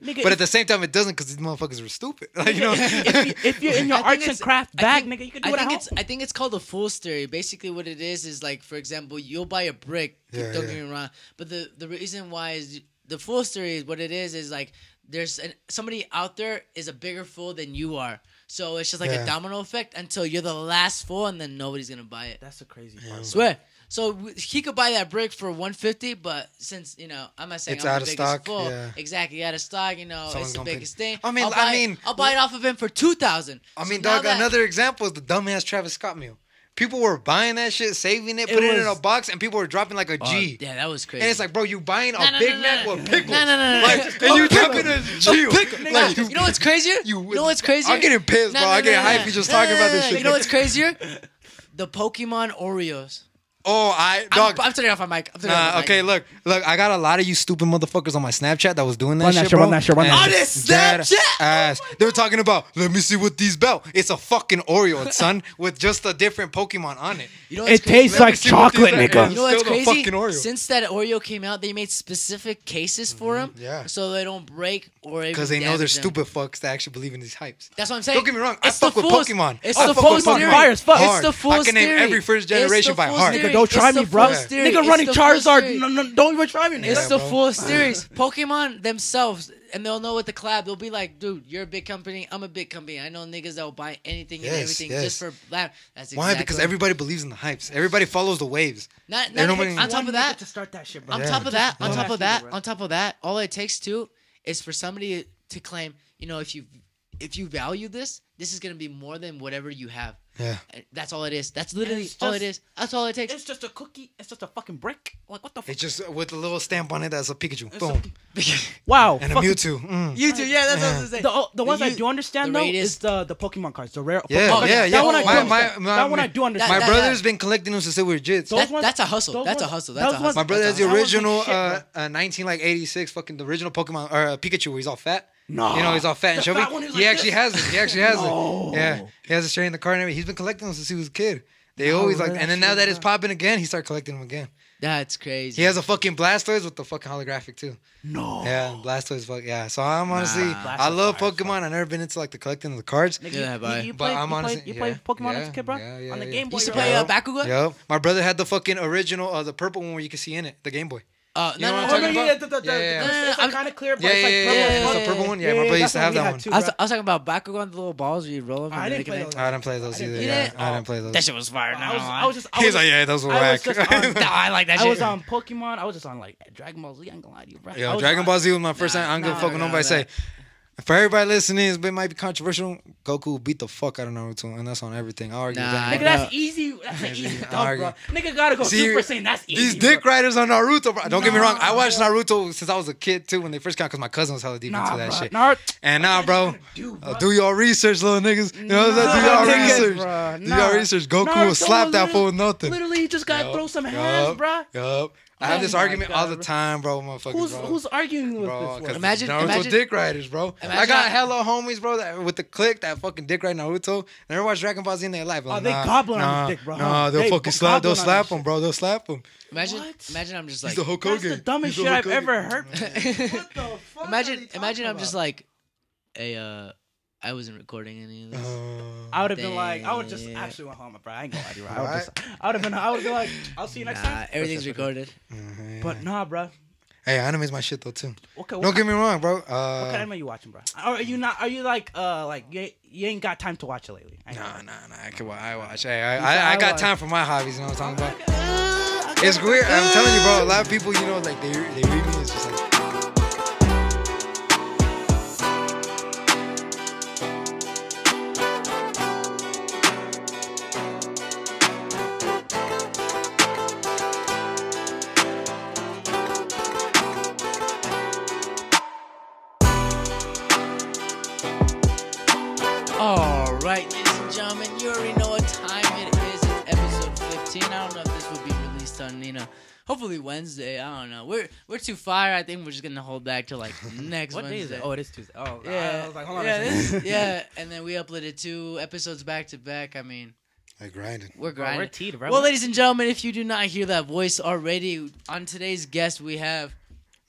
Nigga, but if- at the same time, it doesn't because these motherfuckers were stupid. Like you know, if, you, if you're in your I arts and craft bag, think- nigga, you can do I it at think home. I think it's called a fool's story. Basically, what it is is like, for example, you'll buy a brick. Yeah, don't yeah. get me wrong, but the the reason why is the fool's story is what it is is like there's an, somebody out there is a bigger fool than you are. So it's just like Yeah. a domino effect until you're the last fool, and then nobody's gonna buy it. That's the crazy part. Swear. So he could buy that brick for 150, but since you know, I'm not saying It's I'm out the of biggest stock, fool. yeah. Exactly, out of stock. You know, Someone's it's the gonna pay- biggest thing. I mean, I'll I mean- I'll buy it off of him for two thousand. I mean, dog. Another example is the dumbass Travis Scott meal. People were buying that shit, saving it, It putting it in a box, and people were dropping like a oh, G. Yeah, that was crazy. And it's like, bro, you buying a No, no, Big no, Mac no, with pickles. No, no, no, no, Like, no. and you dropping a G. Nigga, Like, you know what's crazier? you, You know what's crazier? I'm getting pissed, No, bro. no, I get no, no, hyped. no. You just No, talking no, about this shit. You know what's crazier? The Pokemon Oreos. Oh, I I'm, dog. I'm turning off my mic. I'm turning off Nah, my mic. okay, look, look, I got a lot of you stupid motherfuckers on my Snapchat that was doing that Run shit, that shit, bro. run that shit, run that And shit. On his dead Snapchat? Ass. They were talking about, let me see what these belt. It's a fucking Oreo, son, with just a different Pokemon on it. You know what's It crazy? tastes Let me like see what these chocolate, are. nigga. You know what's Still the crazy? fucking Oreo. Since that Oreo came out, they made specific cases for them, Mm-hmm. yeah. so they don't break or Because they know they're stupid fucks that actually believe in these hypes. That's what I'm saying. Don't get me wrong, I It's the fuck with fool's- Pokemon. It's I the fuck with fool's Pokemon theory. Fire as fuck. It's Hard. the I can name theory. every first It's the generation by fool's heart. theory. Nigga, don't try me, bro. fool's theory. Nigga It's running Charizard. No, no, don't even try me, nigga. It's the full series. Pokemon themselves, and they'll know with the collab, they'll be like, dude, you're a big company. I'm a big company. I know niggas that will buy anything and everything yes. just for laugh. That's exactly Why? Because everybody believes in the hypes. Everybody follows the waves. Not, not nobody- on top of that, to start that shit, bro. on Yeah. top of that, on top of that, on top of that, all it takes too is for somebody to claim, you know, if you if you value this, this is gonna be more than whatever you have. Yeah. And That's all it is. That's literally it's all it is. That's all it takes. It's just a cookie. It's just a fucking brick. Like what the fuck? It's just with a little stamp on it that's a Pikachu. It's Boom. Wow. and a fucking- Mewtwo. Mm. you too, yeah, that's what I was gonna say. The, oh, the ones I you- do understand the though is the the Pokemon cards, the rare. Yeah, Pokemon- yeah, that yeah. one I do My- understand. my- that one I do understand. My that- brother's been collecting them since they were jits. That- ones- that's a hustle. those That's a hustle. That's a hustle. My brother has the a That one's like original shit, uh, uh 19 like 86 fucking the original Pokemon or uh, Pikachu where he's all fat. No. You know, he's all fat and The chubby. fat one who's he like actually this? has it. He actually has No. it. Yeah. He has a straight in the car and everything. He's been collecting them since he was a kid. They No, always like and then now that it's popping again, he started collecting them again. That's crazy. He has a fucking Blastoise with the fucking holographic too. No. Yeah, Blastoise fuck yeah. So I'm honestly Nah. I love Pokemon. I've never been into like the collecting of the cards. Nigga, Yeah, you, bye. you, you But played, I'm you honestly- played, you yeah, played Pokemon as a kid, bro? yeah, yeah, On the yeah. Game You Boy. used to play Yeah. uh, Bakugan? Yep. My brother had the fucking original uh the purple one where you can see in it, the Game Boy. Uh, You know no, what no, I'm no, Oh, no, talking no, yeah, about? Yeah, the, yeah, it's, yeah. it's like kind of clear, but Yeah, it's like yeah, purple. yeah, as yeah, fuck. it's a purple one. Yeah, my Yeah, brother used that's to what have we that had one. too, I was, bro. I was talking about Bakugan, the little balls where you roll them. I and didn't make play it those. in. I didn't play those I didn't either. play Yeah, those. I didn't play those. That shit was fire. I was, No, I was just, I He's was, like, yeah, those were I whack. was just on, No, I like that I shit. was on Pokemon. I was just on like Dragon Ball Z. I ain't gonna lie to you, bro. I Yo, was Dragon on- Ball Z was my first Nah, time. I'm gonna nah, fucking nah, nobody nah. say. For everybody listening, it might be controversial. Goku beat the fuck out of Naruto, and that's on everything. I argue Nah, that. Nigga, that's easy. That's an easy dub, argue. bro. Nigga gotta go See, Super Saiyan. That's easy. These dick bro. riders on Naruto, bro. Don't get me wrong. I watched bro. Naruto since I was a kid too, when they first came, because my cousin was hella deep Nah, into that bro. shit. Nah, And now, bro, do, uh, bro. do your research, little niggas. You know what I'm saying? Do Nah, your research. bruh. Do Nah. your research. Goku Naruto will slap that literally- fool with nothing. Literally, you just gotta Yup, throw some hands, yup, bro. Yup. I have this my argument all the bro. time, bro, motherfuckers, Who's bro. who's arguing with Bro, this 'cause one? Imagine- Naruto imagine- dick riders, bro. I got I- hella homies, bro, that with the click that fucking dick ride Naruto. Never watched Dragon Ball Z in their life. Like, Oh, they nah, gobbling on nah, his dick, bro. Nah, they'll They fucking slap. They'll slap his him, bro. They'll slap him. Imagine, What? imagine I'm just like He's like, the Hulk That's the dumbest He's shit the I've ever heard. what the fuck? are imagine, they imagine I'm talking just like, a, uh, I wasn't recording any of this. Uh, I would have been like, I would just Damn. actually went home, bro. I ain't gonna lie to you. bro. I would just, I would have been, I would have been like, I'll see you next Nah, time. everything's recorded. mhm, But nah, bro. Hey, anime's my shit though too. Okay, Don't get me wrong, bro. what Uh, kind of anime you watching, bro? Are you not? Are you like, uh, like you, ain't- you ain't got time to watch it lately? I ain't nah, nah, nah. I can wa- I watch. Hey, I, I, I I got watch. time for my hobbies. You know what I'm talking about? lie. Uh, It's weird. I'm telling you, bro. A lot of people, you know, like they they read me. It's just like. Hopefully Wednesday. I don't know. We're we're too fire. I think we're just gonna hold back to like next What day Wednesday. is it? Oh, it is Tuesday. Oh, yeah. I was like, hold on yeah, a this- yeah, and then we uploaded two episodes back to back. I mean, Like grinding. we're Bro, grinding. we're teed, bro. well, ladies and gentlemen, if you do not hear that voice already, on today's guest we have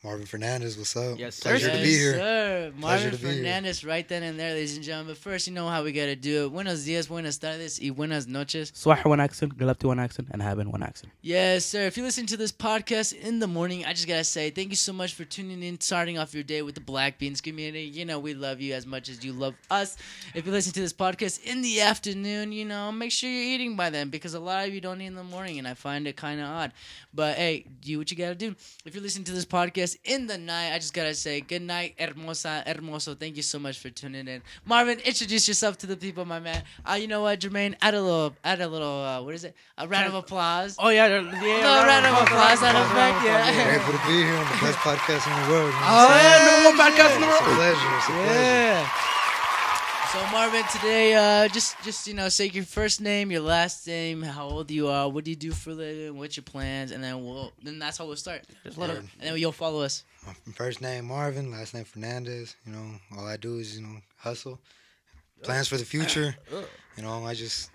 Marvin Fernandez, what's up? Yes, sir. Pleasure to be here. Sir. Marvin to be here. Fernandez, right then and there, ladies and gentlemen. But first, you know how we gotta do it. Buenos dias, buenas tardes, y buenas noches. Swah one accent, Galapti one accent, and Haben one accent. Yes, sir. If you listen to this podcast in the morning, I just gotta say thank you so much for tuning in, starting off your day with the Black Beans community. You know we love you as much as you love us. If you listen to this podcast in the afternoon, you know make sure you're eating by then because a lot of you don't eat in the morning, and I find it kind of odd. But hey, do what you gotta do. If you're listening to this podcast in the night, I just gotta say good night, hermosa, hermoso. Thank you so much for tuning in. Marvin, introduce yourself to the people, my man. Uh, you know what, Jermaine? Add a little, add a little. Uh, what is it? A round of applause. Oh yeah, yeah. No, round of applause, that effect, yeah. Grateful to be here on the best podcast in the world. You know Oh what I'm yeah, saying? number one podcast in the It's a world. pleasure. It's a pleasure. Yeah. So Marvin, today, uh, just just you know, say your first name, your last name, how old you are, what do you do for a living, what's your plans, and then we'll then that's how we'll start. Just let it. And then you'll follow us. My first name Marvin, last name Fernandez. You know, all I do is you know hustle. Plans for the future. You know, I just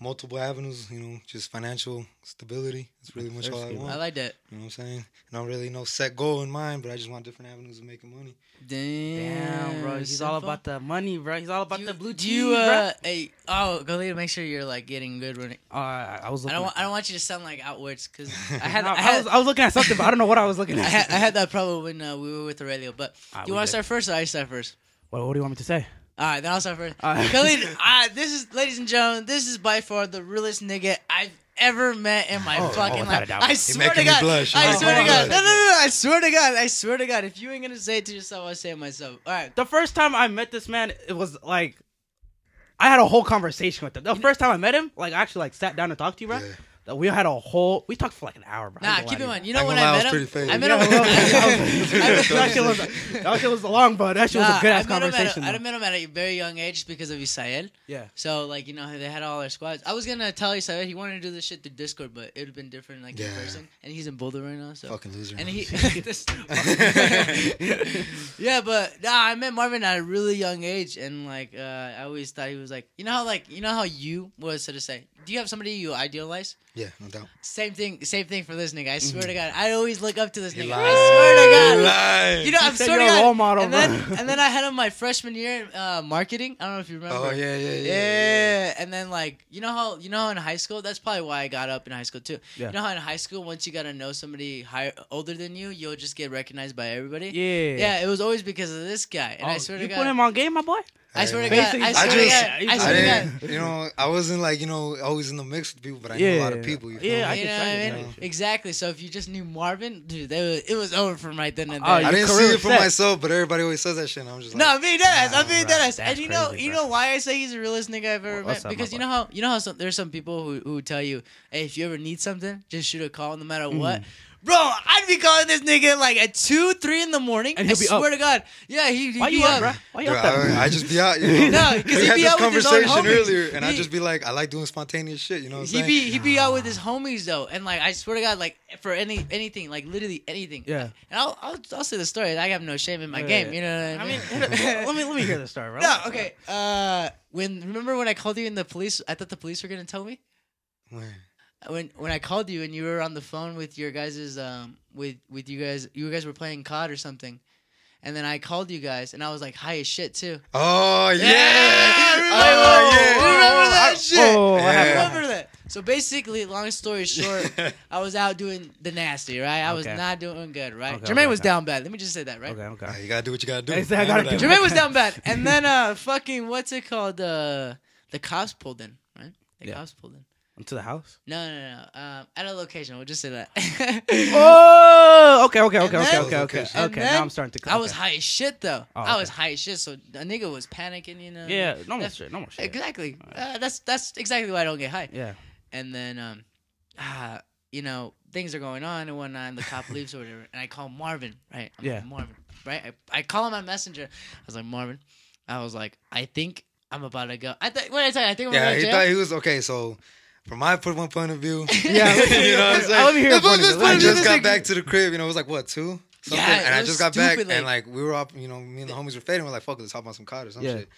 multiple avenues. You know, just financial stability. It's really much all I want. I like that. You know what I'm saying? I don't really no set goal in mind, but I just want different avenues of making money. Damn, Damn, bro. He's all simple. about the money, bro. He's all about Do the blue do cheese, you, bro. uh, hey, oh, go later. Make sure you're like getting good running. Uh, I I was I don't. Want, I don't want you to sound like outwards because I had. No, I I, was, I was looking at something, but I don't know what I was looking I at. had, I had that problem when uh, we were with Aurelio. But do you want to start first or I start first? What, what do you want me to say? All right, then I'll start first. All right. Khalid, uh, this is, ladies and gentlemen, this is by far the realest nigga I've ever met in my Oh, fucking oh, life. I swear to God. blush. I Oh, swear to God. God. No, no, no, no. I swear to God. I swear to God. If you ain't gonna say it to yourself, I'll say it myself. All right. The first time I met this man, it was like I had a whole conversation with him. The first time I met him, like I actually like sat down and talked to you, bro. Yeah. That We had a whole. We talked for like an hour, bro. Nah, keep in mind. You know I when gonna I I met him, pretty faded. I met him. well, that shit was that shit was long, but that shit was a good ass I at a- conversation. I met him at a very young age just because of Isael. Yeah. So like you know they had all their squads. I was gonna tell Isael he wanted to do this shit through Discord, but it would have been different like in person. And he's in Boulder right now, so. Fucking loser. And he, yeah, but nah, I met Marvin at a really young age, and like uh, I always thought he was like, you know how like you know how you was to say, do you have somebody you idealize? yeah, no doubt. Same thing, same thing for this nigga. I swear to God, I always look up to this You nigga. lying. I swear to God. You. You know, I'm said swear to a God. role model, and then bro. and then I had him my freshman year in uh, marketing. I don't know if you remember. Oh yeah, yeah, yeah. Yeah, and then like you know how you know how in high school that's probably why I got up in high school too. Yeah. You know how in high school once you gotta know somebody higher older than you, you'll just get recognized by everybody. Yeah. Yeah, it was always because of this guy, and I Oh, swear you put him on game, my boy. I swear to God, I I swear to God, I I swear to God. didn't, you know, I wasn't like, you know, always in the mix with people, but I knew a lot of people. You feel Yeah, me? I you know what you, I you mean? know. Exactly. So if you just knew Marvin, dude, they was, it was over from right then and Oh, there. I your didn't career see it for set. myself, but everybody always says that shit. And I'm just like, No, I'm being deadass. I'm Nah, being bro. deadass. That's And you know, crazy, you bro. know why I say he's the realest nigga I've ever Well, what's met? up, Because you know how you know how some, there's some people who who tell you, hey, if you ever need something, just shoot a call no matter Mm. what. Bro, I'd be calling this nigga like at two, three in the morning. And I he'll be swear up. to God, yeah, he, he'd Why be you up. up, bro? Why you Bro, up there? I, I just be out. You know? No, 'cause we he had be this out with his own conversation homies. earlier, and I He- just be like, I like doing spontaneous shit. You know what I'm He saying? be he'd be out with his homies though, and like I swear to God, like for any anything, like literally anything. Yeah. And I'll I'll, I'll say the story. I have no shame in my Yeah. game. You know what I I mean? mean, let me let me hear the story, bro. no, okay. Uh, when remember when I called you in the police? I thought the police were gonna tell me. When? When when I called you and you were on the phone with your guys's um with with you guys you guys were playing COD or something. And then I called you guys and I was like high as shit too. Oh yeah! remember, oh yeah! remember that I- shit? oh, I I remember that. So basically, long story short, I was out doing the nasty, right? I was Okay. not doing good, right? Okay, Jermaine okay, was okay. down bad. Let me just say that, right? Okay, okay. You gotta do what you gotta do. Hey, say I gotta know do. Jermaine was down bad, and then uh, fucking what's it called? Uh, the cops pulled in, right? The Yeah. cops pulled in. Into the house. No, no, no. no. Um, at a location. We'll just say that. Oh, okay, okay, okay, And okay, okay, okay. Okay, now I'm starting to. I was high as shit though. Oh, I was high as shit, so a nigga was panicking, you know. Yeah, normal That's- shit, normal shit. Exactly. Uh, that's that's exactly why I don't get high. Yeah. And then, um, ah, you know, things are going on and whatnot, and the cop leaves or whatever, and I call Marvin, right? I'm Yeah. like, Marvin, right? I, I call him on Messenger. I was like, Marvin. I was like, I think I'm about to go. I think. What did I tell you? I think I'm Yeah, going to he jail. thought he was okay. So, from my point of view, Yeah, you know what I'm saying. let me hear your point of view. I just got back to the crib. You know, it was like what two? Something, Yeah, and I just got back, stupid, and like- like we were up, you know, me and the homies were fading. We're like, "Fuck let's hop on some COD or some Yeah. shit."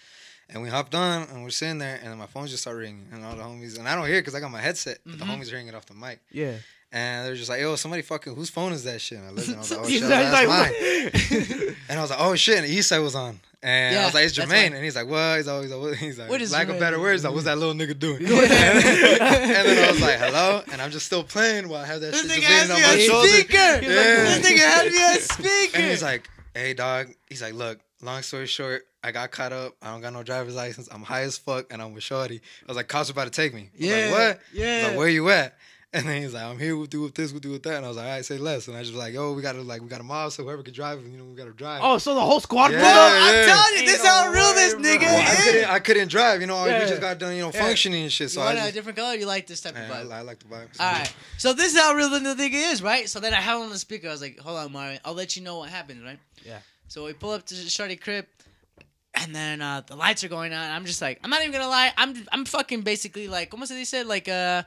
And we hopped on, and we're sitting there, and then my phone just started ringing, and all the homies, and I don't hear it because I got my headset, but the mm-hmm. homies are hearing it off the mic. Yeah. And they're just like, yo, somebody fucking, whose phone is that shit? And I and I was like, oh shit, that's mine. And I was like, oh shit, and Eastside was on. And I was like, it's Jermaine. And he's like, what? He's always like, he's like, What is lack Jermaine? of better words, like, what's that little nigga doing? and then I was like, hello? And I'm just still playing while I have that This shit nigga has me on my shoulder. speaker. Yeah. This nigga had me on speaker. And he's like, hey, dog. He's like, look, long story short, I got caught up. I don't got no driver's license. I'm high as fuck, and I'm with Shorty. I was like, cops are about to take me. I Yeah, like, what? Yeah. like, where you at? And then he's like, I'm here. We'll do with this. We'll do with that. And I was like, all right, say less. And I just was like, yo, we gotta like, we got a mob, so whoever can drive, you know, we gotta drive. oh, so the whole squad Yeah. pulled Bro, up? I'm telling you, Ain't this no how real this way, nigga bro. Well, I is. couldn't, I couldn't drive. You know, Yeah. we just got done, you know, Yeah. functioning and shit. So you I want just, a different color? You like this type of Man, vibe? I, I like the vibes. All right. So this is how real the nigga is, right? So then I have him on the speaker. I was like, "Hold on, Mario. I'll let you know what happened, right?" Yeah. So we pull up to Shorty crib, and then uh, the lights are going on. I'm just like, I'm not even gonna lie. I'm I'm fucking basically like, como they said, like uh,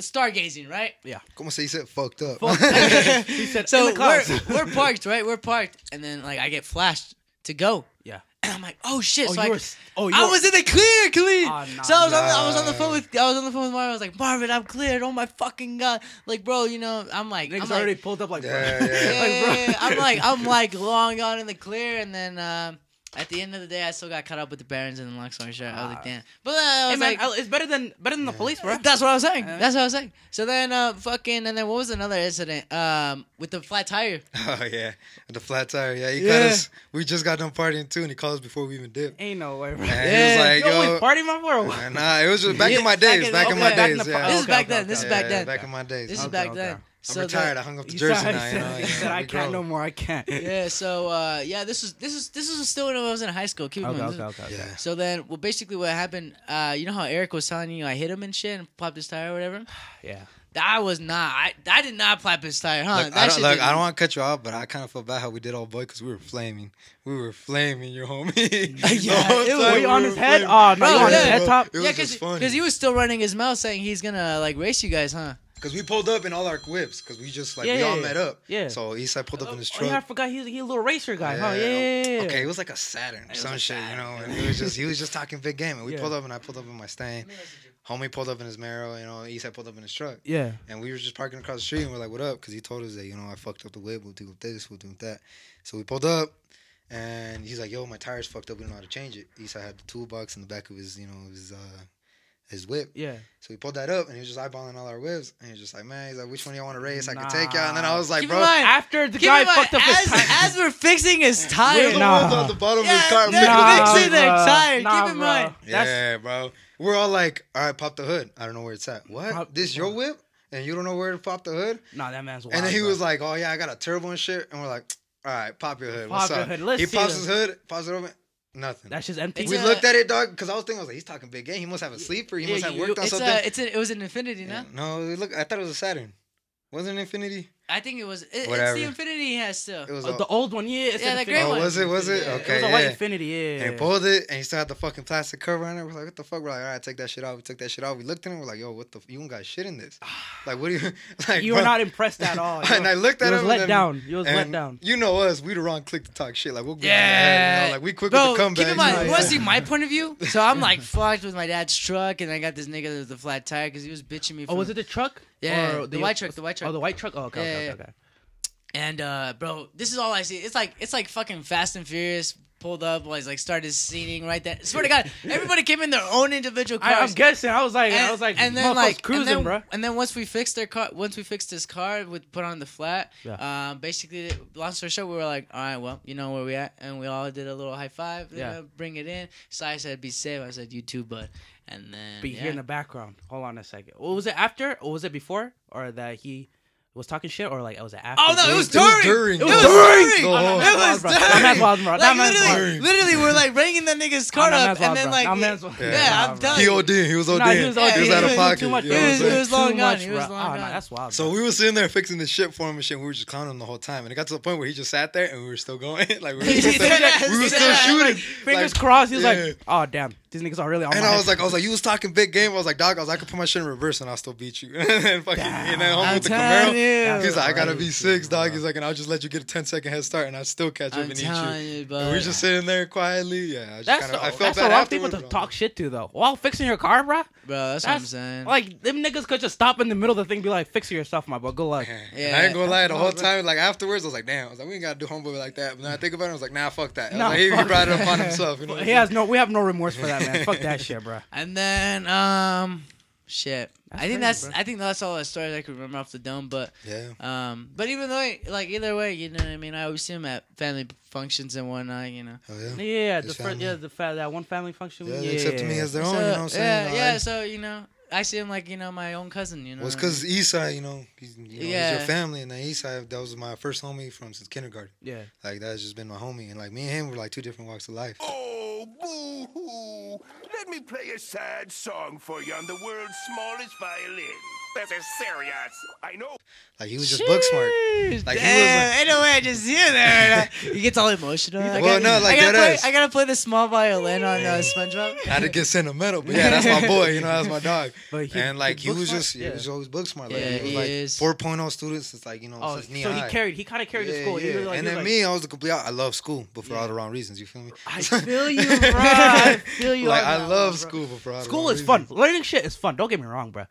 stargazing, right? Yeah. Como se dice? Fucked up. He said, So in the clouds. we're we're parked, right? We're parked, and then like I get flashed to go. Yeah. And I'm like, oh shit! Oh, so you I, were, oh, you I was in the clear, clean. Oh, nah, so I was, on the, I was on the phone with I was on the phone with Marvin. I was like, Marvin, I'm cleared. Oh my fucking god! Like, bro, you know, I'm like, Niggas I'm already like, pulled up like, bro. Yeah, yeah. yeah, Like, bro. yeah, yeah. I'm like, I'm like long gone in the clear, and then um, at the end of the day, I still got caught up with the Barons and the long story short. I was like, Ah. damn. But then I Hey man, like, I- it's better than better than the police, bro. that's what I was saying. Yeah. That's what I was saying. So then, uh, fucking, and then what was another incident? Um, with the flat tire. Oh yeah, the flat tire. Yeah, he Yeah. cut us. We just got done partying too, and he called us before we even dipped. Ain't no way, bro. And Yeah. he was like, Yo, "Yo, wait, party my boy. or what? Uh, Nah, it was just back Yeah, in my back days. in- Back in okay, my back in days. the- Yeah. This is back then. This is back then. Back in my days. This is back then. So retired. then- I hung up the He jersey said, now. You know, said, you he know, said, I can't no more. I can't. yeah. So uh, yeah, this was this is this was still when I was in high school. Keep Okay, mind, okay, okay. okay. Yeah. So then, well, basically, what happened? Uh, you know how Eric was telling you I hit him and shit and popped his tire or whatever. Yeah. That was not. I I did not pop his tire, huh? Look, that I don't, look, I don't want to cut you off, but I kind of felt bad how we did all boy because we were flaming. We were flaming your homie. Yeah, it was- Were you we on his head? flaming. Oh, no, Bro, on his yeah. head top? It yeah, because he was still running his mouth saying he's gonna like race you guys, huh? Because we pulled up in all our whips because we just like Yeah, we yeah, all yeah. met up. Yeah. So Eastside pulled up in his Oh, truck. yeah, I forgot he's he a little racer guy, huh? Yeah, yeah, yeah, yeah. Okay, it was like a Saturn or was some shit, you know. And he was just he was just talking big game, and we Yeah. pulled up, and I pulled up in my Stain. Homie pulled up in his Mero, you know. Eastside pulled up in his truck, Yeah. and we were just parking across the street, and we're like, "What up?" Because he told us that you know I fucked up the whip. We'll do this, we'll do that. So we pulled up, and he's like, "Yo, my tires fucked up. We don't know how to change it." Eastside had the toolbox in the back of his, you know, his uh his whip. Yeah. So he pulled that up, and he was just eyeballing all our whips, and he was just like, "Man, he's like, which one do y'all want to race? I can take y'all." And then I was like, Keep "Bro." mind- After the Keep guy mind, fucked up his as, tire. as we're fixing his tire. We're tire. the Nah. ones on the bottom of Yeah, his car. they're Nah, it- fixing their tire. Nah, Keep in bro. mind. That's- Yeah, bro. We're all like, all right, pop the hood. I don't know where it's at. What? Pop- this your whip? And you don't know where to pop the hood? Nah, that man's wild. and then he bro. was like, oh, yeah, I got a turbo and shit. And we're like, all right, pop your hood. Pop What's your up? hood. Let's he see pops them. his hood, pops it open. Nothing. That's just empty. It's we a- looked at it, dog, because I was thinking, I was like, he's talking big game. He must have a sleeper. He Yeah, must have you- worked on It's something. a, it's a, it was an Infiniti, no? No, look, I thought it was a Saturn. Wasn't it Infiniti? I think it was. It, it's Whatever. the Infiniti he has still. It was Oh, a, the old one, yeah. It's Yeah, an the Infiniti. gray Oh, one. was it? Was it? Yeah, it Okay, it was a white yeah. Infiniti, yeah. And he pulled it, and he still had the fucking plastic cover on it. We're like, what the fuck? We're like, all right, take that shit off. We took that shit off. We looked at him. We're like, yo, what the? F- you don't got shit in this. Like, what do you? Like, you were bro. not impressed at all. You and were- I looked at you was him. let and down. You was let and down. You know us. We the wrong click to talk shit. Like we'll go Yeah. you know, like we quick Bro, with the comeback. keep in mind, Yeah, you want to see my point of view? So I'm like fucked with my dad's truck, and I got this nigga with the flat tire because he was bitching me. Oh, was it the truck? Yeah, Or the white truck, the white truck. Oh, the white truck. Oh, okay, Yeah, okay, yeah, okay. And uh, bro, this is all I see. It's like it's like fucking Fast and Furious pulled up, was like started scening right there. Swear to God, everybody came in their own individual I, cars. I'm guessing. I was like, and, I was like, and then like cruising, and then, bro. And then once we fixed their car, once we fixed his car, we put on the flat. Yeah. Um, basically, long story short, we were like, all right, well, you know where we at, and we all did a little high five. Yeah. bring it in. So I said, be safe. I said, you too, bud. And then be yeah. here in the background. Hold on a second. What was it after, or was it before, or that he was talking shit, or like it was it oh, after? Oh no, it was It was during. during. It oh, It was was during. during. It Oh, was man's wild, bro. during. That man's wild, bro. Like literally, wild. literally, we're like bringing that nigga's car up, and then like, That man's wild. yeah, Yeah. I'm telling He you. OD. He was OD. Nah, he was Yeah, He was out of he was pocket. Too much, you bro. know what I'm He was- saying? he was long Too gone. much, He was long Oh, gone. that's wild. So we were sitting there fixing the shit for him and shit. We were just clowning him the whole time, and it got to the point where he just sat there and we were still going. like we were still, said that. we were He still said that. shooting. Fingers crossed. He was like, "Oh damn." These niggas are really on And my I head. was like, I was like, you was talking big game. I was like, dog, I was like, I could put my shit in reverse and I'll still beat you. and fucking, and then homie I'm with the telling Camaro, you. he's like, I gotta be Crazy, six, dog. He's like, and I'll just let you get a 10 second head start and I'll still catch up I'm and eat you. telling you, And we're just sitting there quietly. Yeah, I just that's kind the, of, I felt that's the bad wrong people afterwards. to but I'm talk shit to though. While fixing your car, bro. bro, that's, what I'm saying. like them niggas could just stop in the middle of the thing, and be like, "Fix it yourself, my boy. Good luck." like, Yeah. And I ain't gonna lie, the whole time, like afterwards, I was like, damn. I was like, we ain't gotta do homeboy like that. But then I think about it, I was like, nah, fuck that. I was Nah, like, he, he brought it that. upon himself. You know he has no. We have no remorse for that, man. Fuck that shit, bro. And then, um, shit. That's I think crazy, that's bro. I think that's all the stories I can remember off the dome. But yeah. um, but even though like either way, you know what I mean. I always see him at family functions and whatnot. You know. Yeah. Oh yeah. Yeah, the first, family. yeah, the fa- that one family function. Yeah, Yeah, they accepted me as their own. You know what I'm saying? yeah, You yeah. I- So you know, I see him like you know my own cousin. You know. Well, it's because mean? Eastside, you know, he's, you know, he's your family, and then Eastside, that was my first homie from since kindergarten. yeah. Like that's just been my homie, and like me and him were like two different walks of life. Oh, boo hoo. Let me play a sad song for you on the world's smallest violin. This is serious. I know. Like he was just book smart. Jeez, Like, he was damn, like- ain't no way I just hear that. he gets all emotional. I Well, gotta- no, like I gotta, play. I gotta play the small violin on uh, SpongeBob. Had to get sentimental, but yeah, that's my boy. You know, that's my dog. But he- and like he he was smart? just, he Yeah. was always book smart. Like Yeah, he was he like is. 4.0 students It's like you know Oh, since so he high. carried. He kind of carried the school. Yeah. was like, and then was me, I was the complete. I love school, but for all the wrong reasons. You feel me? I feel you, bro. I feel you. like I love school, but for all the School is fun. Learning shit is fun. Don't get me wrong, bro.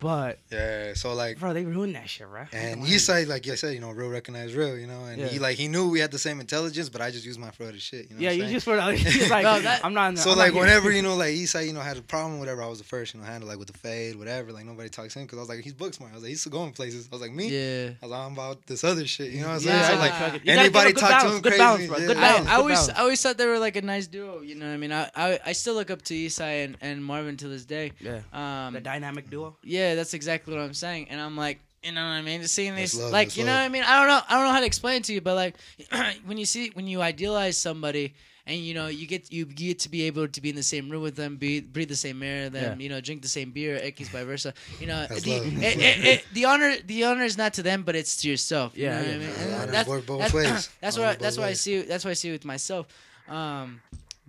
But Yeah, so like bro, they ruined that shit, bro. And Eastside, like I said, you know, real recognize real, you know, and Yeah. he like he knew we had the same intelligence, but I just used my for other shit. You know yeah, you saying? just were like, he's like Bro, that- I'm not. In the, So I'm like here. whenever you know like Eastside, you know, had a problem, whatever, I was the first, you know, handle like with the fade, whatever. Like nobody talks to him because I was like he's book smart. I was like he's going places. I was like me. Yeah. I was like I'm about this other shit. You know what I'm Yeah, saying? So like like- You anybody a good talk to balance, him good crazy. balance, bro. yeah. Good I, balance. I always balance. I always thought they were like a nice duo. You know what I mean? I I, I still look up to Isai and, and Marvin to this day. yeah, Um, the dynamic duo. yeah, that's exactly what I'm saying. And I'm like, you know what I mean? Just seeing That's these, love, like, that's you know what I mean? I don't know, I don't know how to explain it to you, but like, when you see, when you idealize somebody, and you know, you get you get to be able to be in the same room with them, be, breathe the same air, them, Yeah. you know, drink the same beer, X vice versa. You know, That's the, love. it, it, it, the honor, the honor is not to them, but it's to yourself. You Yeah, know what. I mean? Yeah, And that's work that's, ways. that's what I, that's what I see. That's what I see with myself. Um,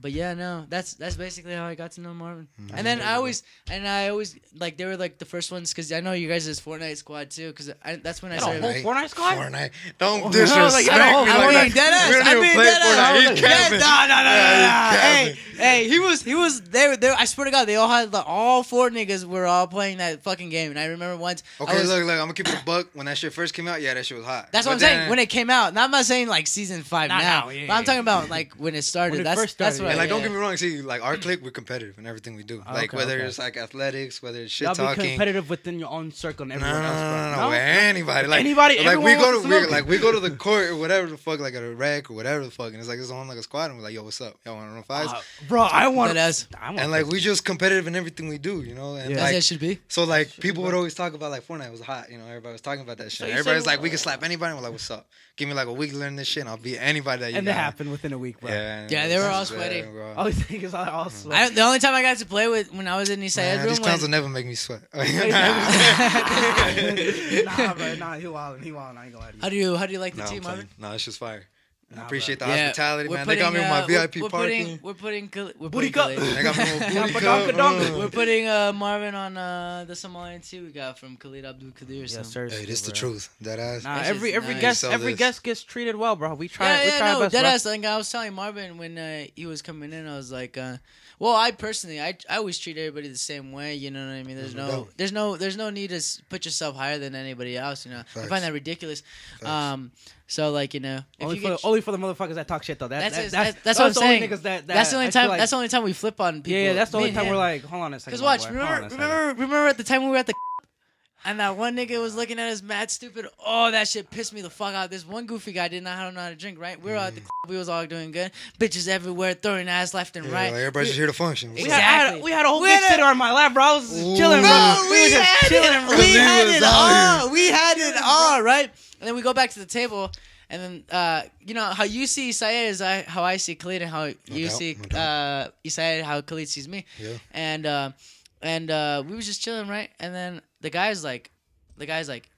but yeah, no, that's that's basically how I got to know Marvin. Mm-hmm. And then I always and I always like they were like the first ones because I know you guys is Fortnite squad too because that's when I Got a started. whole Fortnite squad? Fortnite. Don't Oh, no, disrespect like, me I don't- like being dead ass. I'm even being dead ass. Fortnite. I He was like, capping. No, no, no, no, Yeah, no, he no. Hey, hey, he was, he was. They, were- they, I swear to God, they all had the, all four niggas were all playing that fucking game. And I remember once. Okay, was- look, look. I'm gonna keep it a buck. When that shit first came out, yeah, that shit was hot. That's But what I'm saying. When it came out, now I'm not saying like season five Not now, now, yeah, but I'm yeah, talking about like when it started. When it that's first that's started, what. And like, don't get me wrong. See, like our clique, we're competitive in everything we do. Like Okay, whether okay. it's like athletics, whether it's shit Y'all be talking. competitive within your own circle and No, everyone no, else, no, bro. no, no, anybody. Like Anybody, Like we go to to we, like we go to the court or whatever the fuck, like at a rec or whatever the fuck, and it's like it's on like a squad, and we're like, yo, what's up? Y'all want to run fives? Uh, bro, I want. That ass. I want and like we just competitive in everything we do, you know. And Yeah. Like it should be. so, like people would always talk about like Fortnite was hot, you know. Everybody was talking about that shit. you Everybody's like, we can slap anybody. We're like, what's up? Give me like a week to learn this shit, and I'll beat anybody that you and that happened within a week, bro. Yeah, Yeah, they were all yeah, sweaty. bro. All these niggas are all I, the only time I got to play with when I was in East Side Man, room these clowns will when, never make me sweat. nah, bro, nah, he wildin', he wildin'. I ain't gonna lie to you. how do you how do you like the no, I'm team, Marvin? playing. no, it's just fire. Nah, I appreciate the Yeah, hospitality, we're man. they got me with my uh, VIP we're, we're parking. Putting, we're putting Khal- we're Booty putting cup. They got me booty cup. donka donka. uh. We're putting uh, Marvin on uh, the Somalian too. We got from Khalid Abdul Kadir. Yes, so. sir. Hey, this the truth. That ass. Nah, every just every nice. guest every this. guest gets treated well, bro. We try Yeah, we yeah, try our no, best, dead bro. ass. Like I was telling Marvin when uh, he was coming in, I was like, uh, well, I personally, I, I always treat everybody the same way. You know what I mean? There's No no, there's no, there's no need to put yourself higher than anybody else. You know, I find that ridiculous. Facts. Um, so like you know, if Only you for, get, the, only for the motherfuckers that talk shit though. That, That's that, it, that's, that's- that's what I'm the saying. niggas that, that that's the only time. like- that's the only time we flip on people. yeah, yeah, that's the only and time him. we're like, hold on a second. Cause watch, boy. Remember, on a second. remember, remember at the time we were at the. And that one nigga was looking at us mad stupid. Oh, that shit pissed me the fuck out. This one goofy guy did not know how to drink, right? We were at the club, we was all doing good. Bitches everywhere, throwing ass left and Yeah, right. like everybody's just here to function. We What's had, up? Had, Exactly. we had a whole We big sitter on my lap, bro. I was just Ooh. chilling, No, bro. we, were just had chilling, it. bro. We had it out all. We had it all, right? And then we go back to the table, and then uh, you know how you see Syed is I, how I see Khalid, and how you doubt, see no uh, Syed, how Khalid sees me. Yeah. And uh, and uh, we was just chilling, right? And then the guy's like, the guy's like,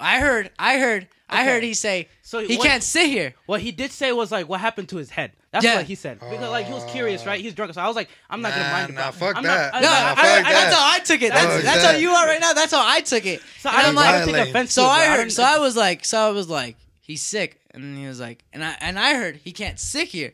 I heard, I heard, I heard he say So he what- can't sit here. What he did say was like, "What happened to his head?" That's Yeah. what he said. Because, like he was curious, right? He's drunk, so I was like, "I'm not gonna mind nah, about fuck I'm that. Not, No, that's how I took it. That's, how you are right now. That's how I took it. So And I'm like, I take offense. So. I heard. So I was like, so I was like, he's sick, and he was like, and I and I heard he can't sit here.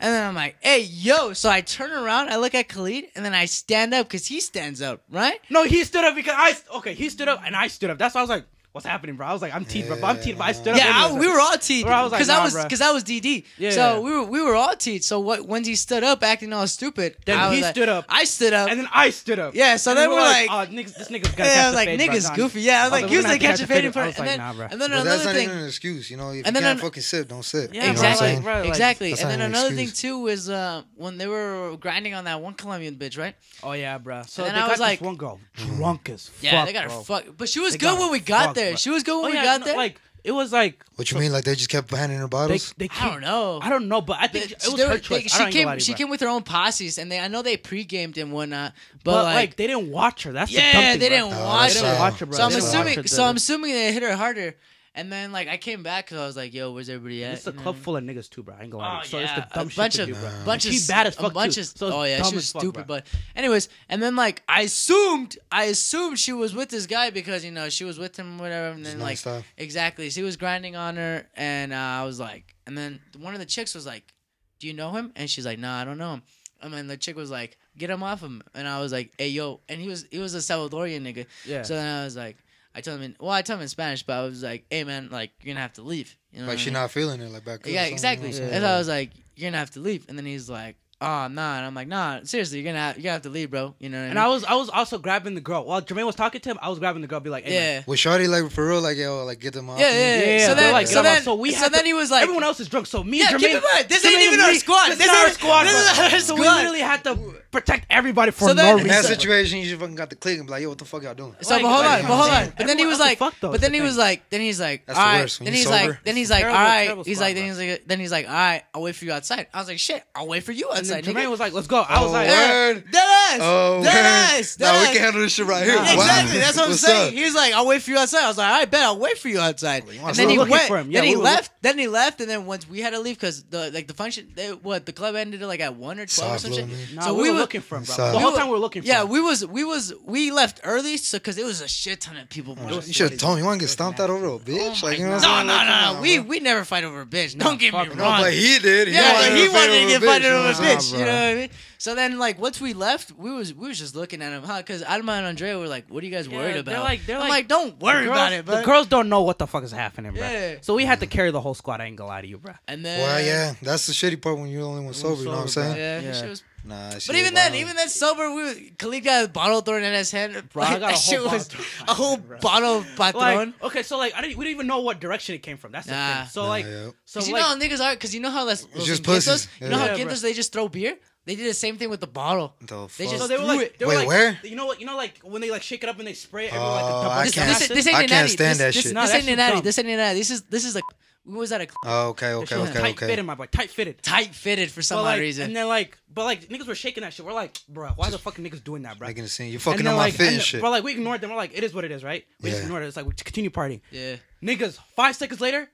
And then I'm like, hey, yo. So I turn around, I look at Khalid, and then I stand up because he stands up, right? No, he stood up because I. Okay, he stood up and I stood up. That's why I was like, what's happening, bro? I was like, I'm teed, bro. I'm teed. I stood yeah, up. Yeah, we were all teed. Bro, I was like, because nah, I was because I was DD. Yeah, so we were we were all teed. So what? When he stood up, acting all stupid, then he like, stood up. I stood up, and then I stood up. Yeah. So then, then we're, like, like, oh, niggas, this nigga's got. Yeah, I was like, fade, niggas goofy. Yeah, I was like, he was like, catch a fade in front. And then and then another thing, an excuse, you know, if you can't fucking sit, don't sit. Yeah, exactly, exactly. And then another thing too is uh, when they were grinding on that one Colombian bitch, right? Oh yeah, bro. So I was like, one girl drunk as fuck. Yeah, they got her fuck, but she was good when we got there there. She was good when oh, we yeah, got no, there. Like it was like. What you mean? Like they just kept handing her bottles? They, they I don't know. I don't know, but I think it was they, her choice. They, she came. She came with her own posses, and they. I know they pre-gamed and whatnot, but, but like, like, they didn't watch her. That's yeah, the thing, they, didn't oh, watch, oh, they didn't watch her. So I'm assuming. So I'm assuming they hit her harder. And then like I came back because I was like, "Yo, where's everybody at?" It's a and club then- full of niggas too, bro. I ain't going. Oh, so it's the dumb a shit bunch to of do, bro. bunch of She bad as fuck a bunch too, of so oh yeah, dumb stupid. bro. But anyways, and then like I assumed, I assumed she was with this guy because you know she was with him, whatever. And then like nice exactly, she was grinding on her, and uh, I was like, and then one of the chicks was like, "Do you know him?" And she's like, "Nah, I don't know him." And then the chick was like, "Get him off him," and I was like, "Hey yo," and he was he was a Salvadorian nigga. Yeah. So then I was like, I told him, in, well, I told him in Spanish, but I was like, hey, man, like, you're going to have to leave. You know like, she's I mean? not feeling it, like, back Yeah, exactly. Yeah. And so I was like, you're going to have to leave. And then he's like, oh nah. And i'm like nah seriously you're gonna have, you're gonna have to leave bro. You know what mean? and i was i was also grabbing the girl. While jermaine was talking to him i was grabbing the girl be like hey, yeah. man. was shorty like for real like yo like get them off yeah yeah, yeah, yeah. so then like, so then, so, we so then he was like everyone else is drunk so me yeah, jermaine, keep in mind, this jermaine ain't even our squad. this, this is our squad this is our squad so we literally had to protect everybody for so then, no reason in that situation you just fucking got the click and be like yo what the fuck y'all doing? So like, but hold on but hold on. But then he was like but then he was like then he's like all right then he's like then he's like all right he's like then he's like then he's like all right i'll wait for you outside. I was like shit i'll wait for you outside outside. Jermaine nigga. was like, "Let's go." I was oh, like, "Word, dead ass, oh, dead ass, dead no, we can handle this shit right here. Yeah, wow. Exactly, that's what I'm What's saying. Up? He's like, "I'll wait for you outside." I was like, "I bet I'll wait for you outside." And then he went. Yeah, then he left. Then he left. And then once we had to leave because the like the function, they, what the club ended like at one or twelve Soft or something. Nah, so we, we were looking for him, bro. Soft. The whole time we were looking. for Yeah, we was we was we left early so because it was a shit ton of people. You should have told me you want to get stomped out over a oh bitch. Like no, no, no, no. We we never fight over a bitch. Don't get me wrong. But he did. Yeah, he wanted to get fight over a bitch. Bro. You know what I mean? So then, like, once we left, we was we was just looking at him, huh? Because Adam and Andrea were like, "What are you guys worried about?" they're like- they're I'm like, like, "Don't worry girls, about it." The girls don't know what the fuck is happening, bro. Yeah. So we had to carry the whole squad. I ain't gonna lie to you, bro. And then, Well, yeah, that's the shitty part when you're the only one sober. You know what I'm saying? yeah, Yeah. she was Nah, But even then, even then, sober, we Khalid got a bottle thrown in his hand. Bro, I got a that whole shit bottle was a whole hand, bottle of patron. Like, okay, so like, I didn't. We didn't even know what direction it came from. That's the thing. So Nah, like, yeah. you like, know how niggas are, because you know how that's those just pussies. You know how bro. Quintos, they just throw beer? They did the same thing with the bottle. The they just no, they were like, it. they were Wait, like, where? You know what? You know, like when they like shake it up and they spray it. Everyone, like, oh, I can't, this, this, I can't stand that shit. This, this, ain't an. This ain't an. This is this is a. What was that a. Oh, okay, okay, okay, tight okay. fitted, my boy. Tight fitted. Tight fitted for some but, odd reason. And then like, but like niggas were shaking that shit. We're like, bro, why just the fucking niggas doing that, bro? Making a scene. You fucking then, on like, my fit and, shit. But like, we ignored them. We're like, it is what it is, right? We just ignored it. It's like we continue partying. Yeah. Niggas, five seconds later,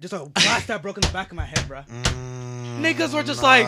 just a glass that broke in the back of my head, bro. Mm, Niggas were just nah. like,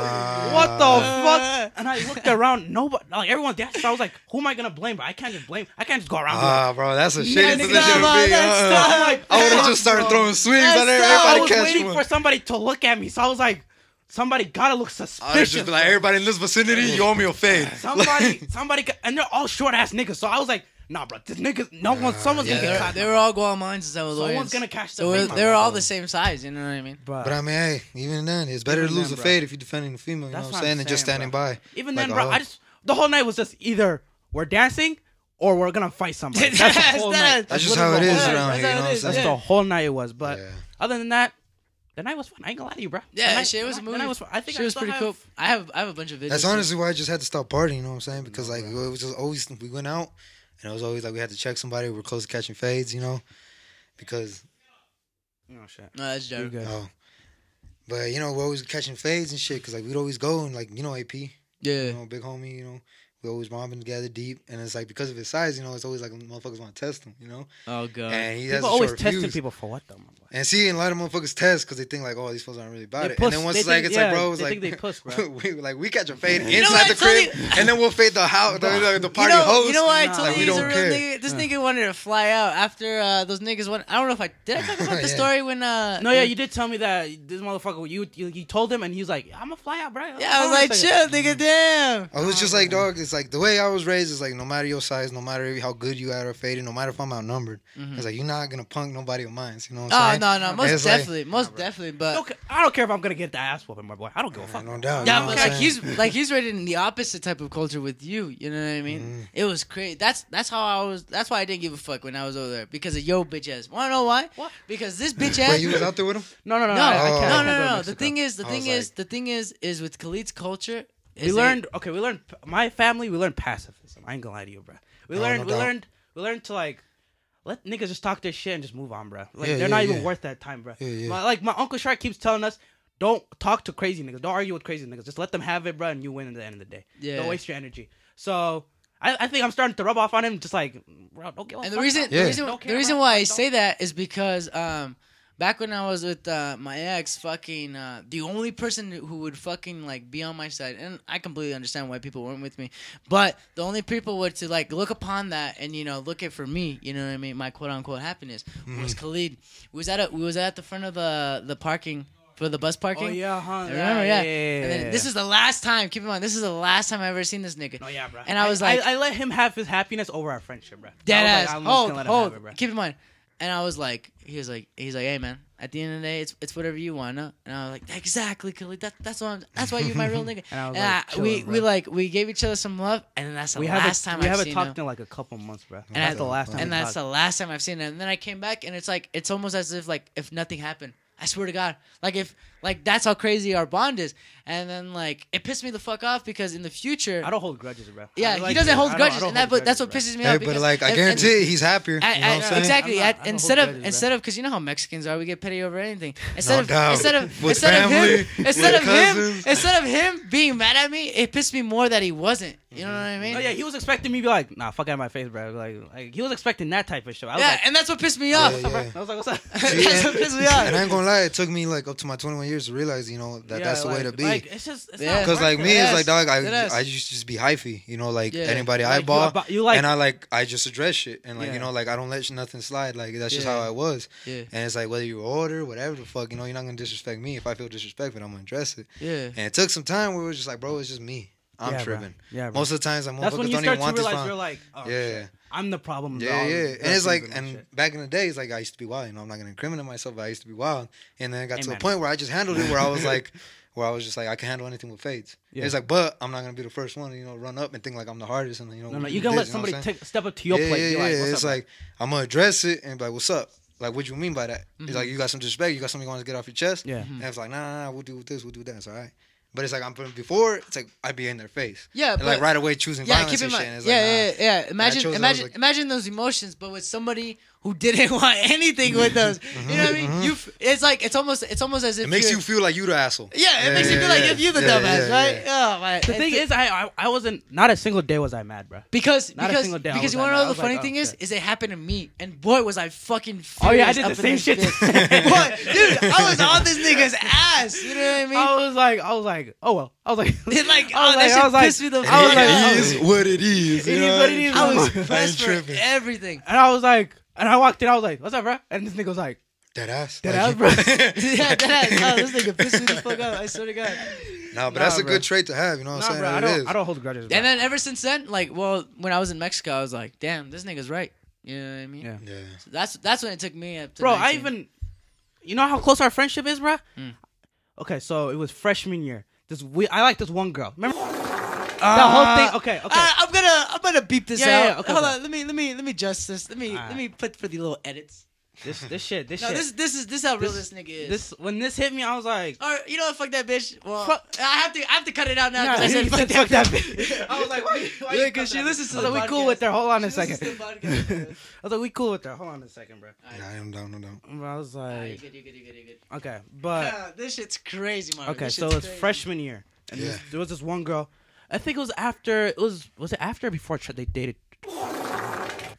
what the fuck? And I looked around, nobody, like everyone dead. So I was like, who am I gonna blame? But I can't just blame. I can't just go around. Ah, uh, bro, that's a shitty position to be. Uh, like, I would have just started bro. throwing swings. That's I didn't, everybody I was catch waiting one. for somebody to look at me, so I was like, Somebody gotta look suspicious. I just be like, everybody in this vicinity, you owe me a fade. Somebody, somebody, and they're all short ass niggas. So I was like, nah, bro, this niggas, no one, someone's yeah, gonna get caught. They were all Guatemalans instead of Someone's gonna catch the. they're They're all the same size. You know what I mean? But, but I mean, hey, even then, it's better to lose then, a fade if you're defending the female. You That's know what I'm saying? Than just standing bro. by. Even like, then, bro, oh. I just the whole night was just either we're dancing or we're gonna fight somebody. That's, the whole that, night. That's, just how it is around that's here. You know that's the whole night it was. But other than that, the night was fun. I ain't gonna lie to you, bro. Yeah, night, shit, it was a movie. I was fun. I think she I was pretty have, cool. I have I have a bunch of videos. That's honestly why I just had to stop partying. You know what I'm saying? Because like it was just always we went out and it was always like we had to check somebody. We were close to catching fades. You know, because Oh shit. No, that's You dope. good. oh, but you know we're always catching fades and shit. Because like we'd always go and like you know AP, Yeah. you know big homie, you know We always robbing together deep, and it's like because of his size, you know, it's always like motherfuckers want to test him, you know. Oh god. And he has People a always testing fuse. people for what though. And see, and a lot of motherfuckers test because they think like, oh, these fools aren't really about They it. puss- and then once they it's like, it's yeah, like, bro, it's they like think they puss, bro. we, like we catch a fade know inside what, the Tony? crib, and then we'll fade the house, the, the, the you know, host. you know why I told Like, you he's a real care. nigga? This nigga wanted to fly out after uh, those niggas went. I don't know if I did. I talk about the Yeah. story when. Uh, No, yeah, you did tell me that this motherfucker. You you, you told him, and he was like, "I'm gonna fly out, bro." Yeah, I was like, chill, nigga, damn. I was just like, dog. It's like the way I was raised is like, no matter your size, no matter how good you are at fading, no matter if I'm outnumbered, it's like you're not gonna punk nobody of mine. You know what Oh I'm saying? no, no, most It's like- definitely, most definitely, but. Okay, I don't care if I'm gonna get the ass whooping, my boy. I don't give a fuck. no doubt. Yeah, you know but like he's like he's rated in the opposite type of culture with you. You know what I mean? Mm-hmm. It was crazy. That's that's how I was. That's why I didn't give a fuck when I was over there because of yo bitch ass. Wanna know why? What? Because this bitch ass. Wait, you was out there with him? No, no, no, no, I, I Oh. can't, no, no, no, no. The thing is, the thing is, the thing is, is with Khalid's culture. We is learned. Okay, we learned. My family, we learned pacifism. I ain't gonna lie to you, bro. We No, learned. no we learned. We learned to like. Let niggas just talk their shit and just move on, bro. Like Yeah, they're yeah, not even yeah. worth that time, bro. My, like my uncle Shark keeps telling us, don't talk to crazy niggas. Don't argue with crazy niggas. Just let them have it, bro, and you win at the end of the day. Yeah. Don't waste your energy. So I, I think I'm starting to rub off on him. Just like, bro, don't give a And the reason, the reason, the reason why I say that is because um, back when I was with uh, my ex, fucking uh, the only person who would fucking like be on my side, and I completely understand why people weren't with me, but the only people were to like look upon that and you know look at for me, you know what I mean, my quote unquote happiness Mm-hmm. was Khalid. We was at a, we was at the front of the the parking for the bus parking. Oh yeah, huh? I remember, yeah. yeah, yeah, And then yeah. this is the last time. Keep in mind, this is the last time I ever seen this nigga. No, yeah, bro. And I was like- I, let him have his happiness over our friendship, bro. Dead ass. like, I'm just gonna let him have it, bro. Keep in mind. And I was like, he was like, he's like, hey man, at the end of the day, it's it's whatever you want? And I was like, exactly, Khalid. That, that's what I'm. That's why you're my real nigga. And I was And like, I- we we like we gave each other some love, and then that's the we last time we I've haven't talked him. in like a couple months, bro. And that's I- the last time. and that's talked. the last time I've seen him. And then I came back, and it's like it's almost as if like if nothing happened. I swear to God, like if like that's how crazy our bond is. And then like it pissed me the fuck off because in the future, I don't hold grudges, bro. yeah, I he doesn't I hold don't- grudges, don't and that hold but that's what pisses me Hey, off. but like I and- and- guarantee he's happier. I- you know I- what I'm exactly. Not- I- I instead of grudges, instead of because you know how Mexicans are, we get petty over anything. Instead of doubt. instead of With instead family, of him instead with of him instead of him being mad at me, it pissed me more that he wasn't. You know what I mm-hmm. mean? Oh yeah, he was expecting me to be like, nah, fuck out of my face, bro. Like, like he was expecting that type of shit. Yeah, like, and that's what pissed me Yeah, off. yeah. I was like, what's up? that's what pissed me off. And I ain't gonna lie, it took me like up to my 21 years to realize, you know, that Yeah, that's the way to be. Like, it's just, it's Yeah. not Cause like me, it. it's like dog. I I used to just be hyphy, you know, like Yeah. anybody Like, you eyeball, abo- you like- and I like I just address shit, and like Yeah. you know, like I don't let nothing slide. Like that's just Yeah. how I was. Yeah. And it's like whether you're older, whatever the fuck, you know, you're not gonna disrespect me. If I feel disrespected, I'm gonna address it. Yeah. And it took some time where it was just like, bro, it's just me. I'm Yeah, bro. tripping. Yeah, bro. Most of the times, I'm That's when motherfuckers you don't start even to want this realize from. you're like, oh, Yeah. I'm the problem. to Yeah, yeah, and it's like, and back in the days, like I used to be wild. You know, I'm not gonna incriminate myself, but I used to be wild. And then I got to Amen. a point where I just handled it, where I was like, where I was just like, I can handle anything with fades. Yeah. It's like, but I'm not gonna be the first one, to, you know, run up and think like I'm the hardest, and you know, no, no, you can let this, you know what somebody take step up to your yeah, plate. Yeah, like, yeah. what's it's up, like I'm gonna address it and be like, what's up? Like, what do you mean by that? Mm-hmm. It's like you got some disrespect, you got something you want to get off your chest. Yeah. And it's like, nah, nah, nah, we'll do this, we'll do that. It's all right. But it's like I'm before. It's like I'd be in their face. Yeah, And but like right away choosing yeah, violence keep in and shit. mind. Yeah, like, nah. yeah, yeah, yeah. Imagine, imagine, like- imagine those emotions, but with somebody who didn't want anything with those. You know what I mm-hmm. mean? Mm-hmm. You, it's like it's almost, it's almost as if It makes you're- feel like you the asshole. Yeah, it makes you feel like if you the yeah, dumbass, yeah, right? yeah. Oh my. the thing it's- is, I, I I wasn't not a single day was I mad, bro. Because Not a because single day because you want to know the funny like, thing oh, is shit. is it happened to me and boy was I fucking Oh, yeah, I did the same shit. that Boy, dude, I was on this nigga's ass. You know what I mean? I was like, I was like, oh well. I was like, It like, I was oh, like, that shit I was like, pissed me the fuck like, It was- is what it is. It you is know? what it is, I was I pressed for everything. and I was like, and I walked in, I was like, what's up, bro? And this nigga was like, Dead ass. Dead Like, ass, bro. yeah, that, oh, this nigga pissed me the fuck out. I swear to God. No, but Nah, that's a bro. good trait to have. You know what nah, I'm saying? bro, I don't. I don't hold grudges, bro. And then ever since then, like, well, when I was in Mexico, I was like, damn, this nigga's right. You know what I mean? Yeah. Yeah. So that's that's when it took me up to bro, I even, you know how close our friendship is, bro. Mm. Okay, so it was freshman year. This we, I like this one girl. Remember that Uh, whole thing? Okay, okay. I, I'm gonna I'm gonna beep this Yeah, yeah, out. yeah, okay, Hold okay. on, let me let me let me adjust this. Let me let me put for the little edits. this, this shit, this No, shit. this this is this is how real This- this, nigga is. this when this hit me, I was like, Or you know what? Fuck that bitch. Well, Fuck- I have to I have to cut it out now Nah, because I he said fuck said, that, "Fuck that bitch. bitch." I was like, why? why Yeah, you 'cause fuck she that listens bitch? to I was the like, we cool podcast. with her. Hold on a She second. to the podcast. I was like, we cool with her. Hold on a second, bro. Yeah, I am down, no doubt. Bro, I was Nah, you like, good, you good, you good, you good. okay, but Ah, this shit's crazy, Marvin. okay, This so shit's it's crazy. freshman year, and Yeah. this, there was this one girl, I think it was after. It was was it after or before they dated?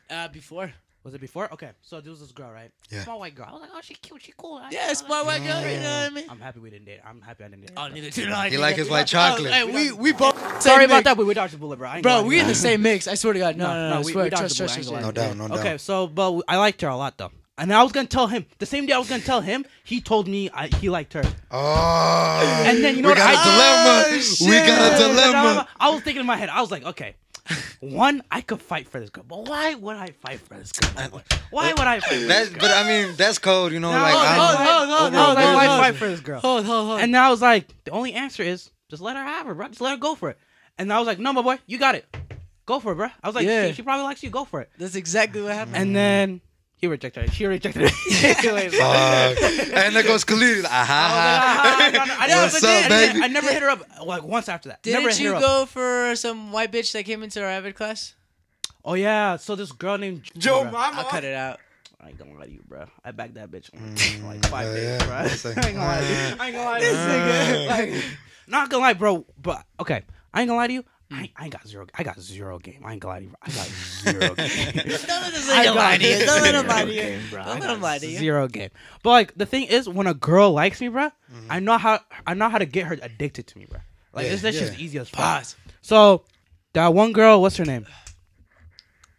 Uh, before. Was it before? Okay, so there was this girl, right? Yeah. Small white girl. I was like, oh, she cute, she cool. I- Yeah, I- smart white girl. You know what I mean? I'm happy we didn't date. I'm happy I didn't date. Oh, her. neither do I. He like his white Oh, chocolate. hey, we we both. Sorry about that, but we dodged the bullet, bro. I ain't Bro, we in the same mix. I swear to God. No, no, no. I we, swear. we dodged Trust, the trust, bullet. trust. I ain't gonna lie. No doubt, no doubt. Okay, so but I liked her a lot though, and I was gonna tell him the same day I was gonna tell him. He told me I, he liked her, Oh. and then you know we what got I- a dilemma. Oh, we got a dilemma. I was thinking in my head, I was like, okay, one, I could fight for this girl, but why would I fight for this girl? Why would I fight? For this girl? but I mean, that's code, you know. No, like, no, I'm, hold, hold, hold, like, hold, why hold. fight for this girl? Hold, hold, hold. And then I was like, the only answer is just let her have her, bro. Just let her go for it. And I was like, no, my boy, you got it. Go for it, bro. I was like, Yeah. she, she probably likes you. Go for it. That's exactly what happened. And then he rejected it. She rejected it. Fuck. and there goes Khalid. Aha. Ah, I never, What's up, baby? I never hit her up like once after that. Didn't hit her you up. go for some white bitch that came into our Avid class? Oh yeah, so this girl named Joe bro. Mama. I'll cut it out. I ain't gonna lie to you, bro. I backed that bitch for like mm, five days, yeah. bro. Like, I ain't gonna lie to you. Mm. I ain't gonna lie to you. uh, Like, not gonna lie, bro. But okay, I ain't gonna lie to you. I ain't, I got zero. I got zero game. I ain't gonna lie to you. I got zero game. Don't let this I nigga lie to you. Don't let him lie to you. bro. Don't I let got him lie to you. Zero game. But like the thing is, when a girl likes me, bro, mm-hmm. I know how I know how to get her addicted to me, bro. Like Yeah, it's that's yeah. just easy as fuck. Pause. So that one girl, what's her name?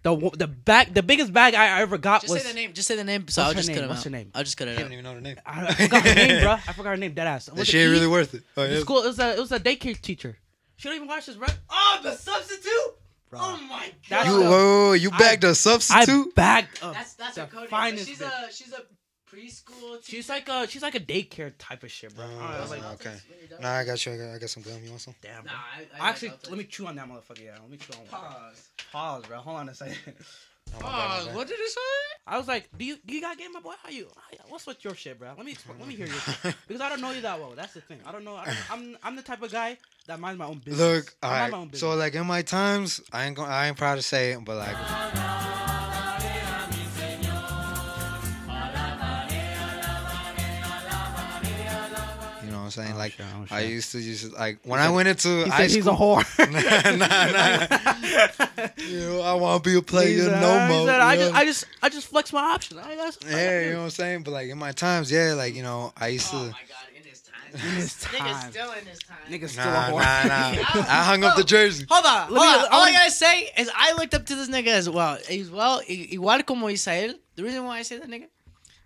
The the bag, the biggest bag I ever got Just was say the name. Just say the name. So I'll just name? cut him What's out. her name? I'll just cut I it don't even know her name. I, I forgot her name, bro. I forgot her name. Dead ass. That Was it E? really worth it. Oh, yeah. school. It was a it was a daycare teacher. She don't even watch this, bro. Oh, the substitute. Bro. Oh my That's You, the- whoa, whoa, whoa, you bagged a I substitute? I bagged up. That's that's the her code. finest She's bitch. a she's a preschool. teacher. She's like a she's like a daycare type of shit, bro. Oh, I was like, okay. Nah, I got you. I got, I got some gum. You want some? damn. Nah, Bro. I, I Actually, I'll let me chew on that motherfucker. Yeah, let me chew on. one. pause. Pause, bro. Hold on a second. Oh, Pause. What did it say? I was like, do you do you got game, my boy? How you? how- What's with your shit, bro? Let me let me hear you because I don't know you that well. That's the thing. I don't know. I don't, I'm I'm the type of guy that minds my own business. Look, all right. So like in my times, I ain't going I ain't proud to say it, but like. What I'm saying? Oh, like shit, oh, I used to just like when I went into he high said he's school. a whore. nah, nah. you know, I want to be a player He said, no he more. said, I just? I just I just flex my options. I guess. yeah, you know what I'm saying. But like in my times, yeah, like you know, I used to. Oh my god, in his time. Nigga's still in his time. Nigga's still Nah, a nah, whore. nah. I hung up the jersey. Hold on, hold on. All I gotta say is I looked up to this nigga as well. He's well, igual como Isael. The reason why I say that nigga,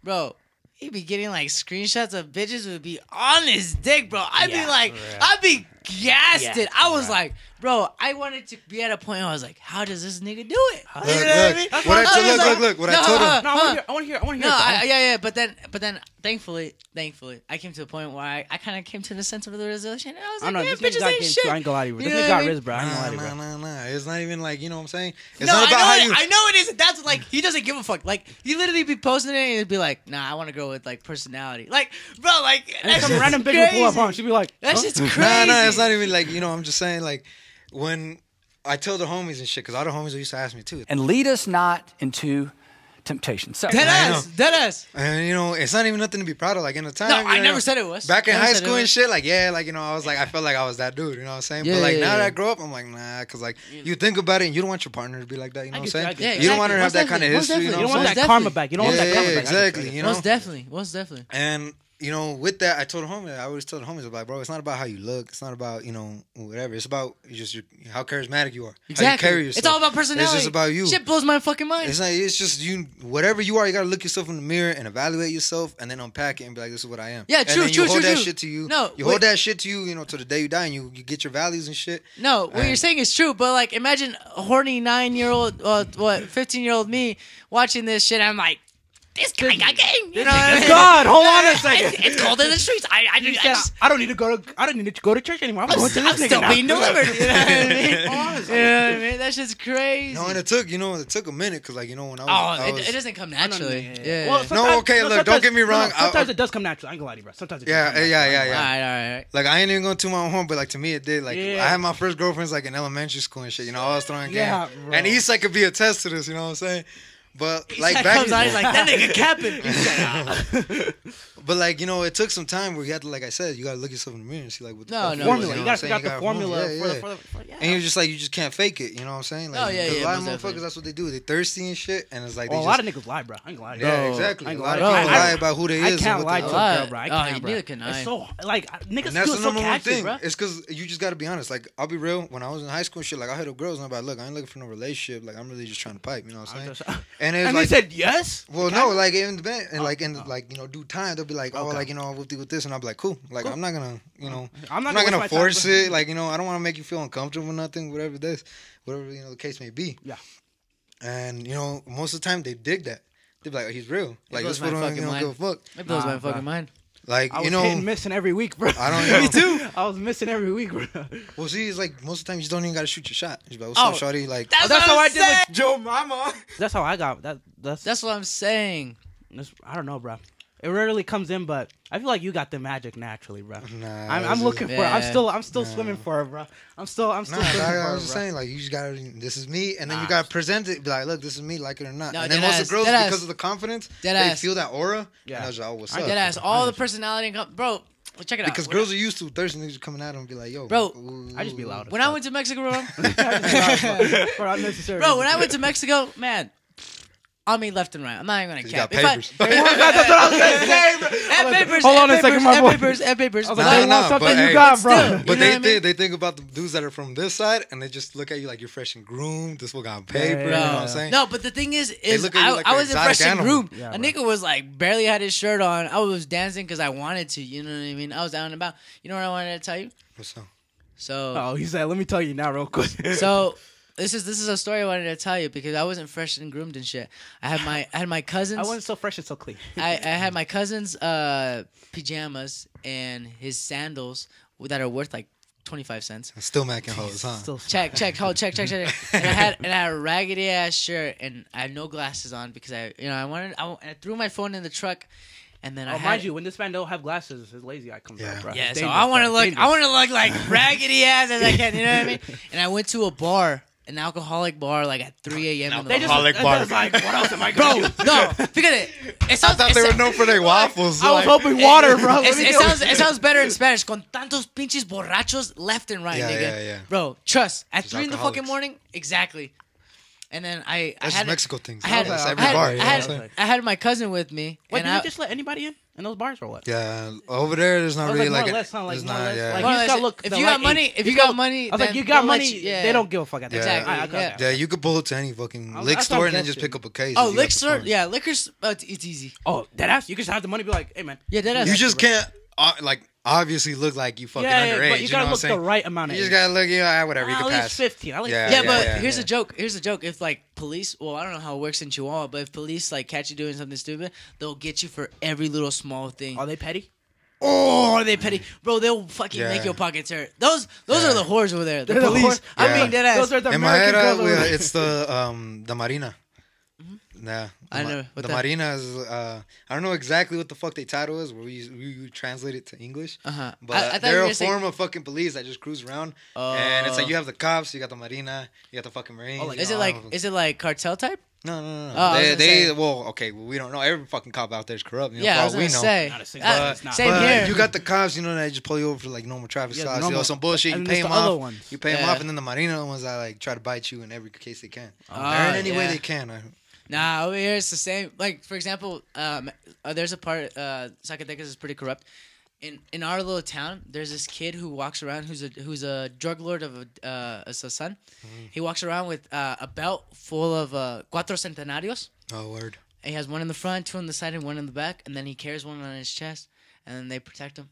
bro, he be getting like screenshots of bitches would be on his dick, bro. I'd Yeah, be like, bruh. I'd be gassed. Yeah. I was bruh. like, bro, I wanted to be at a point where I was like, how does this nigga do it? Look, You know look, what I mean? what I was told- look, like- look, look, what I No, told him. No, I want to hear. I want to hear. I want to hear. no, I, yeah, yeah, but then, but then, thankfully, thankfully, I came to a point where I, I kind of came to the sense of the resolution. And I was I like, don't know. yeah, This nigga bitches got ain't shit. too. I ain't gonna lie to you. bro. You This nigga I got mean? Riz, bro. I ain't gonna lie to you, bro. nah, nah, nah. It's not even like you know what I'm saying. It's no, not about I know, how it- you. I know it isn't. That's like he doesn't give a fuck. Like he literally be posting it and he'd be like, "Nah, I want to go with like personality." Like, bro, like And that's some random bitch will pull up on. She'd be like, That huh? shit's crazy. Nah, nah. It's not even like you know. I'm just saying like when I tell the homies and shit because all the homies used to ask me too. and lead us not into temptation. So, Dead ass, dead ass. And you know, it's not even nothing to be proud of. Like in the time, No, you I know, never said it was. Back in high school and shit, like yeah, like you know, I was like, I felt like I was that dude. You know what I'm saying? Yeah, but like yeah, now yeah. that I grow up, I'm like, nah, because like you think about it, and you don't want your partner to be like that. You know what I'm you, I saying? get you. You don't want her to have that kind of history. You know You don't want that definitely. karma back. You don't want that karma back. I get you, I exactly, get you know? Most definitely, most definitely. And you know, with that, I told the homie, I always tell the homies, I'm like, bro, it's not about how you look. It's not about you know whatever. It's about just your, how charismatic you are. You Exactly. yourself. It's all about personality. It's just about you. Shit blows my fucking mind. It's like it's just you. Whatever you are, you gotta look yourself in the mirror and evaluate yourself, and then unpack it and be like, "This is what I am." Yeah, and true, you true, hold true, that true. shit to you. No, you wait. hold that shit to you, you know, to the day you die, and you, you get your values and shit. No, what you're saying is true, but like imagine a horny nine year old, uh, what, 15 year old me watching this shit. I'm like, this guy got game. You know what I mean? God, hold on a second. it's cold in the streets. I, I, I, said, just, I don't need to go to I don't need to go to church anymore. I'm, I'm, going to I'm nigga still now. being delivered. You know what I mean? Honestly. You know what I mean? That shit's crazy. No, and it took you know it took a minute because like you know when I was, oh, I oh, was it, it doesn't come No, no, no, naturally. yeah, Yeah. yeah. yeah. Well, sometimes- okay, look, don't get me no, no, wrong, I- sometimes it does come natural. I ain't gonna lie to you, bro. Sometimes it does yeah, yeah, yeah, yeah. all right, all right. Like I ain't even gonna toot my own horn, but like to me it did. Like Yeah. I had my first girlfriends like in elementary school and shit. You know, I was throwing Yeah, game, bro. and Eastside could be attest to this. You know what I'm saying? But like back comes out, he's like that nigga capping. But like you know, it took some time where you had to, like I said, you gotta look yourself in the mirror and see like what the no, no, formula. You, know gotta figure the formula. Yeah, yeah. For the, for, yeah. And you're just like you just can't fake it. You know what I'm saying? Like, oh yeah, yeah. A lot of motherfuckers, that's what they do. They thirsty and shit, and it's like well, a lot of niggas lie, bro. I ain't lying. Yeah, exactly. I a lot of people lie about who they is. I can't lie bro. I can't. Neither can I. It's so like niggas do so catchy, bro. It's because you just gotta be honest. Like I'll be real. When I was in high school, shit, like I hit up girls and I'm like, look, I ain't looking for no relationship. Like I'm really just trying to pipe. You know what I'm saying? And they said yes. Well, no, like in the and like in oh, oh. like you know due time be like, oh, like you know, we'll deal with this, and I'll be like, cool. Like cool. I'm not gonna, you know, I'm not, I'm not gonna, gonna force time. it. Like you know, I don't want to make you feel uncomfortable, nothing, whatever it is, whatever you know the case may be. Yeah. And you know, most of the time they dig that. They be like, oh, he's real. Like this i'm going to a fuck. It blows nah, my fucking bro. mind. Like I you know, missing every week, bro. I don't. Know. Me too. I was missing every week, bro. Well, see, it's like most of the time you don't even gotta shoot your shot. Just like, what's oh, up, shorty? Like that's, that's how I did with Joe Mama. That's how I got that. That's that's what I'm saying. I don't know, bro. It rarely comes in, but I feel like you got the magic naturally, bro. Nah, I'm, I'm looking for. It. I'm still. I'm still nah. swimming for it, bro. I'm still. I'm still. Nah, swimming I, for I was it, just bro. saying, like you just gotta. This is me, and then nah. you gotta present it. Be like, look, this is me, like it or not. No, and then most of the girls, because ass. of the confidence, dead they ass. feel that aura. Yeah. And like, oh, what's up? Dead ass. All the personality, and bro. Check it because out. Because girls are used to thirsty niggas coming at them and be like, yo, bro, ooh, I just be loud. When. I went to Mexico, bro. Bro, when I went to Mexico, man, I mean left and right. I'm not even gonna cap. got If I- papers. That's what I was gonna say. At papers, Hold on a second, my boy. Papers, at papers. I was like, not something you got, bro. But they think they think about the dudes that are from this side, and they just look at you like you're fresh and groomed. This one got paper. You know what I'm saying? No, but the thing is, is I, was in fresh and groomed. A nigga was like barely had his shirt on. I was dancing because I wanted to. You know what I mean? I was out and about. You know what I wanted to tell you? What's up? So, Oh, he said, let me tell you now, real quick. so this is this is a story I wanted to tell you because I wasn't fresh and groomed and shit. I had my I had my cousins. I wasn't so fresh and so clean. I, I had my cousin's uh, pajamas and his sandals that are worth like 25 cents. Still macking holes, huh? Still check, check, hold, check, check, check. and I had and I had a raggedy ass shirt and I had no glasses on because I, you know, I wanted I, I threw my phone in the truck and then oh, I had, mind you, when this man don't have glasses, his lazy eye comes yeah. out. Bro. Yeah, it's so I want to look, dangerous. I want to look like raggedy ass as I can. You know what I mean? And I went to a bar an alcoholic bar like at 3 a.m. in the just, Alcoholic bar. like, what else am I Bro, gonna do? no, forget it. It I thought they were known for their waffles. I was like, hoping water, bro. It, it sounds, it sounds better in Spanish. Con tantos pinches borrachos left and right, Yeah, nigga. yeah, yeah. Bro, trust. At three in the fucking morning, exactly. And then I, I That's had just Mexico things. I had, every bar. I had, my cousin with me. Wait, did you just let anybody in? and those bars roll up. Yeah, over there, there's not really like, like, less, not like, not, yeah. like you got look. If you got money, if you got money, I was like, you got money. Yeah. They don't give a fuck. At yeah. Exactly. Yeah. yeah, you could pull it to any fucking liquor store and then just pick up a case. Oh, liquor store. Yeah, liquor. Uh, it's easy. Oh, that ass. You just have the money. Be like, hey man. Yeah, that ass. You just can't. Uh, like obviously look like you fucking yeah, yeah, underage. But you, you gotta look the right amount. Of you age. just gotta look. You know, ah, whatever. You can at least fifteen. I like, yeah, yeah, yeah, but here's a joke. Here's a joke. If like police, well, I don't know how it works in Chihuahua, but if police like catch you doing something stupid, they'll get you for every little small thing. Are they petty? Oh, are they petty, bro? They'll fucking yeah. make your pockets hurt. Those, those yeah. are the whores over there. The They're police. The whore. yeah. I mean, dead ass. Those are the In my head, uh, uh, it's the um, the marina. Nah, I know the? Marinas. Uh, I don't know exactly what the fuck they title is. We we translate it to English. Uh-huh. But I, I they're a form saying... of fucking police that just cruise around, uh... and it's like you oh. have the cops, you got the Marina, you got the fucking Marines. Oh, like, is it like um, is it like cartel type? No, no, no. Oh, they, they say. well, okay, well, we don't know. Every fucking cop out there is corrupt. You know, yeah, I was we know. say. Not a. Uh, same but here. You got the cops, you know, that just pull you over for like normal traffic yeah, stops, you know, some bullshit. You pay them off. Ones. You pay them off, and then the Marina ones that like try to bite you in every case they can. In any way they can. Nah, over here it's the same. Like for example, um, uh, there's a part uh, Zacatecas is pretty corrupt. In in our little town, there's this kid who walks around who's a who's a drug lord of a, uh, a son. Mm. He walks around with uh, a belt full of uh, cuatro centenarios. Oh word! And he has one in the front, two on the side, and one in the back, and then he carries one on his chest, and then they protect him.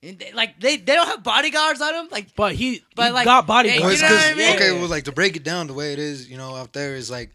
They, like they, they don't have bodyguards on him, like. But he, but he like got bodyguards. You know I mean? Okay, well, like to break it down the way it is, you know, out there is like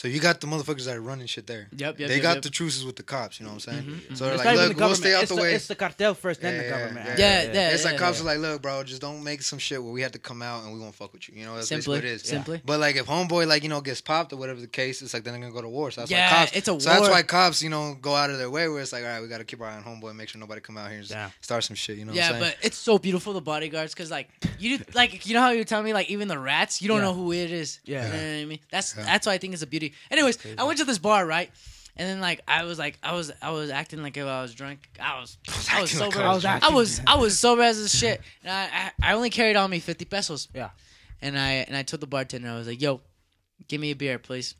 so you got the motherfuckers that are running shit there. Yep, yep. They yep, got yep. the truces with the cops. You know what I'm saying? Mm-hmm, so mm-hmm. they're it's like, look, the we'll stay out it's the, way. It's the cartel first, then yeah, the government. Yeah, yeah. yeah, yeah it's like cops are like, look, bro, just don't make some shit where we have to come out and we won't fuck with you. You know, that's Simply. what it is. Simply. But like, if homeboy like you know gets popped or whatever the case, it's like then they're gonna go to war. So that's yeah, why cops. It's a war. So that's why cops, you know, go out of their way where it's like, all right, we got to keep our eye on homeboy, make sure nobody come out here and start some shit. You know? Yeah, but it's so beautiful the bodyguards because like you like you know how you tell me like even the rats you don't know who it is. Yeah, I mean that's that's why I think it's a beauty Anyways, I went to this bar, right? And then like I was like I was I was acting like if I was drunk. I was I was sober. I was I was I was sober as a shit. And I, I I only carried on me fifty pesos. Yeah. And I and I told the bartender I was like, "Yo, give me a beer, please."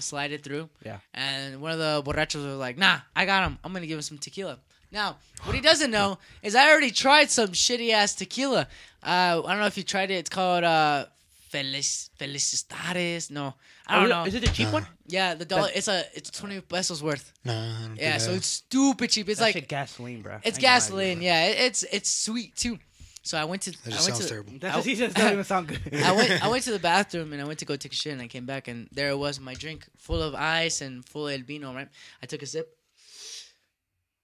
Slide it through. Yeah. And one of the borrachos was like, "Nah, I got him. I'm gonna give him some tequila." Now, what he doesn't know is I already tried some shitty ass tequila. Uh, I don't know if you tried it. It's called uh, Felic Felicitares. No, I oh, don't know. Is it the cheap uh, one? Yeah, the dollar. It's a it's twenty pesos worth. Nah, I don't do Yeah, so it's stupid cheap. It's That like shit gasoline, bro. it's gasoline. Yeah, it, it's it's sweet too. So I went to. That I just went sounds to, terrible. That just, just doesn't even sound good. I went I went to the bathroom and I went to go take a shit and I came back and there it was my drink full of ice and full of el vino, right? I took a sip.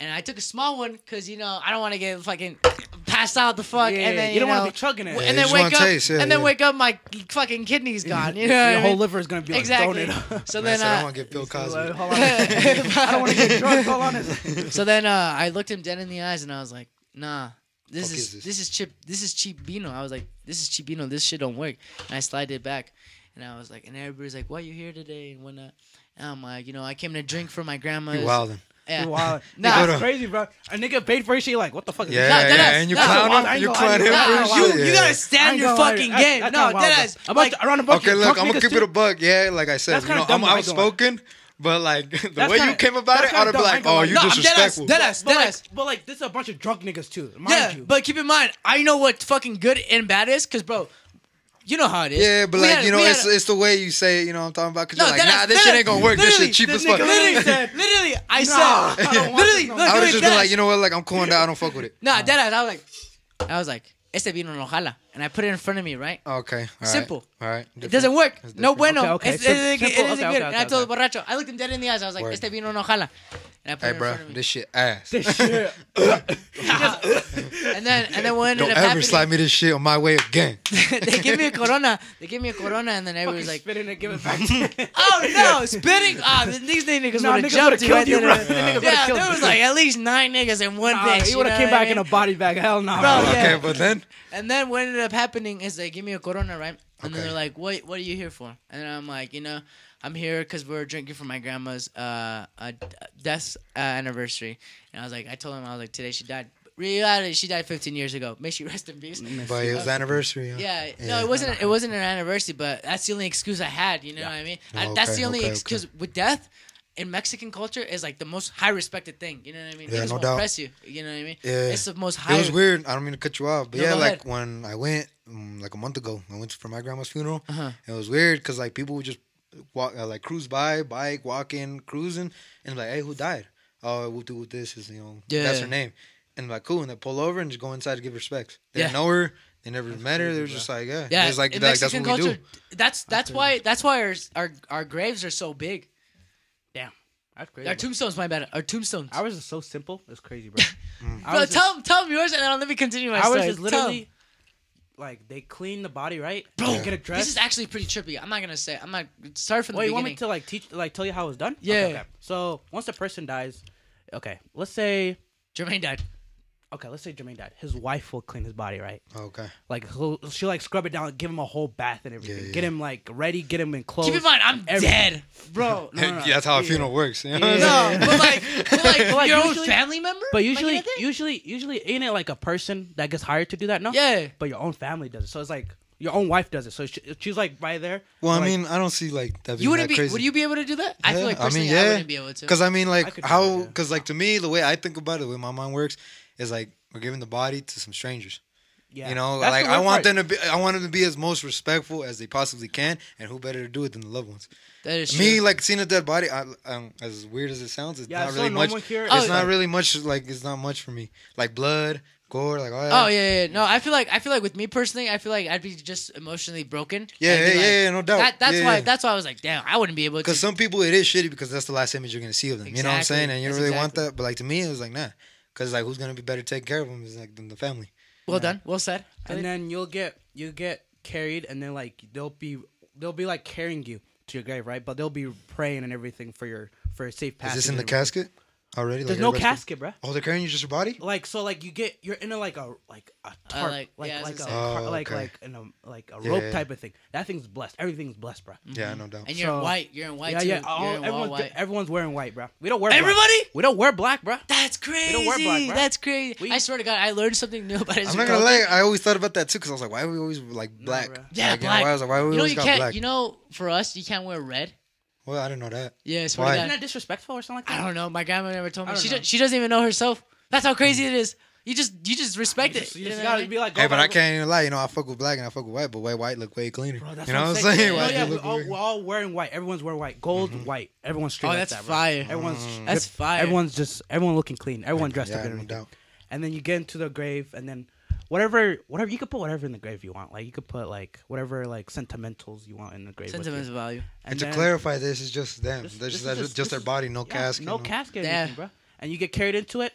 And I took a small one because you know I don't want to get fucking passed out the fuck Yeah, and then you you, don't wanna be chugging it. Yeah, and then wake up taste, yeah, and then yeah. wake up my fucking kidneys gone. You know, Your what I whole liver is gonna be like exactly. donut. So then said, I uh, want to get Bill Cosby. Like, hold on. I don't want to get drunk. Hold on. so then uh, I looked him dead in the eyes and I was like, Nah, this is, is this? this is chip this is cheap vino. I was like, This is cheap vino. This shit don't work. And I slid it back, and I was like, and everybody's like, Why you here today and whatnot. And I'm like, you know, I came to drink for my grandma's. You wildin'. Yeah. Wow. Nah. Nah, that's crazy, bro. A nigga paid for his shit. Like, what the fuck? Is Yeah, Nah, this? deadass. yeah, and you Nah, clown him. ain't You gonna clown lie, him nah, for Nah, his nah, you, you gotta stand your gonna lie, fucking that- game. No, deadass. bro. A bunch Like, around a bunch Okay, look, I'm gonna keep too. it a buck. Yeah, like I said, you know, dumb, I'm I ain't gonna lie. outspoken, but like the That's way you kinda- came about it, I'd be like, oh, you No, I'm deadass, disrespectful. deadass. But like, Deadass. but like, this is a bunch of drunk niggas too. Yeah, you. but keep in mind, I know what fucking good and bad is, cause bro, you know how it is. Yeah, but We like had- you know, it's a- it's the way you say it. You know what I'm talking about? Because No, you're like, nah, this shit ain't gonna work. This shit cheap this as fuck. literally, said- literally, I Nah, said, I don't literally, no look, I would look, have just been like, you know what? Like I'm cooling down. I don't fuck with it. Nah, deadass. I was like, I was like, este vino no jala, and I put it in front of me, right? Okay, all right. Simple. All right. It doesn't work. No bueno. Okay, okay. It's, Sim- it, isn't- it simple. isn't Okay, good. okay, and I okay, told the borracho, I looked him dead in the eyes. I was like, Word. este vino no jala. And I put Hey, it in bro, front of me. this shit ass. This shit. And then, and then what ended Don't up ever happening, slide me this shit on my way again. they give me a corona. They give me a corona, and then everybody's like, spit in and give it back. to you. oh no, spitting. Ah, these niggas Nah, would have jumped you right you, bro. The Yeah, there was like at least nine niggas in one Nah, bitch. he would know have came back in a body bag. Hell no. Bro, bro. Okay, but then And then what ended up happening is they give me a corona, right? And then Okay. they're like, "What? What are you here for?" And then I'm like, "You know, I'm here because we're drinking for my grandma's uh, uh death uh, anniversary." And I was like, I told him I was like, "Today she died." Reality, she died 15 years ago. May she rest in peace. but it was anniversary. huh? Yeah, no, it wasn't. It wasn't an anniversary, but that's the only excuse I had. You know what I mean? I- Oh, that's the only okay, excuse with death. In Mexican culture, is like the most high respected thing. You know what I mean? Yeah, Niggas no won't doubt. press you. You know what I mean? Yeah. It's the most high. It was weird. I don't mean to cut you off, but No, yeah, like ahead. when I went um, like a month ago, I went for my grandma's funeral. Uh-huh. It was weird because like people would just walk, uh, like cruise by, bike, walking, cruising, and like, hey, who died? Oh, we'll do with this is you know yeah. that's her name, and like cool, and they pull over and just go inside to give respects. They Yeah. didn't know her. They never met her. They were just like, yeah, Yeah, It's like, in like that's Mexican what we culture, do. that's that's why that's why our our, our graves are so big. Damn. That's crazy. Our tombstones, my bad. Our tombstones. Ours is so simple. It's crazy, bro. I mm. Bro, was just- tell them tell them yours, and then let me continue my I was story. just Tell 'em. literally like they clean the body right, Bro, get it dressed. This is actually pretty trippy. I'm not gonna say. I'm not. Start from the Wait, you want me to like teach, like tell you how it's done? Yeah. Okay, okay. So once the person dies, okay, let's say, Jermaine died. Okay, let's say Jermaine died. His wife will clean his body, right? Okay. Like he'll, she'll like scrub it down, give him a whole bath and everything, Yeah, yeah. get him like ready, get him in clothes. Keep in mind, I'm everything. dead, bro. No, no, no. yeah, that's how a Yeah. funeral works. You know? Yeah. No, but like, but like, like, your usually- own family member. But Like, usually, you know that? usually, usually, ain't it like a person that gets hired to do that? No. yeah. But your own family does it, so it's like your own wife does it. So she, she's like right there. Well, I like, mean, I don't see like that. You wouldn't that be. Crazy. Would you be able to do that? I feel like personally, I, yeah. wouldn't be able to. Because I mean, like could do how, because like to me, the way I think about it, the way my mind works, is like we're giving the body to some strangers. yeah. You know, That's like I want part. them to be, I want them to be as most respectful as they possibly can, and who better to do it than the loved ones? that is Me, true. like seeing a dead body, I, um, as weird as it sounds, it's Yeah, not it's really so much. here. It's Oh, not like- really much. Like it's not much for me. Like blood, gore, like oh yeah, Oh yeah, yeah, yeah. no. I feel like I feel like with me personally, I feel like I'd be just emotionally broken. Yeah, yeah, like- yeah, yeah, no doubt. That, that's Yeah, why. yeah. That's why I was like, damn, I wouldn't be able to. Because some people it is shitty because that's the last image you're gonna see of them. You know what I'm saying? And you don't That's really want that. But like to me, it was like nah. Because like who's gonna be better to take care of them is like than the family. well done, well said. and then you'll get you get carried, and then like they'll be they'll be like carrying you to your grave, right? But they'll be praying and everything for your for a safe passage. Is this in the Already, like there's no casket, bro. Oh, they're carrying you just your body. Like so, like you get you're in a like a like a uh, tarp, uh, like like yeah, like, a, oh, like okay. like in a like a rope yeah. type of thing. That thing's blessed. Everything's blessed, bro. Mm-hmm. Yeah, no doubt. And you're so, in white. You're in white. Yeah, too. yeah. Everyone's, white. everyone's wearing white, bro. We don't wear everybody. Black. We don't wear black, bro. That's crazy. We don't wear black, bro. That's crazy. We, I swear to God, I learned something new about. it. I'm not gonna lie. I always thought about that too because I was like, why are we always like black? No, yeah, like, black. Why, was like, why we you always got black? You know, for us, you can't wear red. Well, I didn't know that. Yeah, it's Isn't that disrespectful or something like that? I don't know. My grandma never told me. She do, she doesn't even know herself. That's how crazy it is. You just you just respect it. You, gotta be like. Hey, but I can't even lie. You know, I fuck with black and I fuck with white, but white white look way cleaner. Bro, you know what I'm saying? saying? Oh, yeah, yeah, we're, all, we're, all, wearing white. Everyone's wearing white. Gold, mm-hmm. white. Everyone's straight. Oh, like that's that, fire. Everyone's mm-hmm. that's fire. Everyone's just everyone looking clean. Everyone dressed yeah. No doubt. And then you get into the grave, and then whatever whatever you could put whatever in the grave you want. Like you could put like whatever like sentimentals you want in the grave. Sentimental value. And, and to clarify, this is just them. This, this, just, just, just, their body, no yeah, casket, no, no casket, yeah. bro. And you get carried into it.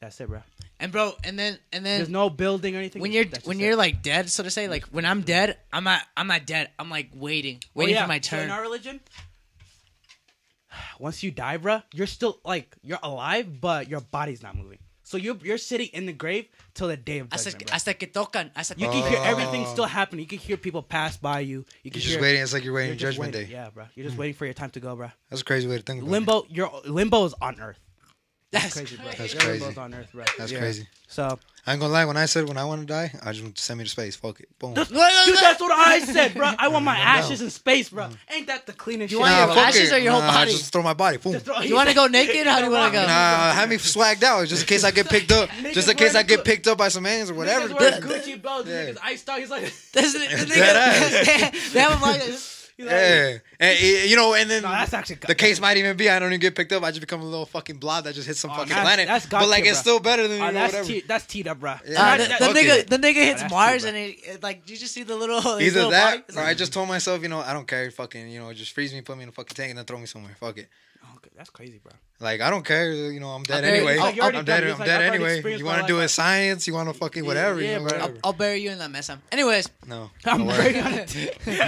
That's it, bro. And bro, and then and then there's no building or anything. When you're when you're it. like dead, so to say, like when I'm dead, I'm not I'm not dead. I'm like waiting, oh, waiting oh, yeah. for my turn. So in our religion, once you die, bro, you're still like you're alive, but your body's not moving. So you're you're sitting in the grave till the day of judgment. You can hear everything still happening. You can hear people pass by you. You can You're just waiting. It's like you're waiting you're judgment waiting. day. Yeah, bro. You're just hmm. waiting for your time to go, bro. That's a crazy way to think about it. Limbo, your limbo is on earth. That's crazy, bro. That's crazy. We're both on Earth, bro. That's yeah. crazy. So I ain't gonna lie. When I said when I want to die, I just send me to space. Fuck it. Boom. Dude, that's what I said, bro. I want my ashes in space, bro. Mm. Ain't that the cleanest you shit? You want nah, your ashes it. or your nah, whole body? I just throw my body. Boom. Throw, you want to go naked? How do you want to go? Nah, have me swagged out just in case I get picked up. just in case I get picked up by some aliens or whatever. Wearing Gucci belts. Yeah. Iced out. He's like, this is that ass. They have like. Yeah, and you know, and then no, that's actually the case might even be I don't even get picked up. I just become a little fucking blob that just hits some oh, fucking that's, planet. That's but like it's still better than oh, you know, that's te- that's teed up, bro. Yeah. Uh, the, the nigga, the nigga hits oh, Mars, and it, it, like you just see the little. Either little that, or I just told myself, you know, I don't care, fucking, you know, just freeze me, put me in a fucking tank, and then throw me somewhere. Fuck it. That's crazy, bro. Like I don't care, you know, I'm dead anyway. I'm, dead. I'm dead anyway. You want to do a science? You want to fucking whatever? Yeah, you know, whatever. I'll, I'll, bury you in that mess. Anyways, no, I'm burying it. no,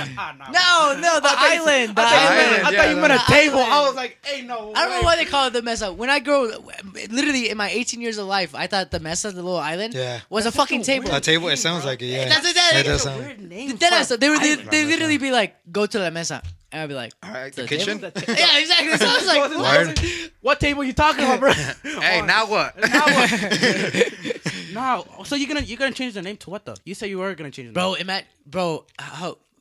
no, the I island. The island. I thought you meant a table. I was like, hey, no. I don't know why they call it the mesa. When I grow, literally in my 18 years of life, I thought the mesa, the little island, yeah. was that's a fucking table. A table. It sounds like it. Yeah, that's a weird name. Then they would they literally be like, go to the mesa. And I'd be like, all right, the, the kitchen. The yeah, exactly. So I was like, what? what table you talking about, bro? hey, oh, now what? now what? no, so you're gonna you're gonna change the name to what though? You said you were gonna change, the bro. Name. meant bro,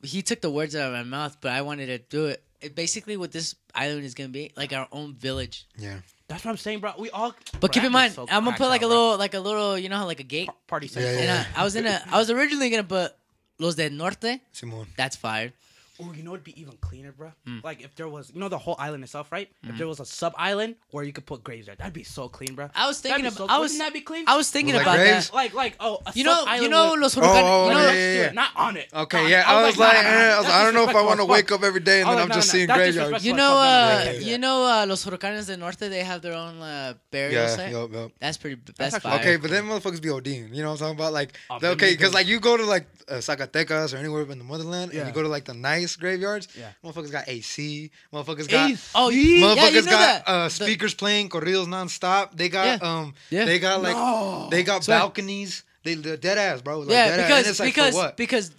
he took the words out of my mouth, but I wanted to do it. it. Basically, what this island is gonna be like our own village. Yeah. That's what I'm saying, bro. We all. But keep in mind, so I'm gonna put like out, a little, bro. like a little, you know how like a gate party. Yeah, yeah, yeah. I, I was in a. I was originally gonna put Los del Norte. Simón. That's fired. Oh, you know it'd be even cleaner, bro. Mm. Like if there was, you know, the whole island itself, right? Mm. If hmm. there was a sub island where you could put graves there, that'd be so clean, bro. I was thinking about. So, I was wouldn't that be clean. I was thinking like about graves? that. Like, like, oh, you know, you know, los huracanes. Oh, you know, yeah, yeah, yeah. not on it. Okay, yeah. I, was like, eh, I, don't know if I want to wake up every day and then oh, I'm just seeing graveyards. Uh, you know, you know, los huracanes del norte. They have their own uh, burial site. That's pretty. That's okay, but then motherfuckers be ODing. You know what I'm talking about? Like, oh, okay, because like you go to like Zacatecas or anywhere in the motherland, and you go to like the night nice graveyards. Yeah. Motherfuckers got AC. Motherfuckers got AC? Oh, yeah, motherfuckers you know got uh, speakers the... playing corridos nonstop. They got yeah. um yeah. they got like no. they got so balconies. They dead ass, bro. Like, yeah, because ass. Like, because because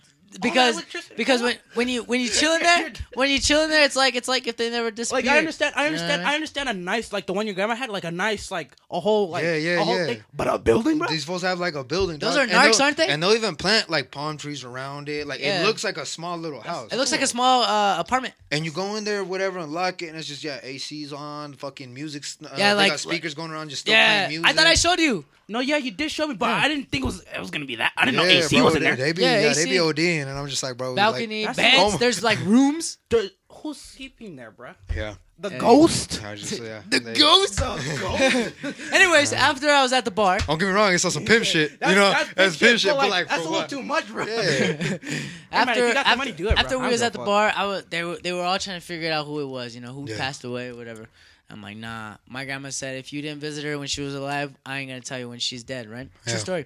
because because when, when you when you chill in there when you chill in there it's like it's like if they never disappeared. Like I understand, I understand, I understand a nice like the one your grandma had, like a nice like a whole like Yeah, yeah, a whole yeah. thing, but a building, bro. These folks have like a building. Those dog. are And narcs, aren't they? And they'll even plant like palm trees around it. Like Yeah. it looks like a small little house. it looks like a small uh, apartment. and you go in there, whatever, and lock it, and it's just yeah, AC's on, fucking music. Uh, Yeah, like got speakers going around, just still yeah, playing music. I thought I showed you. No, yeah, you did show me, but I didn't think it was it was gonna be that. I didn't know AC bro, was in there. They be, Yeah, yeah, they be ODing, and I'm just like, bro, balcony, like, beds. oh There's like rooms. There- who's sleeping there, bro? yeah. The ghost. I just, yeah. The they- ghost. Anyways, after I was at the bar, Don't get me wrong, it's on some pimp shit. you know, that's pimp shit, but like, that's a what? little too much, bro. Yeah. Hey, man, after after, we was at the bar, I was they were they were all trying to figure out who it was, you know, who passed away, whatever. I'm like, nah. My grandma said, if you didn't visit her when she was alive, I ain't gonna tell you when she's dead, right? Yeah. True story.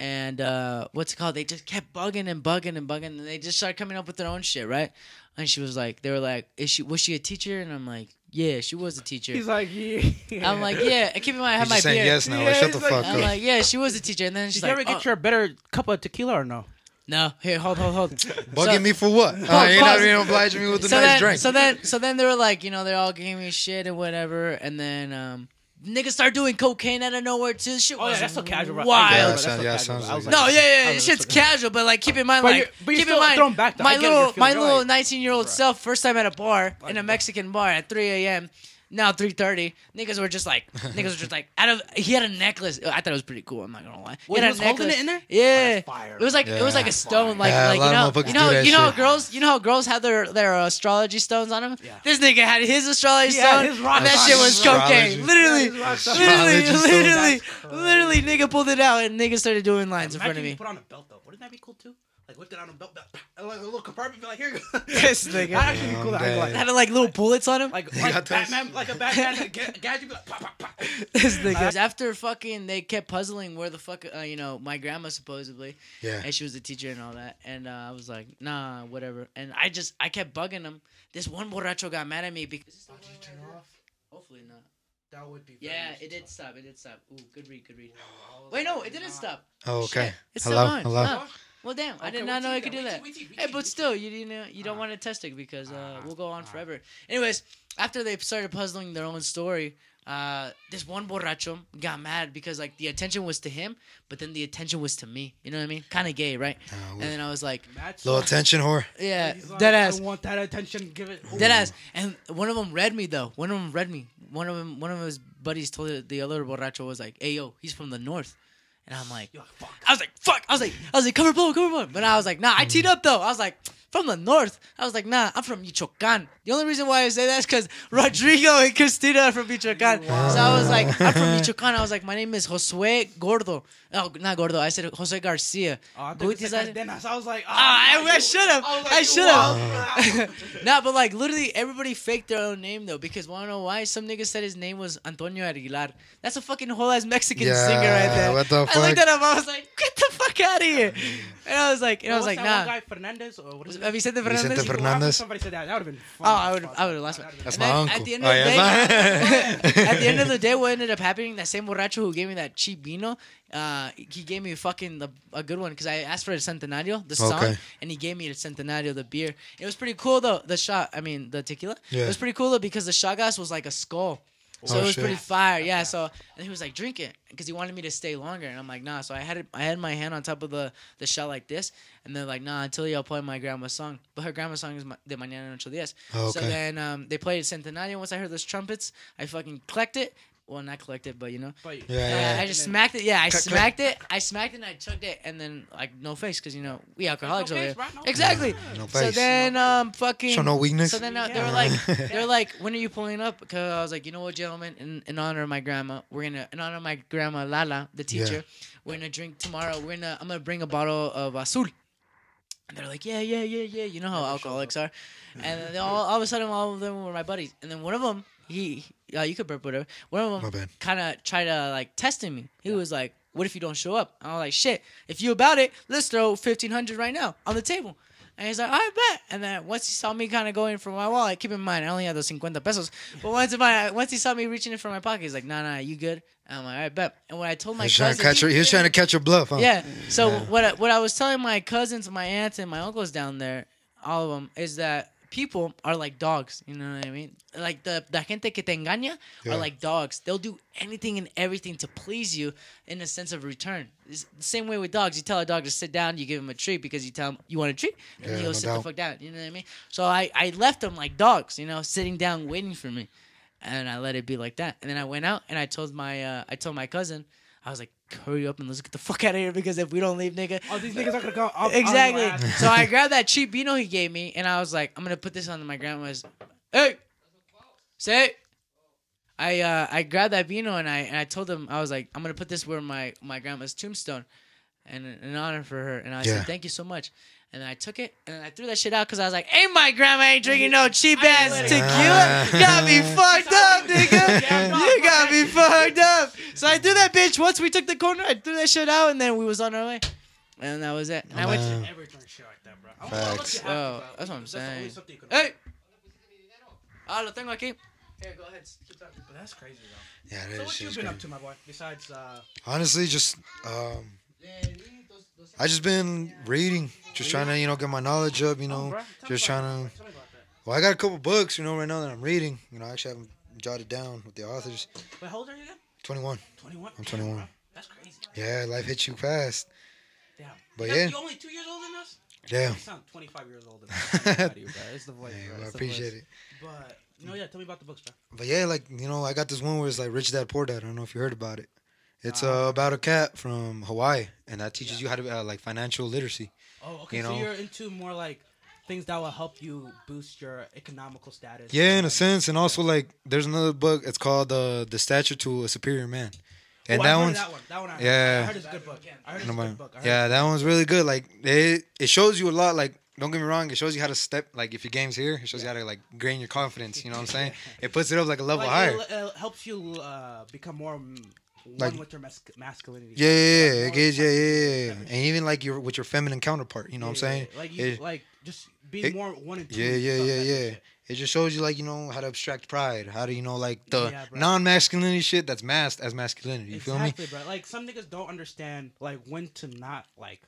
And uh, what's it called? They just kept bugging and bugging and bugging, and they just started coming up with their own shit, right? And she was like, they were like, is she was she a teacher? And I'm like, yeah, she was a teacher. He's like, yeah. I'm like, yeah. Keep in mind, I have my beard. Yes, now. Yeah, shut the like, fuck I'm up. I'm like, yeah, she was a teacher. And then she's Did like, you ever get oh. your better cup of tequila or no? No, here, hold, hold, hold. Bugging so- me for what? Uh, you're not even obliging me with a so nice then, drink. So then, so then they were like, you know, they all gave me shit and whatever, and then um, niggas start doing cocaine out of nowhere too. Shit Oh yeah, was that's so casual. bro. Wild. I get it, Yeah, bro. Sounds- yeah, sounds I like- No, yeah, yeah, I yeah. was Shit's casual, but like keep in mind, But like you're- but you're keep in mind, back, though. my I get little, you're feeling my little like- 19 year old self, first time at a bar in a Mexican bar at 3 a.m. Now 3:30, niggas were just like, niggas were just like, out of. He had a necklace. I thought it was pretty cool. I'm not gonna lie. Wait, had he a was holding necklace. it in there? Oh, Yeah, that's fire, it was like it was like Yeah. a stone, like Yeah, a like lot you of know, you know, that you know how shit. girls, you know how girls have their their astrology stones on them. Yeah. This nigga had his astrology He had stone, his rock and that stone. shit was Astrology. cocaine. Literally, Yeah, his rock stone. literally, Astrology stone. literally, That's literally, nigga pulled it out and nigga started doing lines in front of Imagine me. put on a belt though. Wouldn't that be cool too? Like whipped it on a belt, belt and like a little compartment. Be like, here you go. This nigga. That actually be cool. I'm I ain't gonna It lie. had like little bullets on him. Like like got those? Batman, like a Batman that gadget. Be like, pop, pop, pop. this nigga. After fucking, they kept puzzling where the fuck, uh, you know, my grandma supposedly, yeah. and she was the teacher and all that. And uh, I was like, nah, whatever. And I just, I kept bugging him. This one borracho got mad at me because. Hopefully not. That would be. Yeah, it did stop. It did stop. Ooh, good read, good read. Wait, no, it didn't stop. Oh, okay. Shit, It's still Hello, on. hello. No. Well, damn, I did not know see I could that. do We that. we see, we Hey, but still, you you know you don't want to test it because uh, we'll go on forever. Anyways, after they started puzzling their own story, uh, this one borracho got mad because like the attention was to him, but then the attention was to me. You know what I mean? Kind of gay, right? Uh, And then I was like, That's little attention whore. yeah, like, dead ass. I want that attention. Give it. Dead ass. And one of them read me though. One of them read me. One of them, one of his buddies told the- the other borracho was like, "Hey yo, he's from the north," and I'm like, fuck. I was like, "Fuck!" I was like, I was like, "Cover blow, cover blow," but I was like, "Nah." I teed up though. I was like, "From the north." I was like, "Nah, I'm from Michoacan." The only reason why I say that is because Rodrigo and Christina are from Michoacan. So I was like, "I'm from Michoacan." I was like, "My name is Josue Gordo." No, not Gordo. I said Jose Garcia. Oh, I, thought Who you is said that? Cardenas. I was like, oh, Ah, I, I should have. I like, I should have. wild. nah, but like literally everybody faked their own name though because wanna know why? Some nigga said his name was Antonio Aguilar. That's a fucking whole ass Mexican Yeah, singer right there. what the fuck? I looked at him. I was like, get the fuck out of here. And I was like, and I was What's like, that nah. one guy, Fernandez or what is it? Vicente Fernandez. Vicente Well, Fernandez. Somebody said that. That would have been. Oh, I would, I would have lost my. That's my uncle. At the end Oh, of the yeah, day, at the end of the day, what ended up happening? That same borracho who gave me that cheap vino, uh, he gave me fucking the, a good one because I asked for the Centenario, the song, Okay. and he gave me the Centenario, the beer. It was pretty cool though. The shot, I mean, the tequila. Yeah. It was pretty cool though because the shot glass was like a skull. So Oh, it was shit. pretty fire, yeah. So and he was like, "Drink it," because he wanted me to stay longer, and I'm like, "Nah." So I had it, I had my hand on top of the the shot like this, and they're like, "Nah, until y'all play my grandma's song." But her grandma's song is Ma- De Mañana en Ocho Días. Oh, So then um, they played Centenario. Once I heard those trumpets, I fucking collect it. Well, not collected, but you know. But, Yeah, Uh, yeah. I just smacked it. Yeah, I Click, click. smacked it. I smacked it and I chugged it, and then like no face, cause you know we alcoholics No over face, here. bro, no exactly. No So face. then um fucking. Show no weakness. So then uh, they were like, they're like, when are you pulling up? Because I was like, you know what, gentlemen, in, in honor of my grandma, we're gonna, in honor of my grandma Lala, the Yeah. teacher, we're gonna drink tomorrow. We're gonna, I'm gonna bring a bottle of Azul. And they're like, yeah, yeah, yeah, yeah. You know how alcoholics are. And then they all, all of a sudden, all of them were my buddies. And then one of them, he, uh, you could burp whatever. One of them kind of tried to like testing me. He was like, what if you don't show up? I was like, shit. If you about it, let's throw fifteen hundred right now on the table. And he's like, I bet. And then once he saw me kind of going for my wallet, keep in mind I only had those 50 pesos. But once my once he saw me reaching it for my pocket, he's like, Nah, nah, you good? And I'm like, I bet. And when I told my He was trying to cousin, catch her. He was trying to catch your bluff, huh? yeah. So Yeah. what I, what I was telling my cousins, my aunts, and my uncles down there, all of them, is that people are like dogs. You know what I mean? Like the the gente que te engaña Yeah. are like dogs. They'll do anything and everything to please you in a sense of return. It's the same way with dogs. You tell a dog to sit down, you give him a treat because you tell him you want a treat, and Yeah, he'll no sit doubt. the fuck down. You know what I mean? So I I left them like dogs. You know, sitting down waiting for me. And I let it be like that. And then I went out and I told my uh, I told my cousin, I was like, hurry up and let's get the fuck out of here because if we don't leave, nigga. Oh, these niggas are gonna come. Up, Exactly. On so I grabbed that cheap vino he gave me and I was like, I'm gonna put this on my grandma's. Hey, say. I uh I grabbed that vino and I and I told him I was like I'm gonna put this where my my grandma's tombstone, and an honor for her and I Yeah. said thank you so much. And then I took it and then I threw that shit out because I was like, "Ain't my grandma ain't drinking no cheap ass let it tequila? got me fucked up, nigga. You got me fucked up." So I threw that bitch. Once we took the corner, I threw that shit out, and then we was on our way, and that was it. And I went. man. Never drink shit like that, bro. I don't know Facts. what you have to, Oh, bro. that's what I'm saying. something you can- Hey. Ah, lo tengo aquí. Here, go ahead. But that's crazy though. Yeah, that So what you is been crazy. up to, my boy? Besides, uh, Honestly, just um, I just been reading, just trying to you know get my knowledge up. You know, bro, tell me just trying to. Tell me about that. Well, I got a couple books, you know, right now that I'm reading. You know, I actually haven't jotted down with the authors. Wait, how old are you again? 21. 21. I'm 21. That's crazy. Yeah, life hits you fast. Damn. But yeah. You only two years older than us? Yeah. You sound 25 years older than. I'm proud of you. It's the voice, well, I appreciate voice. it. But, no, yeah, tell me about the books, bro. But yeah, like you know, I got this one where it's like Rich Dad Poor Dad. I don't know if you heard about it. It's uh, about a cat from Hawaii, and that teaches you how to uh, like financial literacy. Oh, okay. You so know. you're into more like things that will help you boost your economical status. Yeah, in a sense, and also like there's another book. It's called uh, "The Stature to a Superior Man," and oh, that one's that one. That one. Yeah. I heard it's good book. I heard it's a Nobody- good book. I heard yeah, that one's really good. Like it, it shows you a lot. Like don't get me wrong, it shows you how to step. Like if your game's here, it shows you how to like gain your confidence. You know what I'm saying? It puts it up like a level like, higher. It, it helps you uh, become more Like- with your mas- masculinity. Yeah, yeah, Like, yeah. It yeah, yeah, yeah. And even like your with your feminine counterpart. You know what I'm Yeah, saying? yeah, Like you, It- like just being it- more one and two. Yeah, yeah, yeah, that type of yeah. shit. It just shows you like you know how to abstract pride, how to you know like the Yeah, non-masculinity shit that's masked as masculinity. You feel me? Exactly, bro. Like some niggas don't understand like when to not like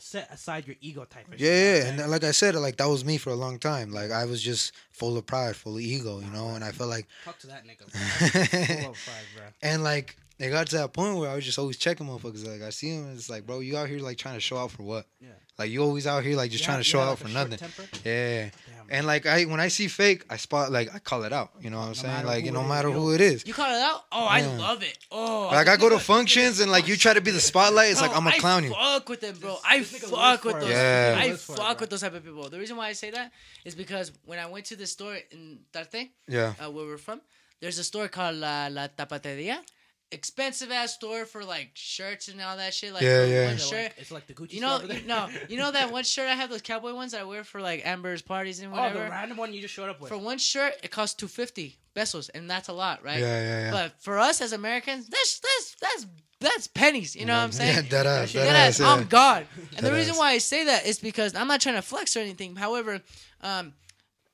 set aside your ego type of Yeah, shit. yeah, and like I said, like that was me for a long time. Like I was just full of pride, full of ego, you know. And I felt like, talk to that nigga. Full of pride, bro. and like it got to that point where I was just always checking motherfuckers. Like I see them, and it's like, bro, you out here like trying to show out for what? Yeah. Like you always out here like just You trying to show have, out like, for a nothing. temper? Yeah. Damn. And like I when I see fake, I spot like I call it out. You know what I'm saying? Like who no it is, matter who it is. You call it out? Oh, I love it. Oh, Like I go to functions and like you try to be the spotlight. It's like I'm gonna clown you. Fuck with them, bro. I this nigga lives fuck with those. Yeah. I Lives for it, fuck with those type of people. The reason why I say that is because when I went to the store in Tarte, Yeah. uh, where we're from, there's a store called La, La Tapateria. Expensive ass store for like shirts and all that shit. Like Yeah, for yeah. one shirt. like- it's like the Gucci You know, store over there? you, no, you know that one shirt I have those cowboy ones that I wear for like Amber's parties and whatever. Oh, whatever. the random one you just showed up with. for one shirt, it costs two fifty pesos, and that's a lot, right? Yeah, yeah, yeah. But for us as Americans, that's that's that's that's pennies. You know what I'm saying? Yeah, dead ass, shit- dead Dead ass. ass, I'm God. And the reason ass. why I say that is because I'm not trying to flex or anything. However, um,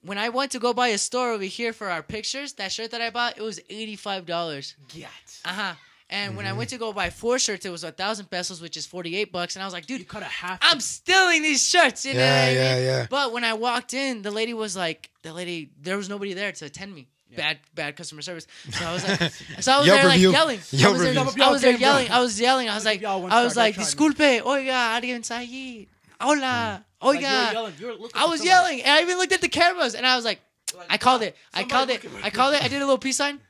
when I went to go buy a store over here for our pictures, that shirt that I bought, it was eighty-five dollars. Get. Uh huh. And when I Mm-hmm. went to go buy four shirts, it was a thousand pesos, which is forty-eight bucks. And I was like, You dude, cut a half. I'm stealing these shirts. You know Yeah, what I yeah, mean? yeah. But when I walked in, the lady was like, the lady, there was nobody there to attend me. Bad, bad customer service. So I was like, so I was there like review. yelling. I Yelp was there. I was there Yelp game, bro. yelling. I was yelling. I was like, give y'all I was star, like, don't try disculpe, oiga, alguien está allí. Hola, hmm. Like, you were oiga. yelling. You were I was somebody. yelling, and I even looked at the cameras, and I was like, Like, I called it. I called it. I called it. I did a little peace sign,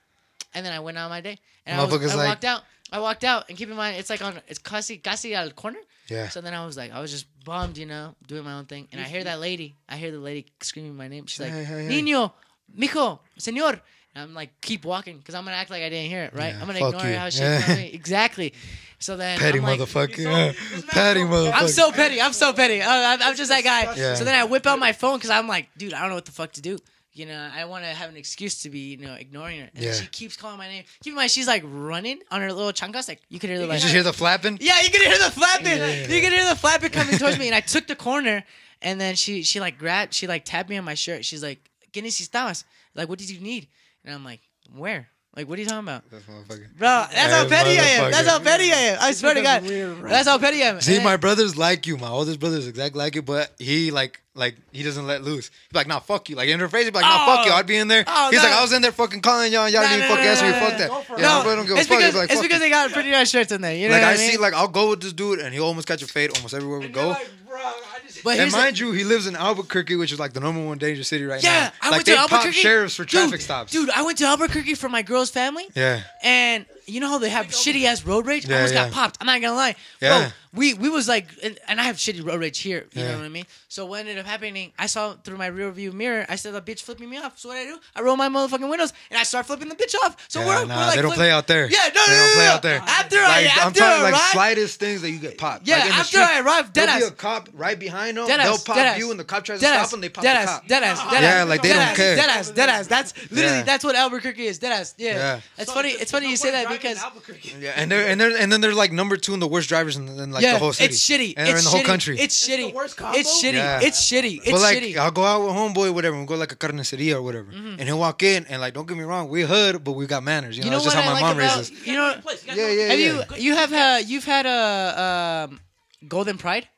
and then I went on my day. And I, was, I like- walked out. I walked out, and keep in mind, it's like on, it's casi, casi al corner. Yeah. So then I was like, I was just bummed, you know, doing my own thing, and I hear mm-hmm. that lady. I hear the lady screaming my name. She's like, Hey, hey, hey. "Niño, mijo, señor." And I'm like, keep walking, because I'm gonna act like I didn't hear it, right? Yeah, I'm gonna ignore you. how she Yeah. exactly. So then Petty I'm like, motherfucker. Yeah. Petty motherfucker. I'm so petty. I'm so petty. I'm, I'm just that guy. Yeah. So then I whip out my phone because I'm like, dude, I don't know what the fuck to do. You know, I want to have an excuse to be, you know, ignoring her. And Yeah. she keeps calling my name. Keep in mind, she's like running on her little chancas. Like you could hear the You like, just hear the flapping. yeah, you can hear the flapping. You can hear the flapping coming towards me. And I took the corner, and then she she like grabbed, she like tapped me on my shirt. She's like, "¿Qué necesitabas? Like, what did you need?" And I'm like, "Where? Like, what are you talking about?" This motherfucker. Bro, that's how petty I am. That's how petty I am. I swear to God. That's how petty I am. See, my brother's like you. My oldest brother's exactly like you, but he like like he doesn't let loose. He's like, nah, fuck you. Like in her face, he's like, nah, Oh. fuck you. Oh. I'd be in there. Oh, he's no. like, I was in there fucking calling y'all. Y'all No, didn't no, even fucking no, answer me. no, Fuck that. go for. Yeah, my no, brother don't give a it's fuck. because He's like, it's fuck because you. they got pretty nice shirts in there. You know Like what I I mean? see, like I'll go with this dude, and he'll almost catch a fade almost everywhere we And go. like, bro, I just. But And here's the- mind you, he lives in Albuquerque, which is like the number one dangerous city right yeah, now. I like went they to Albuquerque. sheriffs for Dude, traffic stops. Dude, I went to Albuquerque for my girl's family. Yeah. And you know how they have shitty ass road rage? I Yeah, almost got popped. I'm not gonna lie. Yeah. Bro, we we was like, and, and I have shitty road rage here. You Yeah. know what I mean? So what ended up happening? I saw through my rear view mirror. I saw the bitch flipping me off. So what I do? I roll my motherfucking windows and I start flipping the bitch off. So Yeah, we're, nah, we're like, they don't flip- play out there. Yeah, no, They no, don't no, play no. out there. After Like I after I'm talking I like slightest things that you get popped. Yeah, like in the after street, I arrived, there'll be a cop right behind them. Deadass, They'll pop deadass. you, and the cop tries to stop them. They pop deadass, the cop. Deadass, deadass, Yeah, like they don't deadass, care. Deadass, deadass. That's literally that's what Albuquerque is. Dead ass. Yeah. It's funny. It's funny you say that Driving because Albuquerque. Yeah, and they're and they're and then they're like number two in the worst drivers in, in like yeah, the whole city. it's shitty. And they're it's in the whole shitty. country. It's shitty. worst combo? It's shitty. Yeah. It's shitty. It's but like shitty. I'll go out with homeboy, whatever, and we'll go like a carniceria or whatever, Mm-hmm. and he'll walk in and like, don't get me wrong, we hood, but we got manners. You know, You know that's just how I my like mom about raises. you know? Place. guys Yeah, know- yeah, Have you you have had you've had a um, Golden Pride?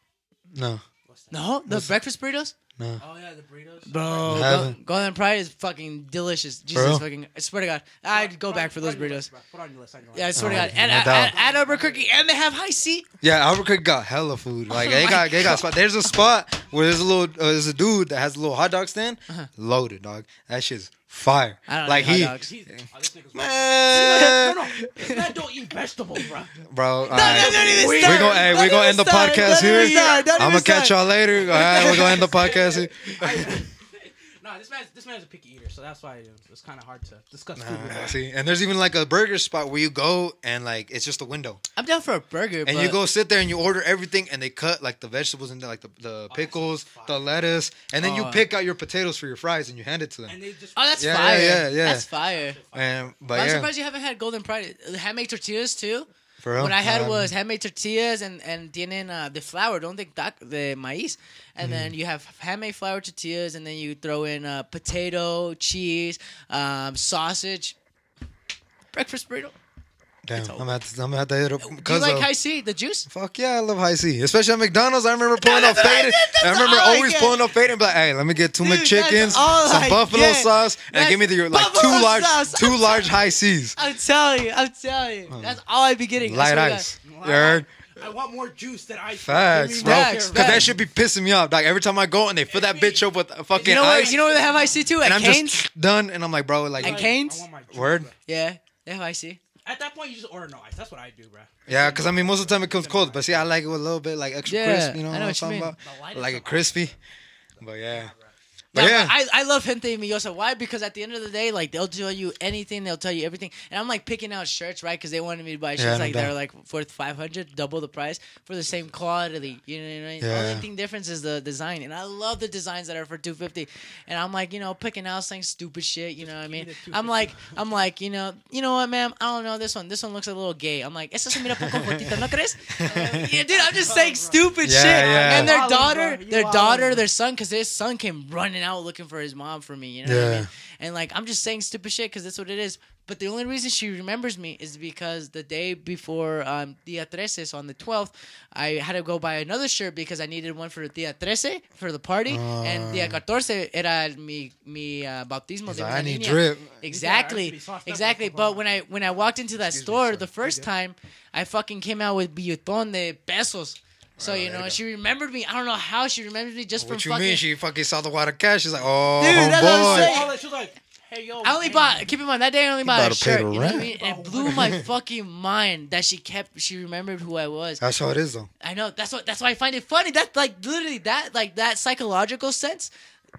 No, No, the breakfast burritos. No. Oh yeah, the burritos. Bro, I Go- haven't. Golden Pride is fucking delicious. Jesus real? fucking, I swear to God, I'd go back for those burritos. Put on your list. I know. Yeah, I swear to Oh, God, and no at, doubt. at, at Albuquerque, and they have high C. Yeah, Albuquerque got hella food. Like they my got, they got spot. There's a spot where there's a little, uh, there's a dude that has a little hot dog stand, loaded dog. That shit's fire. I don't like like he, dogs. Oh, this nigga's man, no, no, this man don't eat vegetables, bro. bro. No, right. no, don't we start. gonna, hey, we Don't gonna end the podcast here. I'm gonna catch y'all later. All right, we're gonna end the podcast here. Nah, this man's this man's a picky eater, so that's why it's kind of hard to discuss food with him. see, and there's even like a burger spot where you go and like it's just a window, I'm down for a burger, and but you go sit there and you order everything, and they cut like the vegetables and like the, the oh, pickles, the lettuce, and then you Oh. pick out your potatoes for your fries and you hand it to them. And they just Oh, that's Yeah, fire. yeah, yeah, yeah. That's fire. And but I'm yeah, surprised you haven't had Golden Pride. Handmade tortillas too. For real. What I had Um, was handmade tortillas and and tienen uh, the flour. Don't think that the maíz. And then Mm. you have handmade flour tortillas, and then you throw in uh, potato, cheese, um, sausage. Breakfast burrito. Damn, It's I'm gonna have to, I'm gonna hit up Do you like of, Hi-C, the juice? fuck yeah, I love Hi-C, especially at McDonald's. I remember pulling up that's I faded. I remember all I always get. pulling up faded and be like, hey, let me get two Dude, McChickens, some I buffalo get. sauce, and That's give me the like two large, sauce. two large Hi-C's, I'm telling you, I'm telling you. That's all I'd be getting. Light swear to ice. You heard? I want more juice than ice. Facts, bro. Facts, Because that should be pissing me off. Like every time I go and they fill that bitch up with fucking You know where? ice, You know where they have IC too? At and I'm Cane's. just done. And I'm like, bro, like, At Like, Cane's? My Word? bro. yeah, they have IC. At that point, you just order no ice. That's what I do, bro. yeah, because I mean, most of the time it comes cold, but see, I like it with a little bit like extra Yeah, crisp. You know I what I'm what you talking mean. about? The lightest Like of it crispy. But yeah, Yeah, but yeah. I, I love gente miosa. Why? Because at the end of the day, like they'll tell you anything, they'll tell you everything, and I'm like picking out shirts, right? Because they wanted me to buy shirts Yeah, no like they're doubt. like worth 500, double the price for the same quality. You know what I mean? The Yeah. only thing difference is the design, and I love the designs that are for 250. And I'm like, you know, picking out saying stupid shit. You know what I mean? I'm like, I'm like, you know, you know what, ma'am? I don't know this one. This one looks a little gay. I'm like, eso se mira poco gordito, ¿no crees? yeah, dude, I'm just saying stupid Yeah, shit. yeah. And their wildin', daughter, bro. You their wildin'. daughter, their son, because his son came running out looking for his mom for me. You know what I Yeah. mean? And like, I'm just saying stupid shit because that's what it is. But the only reason she remembers me is because the day before um, Dia Trece, so on the 12th, I had to go buy another shirt because I needed one for Dia Trece for the party, and Dia Catorce era mi mi uh, bautismo He's de I need niña. drip. Exactly, Yeah, exactly. But when I when I walked into that Excuse store sir. the first time, I fucking came out with billetón de pesos. So you know, she remembered me. I don't know how she remembered me just What from you fucking. mean? She fucking saw the water cash. She's like, oh Dude, that's what I'm saying. All that, she was like, "Hey yo." I only man, bought. Keep in mind that day I only bought about a to pay shirt. the You know what I mean? And it blew my fucking mind that she kept. She remembered who I was. That's how it is though. I know. That's what. That's why I find it funny. That's like literally that. Like that psychological sense.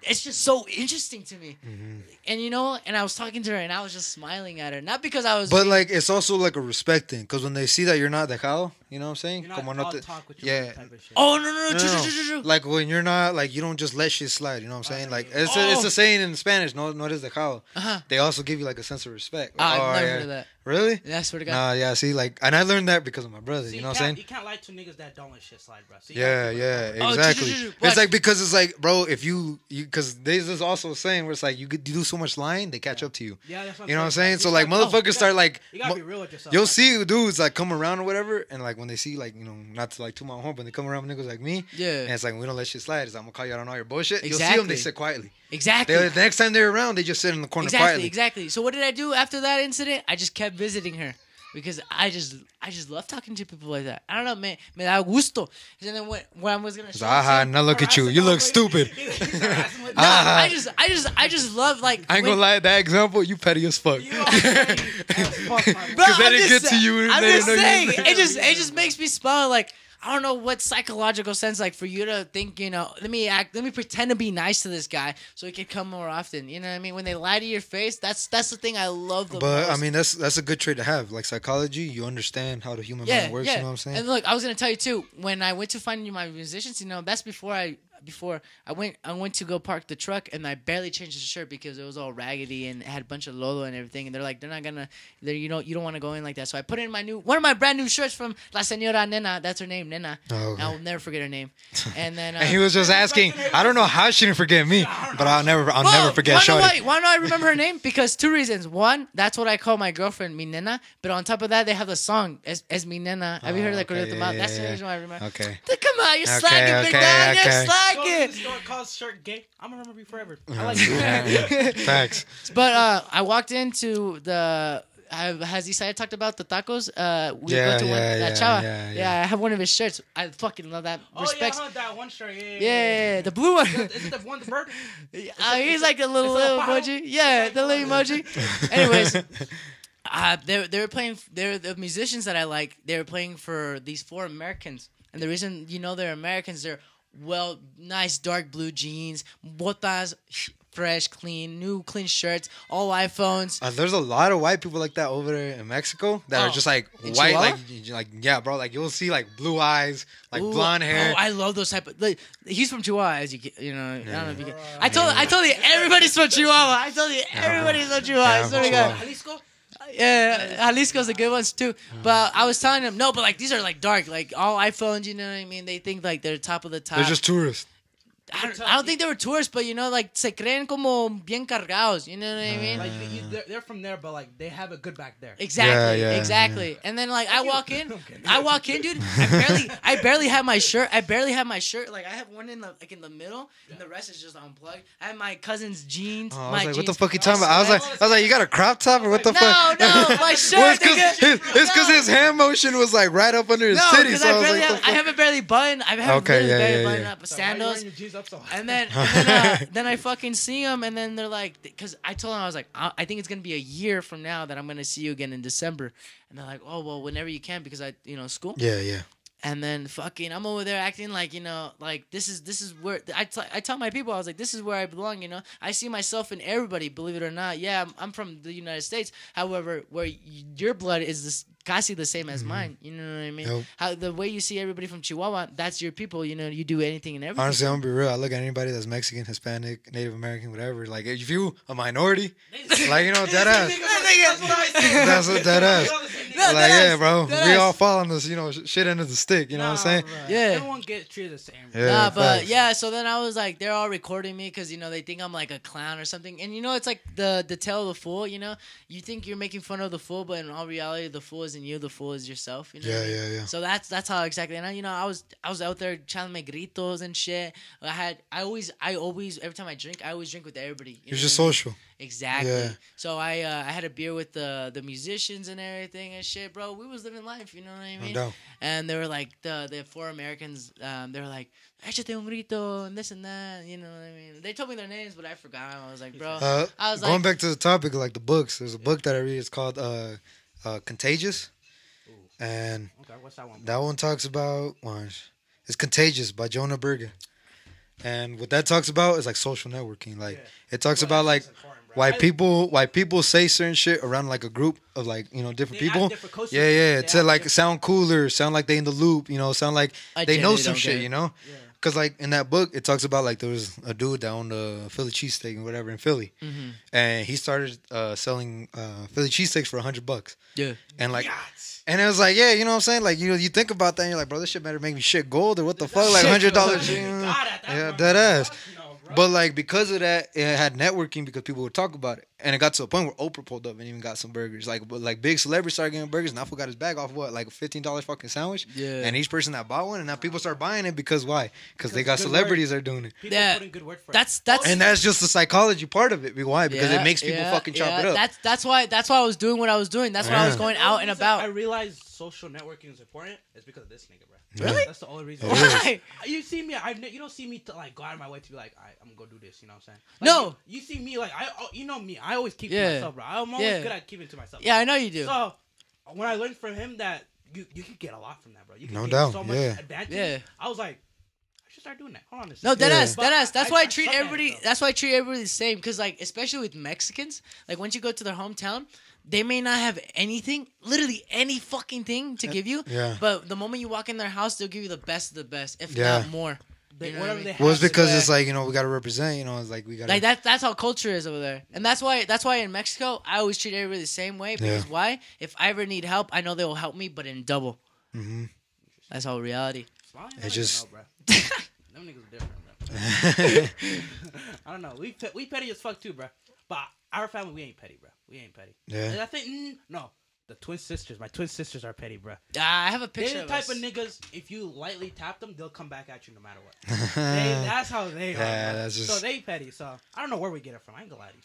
It's just so interesting to me. Mm-hmm. And you know, and I was talking to her, and I was just smiling at her, not because I was. But like, it's also like a respect thing, because when they see that you're not dejado, you know what I'm saying? You're not Como no te- talk with yeah. type of shit. oh no no no! Like when you're not like you don't just let shit slide. You know what I'm saying? Like it's a, Oh. it's a saying in Spanish. No, no, it is dejado. Uh-huh. They also give you like a sense of respect. Ah, I've oh, never yeah. heard of that. Really? Yeah, I swear to God. Nah, yeah. See, like, and I learned that because of my brother. See, you know what I'm saying? You can't lie to niggas that don't let shit slide, bro. So Yeah, gotta keep it yeah, real. Oh, exactly. Watch. It's like because it's like, bro, if you you because there's this also a saying where it's like you, you do so much lying, they catch up to you. Yeah, that's what I'm You know what I'm saying. You So like, gotta- oh, motherfuckers start gotta- like, you gotta be real with yourself. You'll see dudes like come around or whatever, and like when they see like you know not to like to my home, but they come around with niggas like me, Yeah. and it's like we don't let shit slide. It's like, I'm gonna call you out on all your bullshit. You'll see them, they sit quietly. exactly. They, the next time they're around, they just sit in the corner exactly, quietly. exactly. So what did I do after that incident? I just kept visiting her because I just I just love talking to people like that. I don't know, man. Me da gusto. And then when, when I was gonna show Aha, some- now look at you. You look stupid. Ah. I just I just I just love like I ain't when- gonna lie, that example, you petty as fuck. You are petty as fuck, my Bro, Because they didn't get to you, I'm just didn't know you saying, it just it just makes me smile. Like I don't know what psychological sense like for you to think, you know, let me act, let me pretend to be nice to this guy so he could come more often. You know what I mean? When they lie to your face, that's that's the thing I love the But most. I mean, that's that's a good trait to have. Like psychology, you understand how the human mind works. You know what I'm saying? And look, I was gonna tell you too. When I went to find you my musicians, you know, that's before I before I went I went to go park the truck and I barely changed the shirt because it was all raggedy and it had a bunch of Lolo and everything. And they're like, they're not gonna, they're you know, you don't want to go in like that. So I put in my new one of my brand new shirts from La Señora Nena. That's her name, Nena. Oh, okay. I'll never forget her name. And then uh, and he was just asking. I don't know how she didn't forget me, but I'll never, I'll Well, never forget know Shorty. why, why do I remember her name? Because two reasons. One, that's what I call my girlfriend, mi nena. But on top of that, they have the song as, as mi nena. Have you heard Oh, that? okay, Okay, yeah, That's the reason why I remember. Okay. Come on, you're Okay, slacking, big okay, dog. You're okay. Go to the slacking. store, call shirt gay. I'm gonna remember you forever. I like you. yeah, yeah. Facts. But uh, I walked into the. I, has Isaiah talked about the tacos? Uh, we Yeah, go to one, yeah, that yeah, chava. yeah, yeah. I have one of his shirts. I fucking love that. Oh Respects. yeah, huh, that one shirt. Yeah, yeah, yeah, yeah, yeah, yeah, the blue one. Is it the one the bird? Uh, he's like a little it's a little bottle. emoji. Yeah, the little emoji. Anyways, uh, they they were playing. They're the musicians that I like. They were playing for these four Americans, and the reason you know they're Americans, they're well, nice dark blue jeans, botas, fresh, clean, new clean shirts, all iPhones. Uh, there's a lot of white people like that over there in Mexico that Oh. are just like In white, Chihuahua? like like yeah, bro. Like you'll see like blue eyes, like Ooh, blonde hair. Oh, I love those type of. Like, he's from Chihuahua, as you can- you know. Yeah. I don't know if you can. I told I told you everybody's from Chihuahua. I told you everybody's from Chihuahua. I Yeah, I'm swear to God. Jalisco. Yeah, Jalisco's the good ones too. But I was telling them no, but like these are like dark, like all iPhones. You know what I mean? They think like they're top of the top. They're just tourists. I, don't, I don't think they were tourists, but you know, like se creen como bien cargados. You know what I mean? Like you, they're, they're from there, but like they have it good back there. Exactly, Yeah, yeah, exactly. And then like I walk in, Okay. I walk in, dude. I barely, I barely have my shirt. I barely have my shirt. Like I have one in the like in the middle, and the rest is just unplugged. I have my cousin's jeans. Oh, I my was like, what the jeans, fuck you my talking about? I was like, sweats. I was like, you got a crop top or what the No, fuck? no, no, my shirt, well, it's because his, No. his hand motion was like right up under his no, titties. because So I I was barely like, have, what I haven't barely buttoned. I haven't Okay, really yeah, barely yeah, buttoned yeah. up with So why you sandals. wearing your jeans up so high? And then, and then, uh, then I fucking see them, and then they're like, because I told them I was like, I, I think it's gonna be a year from now that I'm gonna see you again in December, and they're like, oh well, whenever you can, because I, you know, school. Yeah, yeah. And then fucking, I'm over there acting like you know, like this is this is where I, t- I tell my people I was like, this is where I belong. You know, I see myself in everybody. Believe it or not, yeah, I'm, I'm from the United States. However, where y- your blood is this casi the same as mm-hmm. mine. You know what I mean? Yep. How the way you see everybody from Chihuahua, that's your people. You know, you do anything and everything. Honestly, I'm gonna be real. I look at anybody that's Mexican, Hispanic, Native American, whatever. Like, if you a minority, like you know, dead ass. That's what I said. That's what that is. No, like, that yeah, bro. that We ass. all fall on this, you know, sh- shit end of the stick. You know what I'm saying? Yeah. Everyone gets treated the same. Yeah, nah, but facts. yeah. So then I was like, they're all recording me because you know they think I'm like a clown or something. And you know, it's like the the tale of the fool. You know, you think you're making fun of the fool, but in all reality, the fool isn't you. The fool is yourself. You know. I Yeah, mean? yeah, yeah. So that's that's how exactly. And I, you know, I was I was out there trying to make gritos and shit. I had I always I always every time I drink, I always drink with everybody. You You're just I mean? social. Exactly. Yeah. So I uh, I had a beer with the the musicians and everything and shit, bro. We was living life, you know what I No mean? doubt. And they were like the the four Americans. Um, they were like, "Échate un grito" and this and that. You know what I mean? They told me their names, but I forgot. I was like, bro. Uh, I was going like, back to the topic of like the books, there's a book that I read. It's called uh, uh, Contagious, and Okay, what's that one? that one talks about well, it's Contagious by Jonah Berger, and what that talks about is like social networking. Like it talks Well, about like that's important, bro. why people why people say certain shit around like a group of like you know different They people. different. Yeah, yeah, They to like different. sound cooler, sound like they in the loop, you know, sound like I they know some shit, it. you know. Yeah. Cause like in that book, it talks about like there was a dude that owned a Philly cheesesteak and whatever in Philly, Mhm. and he started uh, selling uh, Philly cheesesteaks for hundred bucks. yeah. And like, and it was like, yeah, you know what I'm saying? Like, you know, you think about that, and you're like, bro, this shit better make me shit gold or what the fuck? Like hundred dollars, that Yeah, dead ass. Fuck. But like because of that, it had networking because people would talk about it, and it got to a point where Oprah pulled up and even got some burgers. Like, but like big celebrities started getting burgers, and I forgot his bag off what like a fifteen dollars fucking sandwich. Yeah. And each person that bought one, and now people start buying it because why? Because they got celebrities that are doing it. People Yeah. put in good word for it. That's that's And that's just the psychology part of it. Why? Because Yeah, it makes people yeah, fucking chop yeah. it up. That's that's why that's why I was doing what I was doing. That's why I was going out and about. I realized social networking is important. It's because of this nigga, bro. Really? That's the only reason. Why? You see me, I you don't see me to like go out of my way to be like, I, I'm gonna go do this. You know what I'm saying? Like, No. You, you see me like I, oh, you know me. I always keep Yeah. to myself, bro. I'm always Yeah. good at keeping to myself. Yeah, I know you do. So when I learned from him that you you could get a lot from that, bro. You can No get doubt, so much yeah. advantage. Yeah. I was like, I should start doing that. Hold on a second. No, dead Yeah. ass, But ass. That's why I I treat suck at it, everybody. though. That's why I treat everybody the same. Cause like, especially with Mexicans, like once you go to their hometown, they may not have anything, literally any fucking thing to give you. yeah. But the moment you walk in their house, they'll give you the best of the best, if Yeah. not more. They, You know whatever what I mean? have. Well, it's because it's like you know we gotta represent. You know, it's like we gotta. Like that. That's how culture is over there, and that's why. That's why in Mexico, I always treat everybody the same way. Because Yeah. why? If I ever need help, I know they will help me, but in double. hmm That's all reality. Smiley, I It just- know. Them niggas different, bro. I don't know. We pe- we petty as fuck too, bro. But our family, we ain't petty, bro. We ain't petty. Yeah. And I think mm, no, the twin sisters. My twin sisters are petty, bro. Ah, I have a picture. They're the of type us. of niggas. If you lightly tap them, they'll come back at you no matter what. They, that's how they are. Yeah, bro. that's So they petty. So I don't know where we get it from. I ain't gonna lie to you.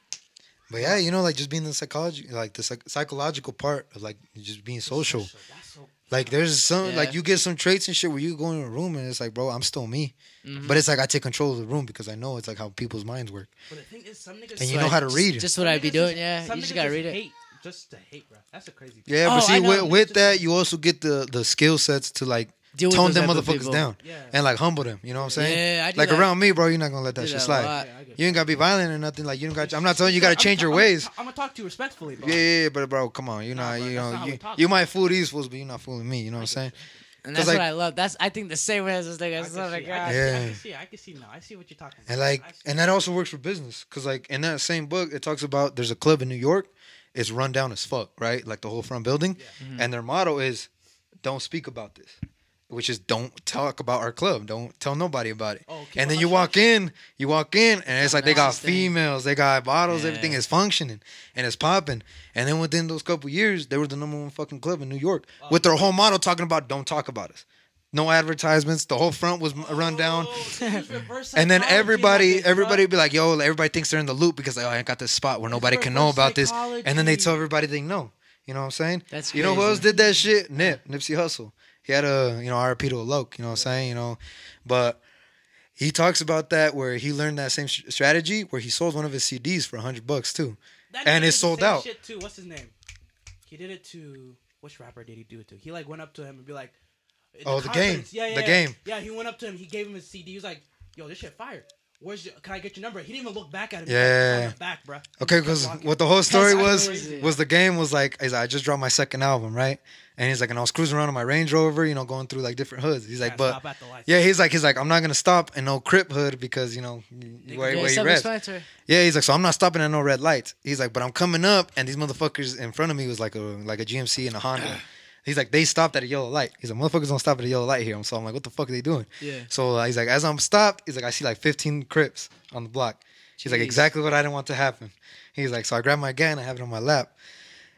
But yeah, you know, like just being the psychology, like the psych- psychological part of like just being social. That's so. Like there's some Yeah. like you get some traits and shit where you go in a room and it's like, bro, I'm still me. Mhm. But it's like I take control of the room because I know it's like how people's minds work. But the thing is, some niggas. And you So know how to just- read. Just some what I'd be doing. just- Yeah, some you just gotta read it. Hate just to hate, bro. That's a crazy. Yeah, Oh, but I see, with, with that, you also get the the skill sets to like Deal tone them motherfuckers down Yeah. and like humble them. You know what I'm saying? Yeah, I do like that. around me, bro, you're not gonna let that shit slide. Yeah, You ain't gotta be violent or nothing. Like you don't got. I'm not telling you, you gotta I'm- change your I'm- ways. I'm gonna talk to you respectfully, bro. Yeah, yeah, yeah, but bro, come on, you know, Nah, bro, you know, not you, you might fool these fools, but you're not fooling me. You know what I'm saying? And that's what I love. That's I think the same way as this nigga. I I can, see, I, God. can, Yeah. I can see, I can see now. I see what you're talking about. And like, and that also works for business, cause like in that same book, it talks about there's a club in New York, it's run down as fuck, right? Like the whole front building, Mm-hmm. and their motto is, "Don't speak about this," which is don't talk about our club, don't tell nobody about it. Oh, and then you walk in, you walk in, and it's like they got females, they got bottles, Yeah. everything is functioning and it's popping. And then within those couple years, they were the number one fucking club in New York Oh, with their whole motto talking about don't talk about us. No advertisements. The whole front was run down. Oh, use reverse And then everybody, everybody be like, "Yo, everybody thinks they're in the loop because like, oh, I got this spot where nobody can know about this." And then they tell everybody they know. You know what I'm saying? That's you know who else did that shit? Nip, Nipsey Hussle. He had a you know RP to Alok. You know what I'm saying? You know, but he talks about that where he learned that same sh- strategy where he sold one of his CDs for hundred bucks too. That and it it's did the sold same out. Shit too. What's his name? He did it to which rapper did he do it to? He like went up to him and be like, Oh, the game. Yeah, yeah, The yeah. game. Yeah, he went up to him. He gave him his CD. He was like, "Yo, this shit fire. Where's your? Can I get your number?" He didn't even look back at him. He Yeah. was like, back, bro. Okay, because what the whole story was was the game was like is I just dropped my second album, right? And he's like, and I was cruising around on my Range Rover, you know, going through like different hoods. He's like, but stop at the lights. yeah, he's like, he's like, I'm not gonna stop in no Crip hood because you know where, Yeah, where you rest. Yeah, he's like, so I'm not stopping at no red lights. He's like, but I'm coming up, and these motherfuckers in front of me was like a like a GMC and a Honda. He's like, they stopped at a yellow light. He's like, motherfuckers don't stop at a yellow light here. So I'm like, what the fuck are they doing? Yeah. So uh, he's like, as I'm stopped, he's like, I see like 15 Crips on the block. He's like, exactly what I didn't want to happen. He's like, so I grab my gun, I have it on my lap,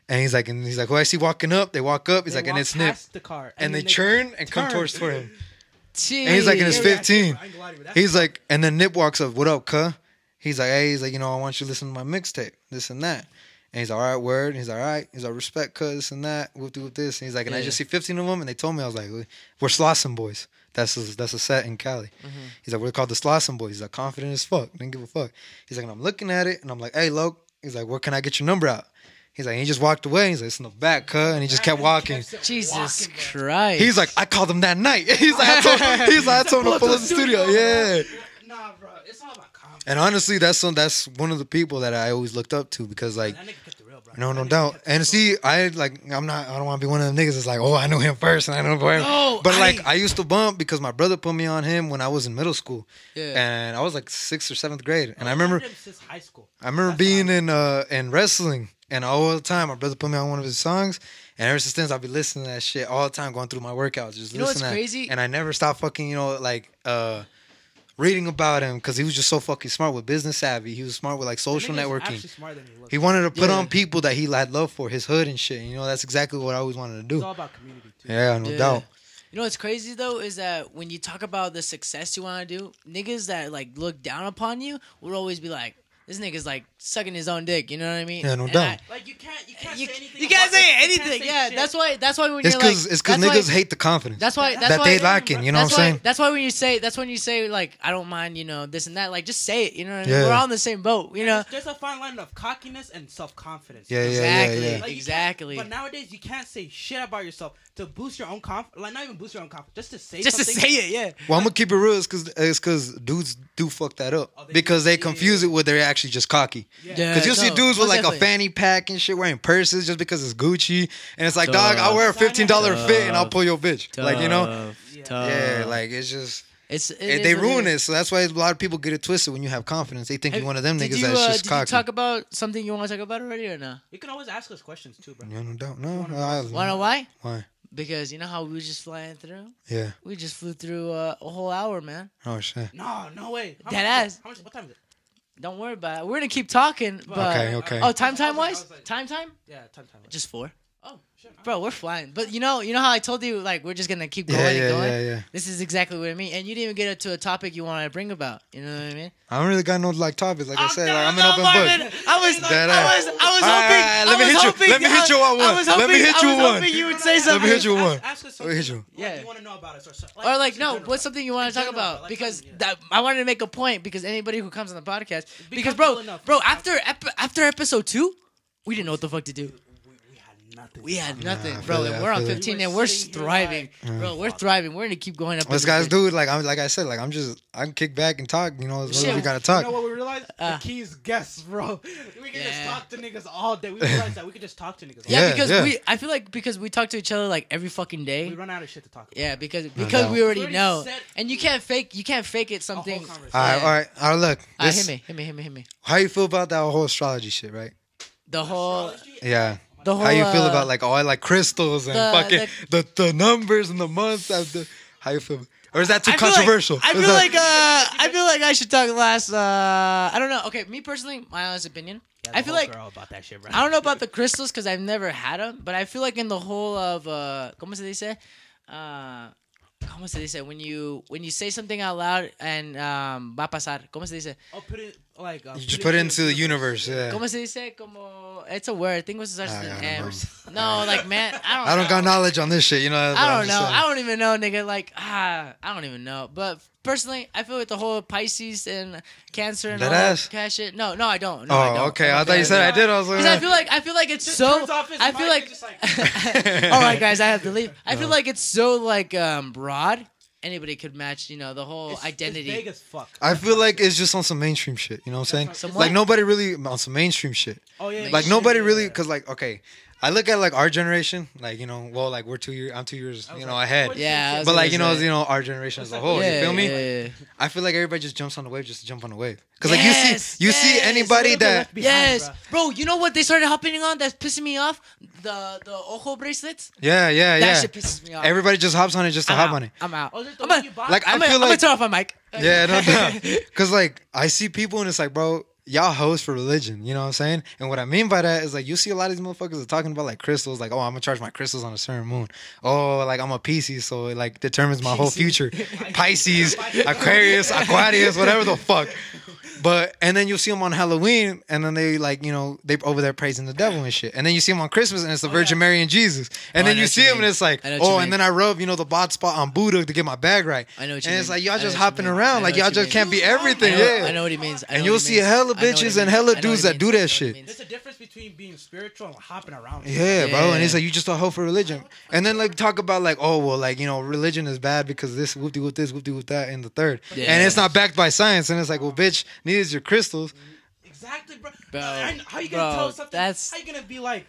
and he's like, and he's like, who I see walking up, they walk up. He's They like, and walk it's Nip, past the car, and, then they churn and come towards for him. Jeez. And he's like in his Yeah, yeah, 15. I ain't gonna lie to you, that's He's like, and then Nip walks up, what up, cuh? He's like, hey, he's like, you know, I want you to listen to my mixtape, this and that. And he's like, all right, word. And he's like, all right. He's like, respect, cuz, this and that. Whoop, whoop, this. And he's like, and I just see 15 of them. And they told me, I was like, we're Slauson Boys. That's a, that's a set in Cali. Mm-hmm. He's like, we're called the Slauson Boys. He's like, confident as fuck. Didn't give a fuck. He's like, and I'm looking at it, and I'm like, hey, Loke. He's like, where can I get your number out? He's like, and he just walked away. He's like, it's in the back, cuz. And he just kept walking. Jesus Walking. Christ. He's like, I called him that night. He's like, I told, he's like, I told him to pull up the studio. Yeah. Nah, bro. It's all about confidence. And honestly, that's some, that's one of the people that I always looked up to because like That nigga kept it real, bro. no no That doubt. kept And see, I like I'm not I don't want to be one of them niggas that's like oh I know him first and I know him. No, but like I- I used to bump because my brother put me on him when I was in middle school, Yeah. and I was like sixth or seventh grade, and I I've remember had since high school. I remember That's being how- in uh in wrestling. And all the time, my brother put me on one of his songs, and ever since then, I'll be listening to that shit all the time, going through my workouts, just You know what's listening. to crazy? And I never stopped fucking, you know, like uh, reading about him because he was just so fucking smart with business savvy. He was smart with like social networking. actually than he. He wanted to put Yeah. on people that he had love for, his hood and shit. You know, that's exactly what I always wanted to do. It's all about community too. Yeah, no Yeah. doubt. You know what's crazy though is that when you talk about the success you want to do, niggas that like look down upon you will always be like, this nigga's like sucking his own dick. You know what I mean? Yeah, no And doubt. I- Like you can't, you can't you, say anything. you can't say anything. can't say yeah, shit. that's why. That's why when It's you're like, it's because that's why- niggas hate the confidence. That's why. That's that why, they lacking. You know what I'm why, saying? That's why when you say that's when you say like I don't mind, you know, this and that. Like just say it. You know what I mean? Yeah. We're all in the same boat. You know. There's a fine line of cockiness and self confidence. Yeah, yeah, Exactly. yeah, yeah. Like, Exactly. But nowadays, you can't say shit about yourself to boost your own confidence. Like, not even boost your own confidence, just to say Just to something. say it, yeah. Well, I'm gonna keep it real. It's because it's because dudes do fuck that up Oh, they because do? they confuse yeah, it with they're actually just cocky. Yeah. Because you'll see dudes with like definitely. a fanny pack and shit wearing purses just because it's Gucci, and it's like, dog, I'll wear a fifteen dollar fit and I'll Tough. pull your bitch. Like you know, Tough, Yeah. like it's just it's it it- is they ruin is. it. So that's why a lot of people get it twisted when you have confidence. They think you're one of them did niggas you, that's uh, just did cocky. you talk about something you want to talk about already or no? You can always ask us questions too, bro. yeah, no doubt. No, I, Wanna know why? why? Because you know how we were just flying through. Yeah. We just flew through uh, a whole hour, man. Oh shit. No, no way. How Dead much- ass. How much? What time is it? Don't worry about it. We're gonna keep talking. But Okay, okay. Oh, time time I was like- I wise, like- time time, Yeah, time, time. just four. Shit. Bro, we're flying. But you know, you know how I told you, like we're just gonna keep going Yeah, and going. yeah, yeah. This is exactly what I mean. And you didn't even get to a topic you wanted to bring about. You know what I mean? I don't really got no like topics. Like I said, like, I'm an open book. I was, Dead I was, I was All right, hoping. all right, let I me was hit you- hoping- let me hit you on I one. was Let me hoping- hit I you was one. hoping you would say Let me hit you one. Ask us Let me hit you. Yeah. you want to know about us? Or, so- or like no, general. what's something you want to talk general, about? like because something, that I wanted to make a point because anybody who comes on the podcast, because bro, bro, after after episode two, we didn't know what the fuck to do. We had nothing. We had nothing, I bro. feel and we're on feel it. 15 We and were we're thriving, like, bro. We're thriving. We're gonna keep going up. Let's guys dude. Like I'm like I said, like I'm just I can kick back and talk. You know, as long as we gotta talk. You know what we realized? Uh. the key is guests, bro. We can just talk to niggas all day. We realized that we could just talk to niggas. All Yeah, Yeah, day. because yeah. we. I feel like because we talk to each other like every fucking day. We run out of shit to talk about. Yeah, because because we already We already know, said- and you can't fake. You can't fake it. Something. All right, all right, all right. Look, this, hit me, hit me, hit me, hit me. how you feel about that whole astrology shit, right? The whole, Astrology? Yeah. The whole. How you feel uh, about like all like crystals and the- fucking the, the numbers and the months after? How you feel? Or is that too I feel like- controversial? I feel that- like uh, I feel like I should talk last. Uh, I don't know. Okay, me personally, my honest opinion. Yeah, I feel whole like girl about that shit, bro. I don't know about the crystals because I've never had them, but I feel like in the whole of uh, ¿cómo se dice? Uh, ¿Cómo se dice? When you when you say something out loud and um, va a pasar. ¿Cómo se dice? Oh, put it like. Uh, you just put it into the universe. Yeah. ¿Cómo se dice? Como it's a word. I think it starts I with an don't M. No, like man, I don't. I don't know. got knowledge on this shit. You know. that's what I I'm don't know. saying. I don't even know, nigga. Like, ah, I don't even know. But personally, I feel like the whole Pisces and Cancer and That all that ass? kind of shit. No, no, I don't. No, I Oh, don't. okay. I'm I thought you said I did. I was like, Because I feel like I feel like it's Just so. turns off his I feel like. like- all right, guys, I have to leave. I feel like it's so like um broad. Anybody could match, you know, the whole It's- identity. It's vague as fuck. I feel like it's just on some mainstream shit. You know what I'm saying? Some like what? nobody really on some mainstream shit. Oh yeah. Like nobody really, cause like okay, I look at like our generation, like you know, well, like we're two years, I'm two years, you know, like, ahead. yeah, But like gonna you know, say. you know, our generation as a whole. that? You feel me? yeah, yeah. I feel like everybody just jumps on the wave just to jump on the wave. Cause like you see, you see anybody that behind, Yes, bruh. bro. You know what they started hopping on? That's pissing me off. The the ojo bracelets. yeah, yeah, That yeah. shit pisses me off. Everybody just hops on it just to I'm hop out. on it. I'm out. Oh, is it the I'm one gonna, you bought? Like I I'm gonna, feel I'm gonna turn off my mic. Yeah, no doubt. Cause like I see people and it's like, bro, y'all host for religion. You know what I'm saying? And what I mean by that is like you see a lot of these motherfuckers are talking about like crystals, like, oh, I'm gonna charge my crystals on a certain moon. Oh, like I'm a Pisces, so it like determines my whole future. Pisces, Aquarius, Aquarius, whatever the fuck. But and then you'll see them on Halloween, and then they like you know they over there praising the devil and shit. And then you see them on Christmas, and it's the oh, Virgin Mary and Jesus. And Oh, then you see you them, and it's like, I know oh, mean. and then I rub you know the bot spot on Buddha to get my bag right. I know what you and it's like y'all just hopping around, like y'all just mean. can't be I everything. know, Yeah. I know what he means. And you'll see means. hella I know what he bitches and hella dudes that do that I know what shit. There's a difference between being spiritual and hopping around. Yeah, bro. And it's like you just a hoe for religion. And then like talk about like, oh well, like, you know, religion is bad because this whoopty whoop this, whoopty whoop that, and the third. Yeah. And it's not backed by science. And it's like, well, bitch, neither is your crystals. Exactly, bro. Bro, I- how you gonna bro, tell something? that's- How you gonna be like,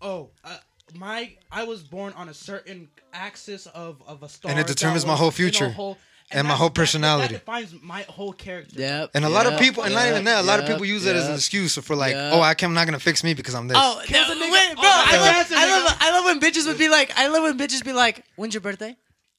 oh, uh, my I was born on a certain axis of of a star, And it that determines my whole in a future. whole- And my whole that- that- personality. That, defines my whole character. Yep. And a lot of people, and not even that, a lot of people use that as an excuse for like, Yep. oh, I can, I'm not gonna fix me because I'm this. Oh, Kill no, nigga. wait, bro! Oh, I love, Answer, I nigga. love, I love when bitches would be like, I love when bitches be like, "When's your birthday?"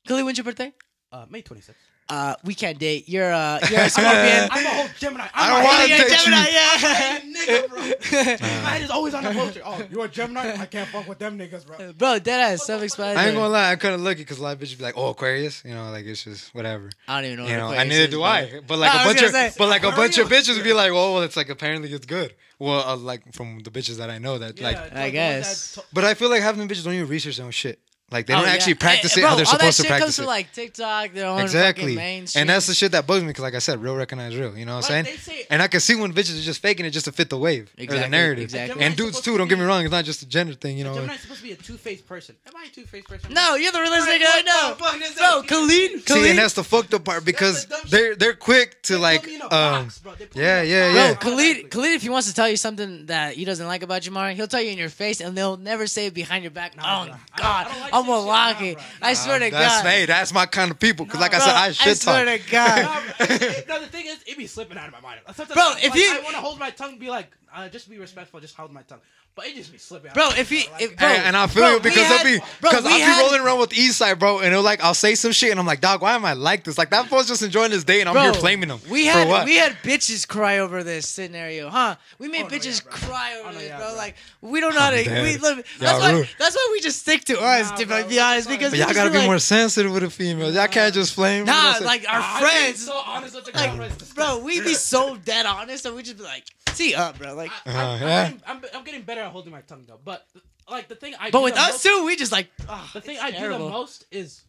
Khalid, when's your birthday? Uh, May 26th. Uh, we can't date. You're uh, you're a Scorpion. I'm a whole Gemini. I I'm don't a wanna whole You're date you. Gemini, yeah. nigga, bro. Man is always on the poster. Oh, you a Gemini? I can't fuck with them niggas, bro. Bro, dead ass self-explanatory. I ain't gonna lie, I couldn't look it because a lot of bitches be like, "Oh, Aquarius," you know, like it's just whatever. I don't even know. You know, Aquarius and neither is, do I. But like I a was bunch of, gonna say- but like a bunch of bitches would be like, "Oh, well, it's like apparently it's good." Well, uh, like from the bitches that I know that like, it's I guess. but I feel like half the bitches don't even research their own shit. Like they Oh, don't yeah. actually practice Hey, it bro, how they're all that supposed to shit practice comes from it. like TikTok, their own Exactly, mainstream. and that's the shit that bugs me because, like I said, real recognize real. You know what I'm Like, saying? say- and I can see when bitches are just faking it just to fit the wave or the narrative. exactly. And dudes too. supposed Don't get me wrong; it's not just a gender thing. You know, Gemini's supposed to be a two-faced person. Am I a two-faced person? no, you're the realest Alright, nigga I what know. the fuck does that Bro, mean? Khalid, See, Khalid. and that's the fucked up part because they're they're quick to They like me um box, bro. They put me yeah, yeah. Bro, yeah. Khalid, Khalid, if he wants to tell you something that he doesn't like about Jamari, he'll tell you in your face, and they'll never say it behind your back. Oh bro. I don't- God, I don't like I'm saying gonna lock nah, it. bro. I swear to That's God, hey, that's my kind of people. Because like I said, I shit swear talk. to God. Nah, bro, it- it- no, the thing is, it be slipping out of my mind. Sometimes Bro, I, if like, you- I want to hold my tongue, and be like, uh, just be respectful, just hold my tongue. But it just be slipping. Bro, of if he, if, bro, Hey, and I feel bro, you we because had- I'll be bro, because we I'll be had- rolling around with Eastside, bro, and it'll like I'll say some shit and I'm like, dog, why am I like this? Like that fool's just enjoying this day and I'm Bro, here flaming him. We had what? we had bitches cry over this scenario, huh? We made Oh, no, bitches yeah, cry over Oh, no, this, yeah, bro. bro. Like we don't know how to. dead. We look, that's why. rude. That's why we just stick to us. Nah, to bro, be honest, just because but we y'all gotta be like, more sensitive with the females. Y'all can't just flame. Nah, like our I think friends, so honest with the like, bro. We be so dead honest, and we just be like, "See up, bro." Like, I, Uh, I'm, yeah. I'm, I'm, I'm getting better at holding my tongue though. But like the thing I but do with the us most, too, we just like, ah, the thing it's I do the most is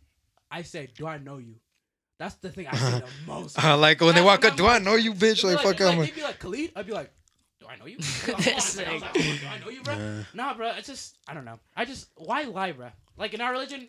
I say, "Do I know you?" That's the thing I say the most. Uh, like when they walk up, I'm do I know you, bitch? They'd Like fuck, like, I'm. they'd be like Khalid. I'd be like, "Do I know you?" I was like, "Oh, "Do I know you, bro?" Nah, bro. It's just I don't know. I just why lie, bro? Like in our religion,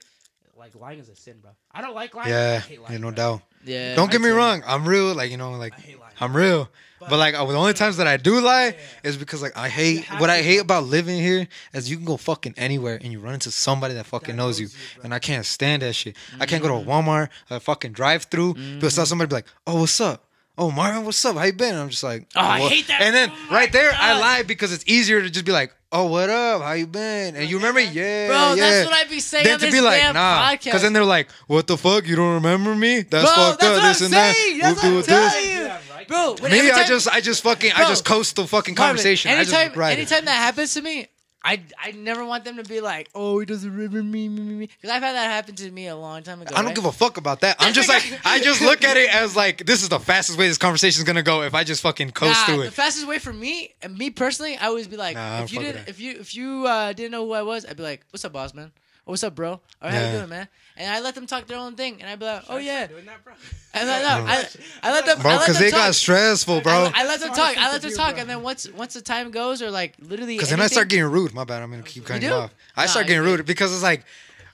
like lying is a sin, bro. I don't like lying. I Yeah, hate lying, yeah, no bro. doubt. yeah. Don't get me say- wrong. I'm real. Like you know, like I hate lying. I'm real. But like uh, the only times that I do lie Yeah. is because like I hate what I hate bro. about living here is you can go fucking anywhere and you run into somebody that fucking That knows you, knows you, bro. and I can't stand that shit. I can't go to a Mm-hmm. Walmart, a fucking drive through, but saw somebody be like, "Oh, what's up?" Oh, Marvin, what's up? How you been? And I'm just like, Oh, I hate that. And then Oh right there, I God. lie because it's easier to just be like, "Oh, what up? How you been?" And you remember, yeah, Bro, yeah. that's what I'd be saying Then on to this be like, damn nah, podcast. because then they're like, "What the fuck? You don't remember me? That's Bro, fucked that's up. what This I'm and that. saying. That's We'll do what with I'm this." telling you. Bro, when Me, every I time- just, I just fucking, I Bro. just coast the fucking Marvin, conversation. I Anytime, just ride it. anytime that happens to me, I I never want them to be like, oh, he doesn't remember me, me, me, me. Because I've had that happen to me a long time ago. I don't right? give a fuck about that. I'm just like, I just look at it as like, this is the fastest way this conversation is gonna go if I just fucking coast Nah, through it. the fastest way for me and me personally, I always be like, Nah, if you didn't, that. if you if you uh, didn't know who I was, I'd be like, what's up, boss man? Or what's up, bro? Or how you doing, man? And I let them talk their own thing, and I'd be like, oh yeah. doing that, bro? And then, no, I, I let them, Bro, because them they talk. got stressful, bro. I, I let them talk. I let them talk, bro. and then once once the time goes, or like literally, Because then I start getting rude. My bad. I'm gonna keep cutting you, do? off. I Nah, start getting rude because it's like,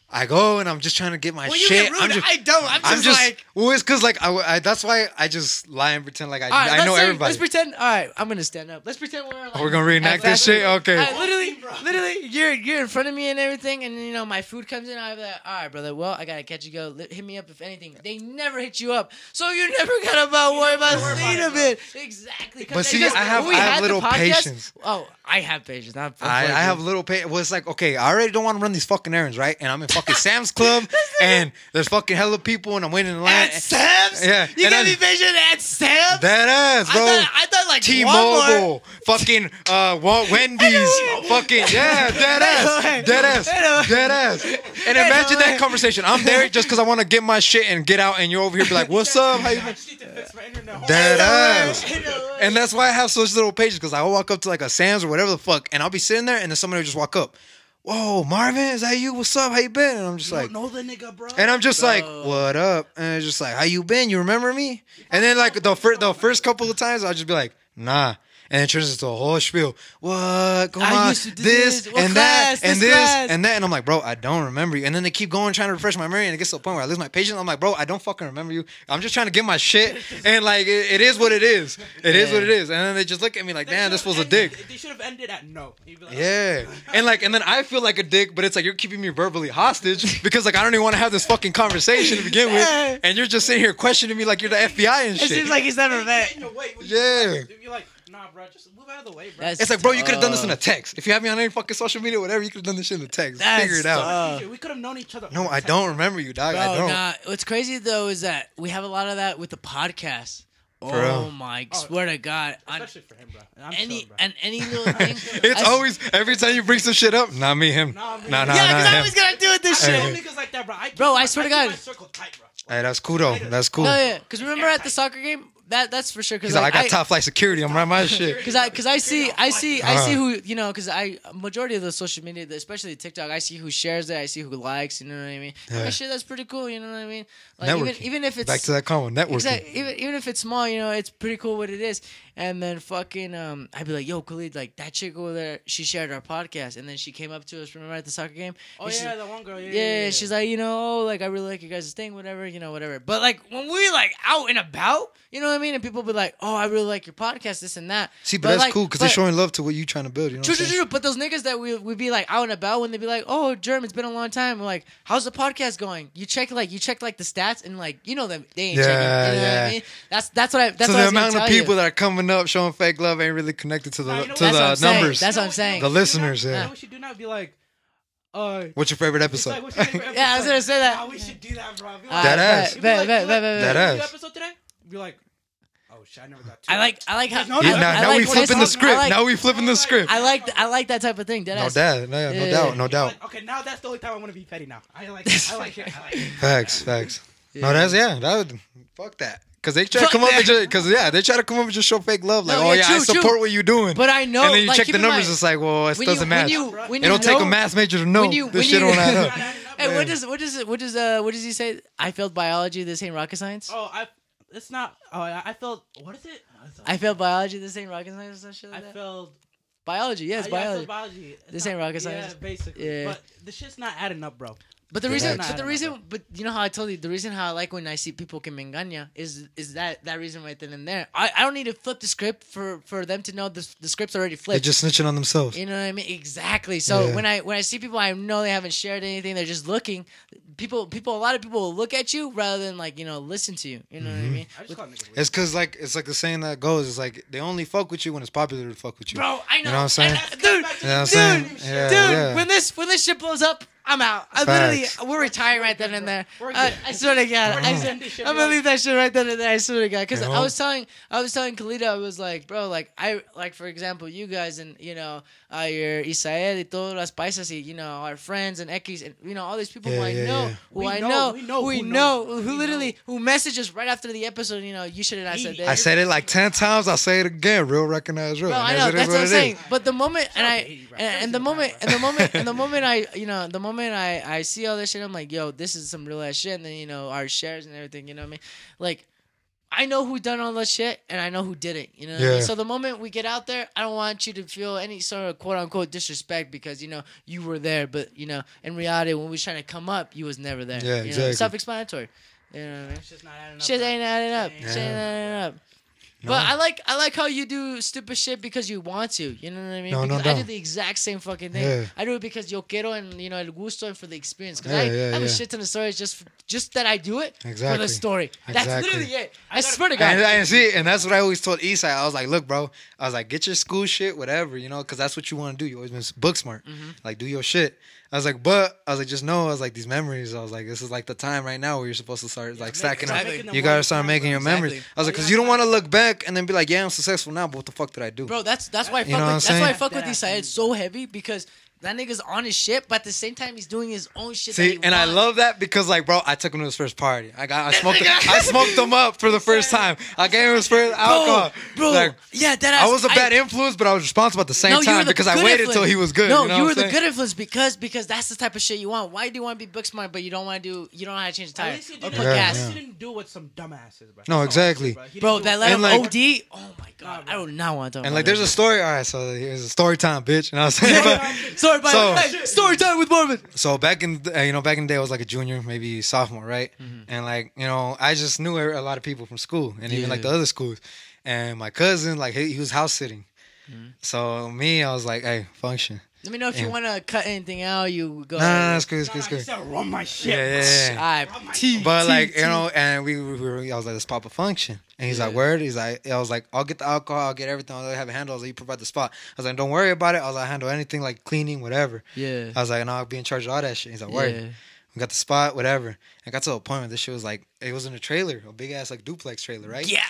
I go and I'm just trying to get my When you shit. get rude, I'm just, I don't. I'm just, I'm just like. well, it's because like I, I, that's why I just lie and pretend like I, All right, I know say- everybody. Let's pretend. All right, I'm gonna stand up. Let's pretend we're. Like, We're gonna reenact this shit? Okay. All right, literally, literally, you're you're in front of me and everything, and you know my food comes in. I'm like, all right, brother. Well, I gotta catch you. Go hit me up if anything. They never hit you up, so you never gotta about worry about worry seeing a of it, it. Exactly. But see, Because I have- we I have had the little podcast- patience. Oh, I have patience. I'm, I, I have little pay. Well, it's like okay, I already don't want to run these fucking errands, right? And I'm in fucking Sam's Club, and there's fucking hella people, and I'm waiting in line. at Sam's. Yeah, you got I- be patient at Sam's. That ass, I bro. thought, I thought like T-Mobile, fucking uh, Wa- Wendy's, fucking yeah, dead ass, dead ass, dead ass. And imagine that conversation. I'm there just because I want to get my shit and get out, and you're over here be like, "What's up? How you I been?" just need to fix my internet. Dead ass. And that's why I have such little patience because I will walk up to like a Sam's or whatever the fuck, and I'll be sitting there, and then somebody will just walk up. Whoa, Marvin, is that you? What's up? How you been? And I'm just You like, don't know the nigga, bro. and I'm just like, what up? And it's just like, how you been? You remember me? And then like the first the first couple of times, I'll just be like, nah. And it turns into a whole spiel. What? Come I on, used to do this, this. And class? that, and This this, class. and that. And I'm like, bro, I don't remember you. And then they keep going trying to refresh my memory, and it gets to the point where I lose my patience. I'm like, bro, I don't fucking remember you. I'm just trying to get my shit, and like, it, it is what it is. It is what it is. And then they just look at me like, They man, this should've was a dick. They should have ended at no. You'd like, Yeah, and like, and then I feel like a dick, but it's like you're keeping me verbally hostage because like I don't even want to have this fucking conversation to begin with, and you're just sitting here questioning me like you're the FBI and shit. It seems like he's never Get met. in your way. When you- Yeah. You're like, nah, bro, just move out of the way, bro. That's It's like, bro, you could have done this in a text. If you have me on any fucking social media, whatever, you could have done this shit in a text. That's Figure it out. tough. We could have known each other. No, I don't remember you, dog. I Bro, don't. nah. What's crazy though is that we have a lot of that with the podcast. oh real. my, Oh, swear to God, on Especially for him, bro. I'm any chilling, bro. and any little thing. It's I- always every time you bring some shit up. Not me, him. Nah, me. Nah, nah, yeah, because I him. was gonna do it this I shit. know niggas like that, bro. I keep Bro, I my- swear to keep God. my circle tight, bro. Hey, that's cool though. That's cool. No, yeah, because remember at the soccer game, that that's for sure. Because like, I got top flight security. I'm right my shit. Because I, cause I see, I see, I see Uh-huh. who you know. Because I majority of the social media, especially TikTok, I see who shares it. I see who likes. You know what I mean? Yeah. That shit, that's pretty cool. You know what I mean? Like even, Networking. even if it's Back to that combo networking. Exactly. Even even if it's small, you know, it's pretty cool what it is. And then fucking, um, I'd be like, "Yo, Khalid, like that chick over there, she shared our podcast, and then she came up to us. Remember at the soccer game? Oh she's yeah, like- the one girl. Yeah, yeah, yeah, yeah. she's like, you know, oh, like I really like you guys' thing, whatever, you know, whatever. But like when we like out and about, you know what I mean, and people be like, oh, I really like your podcast, this and that. See, but, that's like, cool because they're showing love to what you trying to build. You know True, what true, true. But those niggas that we we be like out and about when they be like, "Oh, Germ, it's been a long time." We're like, "How's the podcast going?" You check like you check like the stats and like you know them they ain't Yeah, checking. You know what. I mean? That's that's what I. That's so what I the was amount of people you. that are coming up showing fake love ain't really connected to the Nah, you know to what? What I'm the saying. numbers. That's what I'm saying. The listeners, You know yeah. what we should do now? Be like, uh. What's your favorite it's like, episode? what's your favorite Yeah, I was gonna say that. Nah, we should do that, bro. Be Uh, That ass. bet, bet, bet, bet, That "Did you ass. episode today? Be like, oh shit, I never got. To I like I like how No, Yeah, no, I, now, I now like we flipping the script. Like, now we flipping the script. I like I like that type of thing. Dead No doubt, no, no Yeah. doubt, no doubt. Like, okay, now that's the only time I want to be petty. Now I like it. I like it. I like it. Facts, facts. No, that's yeah. That would fuck that. Cause they try to Fuck come up that. and just, cause yeah, they try to come up and just show fake love. Like, No, oh yeah, yeah, true, I support true. what you're doing. But I know, and then you like, check the numbers. mind, It's like, well, it you, doesn't when match. you, when It'll take a math major to know when you- this shit don't add up. Hey, what does what does what does uh what does he say? I failed biology. This ain't rocket science. Oh, I. It's not. Oh, I, I felt. What is it? I failed biology. This ain't rocket science or shit I like that. failed. biology. Yeah, I, yeah, I biology. failed biology. It's This not- ain't rocket Yeah, science. basically. Yeah. But the shit's not adding up, bro. But the reason, that's- but the I know, reason, but you know how I told you the reason how I like when I see people que me engaña is is that that reason right then and there. I, I don't need to flip the script for for them to know the the script's already flipped. They're just snitching on themselves. You know what I mean? Exactly. So Yeah. when I when I see people I know they haven't shared anything, they're just looking. People people a lot of people will look at you rather than like you know listen to you. You know what I mean? I just call niggas weird. It's cause like it's like the saying that goes. It's like they only fuck with you when it's popular to fuck with you. Bro, I know. You know what I'm saying? And, uh, dude, You know what I'm dude, saying? dude, Yeah, dude, yeah. when this when this shit blows up, I'm out. I Facts. literally we're retiring right then and there. We're I, swear to God, We're I gonna said, end this shit I'm gonna leave that shit right then and there. I swear to God, because You I was telling I was telling Khalida, I was like, bro, like I like for example, you guys and you know uh, your Isael y todas las paisas, y, you know our friends and X and you know all these people who I yeah, know, yeah. who We I know- know, we know who we who know, who We literally who messages right after the episode. You know, you should have not said that. I said it like ten times. I'll say it again. Real recognize real. Bro, I know that's what what I'm saying. is. But the moment and I to Haiti, bro. and, and the moment and the moment and the moment I you know the moment I I see all this shit, I'm like, yo, this is some real ass shit. And then you know our shares and everything. You know what I mean? Like. I know who done all that shit, and I know who did it. You know, what I mean? So the moment we get out there, I don't want you to feel any sort of quote unquote disrespect because you know you were there, but you know in reality when we was trying to come up, you was never there. Yeah, you know? exactly. Self-explanatory. You know what I mean? It's just not adding up. Shit bro. ain't adding up. Yeah. Shit ain't adding up. But I like I like how you do stupid shit because you want to. You know what I mean? No, no because I do the exact same fucking thing. Yeah. I do it because yo quiero and you know el gusto and for the experience. Because Yeah, I, yeah, I have a shit ton of stories just just that I do it for the story. That's Exactly. literally it. I, I swear to God. And, and see, and that's what I always told Eastside. I was like, look, bro. I was like, get your school shit, whatever, you know, because that's what you want to do. You always been book smart, Mm-hmm. like do your shit. I was like, but I was like, just know, I was like, these memories. I was like, this is like the time right now where you're supposed to start like stacking up. exactly. You gotta start making your memories. I was like, Oh, because you don't want to look back and then be like, yeah, I'm successful now, but what the fuck did I do? Bro, that's that's why I You fuck know with, what that's I'm why I fuck with That Isaiah ass so heavy because that nigga's on his shit, but at the same time he's doing his own shit. that See, he and I love that because, like, bro, I took him to his first party. I got, I smoked, him, I smoked him up for the first time. I gave him his first alcohol. bro. Like, yeah, that I was a bad influence, but I was responsible at the same No, time the because I waited influence. till he was good. No, you, know you were the saying? good influence because because that's the type of shit you want. Why do you want to be book smart, but you don't want to do you don't know how to change the At tire least you didn't, Yeah, gas, yeah. you didn't do what some dumbasses, bro. No, That's all I'm exactly. saying, He bro? That what let him And, like- OD. Oh my god, Nah, I do not want to. talk And about like, there's a story. All right, so here's a story time, bitch. And I was saying, but, Sorry, by So- hey, story time with Marvin. so back in, uh, you know, back in the day, I was like a junior, maybe sophomore, right? Mm-hmm. And like, you know, I just knew a lot of people from school and even like the other schools. And my cousin, like, he, he was house sitting. Mm-hmm. So me, I was like, hey, function. Let me know if you want to cut anything out. You go. Nah, nah, nah, ahead. it's good, it's good, it's he good. said, run my shit. Yeah, yeah, yeah. yeah. Alright, my T, But T, like T. you know, and we, we were, I was like, let's pop a function, and he's like, word. He's like, I was like, I'll get the alcohol, I'll get everything, I'll have a handle. I was like, you provide the spot. I was like, don't worry about it. I was like, handle anything like cleaning, whatever. yeah, I was like, and I'll be in charge of all that shit. He's like, word. yeah. We got the spot, whatever. I got to a point where this shit was like, it was in a trailer, a big ass like duplex trailer, right? Yeah.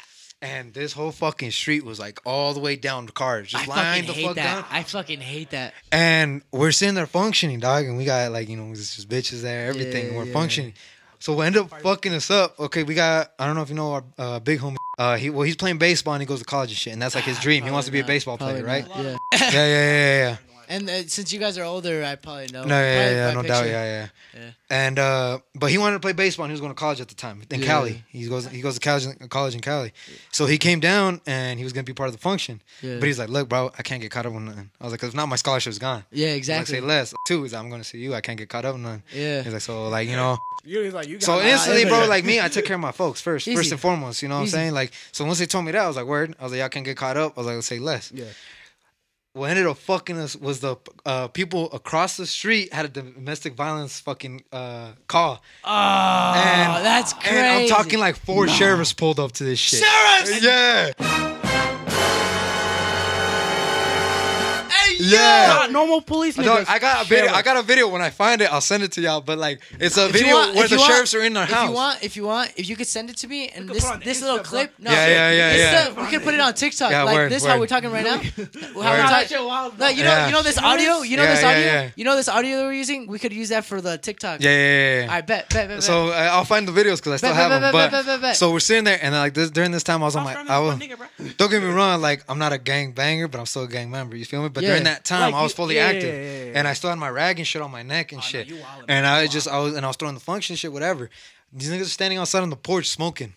And this whole fucking street was like all the way down to cars, just I lined the hate fuck that. down. I fucking hate that. And we're sitting there functioning, dog, and we got like you know it's just bitches there, everything. Yeah, we're yeah. functioning. So we end up fucking us up. Okay, we got I don't know if you know our uh, big homie. Uh, he well he's playing baseball and he goes to college and shit, and that's like his dream. He wants to be a baseball player, right? Yeah. Yeah, yeah, yeah, yeah. And uh, since you guys are older, I probably know. No, yeah, Probably yeah, by no doubt, yeah, yeah, Yeah. And uh, but he wanted to play baseball and he was going to college at the time in Yeah. Cali. He goes he goes to college college in Cali. So he came down and he was going to be part of the function. Yeah. But he's like, look, bro, I can't get caught up on nothing. I was like, cause if not, my scholarship's gone. Yeah, exactly. Like, say less. Two is I'm going to see you. I can't get caught up on nothing. Yeah. He's like, so like you know. You was like you got So instantly, bro, like me, I took care of my folks first, Easy. first and foremost. You know what Easy. I'm saying? Like, so once they told me that, I was like, word. I was like, y'all can't get caught up. I was like, say less. Yeah. What ended up fucking us was the uh, people across the street had a domestic violence fucking uh, call. Oh, And- that's crazy. And I'm talking like four sheriffs pulled up to this shit. Sheriffs! Yeah. Yeah. Not normal policemen. Dog, just I got a video. I got a video. When I find it, I'll send it to y'all. But like, it's a If you video want- where if the you want- sheriffs are in their house. If house. you want, if you want, if you could send it to me and could this put on this Insta, little bro. clip, no, Yeah, yeah, yeah, Insta, yeah. we could put it on TikTok, Yeah, like word, this. How word. we're talking right now. how we're Nah, talking. shit wild, No, you know, Yeah. you know this audio. You know Yeah, this yeah, audio. yeah. You know this audio that we're using. We could use that for the TikTok. yeah, yeah, yeah, yeah. All right, bet, bet, bet. bet. So uh, I'll find the videos because I still Bet, have bet, them. bet, But bet, bet, bet. so we're sitting there, and like this during this time, I was on my. I was, don't get me wrong, like I'm not a gang banger, but I'm still a gang member. You feel me? But Yeah. during that time, Like, I was fully yeah, active, yeah, yeah, and I still had my rag and shit on my neck and Oh, shit. wildin', and. I just I was and I was throwing the function shit, whatever. These niggas are standing outside on the porch smoking,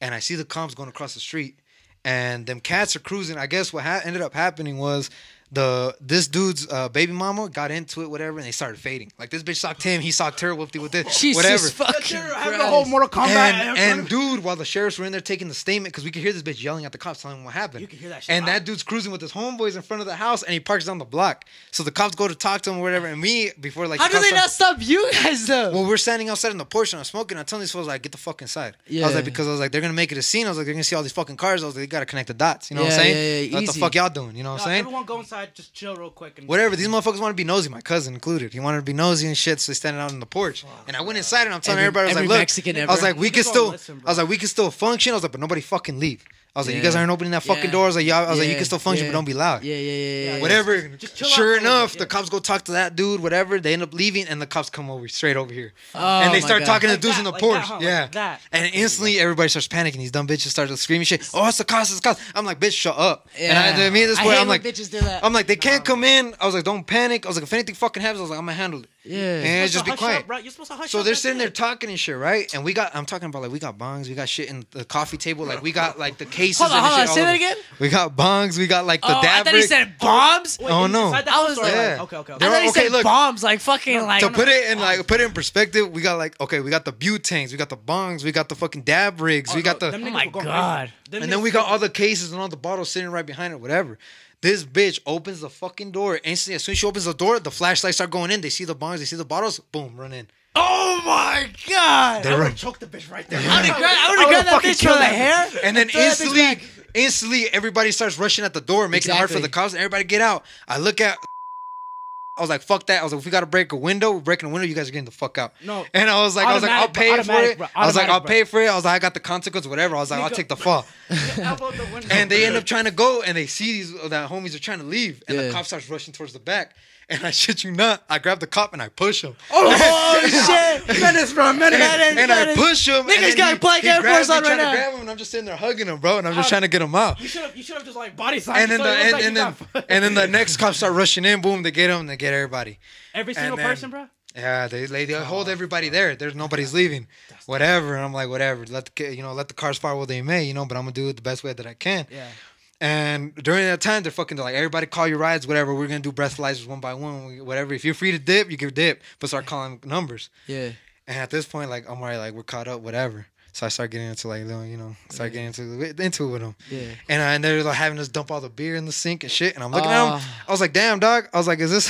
and I see the comps going across the street, and them cats are cruising. I guess what ha- ended up happening was. The this dude's uh, baby mama got into it, whatever, and they started fading. Like this bitch socked him, he socked her, whoopty with this, Jesus whatever. fucking Having the whole Mortal Kombat. And, and dude, while the sheriffs were in there taking the statement, because we could hear this bitch yelling at the cops, telling them what happened. You could hear that shit And loud. that dude's cruising with his homeboys in front of the house, and he parks down the block. So the cops go to talk to him or whatever. And me, before like, How the do cops they not start- stop you guys though? Well, we're standing outside in the porch and I'm smoking. I'm telling these fools like, get the fuck inside. Yeah. I was like, because I was like, they're gonna make it a scene. I was like, they're gonna see all these fucking cars. I was like, they gotta connect the dots. You know what I'm saying? yeah, yeah, what the fuck y'all doing? You know what I'm saying? Everyone go inside, just chill real quick. And Whatever. These motherfuckers want to be nosy. My cousin included. He wanted to be nosy and shit. So he's standing out on the porch. Oh, and I went inside and I'm telling Every- everybody, I was every like, look. Mexican I was like, we can still. listen. I was like, we can still function. I was like, but nobody fucking leave. I was like, you guys aren't opening that fucking Yeah. door. I was like, y'all, I was like, you can still function, yeah. but don't be loud. Yeah, yeah, yeah, yeah. Whatever. Just chill out sure for enough, bit, the cops go talk to that dude. Whatever. They end up leaving, and the cops come over straight over here, Oh, and they start God. talking to Like dudes that, in the like porch. that, huh? Like yeah, that. and instantly everybody starts panicking. These dumb bitches start screaming shit. Oh, it's the cops! It's the cops! I'm like, bitch, shut up. And I, Yeah. I mean, this I way, I'm like, bitches do that. I'm like, they can't come in. I was like, don't panic. I was like, if anything fucking happens, I was like, I'm gonna handle it. Yeah. And just be quiet. Up, bro. You're supposed to hush So up, they're that's sitting there talking and shit, right? And we got, I'm talking about like, we got bongs, we got shit in the coffee table, like we got like the cases. Hold on, and hold on. shit Say that again. We got bongs, we got like the oh, I dab thought he said bombs. Wait, Oh, no. I was like- Yeah. okay, okay, I thought he okay, said look. bombs, like fucking like. to put it in like put it in perspective, we got like okay, we got the butangs, we got the bongs, we got the fucking dab rigs, oh, we got the Oh my God. and then we got all the cases and all the bottles sitting right behind it, whatever. This bitch opens the fucking door. Instantly, as soon as she opens the door, the flashlights start going in. They see the bongs, they see the bottles, boom, run in. Oh my god! They I would run. have choked the bitch right there. I would have grabbed, I I would've would've grabbed that bitch by the hair. And then throw that bitch instantly, instantly, everybody starts rushing at the door, making it hard for Exactly. the cops. And everybody get out. I look at. I was like, "Fuck that!" I was like, "If we gotta break a window, we're breaking a window. You guys are getting the fuck out." No. And I was like, "I was like, I'll Automatic, bro. pay for it." bro. I was like, "I'll Automatic, pay for it." I was like, "I got the consequence, whatever." I was like, "I'll take the fall." Elbowed the window. And they end up trying to go, and they see these uh, that homies are trying to leave, and Yeah. the cop starts rushing towards the back. And I shit you not, I grab the cop and I push him. Oh shit! Menace, bro. Menace. Menace. and I push him. Niggas got black Air Force on right now. grab him, and I'm just sitting there hugging him, bro, and I'm just trying to get him out. You should have. You should have just like body slammed. And then the and, and then and then the next cops start rushing in. Boom, they get him. They get everybody. every single then- person, bro. Yeah, they they, they oh, hold everybody there. There's nobody's leaving. Whatever. And I'm like, whatever. Let the you know let the cars fire what they may. You know, but I'm gonna do it the best way that I can. Yeah. And during that time, they're fucking they're like, everybody call your rides, whatever. We're gonna do breathalyzers one by one, whatever. If you're free to dip, you can dip, but start calling numbers. Yeah. And at this point, like I'm already like we're caught up, whatever. So I start getting into like little, you know, start getting into into it with them. Yeah. And, I, and they're like having us dump all the beer in the sink and shit. And I'm looking at Oh. them. I was like, damn, dog. I was like, is this?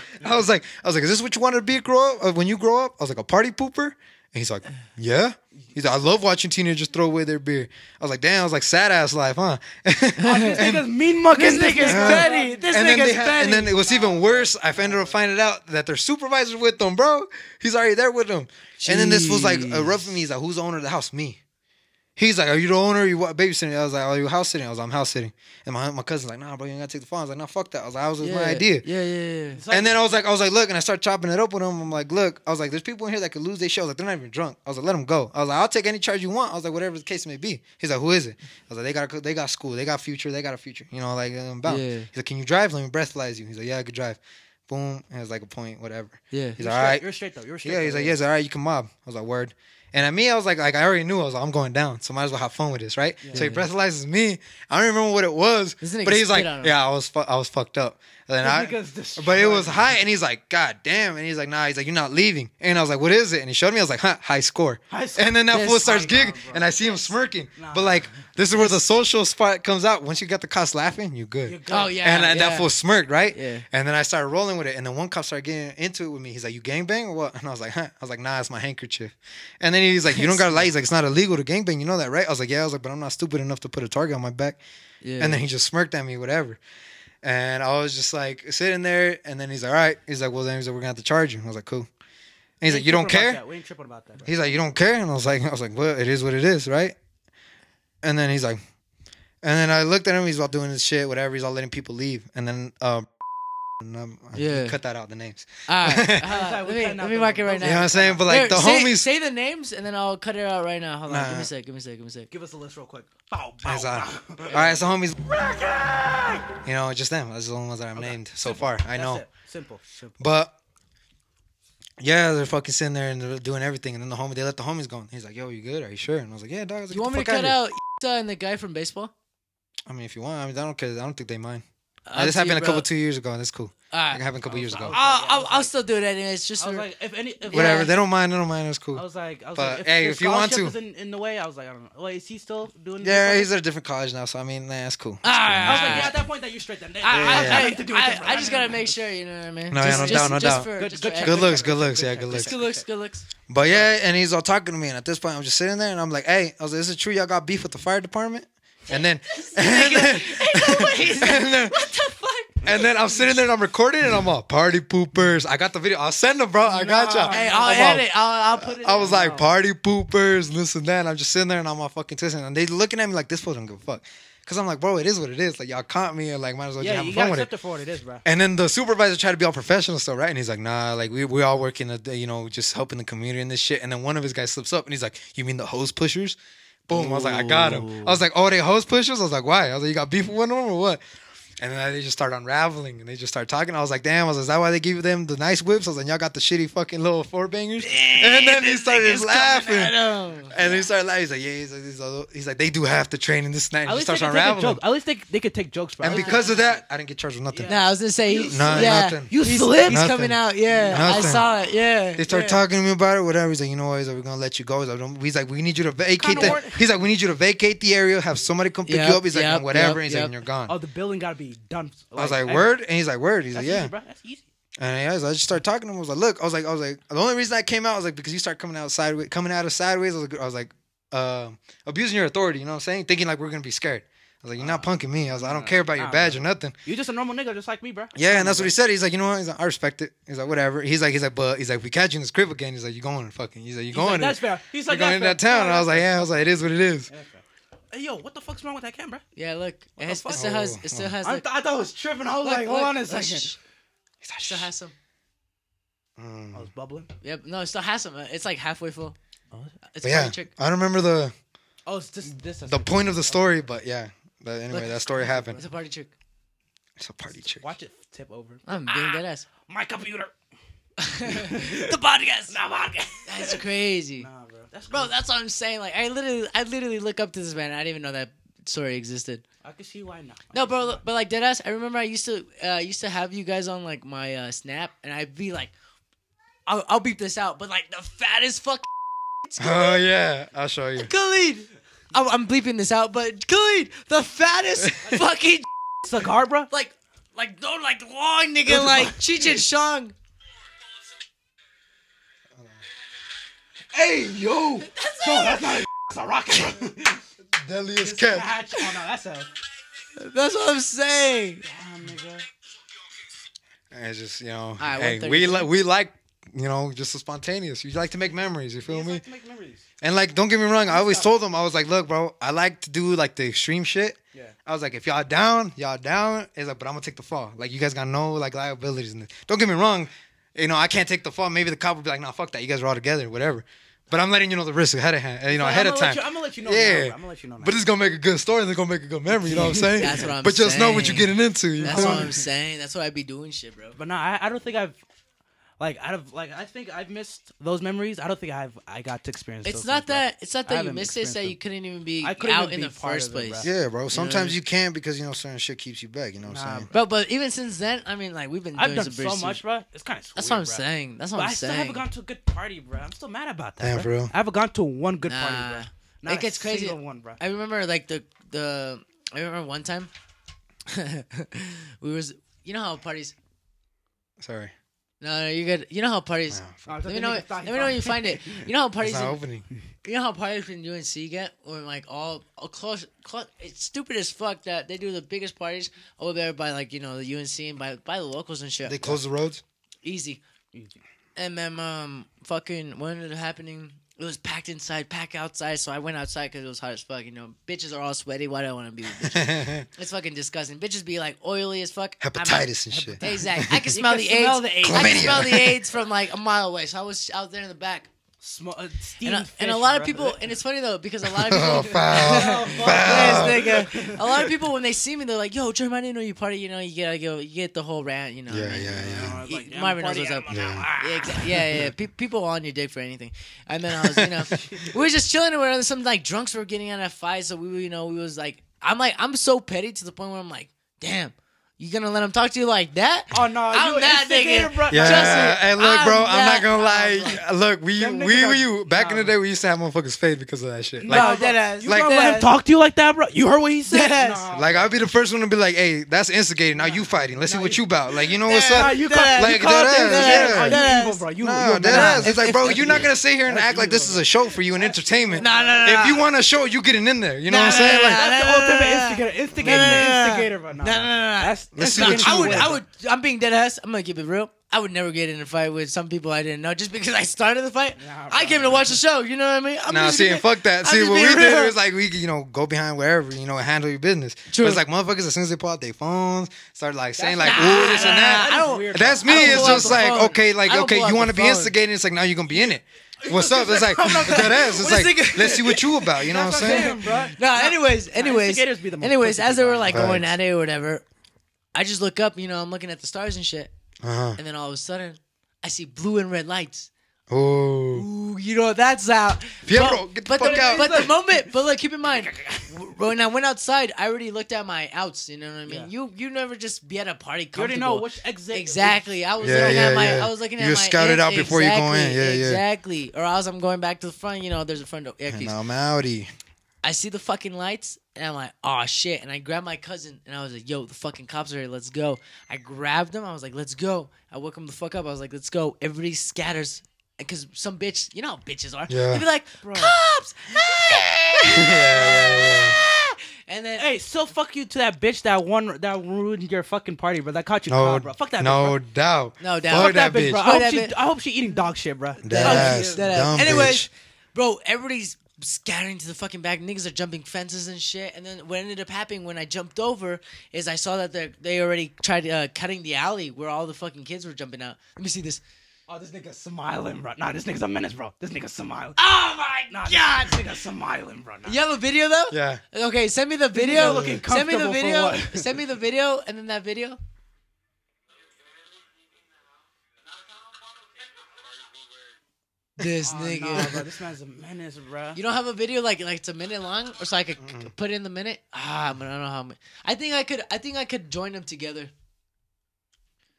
I was like, I was like, is this what you wanted to be grow up uh, when you grow up? I was like, a party pooper. And he's like, yeah. He's like, I love watching teenagers throw away their beer. I was like, damn. I was like, sad ass life, huh? This nigga's mean mucking. This nigga's petty. This and then nigga's petty. and then it was even worse. I ended up finding out that their supervisor's with them, bro. He's already there with them. And then this was like uh, Jeez. roughing me. He's like, "Who's the owner of the house? Me." He's like, "Are you the owner? Or you what babysitting?" I was like, "Are you house sitting?" I was like, "I'm house sitting." And my my cousin's like, "Nah, bro, you ain't gotta take the phone." I was like, "Nah, fuck that." I was like, "I was, it yeah. my idea." Yeah, yeah, yeah. Like- and then I was like, I was like, look, and I start chopping it up with him. I'm like, look, I was like, there's people in here that could lose their shit. I was like, they're not even drunk. I was like, let them go. I was like, I'll take any charge you want. I was like, whatever the case may be. He's like, who is it? I was like, they got a, they got school, they got future, they got a future. You know, like I'm bound. Yeah. He's like, can you drive? Let me breathalyze you. He's like, yeah, I could drive. Boom. And it was like a point, whatever. Yeah. He's like, all right. You're straight though. You're straight. Yeah, he's though, like, yes, all right, you can mob. I was like, word. And at me, I was like, like I already knew I was like, I'm going down, so might as well have fun with this, right? So he breathalyzes me. I don't remember what it was, but he's like, spit on him. yeah, I was, fu- I was fucked up. And then I, but it was high, and he's like, God damn, and he's like, Nah, he's like, you're not leaving. And I was like, What is it? And he showed me. I was like, Huh, high score. High score. And then that Yes. fool starts Nah, giggling, and I see him smirking. Nah. But like, this is where the social spot comes out. Once you got the cops laughing, you good. You're good. Oh yeah. And, uh, and yeah. that fool smirked, right? Yeah. And then I started rolling with it. And then one cop started getting into it with me. He's like, You gangbang or what? And I was like, Huh? I was like, Nah, it's my handkerchief. And then he's like, You don't got to lie. He's like, It's not illegal to gangbang. You know that, right? I was like, Yeah. I was like, But I'm not stupid enough to put a target on my back. Yeah. And then he just smirked at me, whatever. And I was just like sitting there. And then he's like, All right. He's like, Well, then he's like, We're to have to charge you. I was like, Cool. And he's like, You don't care? We ain't tripping about that. Bro. He's like, you don't care, and I was like, I was like, well, it is what it is, right? And then he's like, and then I looked at him. He's all doing his shit, whatever. He's all letting people leave, and then um, and, um, Yeah. cut that out the names. All right. Uh, let me, let me mark it right now. You know what I'm saying? But like Here, the say, homies, Say the names and then I'll cut it out right now. Hold on. Give me a sec. Give me a sec. Give me a sec. Give us a list real quick. Bow, bow, bow. all right, so homies, you know, just them. That's the only ones that I've named so far. I That's know, it. Simple. Simple. but yeah, they're fucking sitting there and they're doing everything, and then the homie, they let the homies go. And he's like, "Yo, you good? Are you sure?" And I was like, "Yeah, dog." Like, You want me to cut outta here." out and the guy from baseball? I mean, if you want, I mean, I don't care. I don't think they mind. Up this to you, happened a couple two years ago, and that's cool. All right. It happened a couple I years ago. I was- I'll, I I'll, I'll still do it anyways. Just I was for, like, if any, if Whatever. Yeah. They don't mind. They don't mind. That's cool. I was like, I was But, like, if, hey, if you want to- was in, in the way, I was like, I don't know. Wait, is he still doing? yeah, he's at a different college now, so I mean, nah, that's cool. All right, I was like, all yeah, at that point, that you straight then. I, Yeah, I, yeah. I, Nothing to I. I just gotta make sure, you know what I mean? No, yeah, just, no just, doubt, no doubt. Good- just good for check. Good effort. looks, good looks, yeah, good looks. Good looks, good looks. But yeah, and he's all talking to me, and at this point, I'm just sitting there, and I'm like, "Hey, I was like, is it true y'all got beef with the fire department?" And then, and then, and then, What the fuck? and then I'm sitting there and I'm recording, and I'm all party poopers. I got the video. I'll send them, bro. I got y'all. Hey, I'll I'm all- edit. I'll, I'll put it. I was in. like party poopers, and this and that. And I'm just sitting there and I'm all fucking twisting, and they looking at me like this fool don't give a fuck. Cause I'm like, bro, it is what it is. Like y'all caught me, and like might as well Yeah, just you have gotta fun with it. accept it for what it is, bro. And then the supervisor tried to be all professional stuff, right? And he's like, nah, like we we all working, a, you know, just helping the community and this shit. And then one of his guys slips up and he's like, you mean the hose pushers? Boom. I was like, I got him. I was like, oh, they hose pushers? I was like, why? I was like, you got beef with one of them or what? And then they just start unraveling and they just start talking. I was like, damn, I was like, is that why they give them the nice whips? I was like, y'all got the shitty fucking little four bangers. and then he started laughing. And he started laughing. He's like, yeah, he's like, he's like, he's like, they do have to train in this night. And At he least they starts could take a unraveling. At least they they could take jokes, bro. And because of that, I didn't get charged with nothing. Nah, I was gonna say, he, Nah, yeah, nothing. You he's, slipped? he's coming out. Yeah, I saw it. Yeah, They start yeah. talking to me about it, whatever. He's like, you know what? He's like, we're gonna let you go. He's like, he's like, we need you to vacate the. He's like, we need you to vacate the area. Have somebody come pick Yep, you up. He's like, yep, whatever. yep, he's yep. like, and you're gone. oh, the building gotta be done. I was like, word, and he's like, word. He's like, yeah. easy, bro. That's easy. And yeah, so I just started talking to him. I was like, look, I was like, I was like, the only reason I came out was like because you start coming out sideways, coming out of sideways. I was like, I was like, uh, abusing your authority. You know what I'm saying? Thinking like we're gonna be scared. I was like, you're not punking me. I was like, I don't care about your badge bro. or nothing. You're just a normal nigga, just like me, bro. Yeah, and that's what he said. He's like, you know what? He's like, I respect it. He's like, whatever. He's like, he's like, but he's like, we catch you in this crib again, he's like, you going fucking. He's like, you going? like, that's fair. He's You're like, going that's in that town. And I was like, yeah. I was like, it is what it is. Fair. Hey, yo, what the fuck's wrong with that camera? Yeah, look, it, has, it still has, Oh, it still has. I, Like, th- I thought it was tripping. I was look, like, hold look, on a look, second. shh. Still has some. Mm. I was bubbling. Yep, no, it still has some. Uh, It's like halfway full. Oh. It's a yeah, party trick. I don't remember the Oh, it's this. This. the point of the story, but yeah. But anyway, Look. that story happened. It's a party trick. It's a party trick. Watch it tip over. I'm being dead ass. My computer. the podcast. Nah, podcast. That's crazy, Nah, bro. That's bro. cool. That's what I'm saying. Like, I literally, I literally look up to this man. I didn't even know that story existed. I can see why not. No, bro, but like dead ass. I remember I used to, uh, used to have you guys on like my uh, snap, and I'd be like, I'll, I'll beep this out, but like the fattest fuck. Oh yeah, I'll show you. Khalid. I'm, I'm bleeping this out, but Khalid, the fattest fucking Cigar, bro. like, like no, like long nigga, like Cheech and Chong. Hey yo, That's not a rocket, bro. deadliest It's cat. hatch. Oh no, that's a. That's what I'm saying. Damn, nigga. It's just you know, right, hey, 133. we like we like you know, just so spontaneous. You like to make memories. You feel You me? like to make memories. And like, don't get me wrong. I always told them I was like, look, bro, I like to do like the extreme shit. Yeah. I was like, if y'all down, y'all down. It's like, but I'm gonna take the fall. Like, you guys got no like liabilities in this. Don't get me wrong. You know, I can't take the fall. Maybe the cop will be like, nah, fuck that. You guys are all together, whatever. But I'm letting you know the risk ahead of hand, you know, Like, ahead of time. you- I'm gonna let you know. Yeah. now. I'm gonna let you know. Now. But it's gonna make a good story. and It's gonna make a good memory. You know what I'm saying? That's what I'm But just know what you're getting into. You That's feel what? I'm saying. That's what I'd be doing, shit, bro. But no, I, I don't think I've like out of like I think I've missed those memories. I don't think I've I got to experience. It's those not things, that. It's not that you missed it. It's that you couldn't even be couldn't out even in be the first of it, place. bro. Yeah, bro. what I Sometimes mean? you can't because you know certain shit keeps you back. You know what I'm Nah, saying? But but even since then, I mean, like we've been I've done some so much, bro. It's kind of That's what I'm saying. That's what But I'm saying. I still haven't gone to a good party, bro. I'm still mad about that. Damn, bro. for real? I haven't gone to one good Nah. party, bro. Not It a gets crazy. One, bro. I remember like the the I remember one time we was you know how parties Sorry. No no you good. You know how parties Nah, Oh, let me know let me know when you find it. You know how It's parties not in, opening. you know how parties in UNC get? When like all, all close, close it's stupid as fuck that they do the biggest parties over there by like you know the UNC and by by the locals and shit. They close the roads. easy. And then um fucking what ended up happening it was packed inside, packed outside. So I went outside because it was hot as fuck. You know, bitches are all sweaty. Why do I want to be with bitches? It's fucking disgusting. Bitches be like oily as fuck. I'm- Hepatitis and shit. Exactly. I can smell can the smell AIDS. the AIDS. I can smell the AIDS from like a mile away. So I was out there in the back, Sm- uh, and a, fish, and a lot of people. And it's funny though because a lot of Oh, people. foul. foul. Yes, nigga. A lot of people when they see me, they're like, "Yo, Jeremy, I didn't know you party." You know, you gotta go. You get the whole rant. You know. Yeah, what yeah, yeah. I was like, yeah, Marvin knows party what's up. animal now. Ah. Yeah, yeah, yeah. Pe- people on your dick for anything. And then I was, you know, we were just chilling and where some like drunks were getting in a fight. So we, were, you know, we was like, I'm like, I'm so petty to the point where I'm like, damn, you gonna let him talk to you like that? Oh no, I'm you that instigator, nigga. bro. Yeah, Justin, hey, look, bro. I'm I'm, not gonna lie. Look, we we niggas are- we you back in the day we used to have motherfuckers fade because of that shit. No, Like, dead ass. You Like- gonna let him talk to you like that, bro? You heard what he said? Yes. Nah. like I'd be the first one to be like, "Hey, that's instigating. Now you fighting. Let's see what you about." Like, you know what's Yeah, up? You Dead call, you Like, call dead them ass, yeah. You Dead evil, ass. bro. You, No, you a dead ass. It's like, bro, you're not gonna sit here and act like this is a show for you and entertainment. Nah, nah, nah, If you want a show, you getting in there. You know what I'm saying? Like, That's the ultimate nah, nah. instigator. Instigator, Nah, nah, nah, nah. instigator, bro. Nah, No, no, no, no. That's Let's see what instigating I you would, I would, I'm being dead ass. I'm gonna keep it real. I would never get in a fight with some people I didn't know just because I started the fight. Nah, I came to watch the show. You know what I mean? I'm Nah, just see, gonna- and fuck that. I'm See, just what we being did real. was like we, could, you know, go behind wherever, you know, and handle your business. True. But it's like motherfuckers as soon as they pull out their phones, start like saying like, Nah, "Ooh, this and nah, that." I don't- weird, That's I me. don't It's just like, phone. okay, like, okay, you want to be phone. instigating? It's like now you're gonna be in it. What's up? It's like that ass. It's like let's see what you about. You know what I'm saying? bro. No, anyways, anyways, instigators be the most anyways, as they were like going at it or whatever, I just look up. You know, I'm looking at the stars and shit, Uh and then all of a sudden, I see blue and red lights. Oh, you know that's out. Piero, get the but fuck the, out. But the moment, but like, keep in mind, when I went outside, I already looked at my outs. You know what I mean? Yeah. You you never just be at a party. You already know comfortable. which exit. Exactly. I was Yeah, looking yeah, at my. yeah. I was looking You at my. scout it out before you go in. Exactly, Yeah, yeah. Exactly. Or else I'm going back to the front. You know, there's a front door. Yeah, And keys. I'm outie. I see the fucking lights and I'm like, oh shit. And I grabbed my cousin and I was like, yo, the fucking cops are here. Let's go. I grabbed him. I was like, let's go. I woke him the fuck up. I was like, let's go. Everybody scatters. Because some bitch, you know how bitches are. Yeah. They'd be like, cops! Hey! And then, Hey, so fuck you to that bitch that won that ruined your fucking party, bro. That caught you No, caught, bro. Fuck that no bitch, doubt. No doubt. Fuck Fuck that, bro. bitch. bro. I hope, that she, bitch. I hope she eating dog shit, bro. That Oh, ass, ass. dumb Anyways, bitch. bro, everybody's scattering to the fucking back. Niggas are jumping fences and shit. And then what ended up happening when I jumped over is I saw that they they already tried uh, cutting the alley where all the fucking kids were jumping out. Let me see this. Oh, this nigga smiling, bro. Nah, this nigga's a menace, bro. This nigga's smiling. Oh my Nah, this- god! this nigga's smiling, bro. Nah. You have a video though? Yeah. Okay, send me the video. nigga looking Send me the comfortable for video. what? send me the video, and then that video. This Oh, nigga. nah, bro. This man's a menace, bro. You don't have a video like like it's a minute long, or so I could c- put in the minute. Ah, but I don't know how. Many. I think I could. I think I could join them together.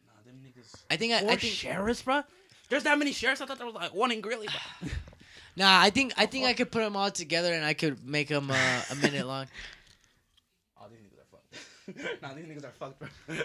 Nah, them niggas. I think I, Four I think. sheriffs, bro. There's that many sheriffs. I thought there was like one in Greeley, bro. Nah, I think I think I could put them all together and I could make them uh, a minute long. Oh, these niggas are fucked. nah, these niggas are fucked, bro.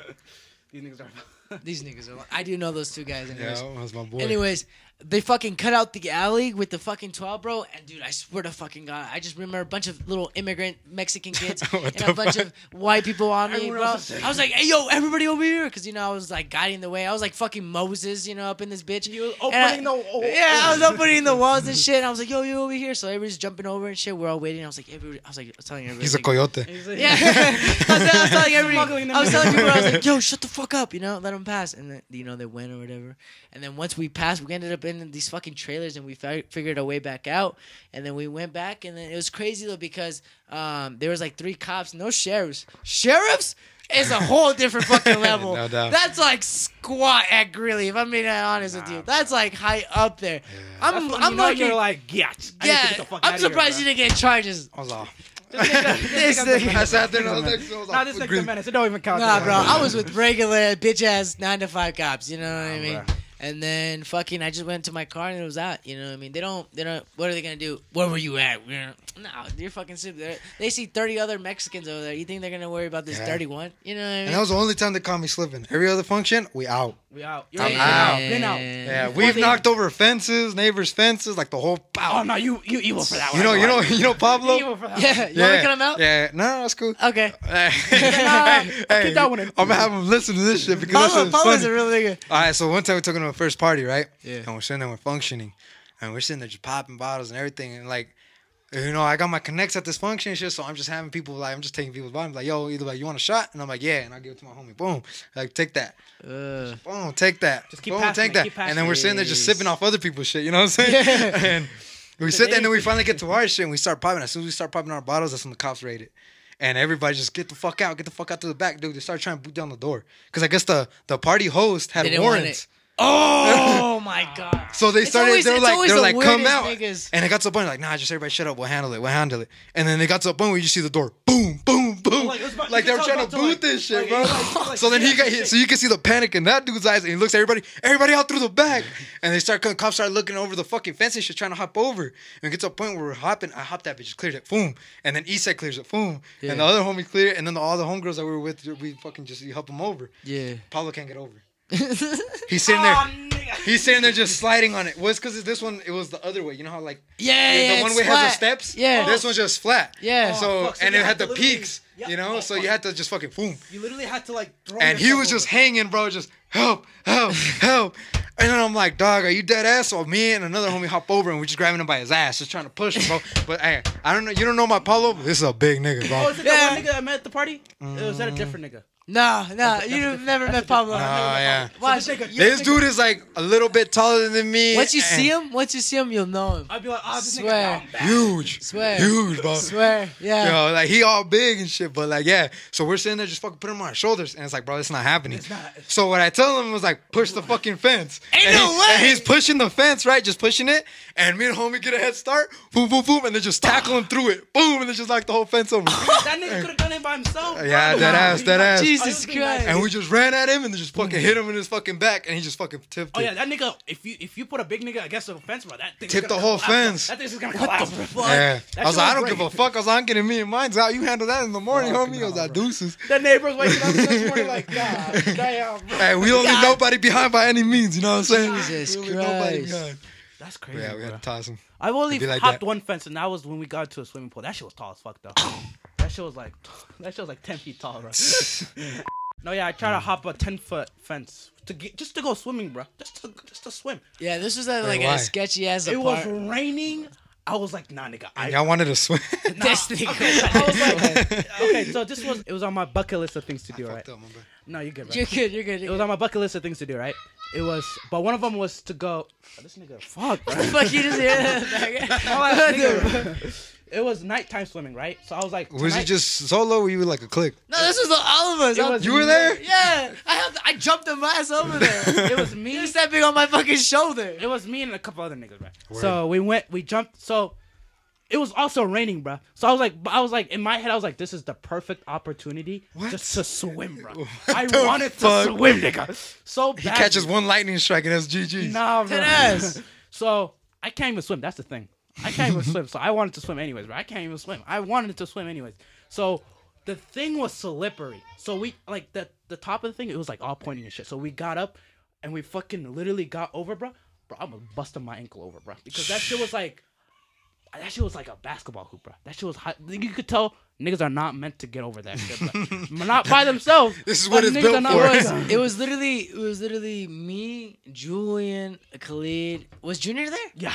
These niggas are. These niggas are. I do know those two guys. Yeah, Anyways. that was my boy. Anyways, they fucking cut out the alley with the fucking 12, bro. And dude, I swear to fucking God, I just remember a bunch of little immigrant Mexican kids and a bunch fuck? of white people on me, Everyone bro. I was like, hey, yo, everybody over here. Because, you know, I was like guiding the way. I was like fucking Moses, you know, up in this bitch. You was And I- opening the- oh, Yeah, I was opening the walls and shit. And I was like, yo, you over here. So everybody's jumping over and shit. We're all waiting. I was like, everybody, I was like, I was telling everybody. He's a coyote. Like- yeah, I, was, I was telling everybody. I was telling people. I was like, "Yo, shut the fuck up," you know, let them pass. And then you know they went or whatever. And then once we passed, we ended up in these fucking trailers, and we fi- figured a way back out. And then we went back, and then it was crazy though because um, there was like three cops, no sheriffs. Sheriffs is a whole different fucking level. No doubt. That's like SWAT at Greeley. If I'm being honest with you, that's like high up there. I'm, That's when I'm you know lucky. you're like, yeah, I need to yeah, get the fuck I'm outta here, surprised bro. you didn't get charges. I was all. This nigga- This this nigga- nigga- I sat there and I was like, I was Nah, all this nigga green. the menace. It don't even count. Nah, bro. I was with regular bitch ass nine to five cops. You know what I mean? bruh. And then fucking, I just went to my car and it was out. You know what I mean? They don't. They don't. What are they gonna do? Where were you at? No, you're fucking stupid. They're- They see thirty other Mexicans over there. You think they're gonna worry about this Yeah. thirty-one? You know what I mean? And that was the only time they caught me slipping. Every other function, we out. We out. You're I'm out. Been out. Yeah, Before we've they- knocked over fences, neighbors' fences, like the whole. Pow. Oh no, you you evil for that one. You know, you know, you know, Pablo. Evil for that. Yeah, one. you wanna cut him out? Yeah, no, no, that's cool. Okay. hey, keep that one in. I'm gonna have him listen to this shit because Pablo, Pablo's is a funny. real nigga. All right, so one time we took him to a first party, right? Yeah. And we're sitting there, we're functioning, and we're sitting there just popping bottles and everything, and like, you know, I got my connects at this function and shit, so I'm just having people like, I'm just taking people's bottles, like, yo, either like, you want a shot? And I'm like, yeah, and I give it to my homie, boom, like, take that, Uh, boom, take that, Just keep boom, passing take that, keep and then we're sitting there just sipping off other people's shit, you know what I'm saying? Yeah. and we sit there, and then we finally get to our shit, and we start popping. As soon as we start popping our bottles, that's when the cops raid it. And everybody just get the fuck out, get the fuck out to the back, dude. They start trying to boot down the door because I guess the the party host had warrants. Oh my god. So they It's started. always- they were it's like, always they were the like, come weirdest out. niggas. And it got to the point like, nah, just everybody shut up. We'll handle it. We'll handle it. And then they got to the point where you just see the door, boom, boom, boom, Like, like, it was about- they were could trying tell to about to, boot like- this shit, like, bro. it like- like, so then he got, hit. so you can see the panic in that dude's eyes, and he looks at everybody, everybody out through the back, and they start coming. Cops start looking over the fucking fence and shit, trying to hop over. And it gets to a point where we're hopping. I hopped that bitch, cleared it, boom, and then Eastside clears it, boom, Yeah. and the other homie clear it, and then all the homegirls that we were with, we fucking just help them over. Yeah. Pablo can't get over. He's sitting there. He's sitting there just sliding on it. Was because this one it was the other way. You know how like Yeah, the yeah, one it's way has the steps. Yeah. This one's just flat. Yeah. So Oh, fuck, so and it had had the peaks. Yeah. You know, Oh, so you had to just fucking boom. You literally had to like. Throw And he yourself was just over. hanging, bro. Just help, help, help. And then I'm like, dog, are you dead ass? So me and another homie hop over and we just grabbing him by his ass, just trying to push him, bro. But hey, I don't know. You don't know my Paulo? This is a big nigga, bro. Oh, bro. is it Yeah. that one nigga I met at the party? Or was that a mm. different nigga? No, no, That's you've different- never that's met a Pablo. different- Oh yeah. Watch. So this nigga- This dude is like a little bit taller than me. Once you see him, once you see him, you'll know him. I'd be like, oh, this Swear. nigga huge, Swear. huge, bro. Swear, yeah. You know, like he all big and shit, but like yeah. So we're sitting there just fucking putting him on our shoulders, and it's like, bro, it's not happening. It's not- so what I tell him was like, push the fucking fence. Ain't and no he- way! And he's pushing the fence, right? Just pushing it, and me and homie get a head start, boom, boom, boom, and then just tackle him through it, boom, and then just knock the whole fence over. That nigga could have done it by himself. bro. Yeah, dead ass, that ass. Jesus he was being Christ. and we just ran at him and just fucking mm-hmm. hit him in his fucking back, and he just fucking tipped Oh it. yeah, that nigga. If you if you put a big nigga against the fence, bro, that thing Tip the whole fence. That thing's just gonna collapse. bro. Yeah. That I was like, I don't give a fuck. I was like, I'm getting me and mine's out. You handle that in the morning, Fuck homie. I was like, deuces. The neighbors waking up the next morning like, God damn, bro. Hey, we don't leave nobody behind by any means. You know what I'm saying? Jesus we don't leave nobody Christ. behind. That's crazy. Yeah, we bro. had to toss him. I've only It'd like hopped that. one fence, and that was when we got to a swimming pool. That shit was tall as fuck, though. that shit was like, that shit was like ten feet tall, bro. no, yeah, I tried to mm. hop a ten foot fence to get just to go swimming, bro. Just to just to swim. Yeah, this was a, like why? a sketchy ass It was apart. raining. I was like, nah, nigga. I, Y'all wanted to swim. This I nigga. was like, okay, so this was it was on my bucket list of things to do, right? Up, my bad. No, you're good, bro. You're good. You're good. It You're was good. on my bucket list of things to do, right? It was, but one of them was to go. Oh, this nigga, fuck, bro. Fuck you just hear that. All that nigga. It was nighttime swimming, right? So I was like, Was he tonight- just solo or were you like a click? No, this was all of us. I- was You were there? Yeah, I had I jumped the ass over there. It was He me. was stepping on my fucking shoulder. It was me and a couple other niggas, right? So we went, we jumped. So it was also raining, bro. So I was like, I was like, in my head, I was like, this is the perfect opportunity just to swim, bro. I the wanted fuck? to swim, nigga. So He catches one lightning strike and that's GG. Nah, bro. Deadass. So I can't even swim. That's the thing. I can't even swim. So I wanted to swim anyways, bro. I can't even swim. I wanted to swim anyways. So the thing was slippery. So we like the the top of the thing, it was like all pointing and shit. So we got up, and we fucking literally got over, bro. Bro, I almost busted my ankle over, bro, because that shit was like, that shit was like a basketball hoop, bro. That shit was high. You could tell niggas are not meant to get over that shit, bro. not by themselves. This is what it's built for. ready. It was, it was literally it was literally me, Julian, Khalid. Was Junior there? Yeah.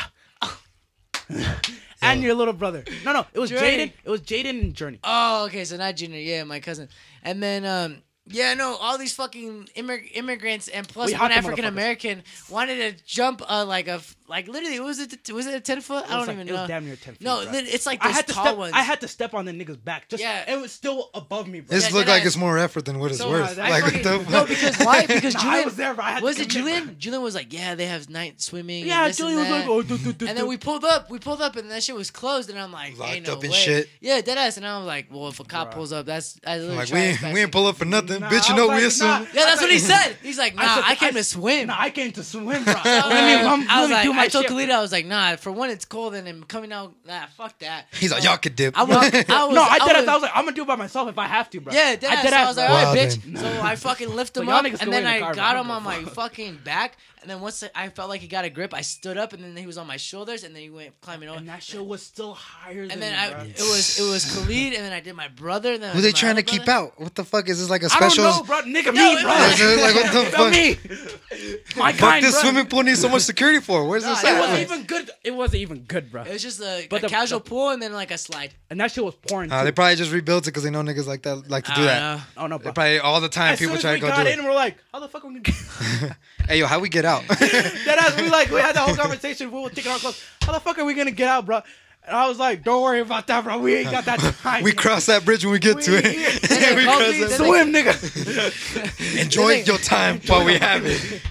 and your little brother. No, no, it was Jaden. It was Jaden and Journey. Oh, okay, so not Junior, yeah, my cousin. And then um yeah, no, all these fucking immig- immigrants and plus We one African American wanted to jump uh, like a f- like literally was it was it a ten foot? I don't like- even it was know. damn near 10 feet, No, bro. it's like I those had to step. ones. I had to step on the nigga's back. Just Yeah. it was still above me, bro. This Yeah, look like ass. it's more effort than what it's So, worth. uh, I like fucking- the no, because why? Because Nah, I Julian was there, bro. I had to was it commit, bro. Julian? Julian was like, yeah, they have night swimming. yeah, and this Julian and was like, oh, do, do, do, And then we pulled up, we pulled up, and that shit was closed. And I'm like, Locked no up and way. shit. Yeah, dead ass. And I was like, well, if a cop pulls up, that's I literally like we ain't, we ain't pull up for nothing, bitch. You I know we assume. Yeah, that's what he said. He's like, nah, I, came to swim. Nah, I came to swim, bro. So, let I'm, I was like, do my I told shit. Khalid, I was like, nah, for one, it's cold, and I'm coming out, nah, fuck that. He's like, y'all could dip. I was, I was, no, I did was, it. I was like, I'm gonna do it by myself if I have to, bro. yeah, dead I did So I was like, all right, Wow, bitch. So I fucking lift him y'all up, and then wait I car, got bro. him on my fucking back, and then once I felt like he got a grip, I stood up, and then he was on my shoulders, and then he went climbing over. And that show was still higher than And then me, I, it was it was Khalid, and then I did my brother. And then I Who did they trying to other keep out? What the fuck is this like a I don't special? know, bro. Nigga, Yo, me, it bro. was- like what the Feel fuck? me? My Fuck kind, this bro. swimming pool needs so much security for. Where's Nah, this it It at? wasn't was- even good. It wasn't even good, bro. It was just a, But a the- casual the- pool, and then like a slide. And that shit was pouring. Uh, too. they probably just rebuilt it because they know niggas like that like to do I that. don't know. Oh no, They bro. probably all the time As people try to go got do in, it. we're like, how the fuck are we gonna? Hey yo, how we get out? That ass, we like we had the whole conversation. We were taking our clothes. How the fuck are we gonna get out, bro? And I was like, don't worry about that, bro. We ain't got that time. we cross that bridge when we get to it. Then we cross me, that they- swim, nigga. Enjoy your time while we have it.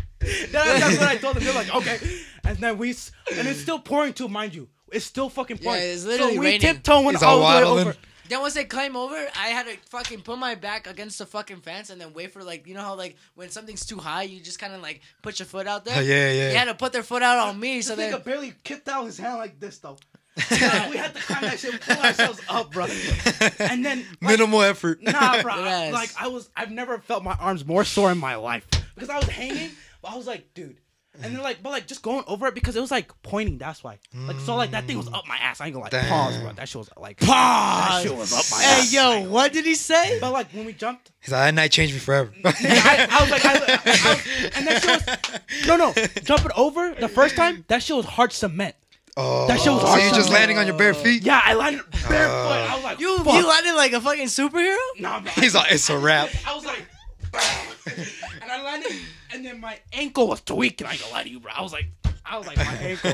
That- that's what I told them. They're like, okay. And then we, and it's still pouring too, mind you. It's still fucking pouring. Yeah, it's literally so we raining. tiptoeing He's all all the way over. Then once they climb over, I had to fucking put my back against the fucking fence and then wait for like you know how like when something's too high, you just kind of like put your foot out there. Yeah, yeah. They had to put their foot out on me, so they then barely kicked out his hand like this though. Nah, we had to climb that shit, pull ourselves up, bro. And then like, Minimal effort. Nah, bro. Yes. Like I was, I've never felt my arms more sore in my life because I was hanging, but I was like, dude. And then like, but like just going over it because it was like pointing. That's why. Like so, like that thing was up my ass. I ain't gonna like Damn. pause, bro. That shit was like pause. That shit was up my hey ass. Hey yo, what did he say? But like when we jumped, He's like, that night changed me forever. I, I was like, I, I, I, and that shit was no, no. Jumping over the first time, that shit was hard cement. oh, That shit was oh. so you just landing on your bare feet? Yeah, I landed barefoot. Oh. I was like, You fuck. you landed like a fucking superhero? Nah, bro. He's like, it's a wrap. I was like, and I landed, and then my ankle was tweaking. I ain't gonna lie to you, bro. I was like, I was like, my ankle.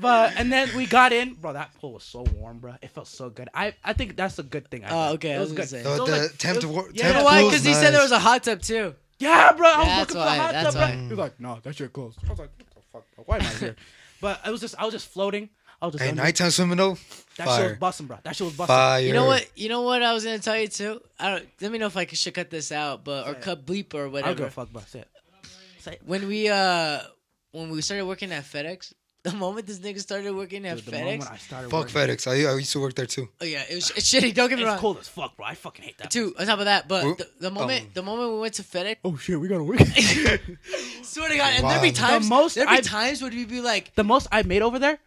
but and then we got in, bro. That pool was so warm, bro. It felt so good. I I think that's a good thing. I Oh, did. okay, It I was was good. gonna say. It The- was the like- temp was- work- yeah, You know temp why? pool's Because he said there was a hot tub too. Yeah, bro. I was That's looking for why, the hot tub, bro. He was like, no, that shit closed. I was like, what the fuck, bro? Why am I here? but it was just, I was just floating. I was just Hey, nighttime swimming though, That shit was fire, busting, bro. That shit was busting. fire. You know what? You know what I was gonna tell you too. I don't. Let me know if I should cut this out, but or cut bleep or whatever. I don't give a fuck, bro. Say it. When we uh when we started working at FedEx, the moment this nigga started working at Dude, the FedEx, moment I started Fuck working- FedEx. I, I used to work there too. oh yeah, it was it's shitty. Don't get me wrong. It's wrong. cold as fuck, bro. I fucking hate that. Too on top of that, but the, the moment um, the moment we went to FedEx, Oh shit, we gotta work. swear to God, and there'd be times The most there'd be I've- times would we be like, the most I made over there,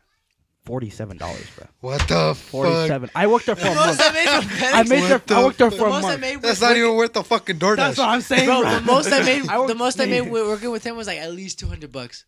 forty-seven dollars, bro. What the fuck? Forty-seven. I worked there for a most month. I made from FedEx, I made there. I worked there for the a most I month. made That's not working- even worth the fucking DoorDash. That's what I'm saying, Bro, bro. the most I made, I worked- the most I made wi- working with him was like at least two hundred bucks,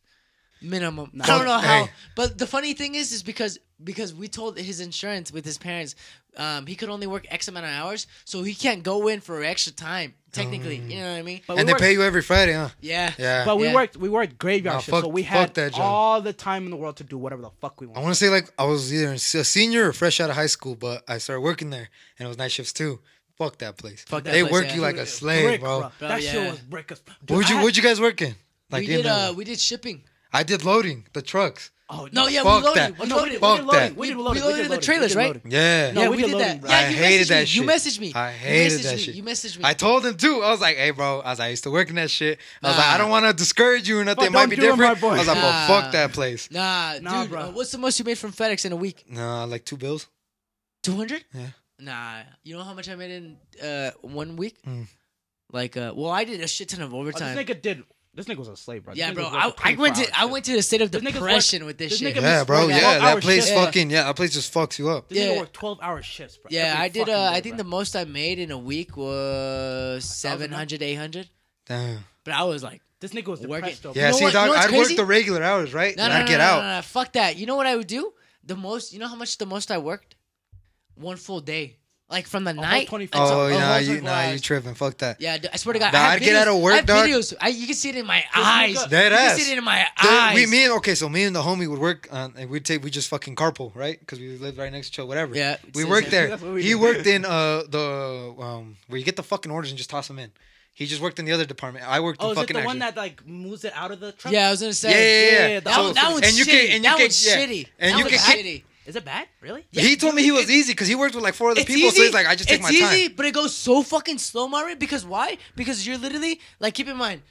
minimum. I don't know how, Hey. but the funny thing is, is because because we told his insurance with his parents, um, he could only work X amount of hours, so he can't go in for extra time. Technically, you know what I mean? But and we they worked- pay you every Friday, huh? Yeah, Yeah. But we Yeah. worked. We worked graveyard Nah, shift, fuck- so we had that job. all the time in the world to do whatever the fuck we wanted. I want. want to say like I was either a senior or fresh out of high school, but I started working there, and it was night shifts too. Fuck that place. Fuck that they place, work yeah. you like a slave, Brick, bro. bro. Bro, That yeah. shit was brick. Dude, What'd you had- What'd you guys work in? Like we did. Uh, we did shipping. I did loading the trucks. Oh No, yeah, Fuck we loaded. that. We no, we loaded. did, Fuck we did loading. that. We did loading. we loaded did the trailers, right? Yeah. No, yeah, we we did did loading, that. bro. Yeah, I you hated messaged that me. shit. You messaged me. I hated that me. shit. You messaged me. I told him too. I was like, "Hey, bro," I was like, "I used to work in that shit." I was Nah. like, "I don't want to discourage you or nothing. But it might be do it, my different." boy. I was like, Nah. "Well, fuck that place." Nah, Nah, dude. bro. what's the most you made from FedEx in a week? Nah, like two bills. Two hundred? Yeah. Nah. You know how much I made in uh one week? Mm. like uh, well, I did a shit ton of Oh, overtime. this nigga did. This nigga was a slave, bro. This yeah, bro. I, I went 24 to I hours went to a state of This depression work- with this, this shit. nigga Yeah, bro. Yeah, Yeah, 12 that place shift. fucking yeah, that place just fucks you up. This Yeah. nigga worked 12 hour shifts, bro. Yeah, every I did. fucking Uh, I think bro. the most I made in a week was 700, 800. Damn. But I was like, This nigga was Working. depressed, though. Yeah, know see, what- you know I'd work the regular hours, right? no, and no, I'd no, get no, out. no, no, fuck that. You know what I would do? The most. You know how much the most I worked? One full day, like from the whole night. 24 Oh, a nah, you, 24 nah, you tripping. Fuck that. Yeah, I swear to God. Nah, I have I'd get out of work, I have dog. videos. I, you can see it in my eyes. nigga- Dead you ass. can see it in my The- eyes. we, me and okay, so me and the homie would work, and we'd take we just fucking carpool, right? Because we lived right next to each other, whatever. Yeah, we it's- worked it's- there. that's what we He do. worked in uh the um where you get the fucking orders and just toss them in. He just worked in the other department. I worked Oh, in is it fucking the one action. that like moves it out of the truck? yeah, I was gonna say. Yeah, yeah, yeah. yeah, That, So- one, that one's and you shitty. can- and you that can- one's yeah. shitty. And that you one's can- shitty. Is it bad? Really? he told me he was easy because he worked with like four other It's people. easy. So he's like, I just take it's my easy, time. but it goes so fucking slow, Mario. Because why? Because you're literally like, keep in mind,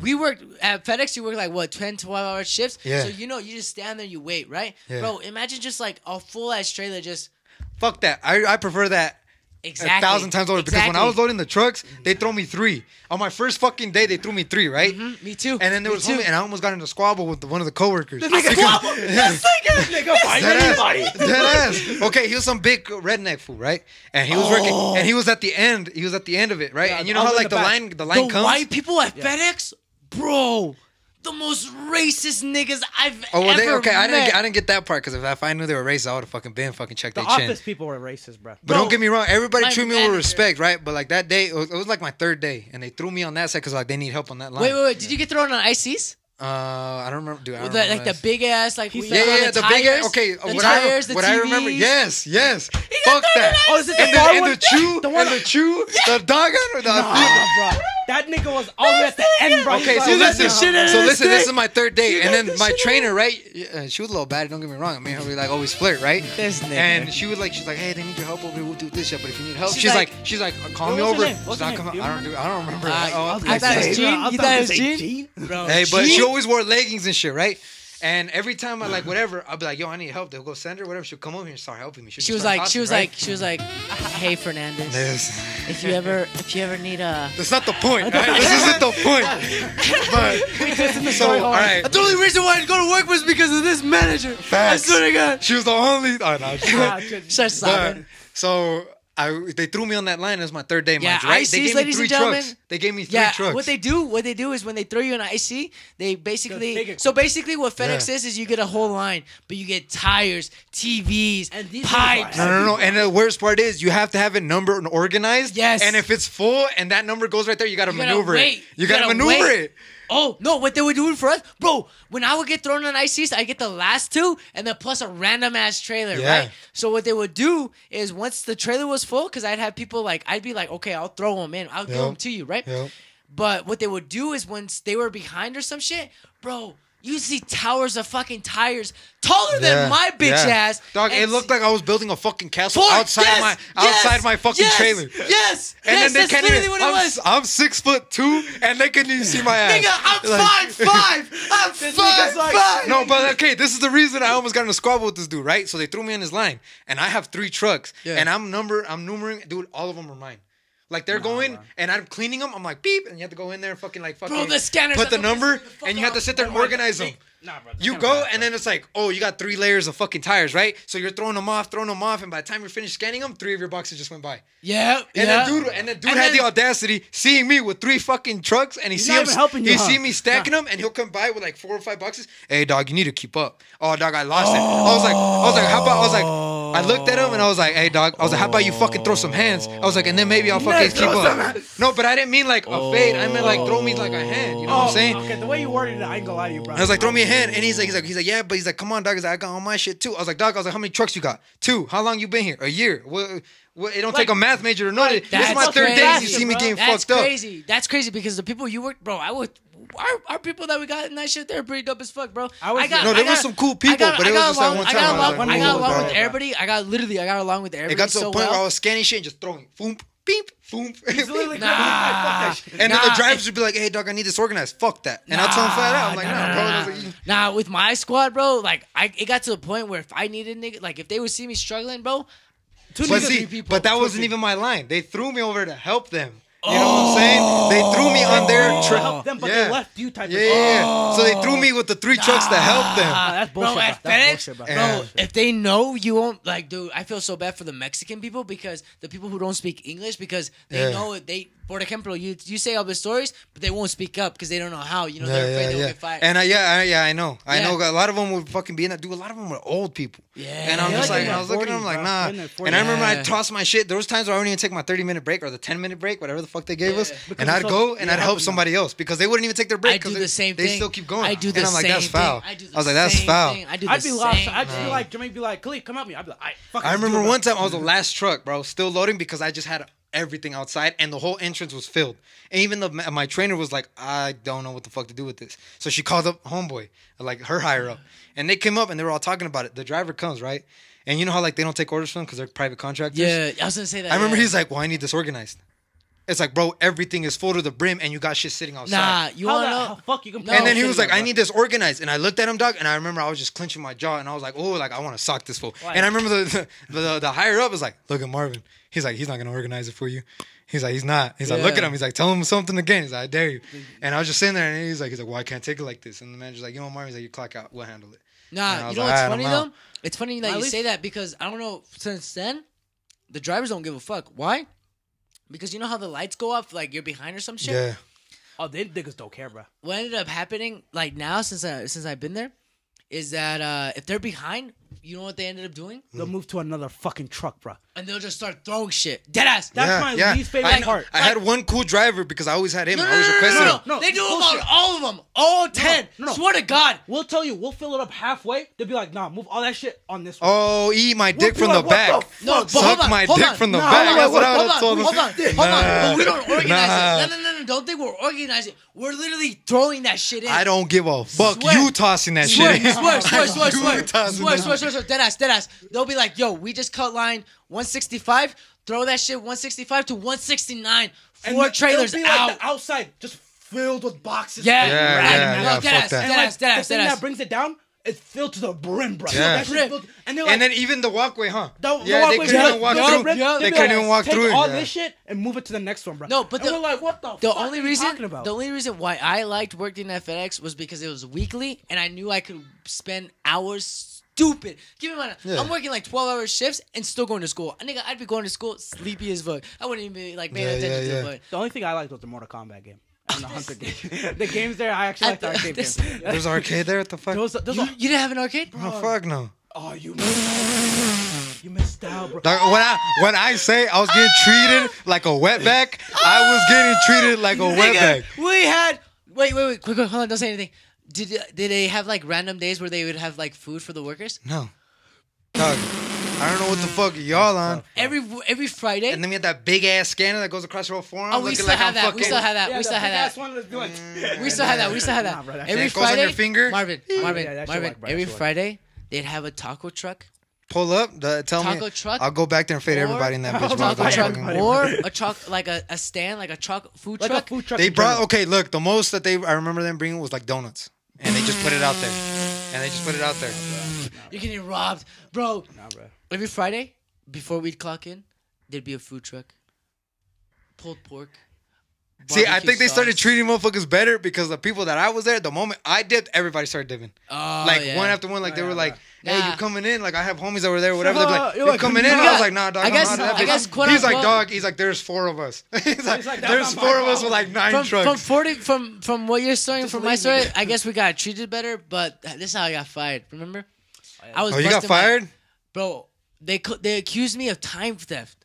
we worked at FedEx. You work like what 10, 12 hour shifts. Yeah. So you know, you just stand there, you wait, right? Yeah. Bro, imagine just like a full ass trailer, just Fuck that. I I prefer that. Exactly A thousand times over because when I was loading the trucks, they throw me three. On my first fucking day, they threw me three, right? Mhm, me too. And then there Me was too. homie, and I almost got in a squabble with one of the coworkers. nigga fight Dead anybody. ass. Dead ass. Okay, he was some big redneck fool, right? And he was working, and he was at the end. He was at the end of it, right? Yeah, and you know I'll how like the the line, the line the comes. white people at FedEx, bro, the most racist niggas I've ever Oh well, ever they, okay. I didn't, get, I didn't get that part because if, if I knew they were racist, I would have fucking been fucking checked The their chin. The office people were racist, bro. But Bro, don't get me wrong, everybody my treated me with respect, right? But like that day, it was, it was like my third day, and they threw me on that side because like they need help on that line. Wait, wait, wait! Did you get thrown on ICs? Uh, I don't remember, dude. I don't the, remember like the big ass, like we- said- Yeah, yeah, yeah, the, the big ass. okay. the what tires, I, the what I remember, TVs. yes, yes. got Fuck that. Oh, is it the and the, bar and one? the chew, The one- and the chew, the dog or the Nah, bro. That nigga was all the way at the end, bro. Okay, so like, listen, "Nah, so listen. This is my third date, and then my trainer, right? uh, She was a little bad. Don't get me wrong. I mean, we like always flirt, right? This nigga. And she was like, she's like, hey, they need your help over here. We'll do this shit. But if you need help, She's she's, like- like, she's like, call me over. She's not coming- I don't do. remember? I don't remember. Uh, Oh, I thought it was Gene. bro, You thought it was Gene? Bro, Hey, but she Gene? always wore leggings and shit, right? And every time I like whatever, I'll be like, yo, I need help. They'll go send her, whatever. She'll come over here and start helping me. She'll She was like, she was like, she was like, hey Fernandez, if you ever, if you ever need a, That's not the point. right? This isn't the point. But so all right. the only reason why I go to work was because of this manager. Facts. I swear to God. She was the only. Oh, no, she- Ah, shit. Shut but, so I they threw me on that line. It was my third day, Yeah, mind you, right? ICs, they gave me ladies three and gentlemen. trucks. They gave me three Yeah, trucks. what they do, what they do is when they throw you an IC, they basically. So basically, what FedEx Yeah. is is you get a whole line, but you get tires, TVs, And these pipes. no, no, no. And the worst part is you have to have it numbered and organized. Yes. And if it's full and that number goes right there, you got to You gotta maneuver wait. it. You, You got to gotta maneuver wait. it. Oh no! What they were doing for us, bro? When I would get thrown on ICs, I get the last two, and then plus a random ass trailer, Yeah. right? So what they would do is once the trailer was full, because I'd have people like I'd be like, okay, I'll throw them in, I'll give them to you, right? Yep. But what they would do is once they were behind or some shit, bro. You see towers of fucking tires taller Yeah, than my bitch yeah. ass. Dog, it looked like I was building a fucking castle Fuck, outside yes, my yes, outside my fucking yes, trailer. Yes, And yes, then they that's can't literally even. what it I'm, was. I'm six foot two, and they couldn't even see my ass. Nigga, I'm Like- five five. I'm five nigga's like- five. No, but okay, this is the reason I almost got in a squabble with this dude, right? So they threw me in his line, and I have three trucks, Yeah. and I'm number, I'm numbering, dude. All of them are mine. Like they're going, and I'm cleaning them. I'm like beep, and you have to go in there and fucking like fucking the scanners put the the- number, and you have to sit there and organize them. Nah, bro. You go, and then it's like, oh, you got three layers of fucking tires, right? So you're throwing them off, throwing them off, and by the time you're finished scanning them, three of your boxes just went by. Yeah, And yeah. then dude, and then dude And had then- the audacity seeing me with three fucking trucks, and he He's see him, even helping you, he huh? see me stacking them, and he'll come by with like four or five boxes. Hey, dog, you need to keep up. Oh, dog, I lost it. I was like, I was like, how about? I was like, I looked at him and I was like, hey, dog, I was like, how about you fucking throw some hands? I was like, and then maybe I'll fucking keep up. No, but I didn't mean like a fade. I meant like throw me like a hand. You know what I'm oh. saying? Oh, Okay, the way you worded it, I ain't gonna lie to you, bro. I was like, throw me a hand, and he's like, he's like, he's like, yeah, but he's like, come on, dog. He's like, I got all my shit too. I was like, dog, I was like, how many trucks you got? Two. How long you been here? A year. What? what it don't take a math major to know that. This is That's my third crazy, day. You see me bro. getting That's fucked up. That's crazy. That's crazy because the people you work, bro. I would. Our, our people that we got in that shit, they're pretty dope as fuck, bro. I was- got, No, there got, was some cool people, got, but I it was got just that along, one I time got I was along, like, I got oh, along with everybody. I got literally, I got along with everybody It got to so a point well. where I was scanning shit and just throwing, boom, beep, boom. It's literally Nah. Shit. And then the drivers would be like, "Hey, dog, I need this organized. Fuck that." And I tell them flat out, I'm like, Nah, "Nah, nah, bro." nah, nah. like, Nah, with my squad, bro, like I, it got to the point where if I needed nigga, like if they would see me struggling, bro, two But niggas, see, three people. but that wasn't people. even my line. They threw me over to help them. You know what I'm saying? They oh. threw me on their To truck. help them, but yeah. they left you type Yeah, of yeah, shit. yeah. So they threw me with the three trucks to help them. Nah, that's bullshit, bro, bro. That's FedEx, bullshit, bro. bro, Yeah. if they know you won't like, dude, I feel so bad for the Mexican people because the people who don't speak English because they Yeah. know it- they, for example, you you say all the stories, but they won't speak up because they don't know how. You know, Yeah, they're afraid yeah, they'll yeah. get fired. And I, yeah, I, yeah, I know, I know. A lot of them would fucking be in that. Dude, a lot of them were old people. Yeah. And I'm They're just like like, I their was looking at them like, bro. nah. They're in their And I remember Yeah. I tossed my shit. There was times where I wouldn't even take my 30 minute break or the 10 minute break, whatever the fuck they gave us, Yeah. and I'd it's go and you're I'd help helping them. somebody else because they wouldn't even take their break. I do 'cause the they, same they thing. still keep going. I do the and I'm like, same that's foul. thing. I do the I was like, that's same foul. thing. I do I'd the be lost. same I'd be thing. like, Jermaine be like, Khalid, come at me. I'd be like, I fuck I it, remember do it, one bro. time I was the mm-hmm. last truck, bro, still loading because I just had everything outside and the whole entrance was filled. And even the my trainer was like, I don't know what the fuck to do with this. So she called up homeboy, like her higher up, and they came up and they were all talking about it. The driver comes right, and you know how like they don't take orders from them because they're private contractors. Yeah, I was gonna say that. I remember yeah. he's like, well, I need this organized. It's like, bro, everything is full to the brim and you got shit sitting outside. Nah, you How wanna the know? fuck you can? No. And then he was like, there, I need this organized. And I looked at him, dog, and I remember I was just clenching my jaw and I was like, oh, like I want to sock this fool. Why? And I remember the, the, the, the higher up was like, look at Marvin. He's like, he's not going to organize it for you. He's like, he's not. He's like, look at Yeah. him. He's like, tell him something again. He's like, I dare you. And I was just sitting there and he's like, he's like, well, I can't take it like this. And the manager's like, you know, what, Marvin, he's like, you clock out. We'll handle it. And I Nah, was you know like, what's "Alright, funny I'm though? out." It's funny that At you least- say that because I don't know. Since then, the drivers don't give a fuck. Why? Because you know how the lights go off, like you're behind or some shit. Yeah. Oh, they niggas don't care, bro. What ended up happening, like now since I since I've been there, is that uh if they're behind, you know what they ended up doing, They'll move to another fucking truck, bro. And they'll just start throwing shit. Deadass. That's yeah, my yeah. least favorite I, part. I had one cool driver because I always had him. No, I no, always no, no, requested no, no, No, They do them bullshit. on all of them, all ten. no, no. Swear to God. We'll tell you, we'll fill it up halfway. They'll be like, nah, move all that shit on this one. Oh, eat my dick be from like, the what back. the No, but Suck on, my dick on. from the Nah, back. hold That's on, what I hold would have on, told him. hold on, hold on. But we don't organize Nah. it. No, no, no, no. Don't think we're organizing. We're literally throwing that shit in. I don't give a fuck. You tossing that Swear, shit. in. swear, swear, swear, You swear, tossing swear, that swear, swear, swear, deadass, deadass. They'll be like, yo, we just cut line 165, throw that shit 165 to 169, And four it'll trailers be out. like the outside just filled with boxes. Yeah, Yeah, right. yeah, no, yeah, deadass, fuck that. And like, deadass, the deadass, thing that brings it down is filled to the brim, bro. Yeah. That shit's Brim. filled- and like, And then even the walkway, huh? the, the yeah, they walkway couldn't to even walk to the through. brim, Yeah. they'd They be couldn't like, even walk take through it. all Yeah. this shit and move it to the next one, bro. No, but And the- we're like, what the, The fuck only are you reason, talking about? the only reason why I liked working at FedEx was because it was weekly, and I knew I could spend hours. Stupid. Keep in mind, Yeah. I'm working like 12 hour shifts and still going to school. I nigga, I'd be going to school sleepy as fuck. I wouldn't even be like paying Yeah, attention yeah, to it. the only thing I liked was the Mortal Kombat game and the Hunter game. the games there, I actually At liked the the- arcade this- game. There's an arcade there. What the fuck? Those, those You, are, you didn't have an arcade? Oh fuck no. oh, you missed. You missed out, bro. Dog, when I when I say I was getting treated like a wetback, I was getting treated like a wetback. We had. Wait, wait, wait. Quick, quick, hold on. Don't say anything. Did uh, did they have like random days where they would have like food for the workers? No. Dog, I don't know what the fuck y'all on. Every every Friday. And then we had that big ass scanner that goes across your whole forearm. oh, we still like have I'm that. We still have that. Yeah, we still have that. one that's like- mm. We still have that. We still have that. Nah, bro, every shit goes on Friday, your finger? Marvin, Marvin, Yeah, Marvin. work, bro, every shit work. Friday, they'd have a taco truck, Pull up. The, tell Taco me. truck? I'll go back there and fade everybody in that bitch. Taco bro. truck, everybody. or a truck like a, a stand, like a truck food like truck. a food truck. They brought okay. Look, the most that they I remember them bringing was like donuts, and they just put it out there, and they just put it out there. You're getting robbed, bro. Nah, bro. Every Friday, before we'd clock in, there'd be a food truck, pulled pork. See, I barbecue think they started treating motherfuckers better because the people that I was there, the moment I dipped, everybody started dipping. Oh, like yeah. one after one, like they Yeah, were yeah, like, "Hey, you coming in?" Like I have homies that were there, whatever. They're like, You're "You like, coming in?" you I was like, "Nah, dog." I guess, I'm guess- not that I guess, quote He's like, "Dog." He's like, "There's four of us." he's like, like, "There's four of us with like nine from, trucks." from forty from from what you're saying from my story. I guess we got treated better, but this is how I got fired. Remember? I was oh, you got busting my- fired? bro. They they accused me of time theft,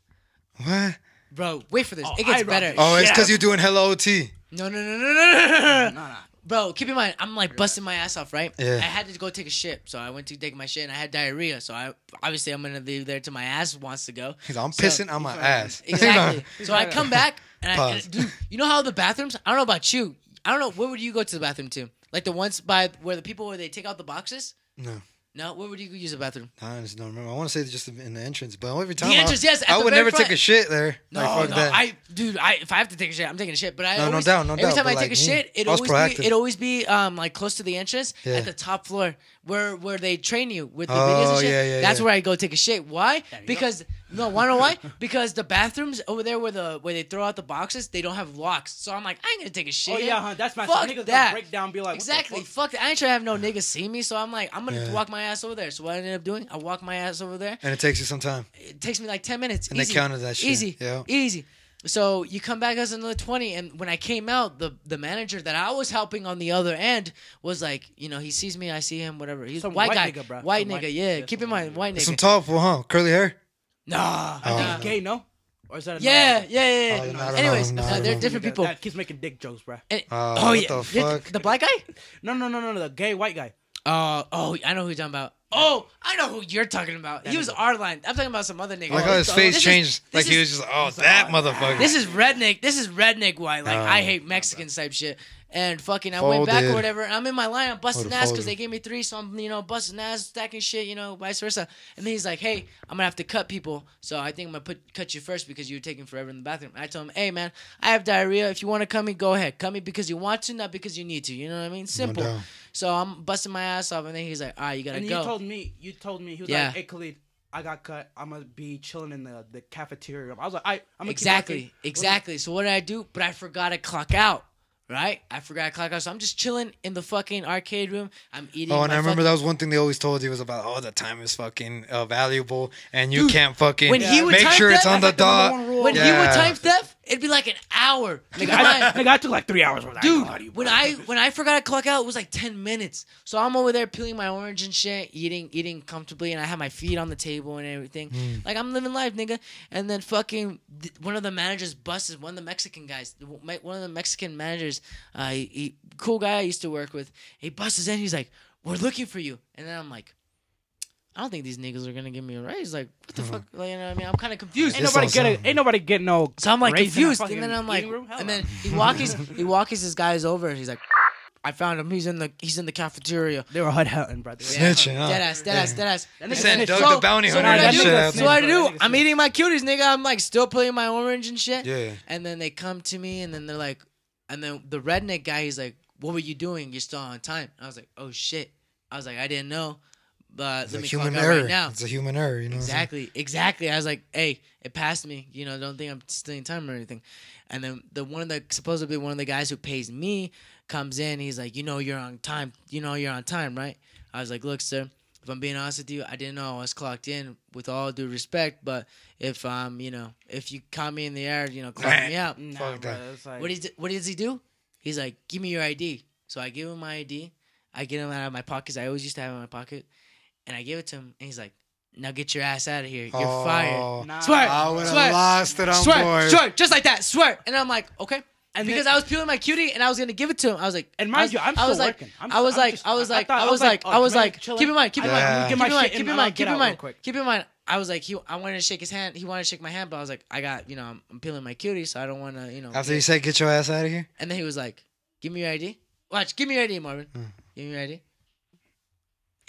What? bro. Wait for this. Oh, it gets better. Oh, it's Yeah. because you're doing hello OT. No, no, no, no, no, no, no, Nah, nah. Bro, keep in mind, I'm like busting my ass off, right? Yeah. I had to go take a shit, so I went to take my shit, and I had diarrhea. So I obviously I'm gonna leave there till my ass wants to go. He's like, I'm So- pissing on my ass. Exactly. so I come back and, I, and dude, you know how the bathrooms? I don't know about you. I don't know where would you go to the bathroom to? Like the ones by where the people where they take out the boxes? no. No, where would you use the bathroom? I just don't remember. I want to say just in the entrance, but every time the entrance, I, yes, at I the would never front. take a shit there. No, like, fuck no, that. I, dude, I if I have to take a shit, I'm taking a shit. But I No, no always, doubt, no every doubt, time I but take a me, shit, it always proactive. be, it always be um like close to the entrance Yeah. at the top floor where where they train you with the Oh, videos and shit. yeah, yeah, That's yeah. where I go take a shit. Why? Because No, wanna know why? Because the bathrooms over there where the where they throw out the boxes, they don't have locks. So I'm like, I ain't gonna take a shit. Oh yeah, huh? That's my Fuck niggas gonna that. break down, and be like, exactly. fuck? Fuck that. I ain't trying to have no niggas see me. So I'm like, I'm gonna Yeah. walk my ass over there. So what I ended up doing, I walk my ass over there. And it takes you some time. It takes me like ten minutes. And they easy. counted that shit. Easy. Yeah. Easy. So you come back as another twenty, and when I came out, the the manager that I was helping on the other end was like, you know, he sees me, I see him, whatever. He's a white, white guy, nigga, bruh. white Some nigga, white- yeah. yeah, Keep in mind, white white nigga. Some tall fool, huh? Curly hair. Nah, I think nah. he's gay, no? Or is that Yeah, another- yeah, yeah. Oh, no, I don't Anyways, know, uh, I don't they're different people. That keeps making dick jokes, bruh. And- Uh, oh what yeah, the The- fuck? The, black guy? No, no, no, no, no. The gay white guy. Uh, oh, I know who you're talking about. Oh, I know who you're talking about. He was our line. I'm talking about some other nigga. Like how his Oh, face this is- changed. this like he is- was just, oh, that motherfucker. This is redneck. This is redneck white. Like Oh. I hate Mexicans type shit. And fucking, I went back or whatever. And I'm in my line. I'm busting ass because they gave me three. So I'm, you know, busting ass, stacking shit. You know, vice versa. And then he's like, "Hey, I'm gonna have to cut people. So I think I'm gonna put cut you first because you're taking forever in the bathroom." I told him, "Hey, man, I have diarrhea. If you want to cut me, go ahead. Cut me because you want to, not because you need to. You know what I mean? Simple." doubt. so I'm busting my ass off, and then he's like, "All right, you gotta And go." you told me, you told me, he was Yeah. like, "Hey, Khalid, I got cut. I'm gonna be chilling in the the cafeteria." I was like, "I, I'm gonna Exactly, Keep exactly. So what did I do? But I forgot to clock out. Right? I forgot to clock out. So I'm just chilling in the fucking arcade room. I'm eating. Oh, and I remember fucking- that was one thing they always told you was about, oh, the time is fucking uh, valuable, and you can't fucking when he would make sure it's on the dot. When he would Yeah. time theft, it'd be like an hour. In I, nigga, I took like three hours. With Dude, that. when I when I forgot to clock out, it was like ten minutes. So I'm over there peeling my orange and shit, eating eating comfortably, and I have my feet on the table and everything. Hmm. Like I'm living life, nigga. And then fucking one of the managers busts one of the Mexican guys. One of the Mexican managers, uh, he, he- cool guy I used to work with. He busts in. He's like, "We're looking for you." And then I'm like. I don't think these niggas are gonna give me a raise. Like, what the mm-hmm. fuck? Like, you know what I mean? I'm kind of confused. ain't This nobody all get it. Ain't nobody get no. So I'm like raise in that confused, fucking and then I'm like, eating room? Hell and no. then he walks, he walks his guys over. He's like, I found him. He's in the he's in the cafeteria. they were hud hunting, brother. Snitching, huh? Dead ass, dead ass, dead ass. That They nigga sent. Doug So- the bounty hunter what I and do- shit. out So nigga what I do? bro. That nigga I'm eating my cuties, nigga. I'm like still playing my orange and shit. Yeah. And then they come to me, and then they're like, and then the redneck guy, he's like, "What were you doing? You're still on time." I was like, "Oh shit." I was like, "I didn't know." But It's let a me human clock out error. right now. It's a human error, you know. what I'm saying? Exactly, exactly. I was like, "Hey, it passed me. You know, don't think I'm stealing time or anything." And then the one of the supposedly one of the guys who pays me comes in. He's like, "You know, you're on time. You know, you're on time, right?" I was like, "Look, sir, if I'm being honest with you, I didn't know I was clocked in. With all due respect, but if um, you know, if you caught me in the air, you know, clock me out." Nah, Fuck bro, that. it's like, What, is, what does he do? He's like, give me your ID. So I give him my ID. I get him out of my pockets. I always used to have it in my pocket. And I give it to him. And he's like, now get your ass out of here. You're Oh, fired. Nah. Swear. I would swear. have lost it on swear. board. Swear. Just like that. Swear. And I'm like, okay. And because then- I was peeling my cutie and I was going to give it to him. I was like, And I mind was, you, I'm I was still like, working. I'm- I was I'm like, just- I was I like, thought- I was like, oh, I was like, keep in in? mind, keep in I mind, keep in mind, keep in mind, keep in mind, keep in mind. I was like, he, I wanted to shake his hand. He wanted to shake my hand, but I was like, I got, you know, I'm, I'm peeling my cutie, so I don't want to, you know. After get- you said, get your ass out of here. and then he was like, "Give me your ID. Watch, give me your ID, Marvin. Hmm. Give me your ID."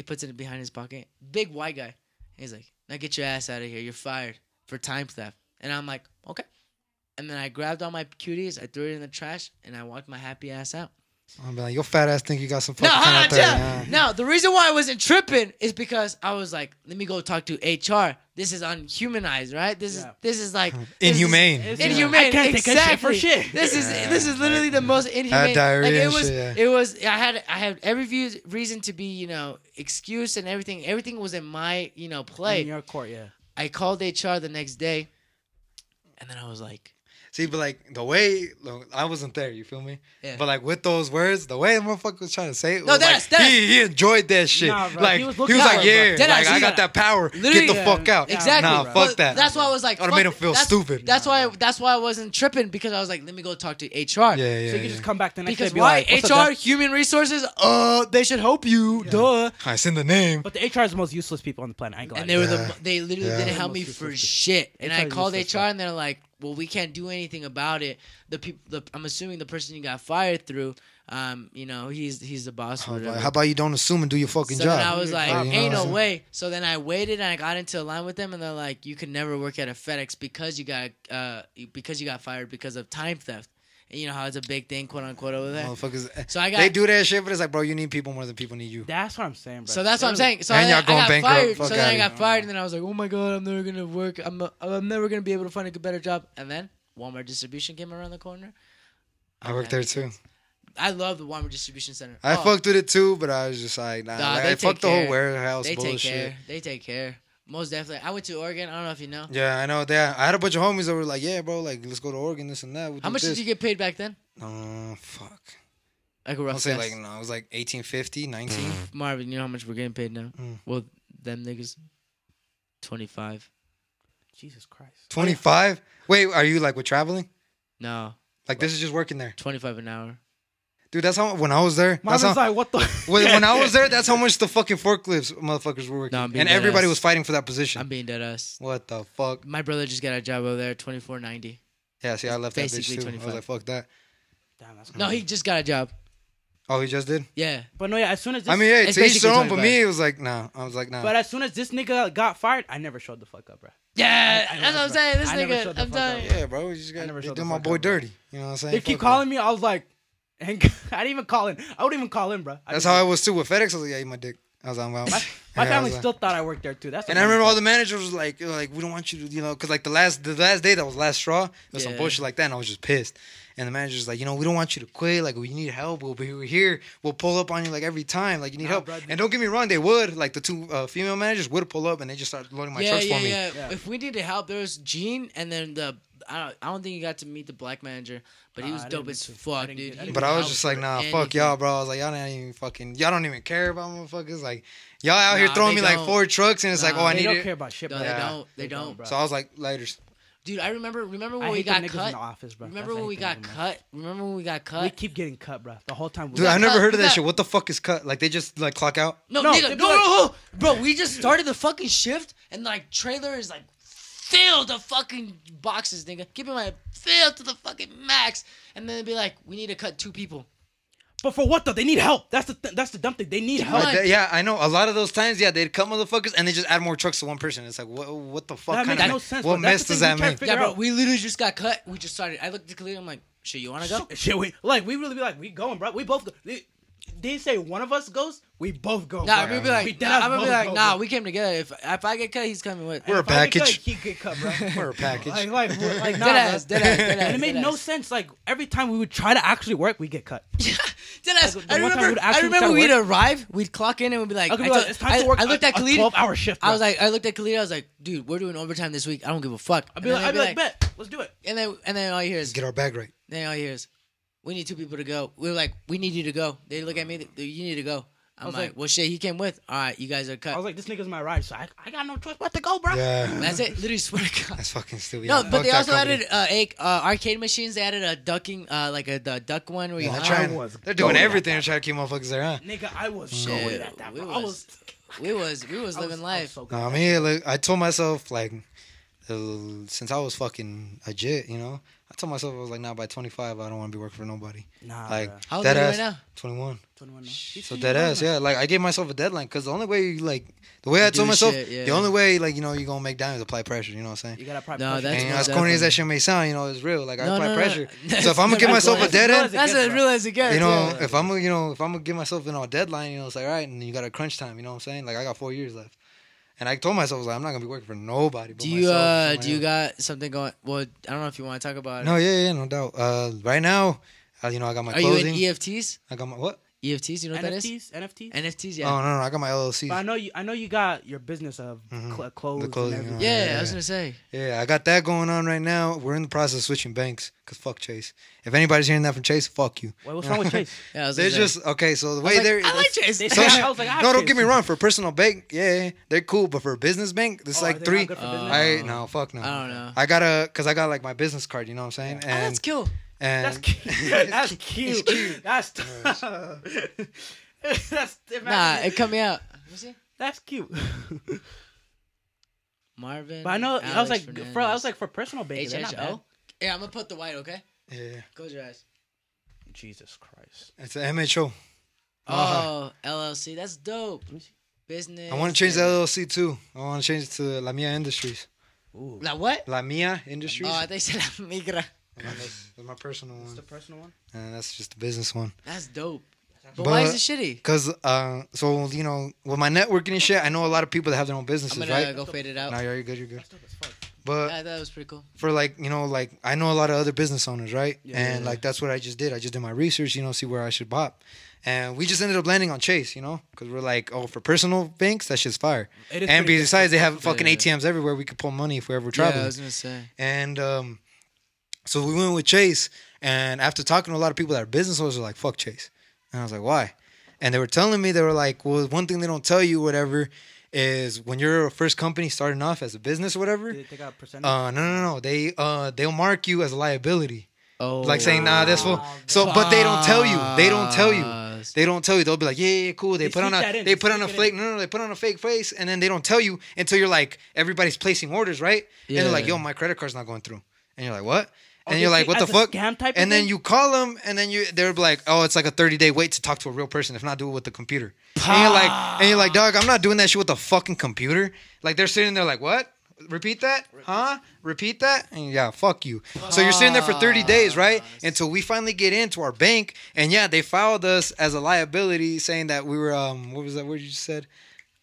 He puts it behind his pocket. Big white guy. He's like, "Now get your ass out of here. You're fired for time theft." And I'm like, "Okay." And then I grabbed all my cuties, I threw it in the trash, and I walked my happy ass out. I'm be like, your fat ass think you got some No, fucking hold on, out there. yeah. No, the reason why I wasn't tripping is because I was like, "Let me go talk to HR. This is unhumanized, right? This is Yeah. this is like this is- Inhumane. It's- inhumane. I can't take a shit for shit. This is this is literally the most inhumane. diarrhea like it was, shit, yeah. it was. I had I had every view, reason to be, you know, excuse and everything. Everything was in my, you know, play. in your court, yeah. I called HR the next day, and then I was like, See, but like the way look, I wasn't there, you feel me? Yeah. But like with those words, the way the motherfucker was trying to say it, No, was that's- like, that's- he, he enjoyed that shit. Nah, bro, like he was he was, like, for yeah, like I got got- that power. Literally, Get the yeah. fuck out. Exactly. Nah, bro. fuck that. That's why I was like, I would've made him feel That's- stupid. That's why. That's why I wasn't tripping because I was like, let me go talk to HR. Yeah, yeah. So you yeah. can just come back the next Because day. and be why? Like, "What's up, HR, human resources. Uh, they should help you. Duh. I seen the name. But the HR is the most useless people on the planet. I ain't And they to were the. They literally didn't help me for shit. And I called HR, and they're like, "Well, we can't do anything about it. The people. The, I'm assuming the person you got fired through. Um, you know, he's he's the boss. How about, how about you don't assume and do your fucking So job? then I was like, Yeah, you know ain't no way. So then I waited and I got into a line with them, and they're like, you can never work at a FedEx because you got uh because you got fired because of time theft. And you know how it's a big thing, quote unquote, over there. Motherfuckers. Eh, so I got- they do that shit, but it's like, bro, you need people more than people need you. That's what I'm saying, bro. So that's what I'm saying. So And I, y'all I going got bankrupt. fired. Fuck So then I got fired, and then I was like, "Oh my god, I'm never gonna work. I'm I'm never gonna be able to find a better job." And then Walmart distribution came around the corner. I worked there too. I love the Walmart distribution center. I Oh, fucked with it too, but I was just like, nah. Nah, like, they I take fucked the whole care. warehouse They bullshit. take care. They take care. Most definitely. I went to Oregon. I don't know if you know. Yeah, I know that. I had a bunch of homies that were like, yeah, bro, like let's go to Oregon, this and that. We'll How much this. did you get paid back then? Uh, fuck. Like a I'll rough say guess. like no, it was like 1850, 19. Marvin, you know how much we're getting paid now? Mm. Well, them niggas, twenty five. Jesus Christ. 25? Wait, are you like with traveling? No, Like this is just working there, twenty five an hour. Dude. That's how when I was there. That's Marvin's how, like, what the? when, when I was there, that's how much the fucking forklifts motherfuckers were working, No, I'm being and dead everybody ass. was fighting for that position. I'm being dead ass. what the fuck? My brother just got a job over there, twenty four ninety. Yeah, see, I left that bitch basically too. I was like, fuck that. Damn, that's No, he just got a job. Oh, he just did. Yeah, But no, yeah. As soon as this, I mean, hey, It's to each own. But me, it was like, nah. I was like, nah. but as soon as this nigga got fired, I never showed the fuck up, bro. yeah. I- I that's what I'm saying. This I nigga, I'm fuck telling up. you. yeah, bro, you just got never to showed do the my fuck boy up, bro. dirty. You know what I'm saying? They keep Fuck calling me. I was like, and I didn't even call in. I wouldn't even call in, bro. I That's how I was too with FedEx. I was like, yeah, eat my dick. I was like, I'm. My, my Yeah, family was like- still thought I worked there too. That's And I remember all the managers was like, like we don't want you to, you know, because like the last the last day that was last straw, it was some bullshit like that, and I was just pissed. And the manager's like, you know, we don't want you to quit. Like, we need help. We'll be here. We'll pull up on you like every time. Like, you need Nah, help. bro, and don't get me wrong, they would. Like the two uh, female managers would pull up, and they just started loading my yeah, trucks yeah, for me. yeah, Yeah. If we needed help, there was Gene, and then the I don't, I don't think you got to meet the black manager, but he was I dope as get to. I fuck, dude. get- I He But I was help just like, for nah, fuck anything. y'all, bro. I was like, y'all don't even fucking, y'all don't even care about motherfuckers. Like, y'all out here Nah, throwing they me like don't. four trucks, and it's like, Nah, oh, I They need don't it. care about shit, No, bro. they Yeah. don't. They, don't. bro. So I was like, laters. Dude, I remember. Remember when I we hate got the niggas in cut? the office, bro. Remember That's when we anything got over, man. cut? Remember when we got cut? We keep getting cut, bro. The whole time. we Dude, got I never cut- heard of we that got- shit. What the fuck is cut? Like they just like clock out? No, No, nigga, they'd no, be no, like- no, bro. We just started the fucking shift, and like trailer is like filled the fucking boxes, nigga. Keep in mind, fill to the fucking max, and then it'd be like, we need to cut two people. But for what though? They need help. That's the th- that's the dumb thing. They need help. Like- Like, yeah, I know. A lot of those times, yeah, they'd cut motherfuckers and they just add more trucks to one person. It's like, what, what the fuck That kind makes of no sense. what mess does that we make? Yeah, bro. out. We literally just got cut. We just started. I looked at Khalid. I'm like, shit, you wanna go? Shit, we like we really be like we going, bro. We both go. They, they say one of us goes, we both go. Nah, bro. I'm be like, We nah, I'm gonna be like, go, nah, bro. we came together. If if I get cut, he's coming with. We're a If I get cut, package. He get cut, bro. We're a package. like, like, like, nah, Dead ass, dead ass, dead ass. And it made dead no ass. sense. Like every time we would try to actually work, we get cut. Dead ass. Like, the I one time remember. we'd I remember we'd work- arrive, we'd clock in, and we'd be like, I I, like, told- it's time I- to work. I looked a, at a Khalid. 12 hour shift. I was like, I looked at Khalid. I was like, dude, we're doing overtime this week. I don't give a fuck. I'd be like, I'd be like, bet, let's do it. And then and then all you hear is Get our bag right. then all you hear is, we need two people to go. We are like, we need you to go. They look at me, they- you need to go. I'm was like, like- well, shit, he came with. All right, you guys are cut. I was like, this nigga's my ride, so I, I got no choice but to go, bro. Yeah, That's it. Literally swear to God. that's fucking stupid. No, Yeah, but fuck they also company. added uh, a, uh, arcade machines. They added a ducking, uh, like a the duck one where you. Yeah, they're, hide. trying, they're doing everything to try to keep motherfuckers there, huh? Nigga, I was Shit, going at that, we bro. I was- was, We was we was I was- living I was life. so good. I mean, like, I told myself like, uh, since I was fucking a jit, you know, I told myself I was like, nah, by 25, I don't want to be working for nobody. Nah, Like bro. How old dead are you ass, right now? 21. 21 now. So dead ass, yeah. Like I gave myself a deadline because the only way, like, the way I told myself, shit, yeah. the only way, like, you know, you're gonna make down is apply pressure. You know what I'm saying? You gotta apply No, push that's it. And you know, as corny as that shit may sound, you know, it's real. Like I No, apply no, no, pressure. no. So if I'm gonna give myself a real. dead That's end, That's as real as it gets. you know, if I'm gonna, you know, if I'm gonna give myself, you know, a deadline, you know, it's like, all right, and you got a crunch time. You know what I'm saying? Like I got four years left, and I told myself, I was like, I'm not gonna be working for nobody. But do you uh do you else. got something going? Well, I don't know if you want to talk about. It. No, it. yeah, yeah, no doubt. Uh, right now, uh, you know, I got my Are you in clothing. EFTs? I got my what? EFTs, you know what that is? NFTs, NFTs. NFTs, Yeah. Oh no, no, I got my LLC. But I know you. I know you got your business of cl- clothes. Mm-hmm. clothing, and everything. yeah, yeah, I was gonna say. Yeah, I got that going on right now. We're in the process of switching banks because fuck Chase. If anybody's hearing that from Chase, fuck you. Wait, what's wrong with Chase? Yeah, I was They're gonna just okay. So the way like, they're I like Chase. They So- say- I was like, I no, don't Chase, get me wrong. For a personal bank, yeah, they're cool. But for a business bank, this is Oh, like three. not good for business? I no, fuck no. I don't know. I gotta, cause I got like my business card. You know what I'm saying? Oh, And that's cool. And That's cute. That's cute. That's that's Nah, it cut me out. See. that's cute. Marvin. But I know I was Alex like, for I was like for personal banking, they're not bad. HHO. Yeah, I'm gonna put the white. Okay, yeah, close your eyes. Jesus Christ. it's a MHO. Oh, uh-huh. LLC. That's dope. Business. I want to change the and- LLC too. I want to change it to La Mia Industries. Ooh. La what? La Mia Industries. Oh, they think said La Migra. And then that's, that's my personal It's one, the personal one. and that's just the business one. That's dope. But, But- why is it shitty? Cause uh, so you know, with my networking and shit, I know a lot of people that have their own I'm businesses, gonna right? uh, go fade it out. No, you're good, you're good. That's dope as fuck. But Yeah, I thought it was pretty cool. for like you know like I know a lot of other business owners, right? Yeah. and like that's what I just did. I just did my research, you know, see where I should bop, and we just ended up landing on Chase, you know, because we're like, oh, for personal banks, that shit's fire. It is And pretty good. besides, they have fucking Yeah. ATMs everywhere. We could pull money if we're ever Yeah, traveling. I was gonna say. And um, so we went with Chase. And after talking to a lot of people that are business owners, were like, fuck Chase. And I was like, why? And they were telling me, they were like, well, one thing they don't tell you, whatever, is when you're a first company starting off as a business, or whatever. Did they take out a percentage? Uh, no, no, no. They uh, they'll mark you as a liability, Oh, like saying, nah, this will. So, but they don't tell you. They don't tell you. They don't tell you. They'll be like, yeah, yeah, cool. They, They put on a they They put on a fake no no they put on a fake face and then they don't tell you until you're like everybody's placing orders right Yeah. and they're like yo my credit card's not going through and you're like what and you're like what the fuck? scam type and then thing? you call them and then you they're like oh it's like a 30 day wait to talk to a real person if not do it with the computer. And you're like and you're like dog I'm not doing that shit with the fucking computer. Like they're sitting there like what? Repeat that? Huh? Repeat that? And yeah fuck you. So you're sitting there for 30 days right? Until we finally get into our bank and yeah they filed us as a liability saying that we were um what was that word you just said?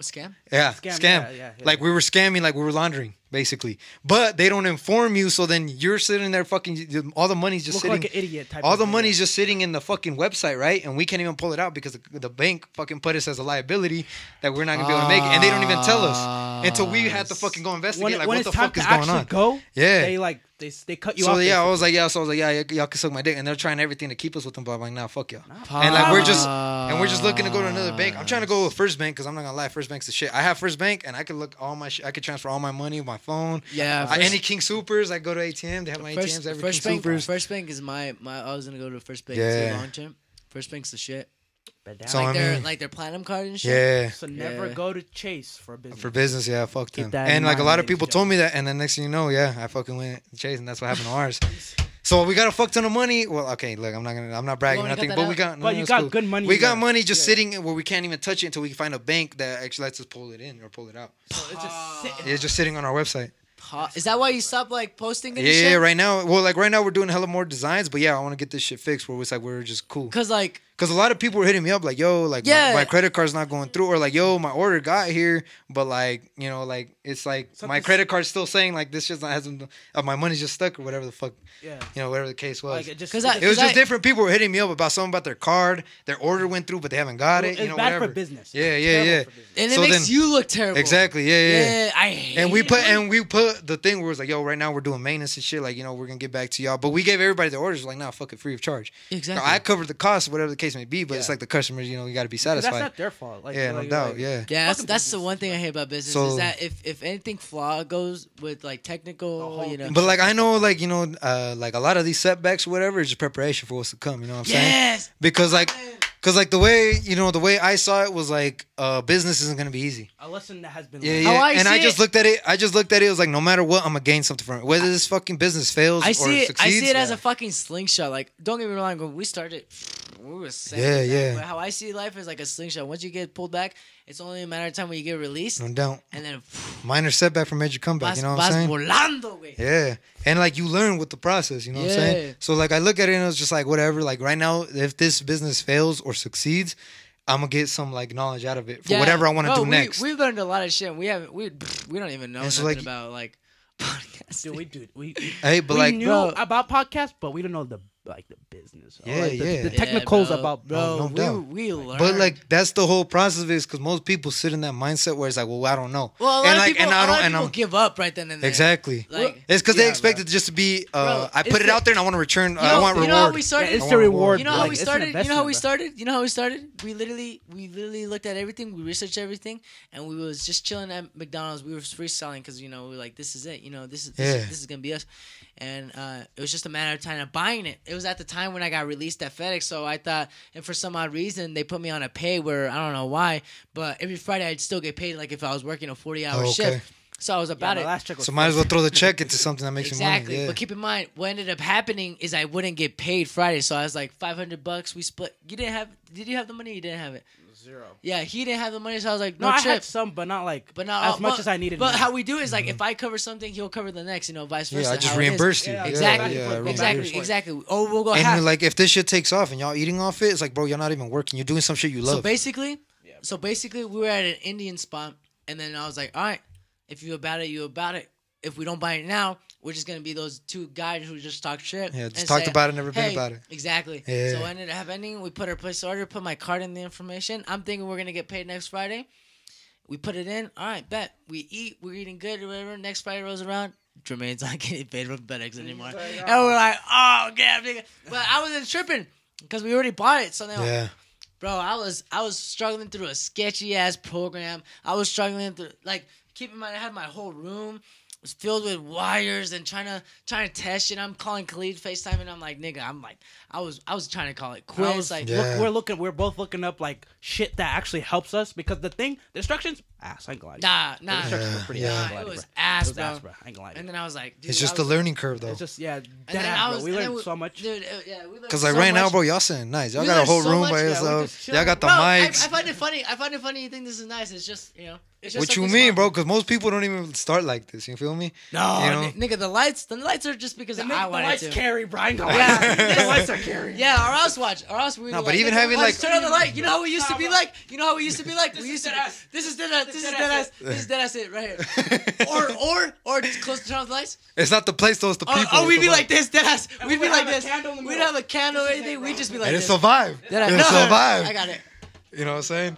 Scam. yeah Scam, scam, yeah, yeah, yeah. like we were scamming like we were laundering basically but they don't inform you so then you're sitting there fucking all the money's just Look sitting like an idiot type. all the money's just sitting in the fucking website, right? And we can't even pull it out because the, the bank fucking put us as a liability that we're not gonna be able to make it, and they don't even tell us until we had to ah. fucking go investigate. When, like, when what the fuck is going on? go, Yeah. they like they they cut you so off. yeah, I was like, yeah, so I was like, yeah, y- y'all can suck my dick, and they're trying everything to keep us with them, but I'm like, nah, fuck y'all. And like we're just and we're just looking to go to another bank. I'm trying to go with First Bank because I'm not gonna lie, First Bank's the shit. I have First Bank, and I could look all my, sh- I could transfer all my money with my phone. Yeah, Uh, any King Supers, I go to ATM. They have my First, ATMs every first King bank, Supers. first bank is my my. I was gonna go to first bank Yeah. long term. First bank's the shit. Bet down. So, Like I their like their platinum card and shit. Yeah. So never Yeah. go to Chase for business. For business, yeah, fuck them. And like a lot of people told me that, and then next thing you know, yeah, I fucking went chasing. That's what happened to ours. So we got a fuck ton of money. Well, okay, look, I'm not gonna, I'm not bragging You or nothing, that but we got, no, But no, you got cool. good money We in got there. money just Yeah. sitting where we can't even touch it until we find a bank that actually lets us pull it in or pull it out. So it's just sitting. It's just sitting on our website. Is that why you stopped like posting Yeah, yeah, shit? yeah. Right now, well, like right now we're doing a hella more designs, but yeah, I want to get this shit fixed where it's like we're just cool. Cause like Cause a lot of people were hitting me up like, "Yo, like Yeah. my, my credit card's not going through," or like, "Yo, my order got here, but like, you know, like it's like my credit card's still saying like this just hasn't, uh, my money's just stuck or whatever the fuck, Yeah. you know, whatever the case was. Like it just 'Cause it I- just- it was just I- different people were hitting me up about something about their card, their order went through, but they haven't got Well, it. it's You know, bad whatever. for business. Yeah, yeah, yeah. and it So makes then- you look terrible. Exactly. Yeah, yeah. Yeah, I hate And we it put when- and we put the thing where it's like, yo, right now we're doing maintenance and shit. Like, you know, we're gonna get back to y'all. But we gave everybody the orders like, nah, fuck it, free of charge. Exactly. I covered the cost, whatever the case may be. But it's like the customers, you know, you got to be satisfied. That's not their fault. Like, yeah, no like- doubt. like- yeah. Yeah, that's that's the one thing I hate about business So- is that if if anything flaw goes with like technical, whole you know. But like I know, like you know, uh, like a lot of these setbacks, or whatever, is just preparation for what's to come. You know what I'm saying? yes. Because like, because like the way you know, the way I saw it was like, uh, business isn't gonna be easy. A lesson that has been. Yeah, learned. yeah. How I and I just it- looked at it. I just looked at it. It was like, no matter what, I'm gonna gain something from it. Whether this fucking business fails I or see it. succeeds. I see it as a fucking slingshot. Like, don't get me wrong. When we started, we were sad Yeah, that, yeah. But how I see life is like a slingshot. Once you get pulled back, it's only a matter of time when you get released, no doubt. and then Minor setback from major comeback. vas, you know what I'm saying? volando, güey. Yeah. And like you learn with the process, you know what I'm Yeah. saying? So like I look at it and it's just like whatever. Like right now, if this business fails or succeeds, I'm gonna get some like knowledge out of it for Yeah. whatever I want to do we, next. We learned a lot of shit. and We haven't. We we don't even know And so, nothing like- about like podcasting. Dude, we do. We, we, hey, but we like knew Bro. about podcasts, but we don't know the like the business. Yeah, like, the, yeah. The Yeah, technicals bro, about bro. No we, doubt. we learned. But like that's the whole process of it, because most people sit in that mindset where it's like, well, I don't know. well, a lot and of like, people, and a I lot don't, and people I'm give up right then and there. exactly. Like, It's because Yeah, they expect bro. it just to be. Uh, Bro, I put it the- out there and I want to return. You I know, want you reward. know how we started? Yeah, it's the want reward. You know how like, we started? You know how we started? You know how we started? We literally, we literally looked at everything. We researched everything, and we was just chilling at McDonald's. We were freestyling because you know we were like, this is it. You know, this is this, is, this is gonna be us. And uh, it was just a matter of time of buying it. It was at the time when I got released at FedEx, so I thought, and for some odd reason, they put me on a pay where I don't know why, but every Friday I'd still get paid like if I was working a forty hour Oh, okay. shift. So I was about my it. check was So might as well throw the check into something that makes Exactly. you money. Yeah. But keep in mind, what ended up happening is I wouldn't get paid Friday. So I was like, 500 bucks. We split. You didn't have, did you have the money? You didn't have it. Zero. Yeah, he didn't have the money, so I was like, No, no, I trip. had some, but not like but not as uh, much but- as I needed. But now. how we do is like, if I cover something, he'll cover the next. You know, vice versa. Yeah. I just how it is. reimbursed you. Yeah, Yeah, Exactly, yeah, I Exactly. exactly, exactly. Oh, we'll go And half. like if this shit takes off and y'all eating off it, it's like, bro, you're not even working. You're doing some shit you love. So love. basically, so basically, we were at an Indian spot, and then I was like, all right, if you about it, you about it. If we don't buy it now, we're just gonna be those two guys who just talk shit. Yeah, just and talked say, about it, never been about it. Exactly. Yeah. So what ended up happening, we put our place order, put my card in the information. I'm thinking we're gonna get paid next Friday. We put it in. All right, bet. We eat. We're eating good or whatever. Next Friday rolls around. Jermaine's not getting paid from FedEx anymore, and oh. we're like, oh, damn, nigga. But I wasn't tripping because we already bought it. So then yeah. bro i was i was struggling through a sketchy ass program i was struggling through like keep in mind i had my whole room was filled with wires and trying to trying to test it i'm calling khalid facetime and i'm like nigga i'm like i was i was trying to call it I quits was like Yeah. look, we're looking, we're both looking up like shit that actually helps us because the thing, the instructions, ass. I ain't gonna lie. nah The nah, instructions Yeah, were pretty yeah. ass. Nah it was bro. ass It was bro ass, bro. I ain't gonna lie. and then i was like dude, It's I just the was- learning curve though. It's just yeah, and dead then ass, I bro. was, We and then learned so much. dude. yeah, we learned Cause like so right now, much. bro, y'all saying nice. Y'all We got a learned whole so room much, by yeah, we yourself. just chill. Y'all got the Bro, I, I mics. find it funny. I find it funny. You think this is nice? It's just you know. It's just what you mean, bro? Because most people don't even start like this. You feel me? No, You know? n- nigga, the lights, the lights are just because The, I the wanted lights to. carry, bro. I ain't Yeah. the lights are carry. Yeah, or else watch, or else we. No, but like, even having, like- turn on the light. You know how we used to be bro. like. You know how we used to be like. we is used to. dead ass. This is dead ass. This is dead dead ass ass. This is dead ass. It right here. Or or or just close to turn off the lights. It's not the place, though. It's the Or, people. or we'd be like this, dead ass. We'd be like this. candle in the We'd have a candle or anything. We'd just be like And it this. survived. Dead ass. It survived. I got it. You know what I'm saying?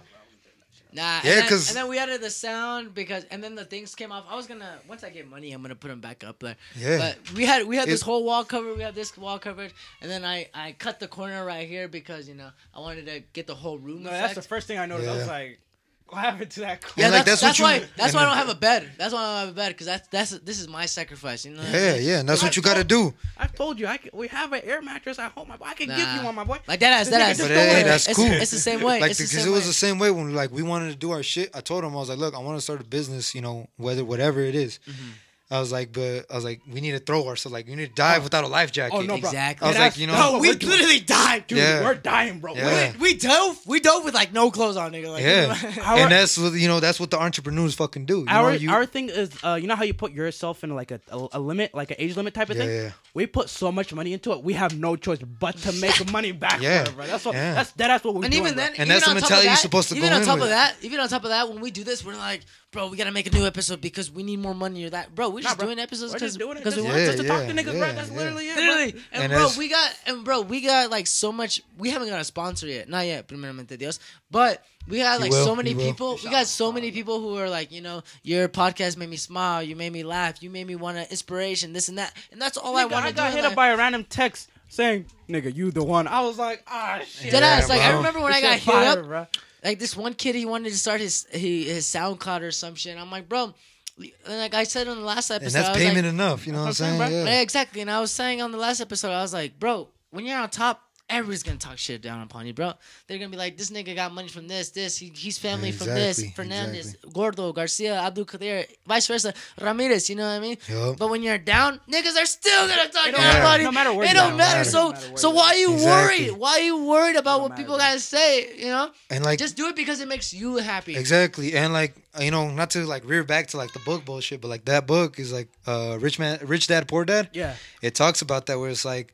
Nah, Yeah, and then, 'cause- and then we added the sound because, and then the things came off. I was gonna once I get money, I'm gonna put them back up there. Yeah. But we had we had this It- whole wall cover. We had this wall covered, and then I I cut the corner right here because you know I wanted to get the whole room. No, effect. that's the first thing I noticed. I was like, what happened to that? Yeah, And, like, that's, that's that's, what you- why that's why I don't have a bed. That's why I don't have a bed because that's that's this is my sacrifice. You know. what I Yeah, mean? yeah. And that's what I you got to do. I've told you, I can, we have an air mattress at home. My boy. I can give Nah. you one, my boy. Like that ass, This that nigga ass. just But don't hey, wanna- that's it's, cool. It's the same way. Like, it's the because same it was way. the same way when like we wanted to do our shit. I told him I was like, look, I want to start a business. You know, whether whatever it is. Mm-hmm. I was like, but I was like, we need to throw ourselves. Like, we need to dive without a life jacket. Oh no, bro. Exactly. I was Dead like, ass- you know- no, No, we we're literally died, dude. dude. Yeah. We're dying, bro. Yeah. We, we dove. We dove with like no clothes on, nigga. Like, Yeah, Our- and that's what you know. That's what the entrepreneurs fucking do. You our know, you, our thing is, uh, you know how you put yourself in like a, a, a limit, like an age limit type of Yeah, thing. yeah. We put so much money into it, we have no choice but to make money back. Yeah, for bro. That's what. yeah. That's that, that's what we. And doing, even bro. then, And even that's the on top of mentality you're that- supposed to even on top of that, even on top of that, when we do this, we're like, bro, we gotta make a new episode because we need more money or that. Bro, we're Nah, just bro. doing episodes because doing it because we want just to talk to niggas, bro. That's literally it, bro. Literally, and, And bro, we got and bro, we got like so much. We haven't got a sponsor yet, not yet, primeramente Dios. But we got like will, so many people. We got so many people who are like, you know, your podcast made me smile. You made me laugh. You made me want to inspiration. This and that, and that's all I Nigga, want I to do. I got hit up by a random text saying, "Nigga, you the one." I was like, "Ah, shit." Dead ass. Yeah, Like I remember when This I got hit fire, up. bro. Like this one kid he wanted to start his he, his SoundCloud or some shit. I'm like, bro, like I said on the last episode, and that's payment like, enough. You know what I'm That's what I'm saying? saying, Yeah. yeah, exactly. And I was saying on the last episode, I was like, bro, when you're on top, everybody's gonna talk shit down upon you, bro. They're gonna be like, this nigga got money from this, this. He, he's family from this. Exactly, Fernandez, Gordo, Garcia, Abdul Kadir, vice versa, Ramirez. You know what I mean? Yup. But when you're down, niggas are still gonna talk down don't about you. no matter where it don't at, matter. no So, matter so you're why you Exactly. worried? Why are you worried about what people bro. gotta say? You know? And like Just do it because it makes you happy. Exactly, and like you know, not to like rear back to like the book bullshit, but like that book is like uh, rich man, rich dad, poor dad. Yeah. it talks about that where it's like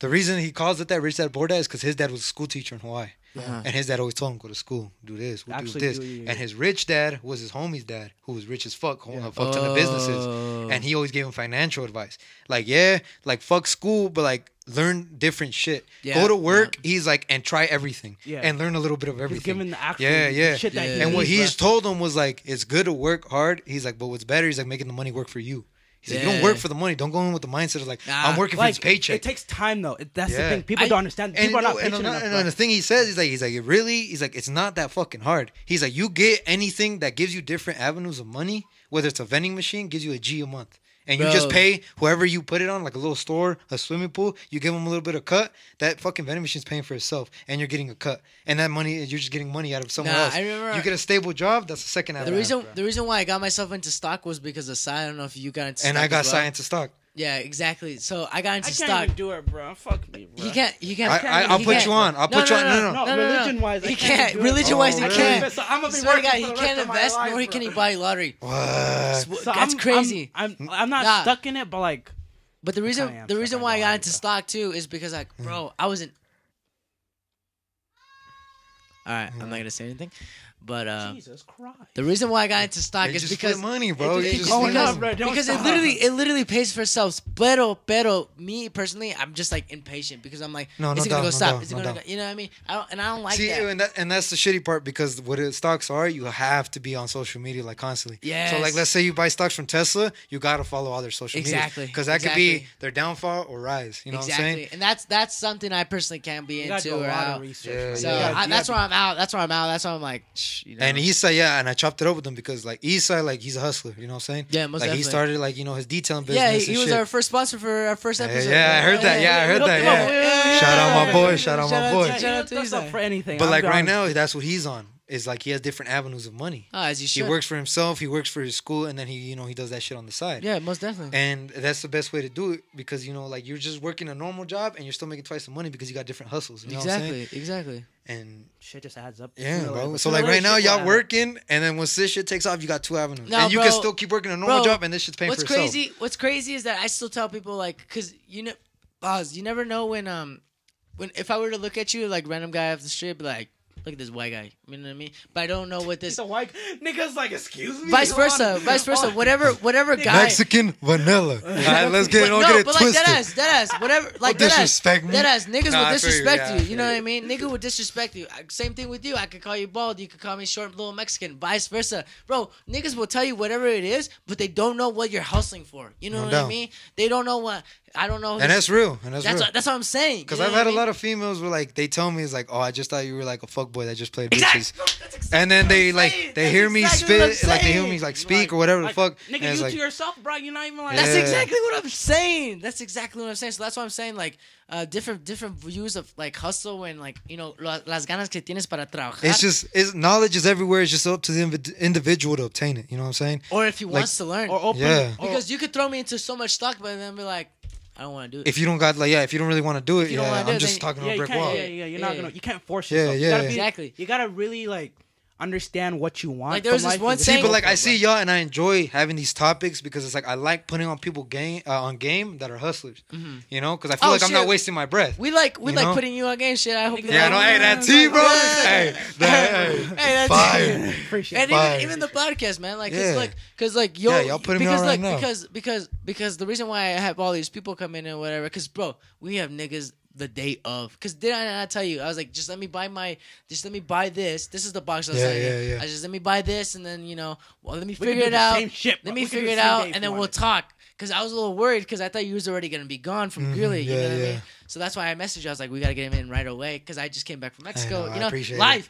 the reason he calls it that rich dad, poor dad is because his dad was a school teacher in Hawaii, Uh-huh. and his dad always told him go to school, do this, we'll do this, do, yeah, yeah. and his rich dad was his homie's dad, who was rich as fuck, who Yeah. fucked ton of businesses, Oh. and he always gave him financial advice, like yeah, like fuck school, but like learn different shit. Yeah, Go to work. He's like and try everything. Yeah. And learn a little bit of everything. He's giving the actual Yeah, yeah. shit that Yeah. And what he's bro. told him was like, it's good to work hard. He's like, but what's better is like making the money work for you. He's like, you don't work for the money. Don't go in with the mindset of like, Nah. I'm working for like this paycheck. it takes time though. It, that's the thing. People I- don't understand. and, People are not and, and, enough. and bro. the thing he says is like, he's like, it really, he's like, it's not that fucking hard. He's like, you get anything that gives you different avenues of money, whether it's a vending machine, gives you a G a month. And you just pay whoever you put it on, like a little store, a swimming pool. You give them a little bit of cut. That fucking vending machine's paying for itself, and you're getting a cut. And that money, you're just getting money out of someone Nah, else. I remember- you get a stable job. That's the second The reason the reason why I got myself into stock was because of Sai. I don't know if you got into and I got well. science to stock. Yeah, exactly. So I got I into can't stock. even do it, bro. Fuck me, bro. He can't. He can't. I, I, I'll can't- put you on. I'll No, put you on. no, No, no, no. No, no, no. religion-wise, I he can't can't. Religion-wise, Oh, he really? can't. So I'm gonna be Swear to working God, for he the rest can't of my invest life, nor he can bro. he buy lottery. What? So That's I'm, crazy. I'm, I'm, I'm not Nah. stuck in it, but like, But the reason kinda am the stuck reason in why I got lottery, into though. stock too is because like, bro, I wasn't. Hmm. All right, I'm not gonna say anything, but uh, Jesus Christ. the reason why I got into stock They is just because split money, bro. it- You it- just Oh, split no, money. bro. Don't because it stop. literally it literally pays for itself. Pero pero me personally, I'm just like impatient because I'm like, No, no is it gonna doubt, go no stop? doubt, is it no gonna doubt. go, you know what I mean? I don't and I don't like See, that. and that and that's the shitty part because what it, stocks are, you have to be on social media like constantly. Yeah. So Yes. like, let's say you buy stocks from Tesla, you gotta follow all their social media. Exactly, Because that could be exactly. their downfall or rise. You know exactly, what I'm saying? and that's that's something I personally can't be You gotta do into a or lot out. of research. Yeah, man. So You gotta- I, you that's gotta where I'm out. That's where I'm out. That's why I'm like, shh, you know. And Issa, yeah, and I chopped it up with him because like Issa, like he's a hustler. You know what I'm saying? Yeah, most like he started like you know his detailing business. yeah, he, and he was shit. our first sponsor for our first episode. yeah, I heard that. Yeah, I heard that. Yeah. Shout out my boy. Shout out my boy. Shout out to That's Isai. up for anything. But I'll like be right now, that's what he's on. Is like he has different avenues of money. Oh, as you should. He works for himself. He works for his school, and then he, you know, he does that shit on the side. Yeah, most definitely. And that's the best way to do it because you know, like you're just working a normal job and you're still making twice the money because you got different hustles. You know what I'm saying? exactly, exactly. And shit just adds up. yeah, bro. later. So like right now, later, shit will y'all add up. working, and then once this shit takes off, you got two avenues, No, and you bro. can still keep working a normal Bro, job, and this shit's paying What's for itself. What's crazy? What's crazy is that I still tell people like, cause you know, Oz, you never know when um, when if I were to look at you like random guy off the street, be like, look at this white guy. You know what I mean? But I don't know what this. He's a white niggas like excuse me. Vice versa, on. vice versa. Whatever, whatever guy. Mexican vanilla. All right, let's get it. No, get it but like twisted. that ass, that ass, whatever. Like that ass, disrespect me. that ass. Niggas Nah, I would feel you, disrespect yeah, you. You know what. I mean? Nigga would disrespect you. Same thing with you. I could call you bald. You could call me short, little Mexican. Vice versa, bro. Niggas will tell you whatever it is, but they don't know what you're hustling for. You know No what I mean? They don't know what. I don't know. and that's real. And that's, that's real. what, that's what I'm saying. Because I've had a lot of females where like they tell me it's like, oh, I just thought you were like a fuck boy that just played bitches. And then they like they hear me spit, like they hear me like speak or whatever the fuck. Nigga, and you it's to like, yourself, bro. You're not even like. That's Yeah. exactly what I'm saying. That's exactly what I'm saying. So that's why I'm saying like uh, different different views of like hustle and like you know las ganas que tienes para trabajar. it's just it's knowledge is everywhere. It's just up to the invi- individual to obtain it. You know what I'm saying? or if he like- wants to learn. Or open. Yeah. or- Because you could throw me into so much stock, but then be like, I don't want to do it. If you don't got like yeah, if you don't really want to do it, you yeah, do I'm it, just talking yeah, on a brick wall. Yeah, yeah, you're Yeah, not yeah. gonna. You can't force Yeah, yourself. You yeah, gotta yeah. be, Exactly. You gotta really like understand what you want. Like, there was from this life one and just saying- See, but like I see y'all and I enjoy having these topics because it's like I like putting on people game uh, on game that are hustlers. You know, because I feel Oh, like I'm not wasting my breath. we like we You like know? putting you on game shit. I hope you yeah, know. no, hey, that T, bro. hey, that, hey, Hey, that's fire. Appreciate And it. Fire. even, even the podcast, man, like, Yeah. it's like, cause like, yo, Yeah, y'all putting me because on like, right now. because because because the reason why I have all these people come in and whatever, cause bro, we have niggas the day of, cause did I not tell you? I was like, just let me buy my, just let me buy this. This is the box I was Yeah, saying. yeah, yeah. I just let me buy this, and then you know, well, let me figure it out. same shit, let me We can do figure it out, and then we'll it. talk. Cause I was a little worried, cause I thought you was already gonna be gone from Greeley. You Mm-hmm. yeah, know what I mean? So that's why I messaged you. I was like, we gotta get him in right away, cause I just came back from Mexico. know, you know, life. it. live.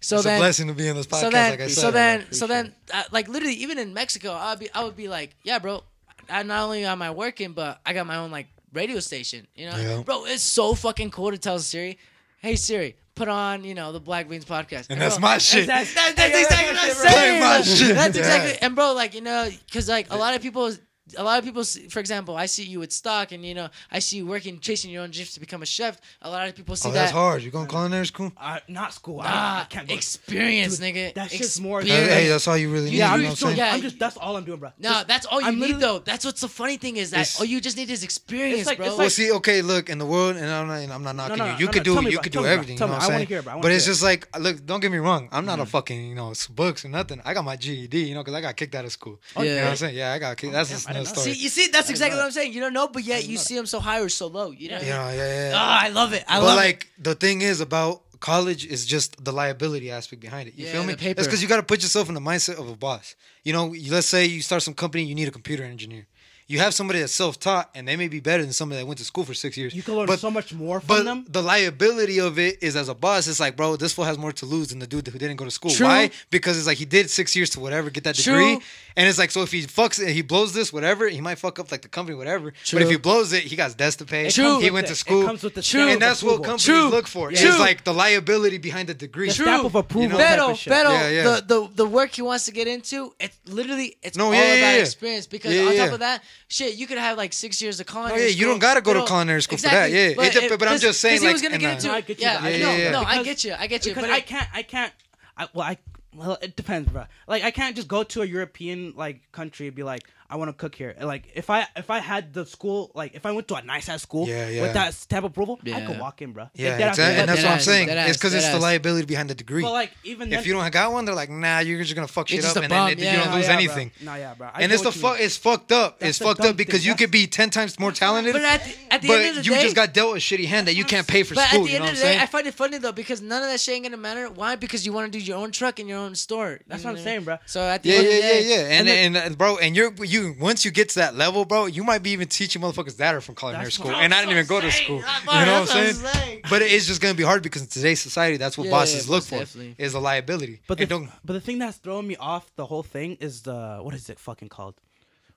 So it's then, a blessing to be in this podcast. so then, like I said, so then, so then, uh, like literally, even in Mexico, I'd be, I would be like, yeah, bro. I not only am I working, but I got my own like radio station. You know, Yeah. bro, it's so fucking cool to tell Siri, hey Siri, put on you know the Black Beans podcast. and that's bro, my shit. That's- that- that's exactly what I'm my saying. My shit. That's Yeah. exactly. And bro, like you know, because like a lot of people. A lot of people, see, for example, I see you with stock, and you know, I see you working, chasing your own dreams to become a chef. A lot of people see oh, that. that's hard. You going culinary school? Uh, not school. I, I Ah, can't go. experience, Dude, nigga. that shit's more- Hey, Experience. hey, that's all you really need. Yeah, you I'm know just what I'm doing. saying? Yeah. I'm just. That's all I'm doing, bro. No, Just- that's all you I'm need though. That's what's the funny thing is that It's- all you just need is experience, It's like- bro. it's Well, see, okay, look, in the world, and I'm not, I'm not knocking no, you. no, You no, could no, do, you could do everything. you know what I I'm wanna saying? hear it, bro, I wanna But it's just like, look, don't get me wrong. I'm not a fucking, you know, books or nothing. I got my GED, you know, because I got kicked out of school. Oh, You know yeah. what I'm saying? Yeah, I got kicked. That's just I another didn't know. see, you see, that's exactly what I'm saying. You don't know, but yet you see them so high or so low. You know? know, yeah, yeah. yeah. Ah, I love it. I love it. but love like the thing is about college is just the liability aspect behind it. You Yeah, feel me? paper. That's because you got to put yourself in the mindset of a boss. You know, let's say you start some company, you need a computer engineer. You have somebody that's self-taught, and they may be better than somebody that went to school for six years. You can learn But- so much more from But them. the liability of it is as a boss, it's like, bro, this fool has more to lose than the dude who didn't go to school. True. Why? Because it's like he did six years to whatever, get that True. degree. And it's like, so if he fucks it, he blows this, whatever, he might fuck up like the company, whatever. True. But if he blows it, he got debts to pay. True. He went to school. It comes with the True. And that's what companies True. look for. True. It's like the liability behind the degree. The True. stamp of approval. You know? type Pero, of shit. pero Yeah, yeah. the, the the work he wants to get into, it's literally it's No, all yeah, yeah, about yeah. experience. Because Yeah, on yeah. top of that, shit, you could have like six years of Oh culinary. yeah, you don't gotta go to but- culinary school exactly, for that. Yeah, but, It it- but I'm just saying 'cause he like was gonna get a- into. No, I get you, yeah, I Yeah, yeah, yeah. no, I Because- get you, I get you. because But I can't, I can't. I, well, I well, it depends, bro. Like, I can't just go to a European like country and be like, I want to cook here. Like, if I if I had the school, like, if I went to a nice ass school Yeah, yeah. with that stamp of approval, I could walk in, bro. Yeah, Like, exactly. And that's what I'm saying. deadass, It's because it's the liability behind the degree. But like, even then, if you don't got one, they're like, nah, you're just gonna fuck shit up, and then it- yeah. you don't Nah, lose yeah, bro. anything. Nah, yeah, bro. I And it's the fuck. It's fucked up. That's it's fucked up because thing. you could be ten times more talented, But at the, at the but end of the you day, just got dealt a shitty hand that you can't pay for But school. at the you end know of what the I'm day, I find it funny though because none of that shit ain't gonna matter. Why? Because you want to do your own truck in your own store. That's what I'm saying, bro. So at the end yeah, of the yeah, day, yeah. And and and, and bro, and you're you once you get to that level, bro, you might be even teaching motherfuckers that are from culinary school, and I didn't even go to school. That's You know what I'm that's what I'm saying? saying. But it is just gonna be hard because in today's society, that's what Yeah, bosses yeah, look for definitely. is a liability. But And the, don't but the thing that's throwing me off the whole thing is the what is it fucking called?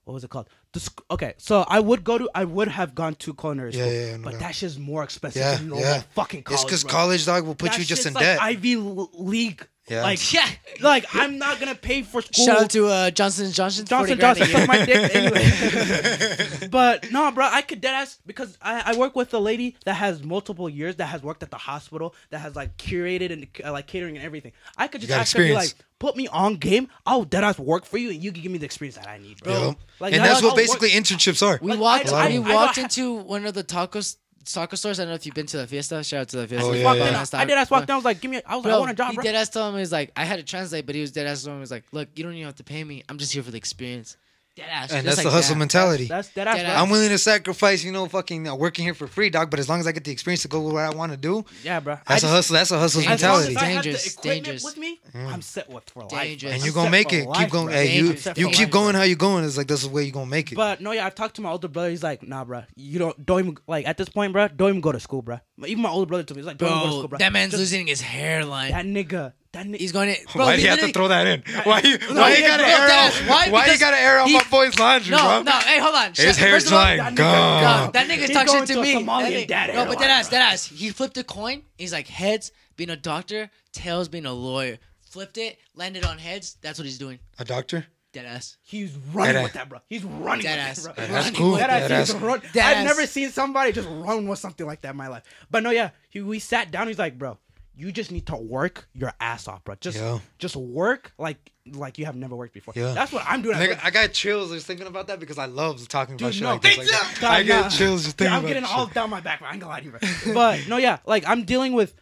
What was it called? The sc- okay, so I would go to I would have gone to culinary school, yeah, no but doubt. that shit's more expensive yeah, than normal yeah. fucking college. it's because college dog will put That you just in like debt. Ivy League. Yeah. Like Yeah. like I'm not gonna pay for school. Shout out to uh, Johnson Johnson. Johnson 40 Johnson suck my dick anyway. but no, bro, I could dead ass because I, I work with a lady that has multiple years that has worked at the hospital that has like curated and uh, like catering and everything. I could just got ask her be like, put me on game. I'll dead ass work for you and you can give me the experience that I need, bro. Yo. Like, and I'll- that's what I'll basically work- internships are. We Like, walked. I- we I- I walked don't- into one of the tacos taco stores. I don't know if you've been to the Fiesta. Shout out to the Fiesta. Oh, I yeah, yeah. I did ass walk down. I was like, give me. I was like, I want a job, he bro. dead ass told him he was like, I had to translate, but he was dead ass told him he was like, look, you don't even have to pay me. I'm just here for the experience. Dead ass. and that's like the hustle that. mentality. That's dead ass. Dead ass. I'm willing to sacrifice, you know, fucking uh, working here for free, dog. But as long as I get the experience to go with what I want to do, Yeah, bro. That's a just- hustle. That's a hustle's As long mentality. as I have the Dangerous, dangerous. with me, I'm set with for life. Dangerous. and I'm you gonna make it. life, keep going. bro. Hey, you you keep life, going bro. how you going. It's like this is the way you gonna make it. But no, yeah, I talked to my older brother. He's like, nah, bro. You don't don't even like at this point, bro. Don't even go to school, bro. Even my older brother told me, he's like, don't go to Bro, school, that man's Just- losing his hairline. That nigga. That nigga. He's going to. Bro, why do he you have to literally- throw that in? Why you No, why he you gotta didn't. air No, out? that's- why? Why you Because gotta air out he- my boy's laundry, No, bro? no. Hey, hold on. His Shut- hair's first of all, lying. that nigga- Gone. No, that nigga He's talk going shit to to a me. Somalian That nigga- dad no, but hairline, that ass, bro. that ass. He flipped a coin. He's like heads being a doctor, tails being a lawyer. Flipped it, landed on heads. That's what he's doing. A doctor? Dead ass. He's running Dead with that, bro. He's running Dead with ass. that, bro. Dead That's Running cool. with That Dead ass, ass. run. Dead I've ass. never seen somebody just run with something like that in my life. But no, yeah, he, we sat down. He's like, bro, you just need to work your ass off, bro. Just, Yeah. just work like, like you have never worked before. Yeah. That's what I'm doing. at Nigga. I got chills just thinking about that because I love talking about Dude, shit no. like this. Like, too. I get chills just Dude, thinking I'm about getting shit. all down my back, bro. I ain't gonna lie to you, bro. But no, yeah, like I'm dealing with.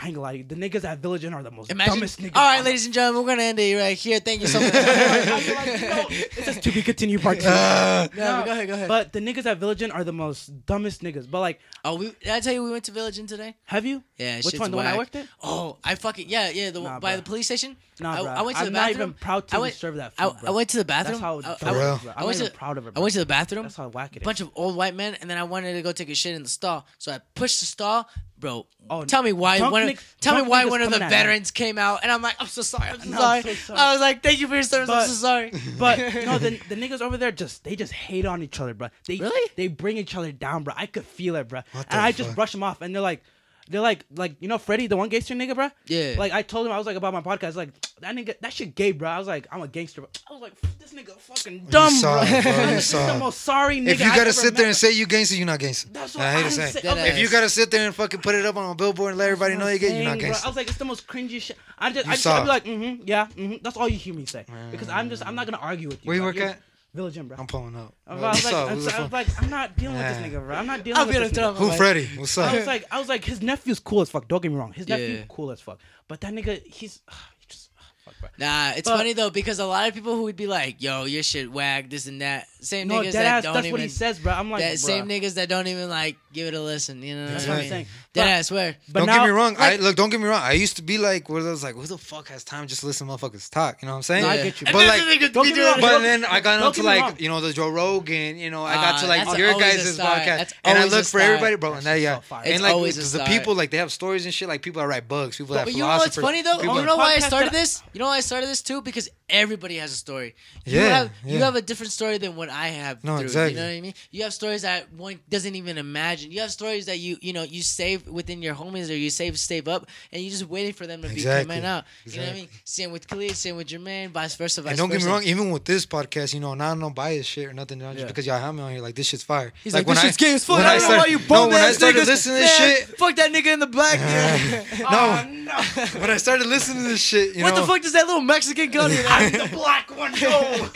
I ain't gonna lie. The niggas at Village Inn are the most Imagine. dumbest niggas. All right, ladies and gentlemen, we're gonna end it right here. Thank you so much. I feel like, you know, It's just to be continued part two. Uh, No, but go ahead, go ahead. But the niggas at Village Inn are the most dumbest niggas. But like, oh, we, did I tell you we went to Village Inn today? have you? Yeah, Which shit's one? The one I worked at? Oh, I fucking yeah, yeah. The Nah, by bro. the police station. Nah, I, bro. I went to I'm the not even proud to went, serve that I, food, bro. I went to the bathroom. That's how I, dumb I, it real. is, bro. I I'm went not to even proud of it. I went to the bathroom. That's how whack it a bunch of old white men, and then I wanted to go take a shit in the stall. So I pushed the stall, bro. Oh, tell me why one of, nig- tell me why niggas one of the veterans came out, and I'm like, I'm so sorry, I'm so, know, sorry. So sorry. I was like, thank you for your service. I'm so sorry. But no, the, the niggas over there just they just hate on each other, bro. They Really? they bring each other down, bro. I could feel it, bro. What And I just fuck? brush them off, and they're like, they're like, like you know, Freddie, the one gangster nigga, bro. Yeah. Like I told him, I was like about my podcast, like that nigga, that shit gay, bro. I was like, I'm a gangster. Bro. I was like, this nigga fucking dumb, saw bro. it, bro. You saw the most sorry nigga. if you gotta sit met, there and say you gangster, you're not gangster. That's what I hate to I'm say. saying. Dead Okay, If you gotta sit there and fucking put it up on a billboard and let everybody know you gay, you're not saying, bro. gangster. I was like, it's the most cringy shit. I just, You I just saw gotta be like, mm-hmm, yeah, mm-hmm. That's all you hear me say. Because I'm just, I'm not gonna argue with you. Where you work at? Village Inn, bro. I'm pulling up. I was, what's like, up? I was, I was like, I'm not dealing with this nigga, bro. I'm not dealing I'll with be this nigga. tell Who, Freddie? What's up? I was like, I was like, his nephew's cool as fuck. Don't get me wrong, his nephew's Yeah. cool as fuck. But that nigga, he's he just fuck, bro. Nah, it's But- funny though because a lot of people who would be like, "Yo, your shit wag," this and that. Same No, niggas dead that ass. don't That's even. what he says, bro. I'm like, that bruh. same niggas that don't even like give it a listen. You know That's what what I I'm mean? saying. Dead But- ass swear. But don't now, get me wrong. I look. Don't get me wrong. I used to be like, where I was like, who the fuck has time just to listen to motherfuckers talk? You know what I'm saying? No, I get you. But like- the niggas don't get me wrong. But then I got don't onto get me like you know the Joe Rogan, you know I got to like your always guys' podcast, and I always look for everybody, bro. And that, yeah, so fire. and like because the people like they have stories and shit. Like people that write books, people that But you know what's philosophers, funny though? You know why I started this? You You know why I started this too? Because everybody has a story. You Yeah, have you have a different story than what I have. No, through, exactly. You know what I mean? You have stories that one doesn't even imagine. You have stories that you you know you save within your homies or you save save up, and you just waiting for them to be coming out. You know what I mean? Exactly. Same with Khalid, same with Jermaine, vice versa, vice And don't get me wrong, even with this podcast, you know, not no bias shit or nothing, not just Yeah. because y'all have me on here, like this shit's fire. He's like, when this I- shit's gay as fuck. when I I don't know start- why you no, bum when I ass started niggas. listening to this shit, Fuck that nigga in the back. Yeah. no, when I started listening to this shit, you what know, the fuck does that little Mexican gun in? I'm the black one, no.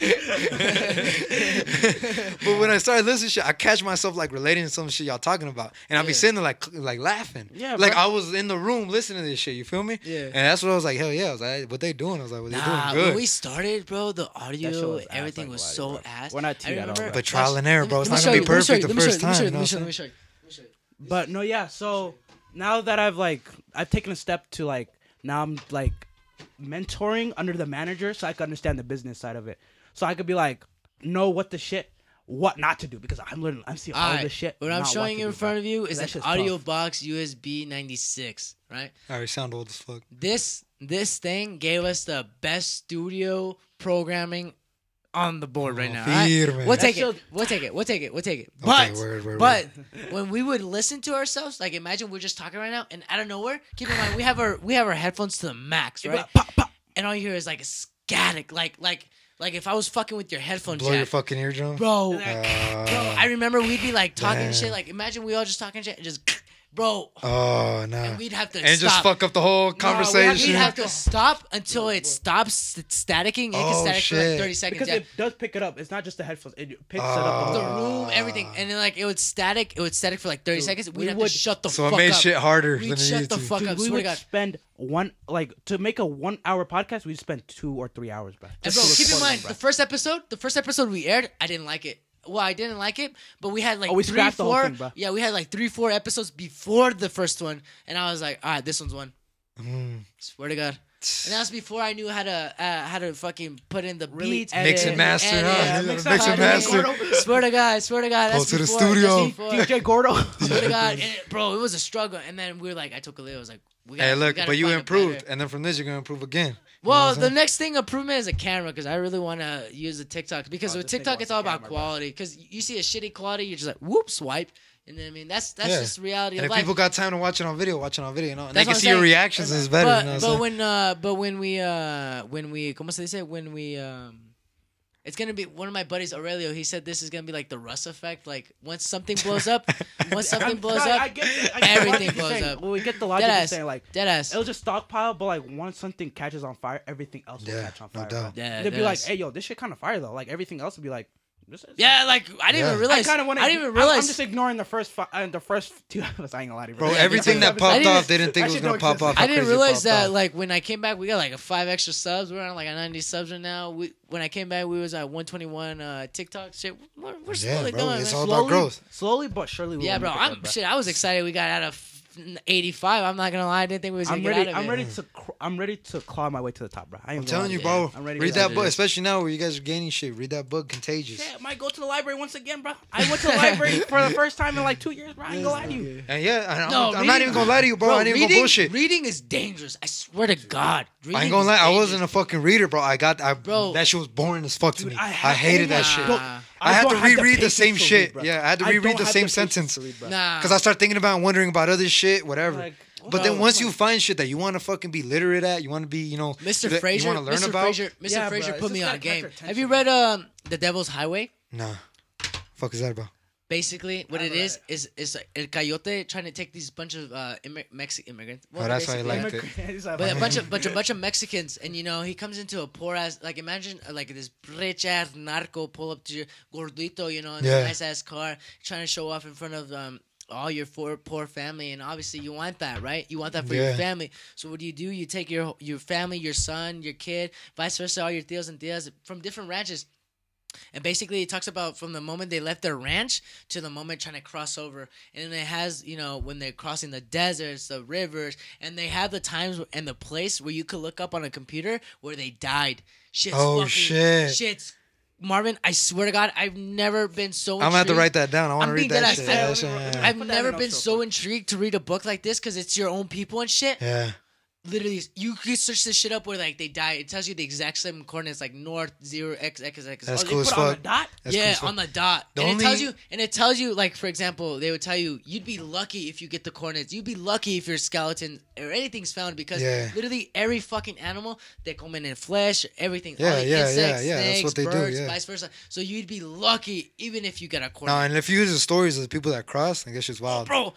but when I started listening to shit, I catch myself like relating to some shit y'all talking about, and I'll be sitting there like like laughing, Yeah, like bro. I was in the room listening to this shit. You feel me? Yeah. And that's what I was like, hell yeah, I was like, what they doing? I was like, well, they Nah, doing when we started, bro, the audio, was ass, everything like, was so bro. ass. We're not I tea at all, bro. But trial and error, bro. It's not gonna be you, let me show perfect the let me show first you, let me show time. you, you know what. I'm Let me show you. Let me show you. But no, yeah. So now that I've like, I've taken a step to like, now I'm like mentoring under the manager, so I can understand the business side of it. So I could be like, know what the shit, what not to do, because I'm learning, I'm seeing all Alright, the shit. What I'm showing to you in do, front bro. of you is That an audio tough. box USB 96, right? I already sound old as fuck. This this thing gave us the best studio programming on the board right Oh, now. alright? firme. We'll take That it. We'll take it. We'll take it. We'll take it. Okay, But word, word, but when we would listen to ourselves, like imagine we're just talking right now, and out of nowhere, keep in mind we have our we have our headphones to the max, right? pop, pop. And all you hear is like a static, like like like if I was fucking with your headphone Blow jack, your fucking eardrum. bro. Uh, Bro, I remember we'd be like talking and shit. Like, imagine we all just talking shit and just, bro, oh nah. and we'd have to and stop. just fuck up the whole we have- conversation. We'd have to stop until it stops staticking. It can Oh, static for like shit. thirty seconds. Because Yeah. it does pick it up. It's not just the headphones. It picks it up. the The room, ah. everything, and then like it would static. It would static for like thirty seconds. We'd we have would- to shut the so fuck it made up. shit harder We'd than shut needed the to. fuck Dude, up. we would spend one like to make a one hour podcast. We'd spend two or three hours, bro. And Just bro, to keep in mind the first episode, the first episode we aired, I didn't like it. Well, I didn't like it, but we had like Oh, we three, scrapped the whole four. thing, bro. Yeah, we had like three, four episodes before the first one, and I was like, all right, this one's one. Mm. Swear to God. And that's before I knew how to uh, how to fucking put in the Really beats, edit. Mix and master, edit, huh? yeah, You mix Mix and and master. master. Swear to God, swear to God, Go that's to the before, studio. That's before. DJ Gordo. Swear to God, it- bro, it was a struggle. And then we were like, I took a little. I was like, we got. Hey, look, but you improved, and then from this you're gonna improve again. Well, the next thing improvement is a camera because I really want to use the TikTok because Oh, with this nigga TikTok wants it's all about camera, bro. quality. Because you see a shitty quality, you're just like whoop swipe, and then I mean that's that's Yeah. just reality and of if life. people got time to watch it on video, watch it on video, you know, and That's they what can I'm see your saying. reactions. It's better. but you know what but saying? when uh but when we uh when we como se dice when we um. It's gonna be one of my buddies, Aurelio. He said this is gonna be like the Russ effect. Like once something blows up, once something I'm- blows no, up, I get I get everything blows saying. up. Well, we get the logic of ass. saying like dead ass. it'll just stockpile, but like once something catches on fire, everything else will Yeah, catch on no fire. doubt. bro. Yeah, They'd be that like, "Hey, yo, this shit kind of fire though." Like everything else would be like, "This is." Yeah, like I didn't Yeah. even realize. I kind of want to. I didn't even I'm, realize. I'm just ignoring the first fi- uh, the first two episodes. I ain't gonna lie to you, Bro, everything yeah. that popped didn't- off, they didn't think it was shit gonna don't pop exist. off. I didn't crazy it realize popped that off. like when I came back, we got like a five extra subs. We're on like a ninety subs right now. We when I came back, we was at one twenty one uh, TikTok shit. We're, we're Yeah, slowly bro, going. it's man. all about slowly, growth. slowly but surely. We yeah, will bro. make it I'm good, bro. shit. I was excited. We got out of eighty five. I'm not gonna lie. I didn't think we was gonna I'm get ready. out of I'm it. ready to. Cr- I'm ready to claw my way to the top, bro. I ain't I'm telling you, to bro. I'm ready Read to that do book, this. especially now where you guys are gaining shit. Read that book, Contagious. Yeah, I might go to the library once again, bro. I went to the library for the first time in like two years, bro. I ain't gonna lie to you. And yeah, and I'm, No, I'm not reading- even gonna lie to you, bro. I ain't even reading, gonna bullshit. Reading is dangerous. I swear to God. Reading I ain't gonna is lie, I dangerous. wasn't a fucking reader, bro. I got, I, Bro. that shit was boring as fuck to me. I I, have- hated oh that my shit. God. I, had to have the reread the same shit. read, yeah, I had to reread the same patience to sentence. read, bro. Nah. Cause I start thinking about and wondering about other shit, whatever. Like, but then once you find shit that you want to fucking be literate at, you want to be, you know, Mr. that Fraser, you want to learn Mr. about. Fraser, Mr. Yeah, Fraser bro, put me on gotta game. Have you read um The Devil's Highway? Nah, fuck is that about? Basically, what it is is it. is is like El Coyote trying to take these bunch of uh immig- Mexican immigrants. Oh, that's why I basically, liked it. But a bunch of bunch of bunch of Mexicans, and you know he comes into a poor ass like imagine uh, like this rich ass narco pull up to your gordito, you know, in Yeah. a nice ass car, trying to show off in front of um all your poor poor family, and obviously you want that, right? You want that for your family. So what do you do? You take your your family, your son, your kid, vice versa, all your tios and tias from different ranches. And basically, it talks about from the moment they left their ranch to the moment trying to cross over. And it has, you know, when they're crossing the deserts, the rivers, and they have the times and the place where you could look up on a computer where they died. Shit's Oh, fucking, shit. Shit's Marvin. I swear to God, I've never been so. I'm gonna have to write that down. I want to read that shit. I- that shit, yeah, I've Put that never been so intrigued to read a book like this because it's your own people and shit. yeah. Literally you can search this shit up where like they die. It tells you the exact same coordinates like north zero x x x. That's Oh, they cool as put on fuck. the dot? That's cool yeah, fuck. on the dot. The and only- it tells you, and it tells you, like for example, they would tell you you'd be lucky if you get the coordinates. You'd be lucky if your skeleton or anything's found because Yeah. literally every fucking animal they come in in flesh, everything. Yeah, yeah, yeah, insects, yeah, that's Snakes, what they do, birds, yeah. vice versa. So you'd be lucky even if you get a No, coordinate. and if you use the stories of the people that cross, I guess it's oh, wild. oh, Bro,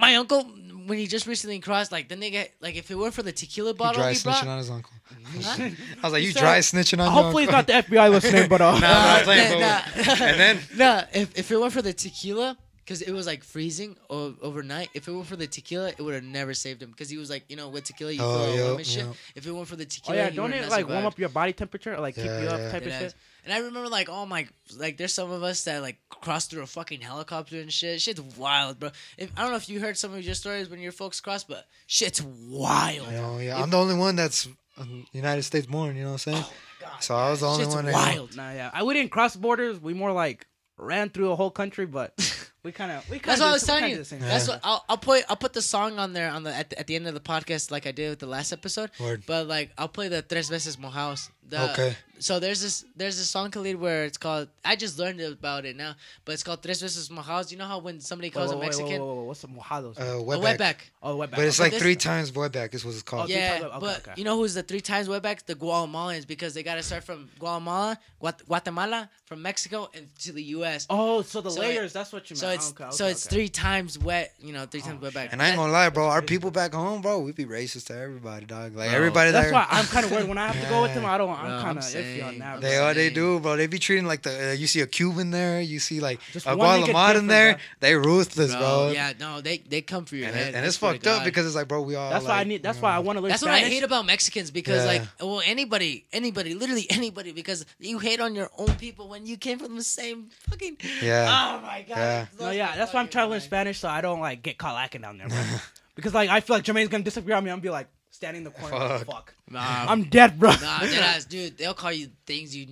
my uncle when he just recently crossed, like then they get like if it weren't for the tequila He bottle dry he brought. snitching on his uncle. Huh? I was like, you said- dry snitching on Hopefully your it's uncle. not the FBI listening, but uh, Nah, I'm not playing, Nah, bro. nah. And then Nah, if, if it weren't for the tequila, because it was like freezing o- overnight. If it weren't for the tequila, it would have never saved him. Because he was like, you know, with tequila, you Oh, feel yup, warm and shit. yup. If it weren't for the oh tequila, yeah, he don't it not like warm up your body temperature, or, like keep Yeah, you up yeah. type It of has. shit? And I remember like all my like there's some of us that like crossed through a fucking helicopter and shit. Shit's wild, bro. If, I don't know if you heard some of your stories when your folks crossed, but shit's wild. You know, yeah, I'm the only one that's um, United States born. You know what I'm saying? Oh God, so I was the only Oh, Shit's one. That, wild. Nah, yeah, I we didn't cross borders. We more like ran through a whole country, but we kind of we kind That's of. what I was telling you. Same That's thing. what I'll, I'll put. I'll put the song on there on the at, the at the end of the podcast, like I did with the last episode. Word. But like I'll play the Tres Veces Mojados. The, Okay. So there's this there's this song Khalid where it's called. I just learned about it now, but it's called Tres Veces Mojados. You know how when somebody Wait, calls wait, a wait, Mexican wait, wait, wait, What's the mojados? uh, a wetback. wetback. oh, wetback. But it's Okay. like this- three times wetback is what it's called. Oh, Yeah, Okay, okay, but okay. you know who's the three times wetbacks? The Guatemalans because they got to start from Guatemala, Guat- Guatemala, from Mexico, and to the U.S. Oh, so the So layers. that's what you meant. So it's okay, so okay, it's okay. three times wet. You know, three times wetback. And I ain't gonna lie, bro. Our people back home, bro, we be racist to everybody, dog. Like everybody That's there. why I'm kind of worried when I have to go with them. I don't. Bro, I'm I'm kind of iffy on that. I'm They bro. are, they do, bro. They be treating like the uh, you see a Cuban there, you see like Just a one nigga Guatemalan different, there. bro. They ruthless, Bro, bro. yeah, no, they they come for your And, head. it, and it's fucked up because it's like, bro, we all. That's why I need. That's why I want to learn That's what I hate about Mexicans because like well anybody anybody literally anybody because you hate on your own people when you came from the same fucking Yeah. oh my god Yeah. No, yeah, that's why I'm trying to learn Spanish so I don't like get caught lacking down there, bro. because like I feel like Jermaine's gonna disagree on me. I'm gonna be like standing in the corner. Like, Fuck. fuck. nah, I'm dead, bro. nah deadass, dude they'll call you things you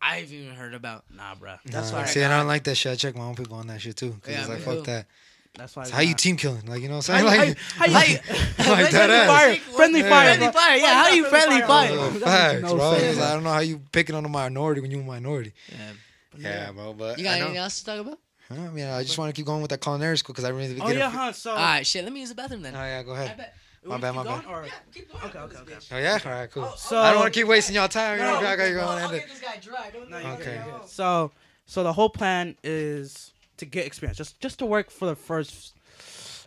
I haven't even heard about Nah, bro. That's That's why. why. See, I don't like that shit. I check my own people on that shit too. Cause Yeah, it's like, fuck too. that. That's why. It's how you team killing, like you know what How I'm you, saying? how you, Like, how you, like that friendly ass. fire, friendly Yeah. fire, Friendly bro. fire, yeah, how you friendly fire? That facts, no bro. sense. I don't know how you picking on a minority when you a minority. yeah. Yeah, bro. But you got anything else to talk about Huh? I mean, I just want to keep going with that culinary school because I really Oh get yeah, it. huh? So. all right shit let me use the bathroom then Oh yeah, go I ahead. bet My bad, keep my bad. going, or- keep Okay, okay, okay. Oh yeah, all right, cool. So I don't oh. want to keep wasting y'all time. You know, No, I got you Oh, going. I'll get this guy dry don't No, Okay. good. So, so the whole plan is to get experience, just just to work for the first.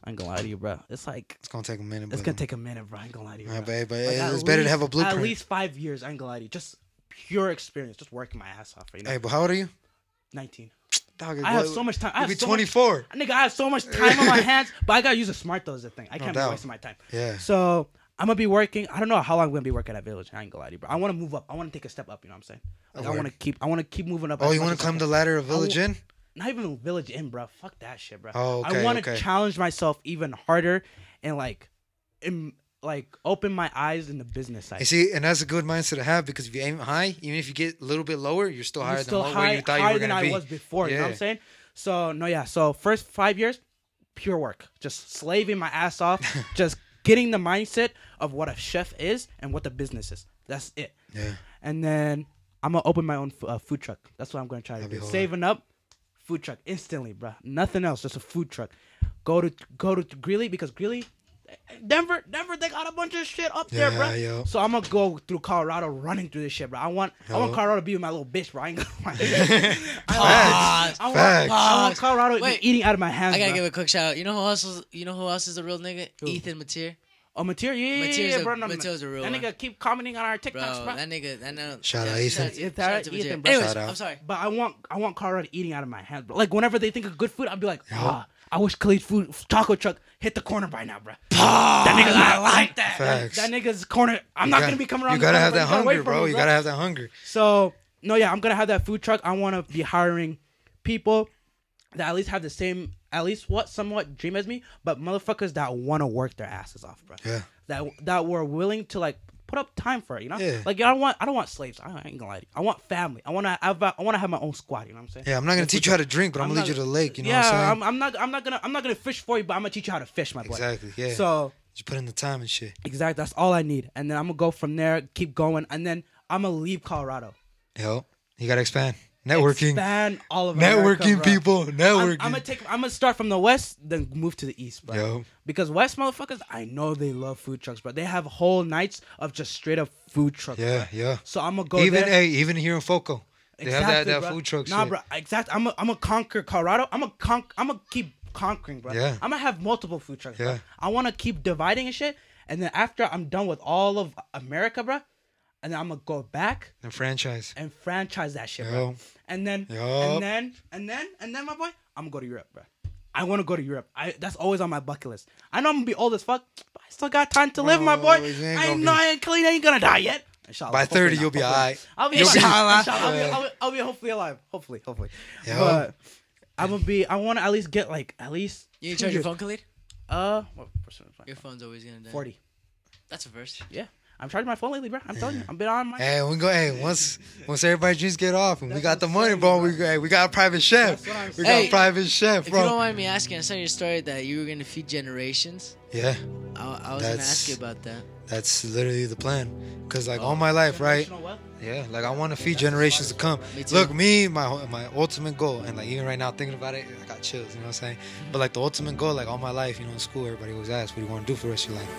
I'm gonna lie to you, bro. It's like It's gonna take a minute. it's brother. gonna take a minute, bro. I ain't gonna lie to you. Yeah, bro. babe, but Like, it's at better to have a least- blueprint. At least five years. I ain't gonna lie to you. Just pure experience, just working my ass off. You know, Hey, but how old are you? nineteen. Dog, I have so much time. I have be so much- 24. Nigga, I have so much time on my hands, but I gotta use it smart though. Is the thing. I can't doubt. be wasting my time. Yeah. So I'm gonna be working. I don't know how long I'm gonna be working at Village. I ain't gonna lie to you, bro. I want to move up. I want to take a step up. You know what I'm saying? Like, I want to keep. I want to keep moving up. Oh, you want to climb the ladder of Village Inn? not even Village Inn, bro. Fuck that shit, bro. Oh, okay, I want to okay. challenge myself even harder and like, like open my eyes in the business side. You see, and that's a good mindset to have because if you aim high, even if you get a little bit lower, you're still higher still than high, where you thought you were gonna be. I was before. You know what I'm saying? So no, yeah. So first five years, pure work, just slaving my ass off, just getting the mindset of what a chef is and what the business is. That's it. Yeah. And then I'm gonna open my own f- uh, food truck. That's what I'm gonna try to That'd do. Saving up, food truck instantly, bro. Nothing else, just a food truck. Go to go to Greeley because Greeley, Denver, Denver, they got a bunch of shit up there, bro. yo. So I'm gonna go through Colorado, running through this shit, bro. I want I want Colorado to be my little bitch, bro. I ain't gonna lie. Facts. I want, Facts. I want Colorado Wait. eating out of my hands. I gotta bro. give a quick shout out. You know who else is you know who else is a real nigga? Ethan Mateer. Oh, material, yeah, yeah, yeah, bro. No, no, Material's a real that one. nigga keep commenting on our TikToks, Bro, bro. that nigga, that know. Shout out Ethan. Shout out, Is shout out to Ethan, Ethan, bro? Anyways, Shout out. I'm sorry. But I want I want Colorado eating out of my hands, bro. Like whenever they think of good food, I'll be like, ah, I wish Khalid's food taco truck hit the corner by now, bro. that nigga's not like that. Facts. That nigga's corner. I'm You not got- gonna be coming around. You gotta corner, have that gotta wait hunger, bro. me, You gotta have that hunger. So no, yeah, I'm gonna have that food truck. I want to be hiring people that at least have the same, at least what somewhat dream as me, but motherfuckers that want to work their asses off, bro. Yeah. That that were willing to like put up time for it, you know. Yeah. Like I don't want I don't want slaves. I ain't gonna lie to you. I want family. I want to have I want to have my own squad. You know what I'm saying? Yeah, I'm not gonna teach you how to drink, but I'm, gonna lead you to the lake. You know yeah, what I'm saying? I'm, I'm not. I'm not gonna. I'm not gonna fish for you, but I'm gonna teach you how to fish, my boy. Exactly, yeah. So Just put in the time and shit. Exactly. That's all I need. And then I'm gonna go from there, keep going, and then I'm gonna leave Colorado. Yo, you gotta expand. Networking. Expand all of Networking, bro. people. I'm, Networking. I'm gonna take. I'm gonna start from the west, then move to the east, bro. Yo. Because west motherfuckers, I know they love food trucks, bro. They have whole nights of just straight up food trucks. Yeah, bro. yeah. So I'm gonna go even there. hey, even here in Foco, they have that, that food truck Nah, shit. bro. Exactly. I'm gonna I'm gonna conquer Colorado. I'm gonna conk. I'm gonna keep conquering, bro. Yeah. I'm gonna have multiple food trucks. Yeah. Bro. I want to keep dividing and shit. And then after I'm done with all of America, bro, and then I'm gonna go back and franchise. and franchise that shit, Yo. bro. And then, Yo. and then, and then, and then, my boy, I'm gonna go to Europe, bro. I want to go to Europe. I that's always on my bucket list. I know I'm gonna be old as fuck, but I still got time to live, my boy. Bro, you ain't I know be- I ain't clean. I ain't gonna die yet. Inshallah, By hopefully 30, not, you'll be hopefully. alright. I'll be, You'll be- inshallah, inshallah, I'll, be, Yeah. I'll, be, I'll be hopefully alive. Hopefully, hopefully. Yo. But I'm gonna be. I want to at least get like at least. You need to charge your phone, Khalid? Uh, what percent Your phone's always gonna die. forty. That's a verse. Yeah, I'm charging my phone lately, bro. I'm telling you, I've been on my. Hey, we go. Hey, once once everybody drinks get off and we got the money, bro. We hey, we got a private chef. That's what I'm We got saying. a private chef, bro. If you don't mind me asking, I saw your story that you were gonna feed generations. Yeah, I, I was gonna That's- ask you about that. that's literally the plan. Cause like Oh. all my life, right? Wealth. Yeah, like I want to feed generations to come. Me. Look, me, my my ultimate goal, and like even right now thinking about it, I got chills. You know what I'm saying? Mm-hmm. But like the ultimate goal, like all my life, you know, in school, everybody always asked, "What do you want to do for the rest of your life?"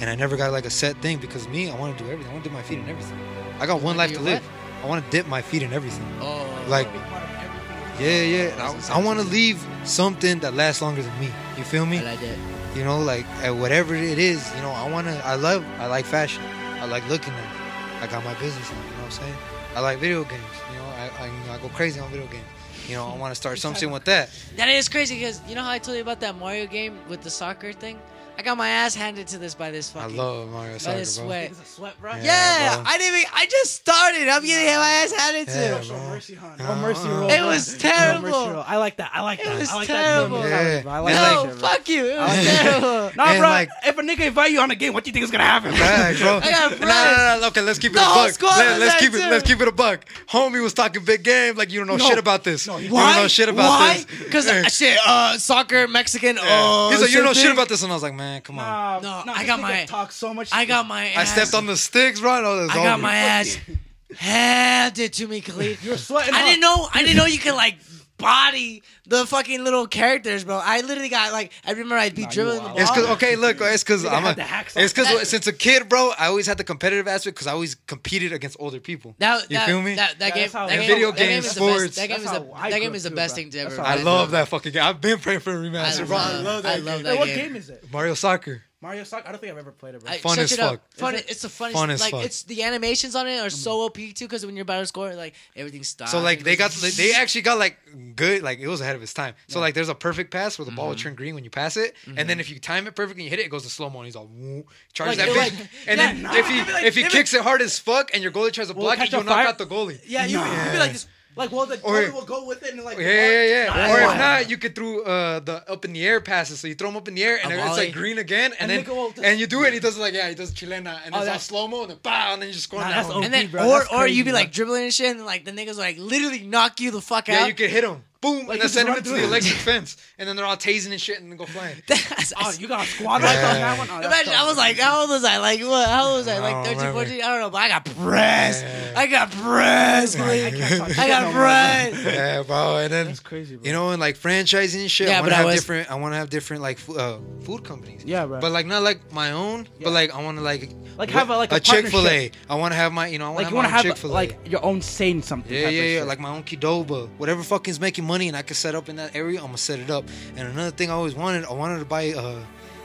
And I never got like a set thing because me, I want to do everything. I want to dip my feet in everything. I got one life to live. I want to dip my feet in everything. Oh, Like, Be part of everything. yeah, yeah. I, I want to leave something that lasts longer than me. You feel me? I like that. You know, like at whatever it is, you know, I wanna I love I like fashion. I like looking at it. I got my business now, you know what I'm saying? I like video games, you know, I I, I go crazy on video games. You know, I wanna start something with that. That is crazy because you know how I told you about that Mario game with the soccer thing. I got my ass handed to this by this fucking. I love Mario by Soccer, this bro. sweat. Sweat, bro. Yeah. Yeah, bro. I didn't. Even, I just started. I'm getting my ass handed to. Yeah, Show bro. mercy, hon. Uh, No mercy uh, rule. It bro. was No terrible. mercy rule. I like that. I like that. It was I like terrible. that. Yeah. I like And that no, shit, fuck you. It was terrible. Nah, And bro. like- if a nigga invite you on a game, what do you think is gonna happen? Facts, bro. I got no, friends. no, no, no, Okay, let's keep it The a whole buck. squad Let, was us keep it. too. Let's keep it a buck. Homie was talking big game, like you don't know No. shit about this. No, you don't know shit about this. Why? this. Because shit, uh, soccer, Mexican. Oh, He's like, you don't know shit about this, and I was like, man, come on. Nah, No, nah, I this got nigga my- talk so much. I got my. I Ass, stepped on the sticks, bro. Oh, no, I got my ass handed to me, Khalid. You're sweating. I huh? didn't know. I didn't know you could like body the fucking little characters, bro. I literally got like. I remember I'd be Nah, dribbling the ball. It's cause okay, look, it's cause I'm a, had the hacks on. it's cause That- since a kid, bro, I always had the competitive aspect because I always competed against older people. That, You that, feel me? That, that Yeah, game, that's how- that And game, video that game is the best. That game is That's the that game is the too, best thing to ever. I love that fucking game. I've been praying for a I remaster, bro. I love- love that. I love game. what game. game is it? Mario Soccer. Mario Soccer. I don't think I've ever played it, bro. I, Fun search as it up. fuck. Fun. It- It's the funniest. Fun as like fuck. it's the animations on it are so OP too because when you're about to score, like everything stops. So like they goes- got they actually got like good like it was ahead of its time. So like there's a perfect pass where the ball will Mm-hmm. turn green when you pass it, and then if you time it perfectly you hit it, it goes to slow mo and he's all woo, charges Like, that bitch. like- and yeah, then nah. if he like- if he kicks it hard as fuck and your goalie tries to block it, you'll knock out the goalie. Yeah, you would be like this. Like, well, the Or- goalie will go with it and like. Yeah, yeah, yeah. Nah, Or that's if not, you could throw uh, the up in the air passes. So you throw them up in the air, and it's like green again, and, And then nigga will just- and you do it. and He does it like yeah, he does chilena, and Oh, it's all slow mo, and then bow, and then you just score Nah, that that's one. OP, and then bro. or That's or you be like bro. dribbling and shit, and like the niggas like literally knock you the fuck out. Yeah, you could hit them. Boom, Like, and then you just send them run into the electric fence, and then they're all tasing and shit, and then go flying. That's, Oh, you got a squad like on that one. Oh, Imagine, tough, I was like, how old was I? Like, what? How old was I? I Like 13, 14? I don't know, but I got pressed. Yeah. I got pressed, I Khalid. can't talk I got more, pressed. yeah, bro, and then That's crazy, bro. you know, and like franchising and shit. Yeah, I want to have was- different. I want to have different like fu- uh, food companies. Yeah, bro. But like not like my own, Yeah. but like I want to like Like have a- like a Chick Fil A. I want to have my you know I want like to you want to have have Chick Fil A. like your own say in something. Yeah, yeah, yeah. Like my own Qdoba. Whatever fucking's making money and I could set up in that area, I'm gonna set it up. And another thing I always wanted, I wanted to buy uh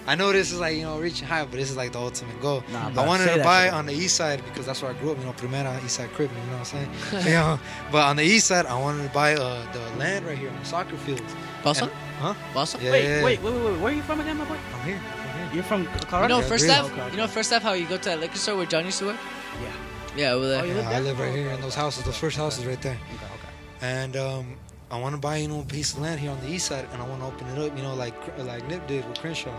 I know this is like, you know, reaching high, but this is like the ultimate goal. Nah, I wanted to buy on the east side because that's where I grew up, you know, Primera East Side Crib, you know what I'm saying? you know, but on the east side, I wanted to buy uh, the land right here on the soccer fields. Bossa? And- huh? Bossa? Yeah, wait, yeah, yeah. wait, wait, wait, wait. Where are you from again, my boy? I'm here. I'm here. You're from You know, first really? step. Okay, okay. You know, first step. How you go to that liquor store where John used to work? Yeah. Yeah, over there. Oh, you Yeah, live I live right here in those houses, those first houses right there. Okay, okay. And um, I want to buy, you know, a piece of land here on the east side, and I want to open it up, you know, like like Nip did with Crenshaw.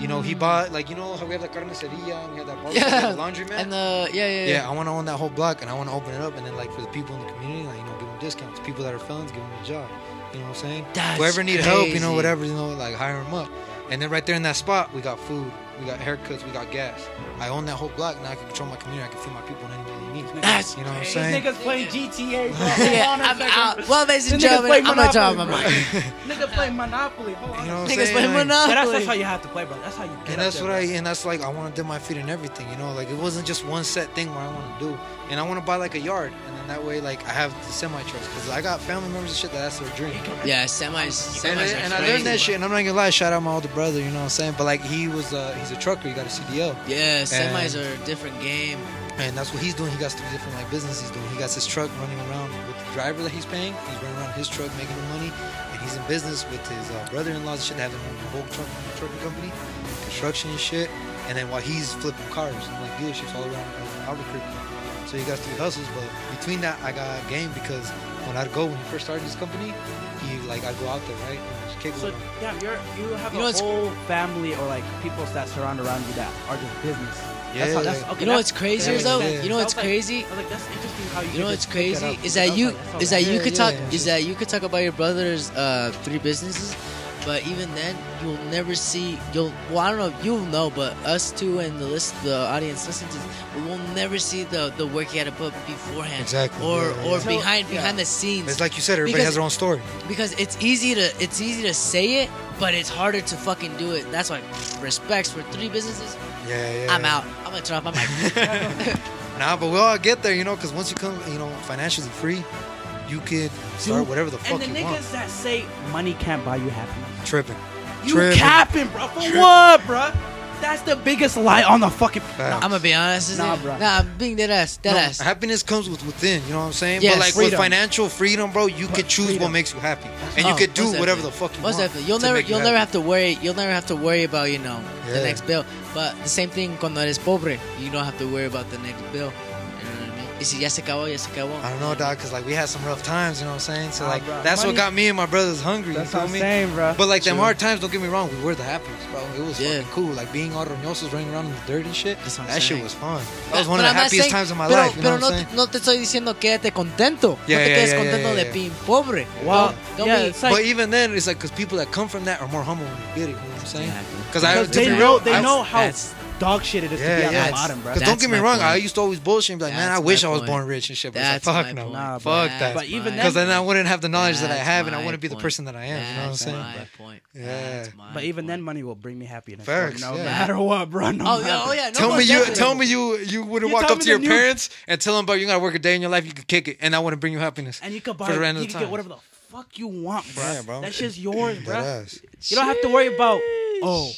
You know, he bought, like, you know how we have the carniceria and we have that bar, Yeah. the laundromat? And the yeah, yeah, yeah, yeah. I want to own that whole block, and I want to open it up, and then, like, for the people in the community, like, you know, give them discounts. People that are felons, give them a job. You know what I'm saying? That's Whoever need help, you know, whatever, you know, like, hire them up. And then right there in that spot, we got food, we got haircuts, we got gas. I own that whole block. and I can control my community. I can feed my people in any way. That's you know what I'm These saying? niggas playing GTA, bro. Yeah, Hold on a I'm second, out. Well, ladies and gentlemen, play I'm gonna talk Monopoly, about bro. my Nigga play Monopoly. Hold on. You know what I'm niggas saying? play Like- But that's, Monopoly. that's how you have to play, bro. That's how you get and up that's there, what bro. I and that's like I want to dip my feet in everything, you know. Like it wasn't just one set thing where I want to do, and I want to buy like a yard, and then that way like I have the semi trucks because I got family members and shit that that's their dream. Yeah, semis. semis And, I- and I learned that shit, and I'm not gonna lie. Shout out my older brother, you know what I'm saying? But like he was, uh, he's a trucker. He got a CDL, Yeah, semis And- are a different game. And that's what he's doing. He got three different like business he's doing. He got his truck running around with the driver that he's paying. He's running around his truck making the money, and he's in business with his uh, brother-in-law. and Shit, having a whole truck trucking company, construction and shit. And then while he's flipping cars, like dealerships all around uh, Albuquerque. So he got three hustles, but between that, I got a game because when I'd go when he first started his company, he like I'd go out there right, and just kick So with yeah, you're you have You a what's- whole family or like people that surround around you that are just business. Yeah, that's how, that's, okay, You know what's crazier that though? makes. You know what's crazy? I was like, that's interesting how you. You know what's just pick that crazy is that you is that you could talk is that you could talk about your brother's uh, three businesses, but even then you'll never see you'll well I don't know if you'll know, but us two and the list the audience listen to we will never see the the work he had to put beforehand Exactly, or yeah, or yeah. behind yeah. behind the scenes. It's like you said, everybody Because- has their own story. because it's easy to it's easy to say it, but it's harder to fucking do it. That's why respects for three businesses. Yeah, yeah. I'm yeah. out. I'm gonna turn off my mic. Nah, but we'll all get there, you know, because once you come, you know, financially free, you could start Dude, whatever the fuck you want. And the niggas want. that say money can't buy you happiness. Tripping. You Tripping. capping, bro. For what, bro? That's the biggest lie on the fucking. Facts. I'm gonna be honest. With Nah, you. bro. Nah, I'm being dead ass. Dead No, ass. happiness comes with within, you know what I'm saying? Yes. but like Freedom. with financial freedom, bro, you could choose freedom. what makes you happy, and you Oh, could do whatever definitely. the fuck you want. Most want. definitely. You'll never you you'll never have to worry you'll never have to worry about, you know, the next bill. But the same thing cuando eres pobre, you don't have to worry about the next bill. You know what I mean? Y si ya se acabó, ya se acabó. I don't know, dog, because like we had some rough times, you know what I'm saying? So like bro. that's Money- what got me and my brothers hungry. That's you what I'm me? saying, bro. But like them hard times, don't get me wrong, we were the happiest, bro. It was Yeah. fucking cool. Like being all roñosos running around in the dirt and shit. That's what I'm That shit was fun. That was one But of I'm the not happiest saying- times of my pero, life. You know what no, I'm te, saying? no te estoy diciendo quédate contento. Yeah, no te yeah, quedes yeah, contento yeah, de yeah. being pobre. Well, Don't- don't yeah, be- like but even then, it's like because people that come from that are more humble when they get it. You know what I'm saying? Because I they know they know how that's- dog shit it is to Yeah, be at the bottom, bro. Because don't get me wrong, point. I used to always bullshit and be like, man, I wish my I was point. born rich and shit. But That's it's like, my fuck no. point. Nah, fuck That's that. But even then- Because then I wouldn't have the knowledge that I have and I wouldn't be the person that I am. You know what I'm That's saying? my point. Yeah. That's my But even point. then, money will bring me happiness. Facts. No yeah. matter what, bro. No Oh, matter. yeah, oh yeah. No, tell me you tell me you you wouldn't You walk up to your parents and tell them, bro, you gotta work a day in your life, you could kick it, and that wouldn't bring you happiness. And you could buy, For the you rest of can the get whatever the fuck you want, bro. Yeah, bro. That shit's yours, bro. You don't have to worry about, oh,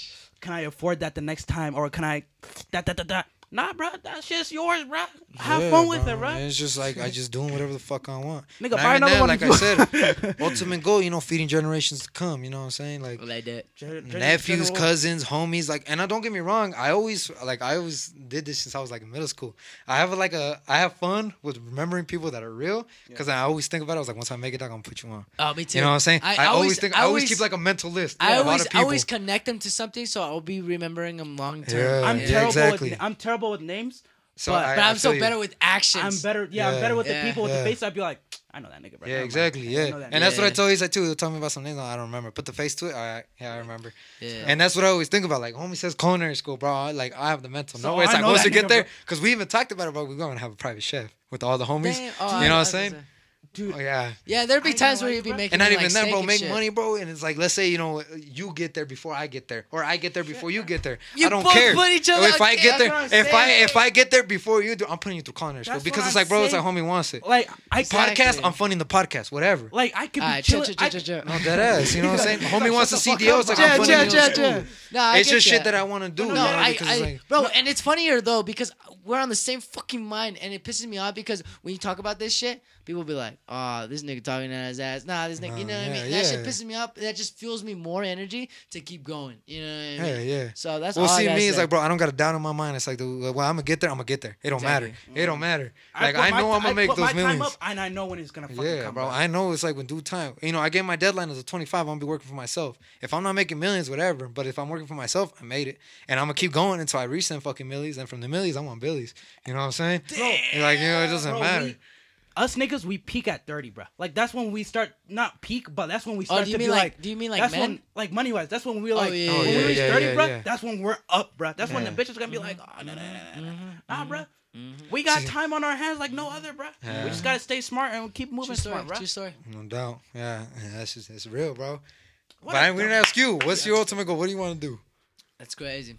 can I afford that the next time, or can I, that that that that. Nah, bro, that shit's yours, bro. Have Yeah, fun with it, bro. It's just like I just doing whatever the fuck I want. Nigga, Not buy another that, one Like I said, ultimate goal, you know, feeding generations to come. You know what I'm saying? Like Like that. nephews, cousins, homies. Like, and I don't get me wrong. I always like I always did this since I was like in middle school. I have like a I have fun with remembering people that are real because I always think about it. I was like, once I make it, I'm gonna put you on. Oh, me too. You know what I'm saying? I, always, think I always, keep like a mental list. I of a lot always, of I always connect them to something, so I'll be remembering them long term. Yeah. I'm Yeah, terrible exactly. with I'm terrible with names. So but, I- But I'm so feel you. better with actions. I'm better. Yeah, I'm better with Yeah. the people with Yeah. the face. I'd be like, I know that nigga, bro. Yeah, Never mind. exactly. I Yeah, that and that's what I Yeah. told you. He's too. He'll tell me about some names. I don't remember. Put the face to it. All right. Yeah, I remember. Yeah. And that's what I always think about. Like, homie says culinary school, bro. I, like, I have the mental. So no way. It's I like know once that we get there, because we even talked about it, bro. We're going to have a private chef with all the homies. Damn. Oh, you Oh, know I- what I I'm saying? Dude. Oh yeah. Yeah, there'd be I times know, where you'd be making And not even like, then, bro. Make shit. money, bro. And it's like, let's say, you know, you get there before I get there, or I get there before you get there. You I don't both care. put each other- if I get there, if I if I get there before you do, I'm putting you through culinary school because it's I'm like, bro, it's like homie wants it. Like I Exactly. Podcast, I'm funding the podcast, whatever. like I could be chill, chilling. chill, I chill, chill, chill. No, ass. You know what I'm saying? Homie wants the CDO. It's like I'm funding Chill, you chill, to chill, school. No, It's just shit that I want to do. No, I, because I, it's like, bro, and it's funnier though because we're on the same fucking mind, and it pisses me off because when you talk about this shit, people be like, "Oh, this nigga talking out his ass." Nah, this nigga, you oh, know what I yeah, mean? That shit pisses me up. That just fuels me more energy to keep going. You know what I mean? yeah. yeah. So that's Well, all I see, gotta me, it's say. like, bro, I don't got a doubt in my mind. It's like, the, well, I'm gonna get there. I'm gonna get there. It don't Exactly. matter. It don't mm-hmm. matter. Like, put I know ti- I'm gonna I make put those my time millions. up, and I know when it's gonna fucking Yeah, come. bro. I know it's like when due time. You know, I get my deadline as a 25. I'm gonna be working for myself. If I'm not making millions, whatever. But if I'm working for myself, I made it, and I'm gonna keep going until I reach them fucking millies. And from the millies, I'm on billies. You know what I'm saying? Bro, And, like you know, it doesn't bro, matter. we- us niggas, we peak at thirty, bro. Like that's when we start not peak, but that's when we start oh, to be like, like, Do you mean like that's men? When, like money wise? That's when we like, oh, yeah, when yeah, we reach yeah, thirty, bro. That's when we're up, bro. That's when the bitches gonna be like, oh nah, nah, nah, nah, bro. We got time on our hands like no other, bro. We just gotta stay smart and keep moving story, smart, bro. True story. No doubt. Yeah, that's just that's real, bro. What but we didn't ask you. What's your ultimate goal? What do you want to do? That's crazy.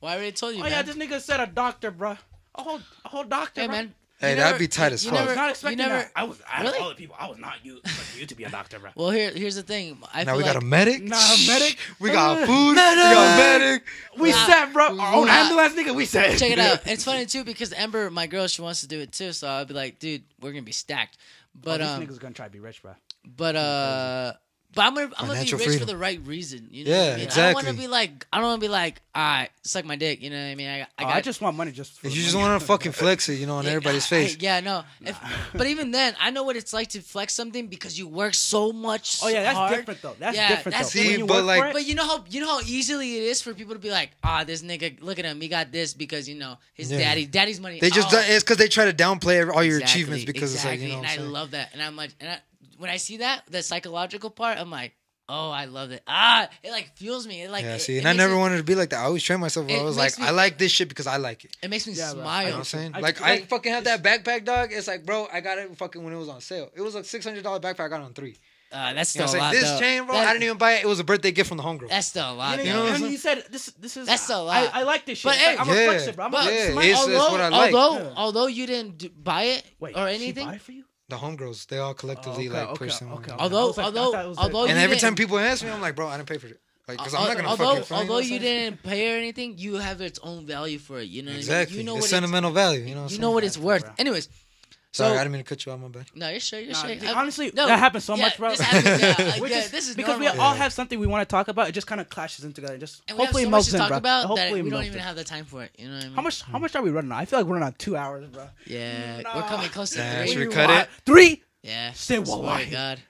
Well, I already told you. Oh man. yeah, this nigga said a doctor, bro. A whole, a whole doctor. Hey bro. man, Hey, you that'd never, be tight as fuck. I was not expecting never, that. I was I really? all the people. I was not you you to be a doctor, bro. Well, here here's the thing. I now we like, got a medic. Nah, a medic. we got uh, food. We got medic. We nah, set, bro. Our own nah. ambulance, nigga. We set. Check it out. It's funny too because Ember, my girl, she wants to do it too. So I'd be like, dude, we're gonna be stacked. Oh, but oh, um, niggas gonna try to be rich, bro. But uh, but I'm gonna I'm gonna be rich freedom. for the right reason. You know yeah, I mean? exactly. I want to be like I don't want to be like I suck my dick. You know what I mean? I I, oh, I just want money just. For you just want to fucking flex it, you know, on yeah, everybody's face. Yeah, no. If, but even then, I know what it's like to flex something because you work so much. Oh yeah, that's hard. different though. That's yeah, different. That's though. See, but like, but you know how you know how easily it is for people to be like, ah, oh, this nigga, look at him, he got this because you know his yeah. daddy, daddy's money. They just oh. it's because they try to downplay all your exactly, achievements because exactly. it's like you know. and I love that, and I'm like, and I when I see that, the psychological part, I'm like, oh, I love it. Ah, it like fuels me. It like yeah. See, it and I never me, wanted to be like that. I always train myself. I was like, me, I like this shit because I like it. It makes me yeah, smile. You know what I'm saying? I, like I, like, fucking had that backpack, dog. It's like, bro, I got it fucking when it was on sale. It was a six hundred dollar backpack. I got on three. Uh, that's still you know, a lot. This though. chain, bro, that, I didn't even buy it. It was a birthday gift from the homegirl. That's still a lot. You know, you, said this. This is that's still a lot. I, I like this shit. But hey, I'm yeah, a flexible, bro. I'm but, a, yeah, it's, although, it's what I like. Although, although you didn't buy it Wait, or anything, she buy it for you? The homegirls, they all collectively okay, like okay, push someone. Okay, Although, like, although, although, and every time people ask me, I'm like, bro, I didn't pay for it. Like, cause I'm not gonna although, fucking although you didn't pay or anything, you have its own value for it. You know, exactly. I mean? You know it's sentimental value. You know, you know what it's worth. Anyways, Sorry, I didn't mean to cut you off. My bad. No, you're sure. You're Nah, sure. Uh, honestly, no, that happens so yeah, much, bro. This happens, yeah, like, yeah, this is because normal. we all have something we want to talk about. It just kind of clashes in together. Just And hopefully it have so much to in, talk bro. about Hopefully we don't even have the time for it. You know what I mean? How much? How much are we running? I feel like we're running on two hours, bro. Yeah, we're coming close to Nah, three. should we cut it? Three. Yeah. Say one. God.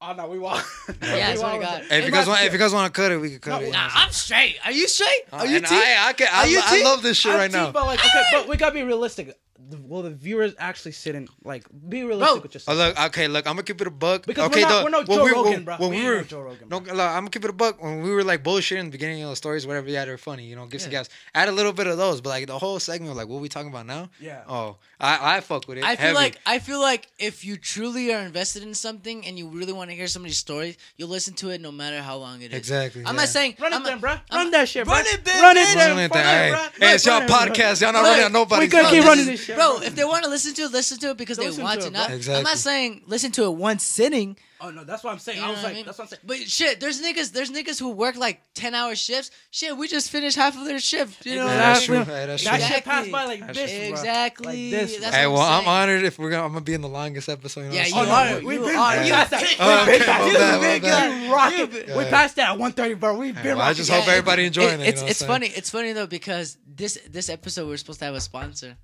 Oh no, we walk. Yeah, God. Hey, if you guys want, if you guys want to cut it, we can cut No, it. Nah, I'm straight. Are you straight? Uh, are you and? I, can, I, Are you T? I love this shit right now. But like, okay, but we gotta be realistic will the viewers actually sit and like be realistic bro. with yourself? Oh, look, okay, look, I'm gonna keep it a buck. Because okay, we're not, we're no Joe Rogan, bro. When we, no Joe Rogan. No, look, I'm gonna keep it a buck. When we were like bullshitting in the beginning, of the stories, whatever, yeah, they're funny, you know, give yeah. some gas. Add a little bit of those, but like the whole segment, like what we talking about now? Yeah. Oh, I, I fuck with it. I feel heavy. like I feel like if you truly are invested in something and you really want to hear somebody's story, you'll listen to it no matter how long it is. Exactly. I'm yeah. not saying run I'm it, then, bro. Run that shit, bro. Run it, then, run it, then, bro. Hey, it's y'all podcast. Y'all not running on nobody. We gonna keep running this shit. Bro, if they want to listen to it, listen to it because they want to Not, bro. I'm not saying listen to it one sitting. Oh no, that's what I'm saying. You I was like, I mean? that's what I'm saying. But shit, there's niggas, there's niggas who work like ten hour shifts. Shit, we just finished half of their shift. You know, Yeah, that's true. Yeah, that's true. That shit passed by like That's this. bro. exactly. Like this, That's Hey, well, I'm, saying. honored if we're gonna. I'm gonna be in the longest episode. You know Yeah, what I'm you saying? are. Oh, we You been. You- that. We Oh, okay, you We passed that at 130, bro. We've been I just hope everybody enjoying it. It's funny. It's funny though because this this episode we are supposed to have a sponsor.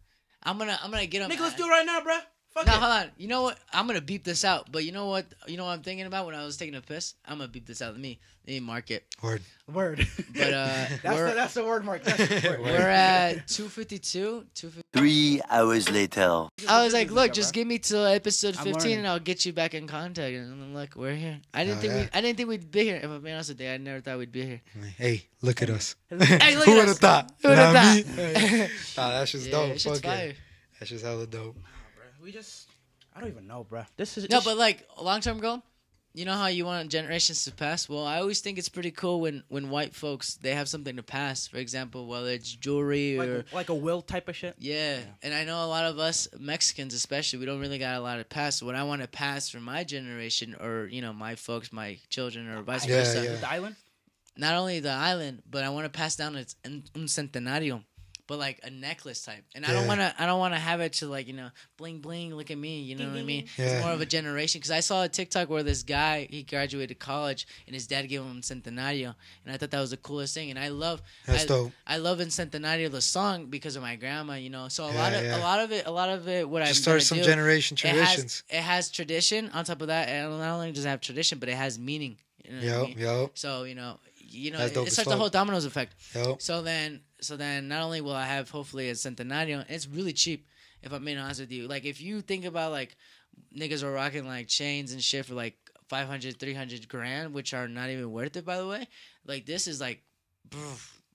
I'm gonna I'm gonna get him. Nigga, let's do it right now, bro. Fuck now, it. hold on. You know what? I'm gonna beep this out. But you know what? You know what I'm thinking about when I was taking a piss. I'm gonna beep this out. Let me let me mark it. Word. Word. But uh, that's the that's the word mark. That's the word. we're at two fifty two. Two fifty two. Three hours later. I was like, look, just give me till episode 15, and I'll get you back in contact. And look, we're here. I didn't oh, think yeah. we I didn't think we'd be here. If I'm being honest with you, I never thought we'd be here. Hey, look at us. hey, look Who would have thought? Who would have thought? nah, that's just yeah, dope. Fuck it. That's just hella dope we just I don't even know, bro. This is no, this but like a long time ago, you know how you want generations to pass. Well, I always think it's pretty cool when when white folks they have something to pass. For example, whether it's jewelry or like a will type of shit. Yeah. yeah. and I know a lot of us Mexicans, especially, we don't really got a lot to pass. What I want to pass for my generation, or you know, my folks, my children, or vice yeah, versa. Yeah. The island. Not only the island, but I want to pass down its un centenario but like a necklace type. And yeah. I don't want to. I don't want to have it to like you know bling bling. Look at me. You know what I mean? Yeah. It's more of a generation. Because I saw a TikTok where this guy he graduated college and his dad gave him Centenario, and I thought that was the coolest thing. And I love. That's I, dope. I love Centenario the song because of my grandma. You know, so a yeah, lot of a lot of it a lot of it what I start some do, generation traditions. It has, it has, tradition on top of that, and not only does it have tradition, but it has meaning. You know yep, I mean? yep. So you know, you know, it, it's like the whole dominoes effect. Yep. So then so then not only will I have hopefully a Centenario, it's really cheap if I'm being honest with you. Like if you think about like niggas are rocking like chains and shit for like 500, 300 grand, which are not even worth it by the way. Like this is like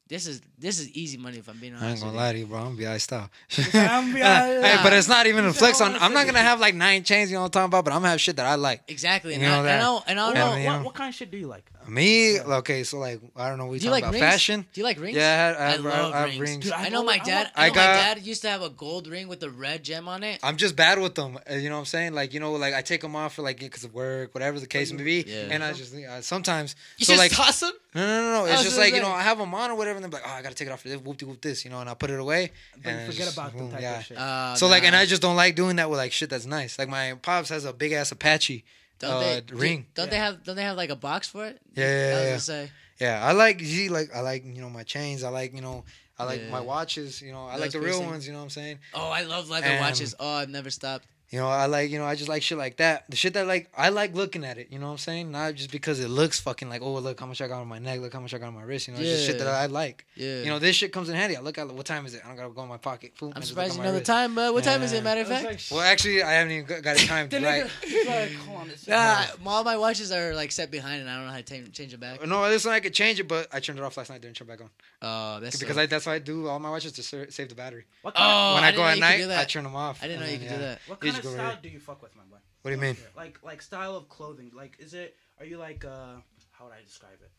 this is this is easy money if I'm being honest. I ain't gonna lie to you, bro. I'm gonna be. I'm hey, but it's not even a flex on. I'm not gonna have like nine chains, you know what I'm talking about. But I'm gonna have shit that I like. Exactly. You know I, that. And, I, and I don't know, and I, and I what, what, kind of shit do you like? Me, okay, so like I don't know. We Do you talking like about rings? fashion? Do you like rings? Yeah, I, had, I, I have, love I have rings. rings. Dude, I I've know my dad. I, I know got- my dad used to have a gold ring with a red gem on it. I'm just bad with them. uh, You know what I'm saying? Like you know, like I take them off for like because of work, whatever the case may be. Yeah. And I just uh, sometimes. You so just like toss them. no, no, no, no. It's just gonna like you know I have them on or whatever, and they're like, oh, I gotta take it off for this, whoop de whoop this, you know, and I put it away. But and forget just, about the boom, type yeah. of shit. Uh, So like, and. I just don't like doing that with like shit that's nice. Like my pops has a big ass Apache Don't uh, they ring. Don't they have? Don't they have like a box for it? Yeah, yeah, I was yeah, yeah. say. Yeah, I like you like I like you know my chains. I like you know I like Yeah. my watches. You know I Those like the real ones. You know what I'm saying? Oh, I love leather And- watches. Oh, I've never stopped. You know I like you know I just like shit like that. The shit that like I like looking at it. You know what I'm saying? Not just because it looks fucking like oh look how much I got on my neck. Look how much I got on my wrist. You know it's just shit that I like. Yeah. You know this shit comes in handy. I look at what time is it? I don't gotta go in my pocket. Boom, I I'm surprised you know my the time. But what time is it? Matter of fact. like, Well, actually, I haven't even got got it timed the right. nigga, he's like, hold on, this Nah, all my watches are like set behind, and I don't know how to ta- change it back. No, this one I could change it, but I turned it off last night. Didn't turn it back on Oh, that's because so- I, that's why I do all my watches to save the battery. What kind, Oh, when I I, go at night. I turn them off. I didn't know you could do yeah. that. What You kind of right style here. do you fuck with, my boy? What do you mean? Like like style of clothing. Like is it? Are you like uh? How would I describe it?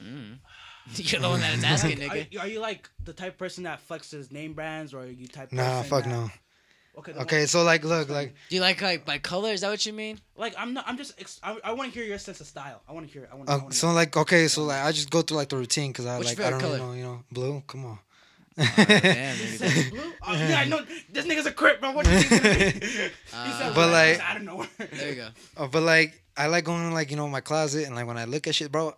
You're the one that is asking, Are, nigga. you- are you like the type of person that flexes name brands, or are you type? Nah, fuck that- no. Okay. then Okay, so like, look, like, Do you like like by color? Is that what you mean? Like I'm not. I'm just. I, I want to hear your sense of style. I want to hear. I want. uh, to so like, okay, so like, I just go through like the routine because I What's like, your I don't favorite really know, you know, blue. Come on. Damn, nigga. Blue? Oh, yeah, I know. This nigga's a crip, bro. What do you think? Uh, But, like- I don't know. There you go. Uh, but like, I like going in like you know my closet and like when I look at shit, bro.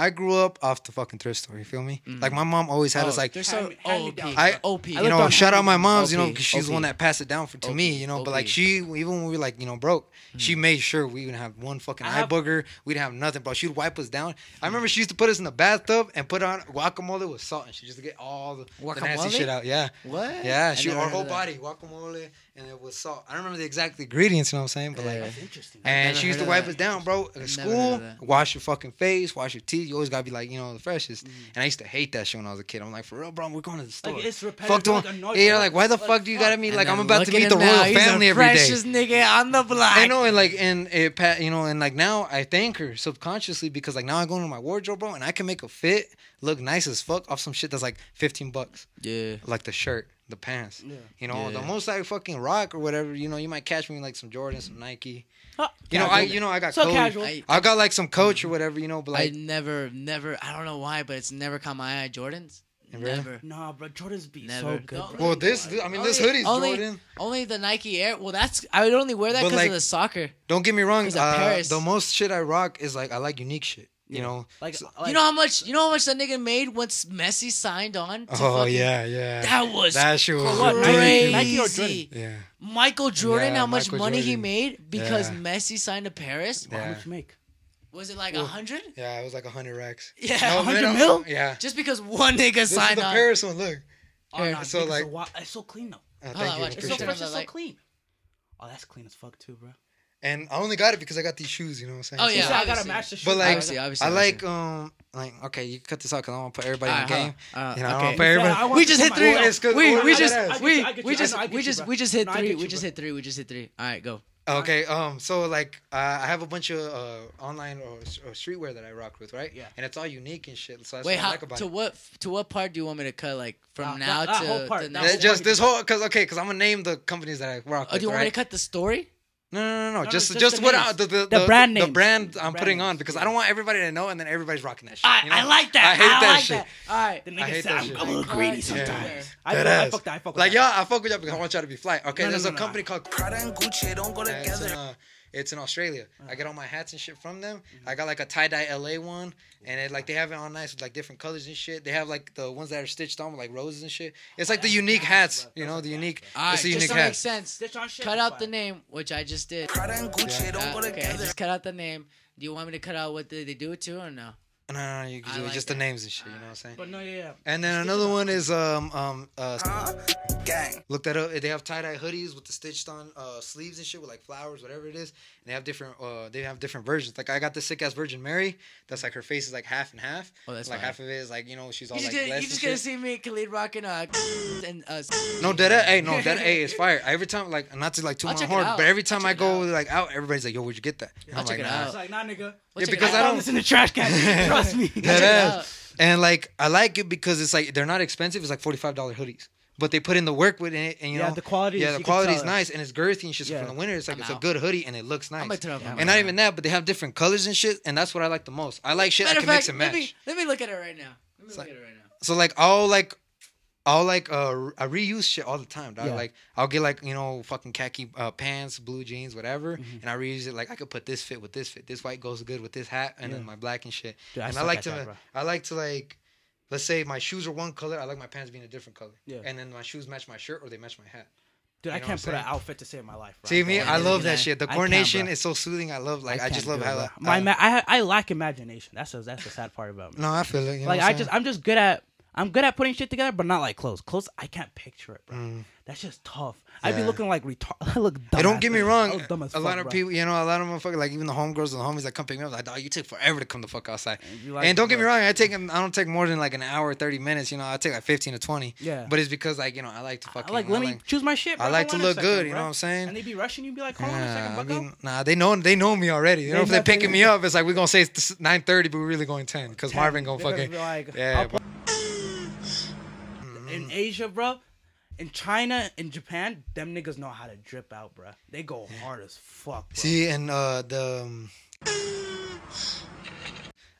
I grew up off the fucking thrift store. You feel me? Like my mom always had us like. so me- hand me OP. I- OP. you know, on shout out my Amazon. mom's, you know, because she's the one that passed it down for to OP, me, you know. But like she, even when we were like, you know, broke, she made sure we didn't have one fucking I eye have- booger. We didn't have nothing, bro. She'd wipe us down. I remember she used to put us in the bathtub and put on guacamole with salt, and she just to get all the, the nasty Guacamole? shit out. Yeah, What? yeah. She never our whole that. body guacamole and it was salt. I don't remember the exact ingredients, you know what I'm saying? But like. Yeah. That's interesting. And she used to wipe that. us down, bro. At school, heard of that. wash your fucking face, wash your teeth. You always gotta be like, you know, the freshest. Mm. And I used to hate that shit when I was a kid. I'm like, for real, bro, we're going to the store. Like it's repetitive. Fuck like them. annoyed, Yeah, bro. like why the Like, fuck do you gotta meet? Like I'm about to meet the him now. royal He's family the every day. freshest nigga on the block. I know, and like, and it, pa- you know, and like now I thank her subconsciously because like now I go into my wardrobe, bro, and I can make a fit look nice as fuck off some shit that's like 15 bucks, Yeah. like the shirt, the pants. Yeah. You know, Yeah. the most I fucking rock or whatever. You know, you might catch me in like some Jordan, some Nike. Huh, You know, I you know I got so Coach. casual. I, I got like some coach or whatever, you know, but I never, never. I don't know why, but it's never caught my eye. Jordans. Really? Never. Nah, bro, Jordans be Never. so good. Don't- well, this I mean this hoodie's only, Jordan. Only the Nike Air. Well, that's I would only wear that because like- of the soccer. Don't get me wrong. Uh, the most shit I rock is like I like unique shit. You know, Like, So- like you know how much? You know how much that nigga made once Messi signed on? To oh fucking- yeah, yeah. That was that shit was what, Nike- crazy. Nike or Jordan? Yeah, Michael Jordan, Yeah, how much Michael money he made because Yeah. Messi signed to Paris? how much you make? Was it like a hundred? yeah. It was like a hundred racks. Yeah, No, 100 mil? Yeah. Just because one nigga This is signed the on. Paris one. Look. Oh, Here. nah, So, like- are it's so clean though. Uh, Hold thank on, you. It's so Appreciate appreciate fresh. it. It's so clean. Oh, that's clean as fuck too, bro. And I only got it because I got these shoes. You know what I'm saying? Oh, yeah, You said I gotta obviously. match the shoes. But, like, Obviously, obviously, I obviously. like um like okay, you cut this out because I want to put everybody Alright, in the game. hold on. Uh, you know, I okay. want to put everybody. I want We just hit three. Well, it's 'cause- we we just get it. We you, I get we just I know, I get we just we just hit No, three. get We just hit three. We just hit three. All right, go. Okay, um, so like uh, I have a bunch of uh, online or, or streetwear that I rock with, right? Yeah. And it's all unique and shit. So that's Wait, what I how like about to it. what to what part do you want me to cut? Like from That- now that- that to whole part, the that next- whole just part. this whole because okay, because I'm gonna name the companies that I rock Oh, with. do you want right? me to cut the story? No, no, no, no. no, Just, just just, what. I, the, the, The brand the brand I'm Brand putting on because. I don't want everybody to know and then everybody's rocking that shit. I, you know? I like that. I hate that like shit. That. All right. The I nigga hate said that I'm, shit. I'm a little greedy Yeah. sometimes. I, Dead fuck- I fuck that. I fuck with Like that. y'all, I fuck with y'all because I want y'all to be fly. Okay, No, no, there's no, a no. company called Prada and Gucci don't go Yeah, it's, in, together. Uh, it's in Australia. Uh-huh. I get all my hats and shit from them. Mm-hmm. I got like a tie dye LA one, and it, like they have it all nice with like different colors and shit. They have like the ones that are stitched on with like roses and shit. It's like the unique hats, you know, the unique. All right. It's the Just unique so it makes hats. sense. Stitch on shit Cut out the name, which I just did. Prada and Gucci don't Uh, go okay, I just cut out the name. Do you want me to cut out what they, they do it to or no? No, no, no, you can do like just that. the names and shit. You know what I'm saying? But no, yeah, yeah. And then another one is um um uh gang. look that up. They have tie dye hoodies with the stitched on uh sleeves and shit with like flowers, whatever it is. And they have different uh they have different versions. Like I got the sick ass Virgin Mary. That's like her face is like half and half. Oh, that's like fire. half of it is like you know she's all You just, like gonna, you just gonna shit. see me Khalid rocking uh and uh No, that hey, no, that hey is fire. Every time, like, not to like toot I'll my horn, but every time I go out. like out, everybody's like, "Yo, where'd you get that?" And I'll I'm check like, it "Nah." out. It's like, nah, nigga. We'll Yeah, because. I I don't- found this in the trash can. Trust me. That ass. And like, I like it because it's like they're not expensive. It's like forty five dollar hoodies, but they put in the work with it, and you Yeah, know the quality Yeah, is- the quality is nice and it's girthy and shit. So Yeah. from the winter, it's like I'm it's out. a good hoodie and it looks nice. I'm gonna turn off and mic not even that, but they have different colors and shit, and that's what I like the most. I like shit I Matter can of mix fact, and let match. me let me look at it right now. Let me look like- at it right now. So like I'll like I'll like uh I reuse shit all the time. Dog. Yeah. Like I'll get like you know fucking khaki uh, pants, blue jeans, whatever, Mm-hmm. and I reuse it. Like I could put this fit with this fit. This white goes good with this hat, and then my black and shit. Dude, I and I like to that. I like to like. Let's say my shoes are one color. I like my pants being a different color. Yeah. And then my shoes match my shirt or they match my hat. Dude, I You know can't what I'm put an outfit to save my life. Bro. See me? can't I love that shit. The I coordination is so soothing. I love like I, can't just love it, how bro. I- my ma- I I lack imagination. That's a, that's the sad part about me. No, I feel it. You know like I just? I'm just good at I'm good at putting shit together, but not like clothes. Clothes I can't picture it, bro. That's just tough. I'd be Mm. Looking like retard. I look dumb. Hey, don't get me wrong. I look dumb as A fuck, lot of bro. people, you know, a lot of motherfuckers, like even the homegirls and the homies that come pick me up, like, dog, you took forever to come the fuck outside. you like and don't get me wrong, I take, I don't take more than like an hour, thirty minutes. You know, I take like fifteen to twenty. Yeah. But it's because like you know, I like to I fucking. like let me choose my shit. Bro. I like to Hold on a look second, good, you know what I'm saying? And they be rushing you, be like, hold on a Yeah, second, I mean, nah, they know they know me already. You know, if they're picking me up, it's like we're gonna say it's nine thirty, but we're really going ten because Marvin gonna fucking yeah. I'll but- in Asia, bro, in China, in Japan, them niggas know how to drip out, bro. They go hard as fuck, bro. See, and uh, the um,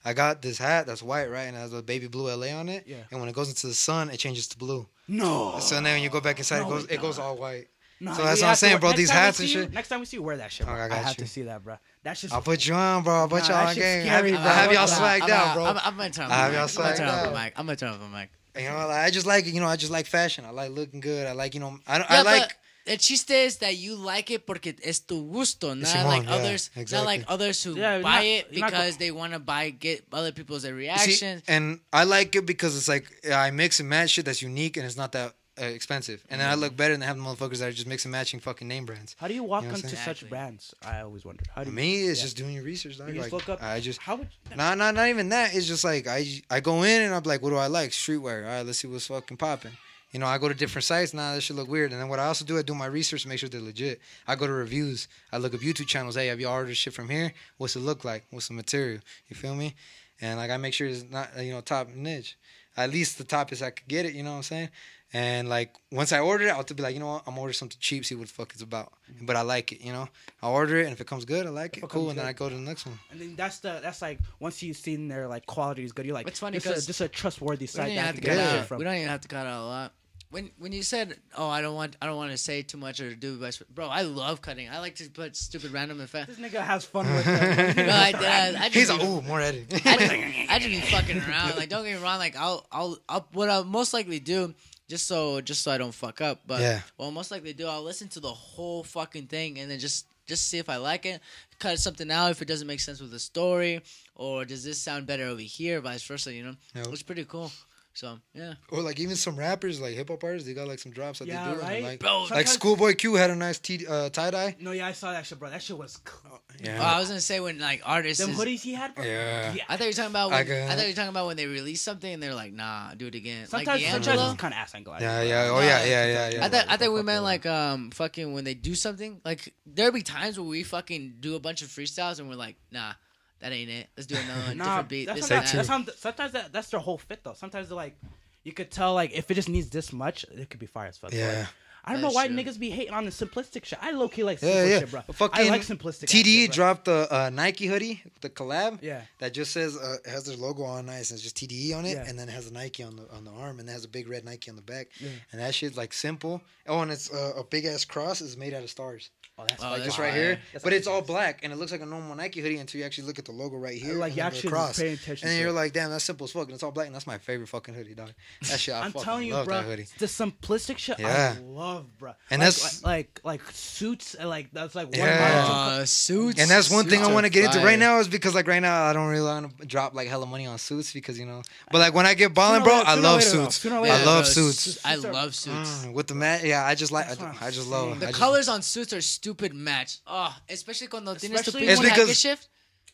I got this hat that's white, right, and it has a baby blue LA on it. Yeah. And when it goes into the sun, it changes to blue. no. So then when you go back inside, No, it goes it it goes all white. Nah, so that's what I'm saying, wear- bro. These hats and see you- shit. Next time we see you, wear that shit, bro. Okay, I I, have you. to see that, bro. That's just. I'll put you on, bro. I'll put Nah, you that on shit's game. scary, I bro. have y'all I'm swagged I'm out, bro. I'm, I'm gonna turn off I have my y'all mic. I'm gonna turn swagged off out. my mic. I'm gonna turn off my mic. You know, like, I just like. You know, I just like fashion. I like looking good. I like you know, I don't, Yeah, I like. but el chiste is that you like it porque es tu gusto, not Simón, like yeah, others, not like others who Yeah, buy not- it because they want to buy get other people's See, reactions. and I like it because it's like I mix and match shit that's unique and it's not that uh, expensive. And then I look better than having motherfuckers that are just mixing matching fucking name brands. How do you walk You know what I'm into saying? such Exactly. brands? I always wondered. How do you? Me, it's yeah. just doing your research. Dog. You just Like, look up. I just How would? Nah, nah, not even that. It's just like I I go in and I'm like, what do I like? Streetwear. All right, let's see what's fucking popping. You know, I go to different sites. Nah, this should look weird. And then what I also do, I do my research to make sure they're legit. I go to reviews. I look up YouTube channels. Hey, have you ordered shit from here? What's it look like? What's the material? You feel me? And like I make sure it's not uh, you know top niche. At least the top is I could get it. You know what I'm saying? And like once I order it, I'll be like, you know what? I'm gonna order something cheap, see what the fuck it's about. Mm-hmm. But I like it. You know, I order it, and if it comes good, I like it. it Cool, comes and then. I go to the next one. And then that's the that's like once you've seen their like quality is good, you're like, It's funny this is a- 'cause this is a trustworthy we site don't even that have to cut out. from. We don't even have to cut out a lot. When when you said, "Oh, I don't want I don't want to say too much or do best," bro, I love cutting. I like to put stupid random effects. This nigga has fun with that. No, I, did. I just He's be- like, ooh, more editing. I just, I just be fucking around. Like, don't get me wrong. Like, I'll, I'll, I'll, what I'll most likely do, just so, just so I don't fuck up. But Yeah. I'll most likely do, I'll listen to the whole fucking thing and then just, just see if I like it. Cut something out if it doesn't make sense with the story, or does this sound better over here, vice versa. You know, Yep. it's pretty cool. So yeah, Or like even some rappers, like hip hop artists, they got like some drops that Yeah, they do. and, right? Like, Bro, like Schoolboy Q had a nice t- uh, tie dye. no, yeah, I saw that shit, bro. That shit was. Cool. Yeah. Oh, I was gonna say when like artists. Them is- hoodies he had, bro. Yeah. I thought you were talking about. I When, I, got- thought you were talking about when they release something and they're like, "Nah, do it again." Sometimes, like sometimes D'Angelo. it's kind of ass angle. yeah, yeah. Oh yeah, yeah, yeah, yeah. I thought I thought we meant like um fucking when they do something like there'll be times where we fucking do a bunch of freestyles and we're like nah that ain't it let's do another one Nah, different beat that's this sometimes, and that's sometimes that, that's their whole fit though. Sometimes they're like, you could tell like if it just needs this much, it could be fire as fuck. Yeah. Like, I don't That's know why true. niggas be hating on the simplistic shit. I low key like simple Yeah, yeah. shit, bro. Fucking I like simplistic. TDE shit, dropped the uh, Nike hoodie, the collab. Yeah. That just says uh, it has their logo on nice and it's just TDE on it, Yeah. and then it has a Nike on the on the arm, and it has a big red Nike on the back. Yeah. And that shit's like simple. Oh, and it's uh, a big ass cross is made out of stars. Oh, that's, oh, that's right here. That's but it's all black, and it looks like a normal Nike hoodie until you actually look at the logo right here. Like you actually paying attention. And you're like, damn, that's simple as fuck, and it's all black, and that's my favorite fucking hoodie, dog. That shit, I am telling you, bro. The simplistic shit, yeah. I love, bro. And like, that's like, like, like suits, uh, like that's like one yeah, uh, suits. And that's one thing I want to get into right now is because like right now I don't really want to drop like hella money on suits because you know, but like when I get balling, bro, I love suits. I love suits. I love suits. With the mat, yeah, I just like, I just love the colors on suits are stupid stupid match. Oh, especially cuando especially tienes tu pinche handkerchief.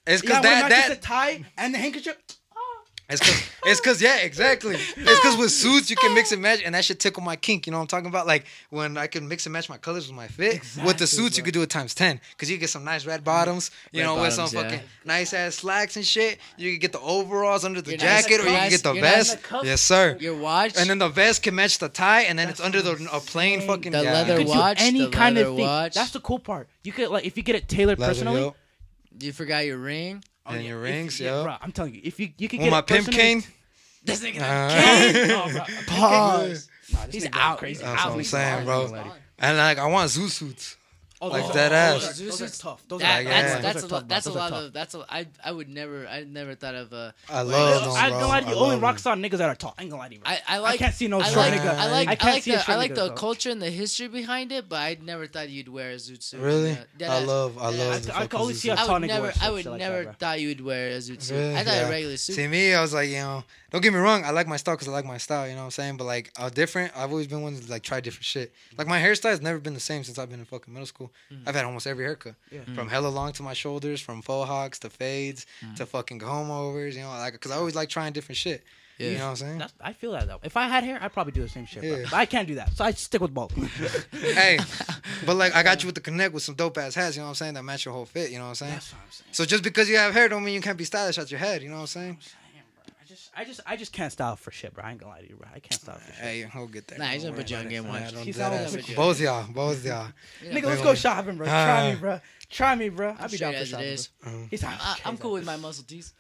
It's because yeah, that that a tie and the handkerchief. It's cause, it's cause, yeah, exactly. It's cause with suits you can mix and match, and that should tickle my kink. You know what I'm talking about? Like when I can mix and match my colors with my fit. Exactly, with the suits, bro. you could do it times ten, cause you get some nice red bottoms. You red know, bottoms, with some yeah. fucking nice ass slacks and shit. You can get the overalls under the you're jacket, or you can get the you're vest. The yes, sir. Your watch, and then the vest can match the tie, and then That's it's under the a plain fucking the yeah. leather watch, any kind of watch. thing. That's the cool part. You could like if you get it tailored leather, personally. Yo. You forgot your ring. Oh, and yeah. your rings, yeah, yo. Bro, I'm telling you, if you you can well, get my pimp cane. This nigga uh, cane. Pause. Nah, He's out. Crazy. That's out. what I'm saying, bro. And like, I want zoot suits. Oh, like dead ass. Those, are tough. Those that, are, that's, yeah. that's, those are a, lot. that's a lot tough. of that's a, I I would never I never thought of uh. I love. Like, I, I don't lie to. Only rock star niggas that are tall. I ain't gonna lie to you. I, I like. I can't see no short like, nigga. I like. I, can't I like see the, I like nigga, the culture and the history behind it, but I never thought you'd wear a zoot suit. Really? Yeah. I love. I love. I, I could only see a tall nigga. I would never thought you'd wear a zoot suit. I thought a regular suit. See me, I was like, you know, don't get me wrong. I like my style because I like my style. You know what I'm saying? But like, I'm different. I've always been one to like try different shit. Like my hairstyle has never been the same since I've been in fucking middle school people. Mm. I've had almost every haircut. Yeah. Mm. From hella long to my shoulders, from faux hawks to fades mm. to fucking homeovers, you know, like, because I always like trying different shit. Yeah. You know what I'm saying? That's, I feel that though. If I had hair, I'd probably do the same shit. Yeah. But I can't do that. So I stick with both. hey, but like I got you with the connect with some dope ass hats, you know what I'm saying? That match your whole fit, you know what I'm saying? That's what I'm saying. So just because you have hair don't mean you can't be stylish at your head, you know what I'm saying? I just I just can't style for shit, bro. I ain't gonna lie to you, bro. I can't style for shit. Hey, I'll get that. Nah, he's a Bajan game one. He's all Both y'all, both y'all. Nigga, let's go shopping, bro. Try me, uh. bro. Try me, bro. I'll be down for shopping. Uh. He's I'm cool with my muscle tees.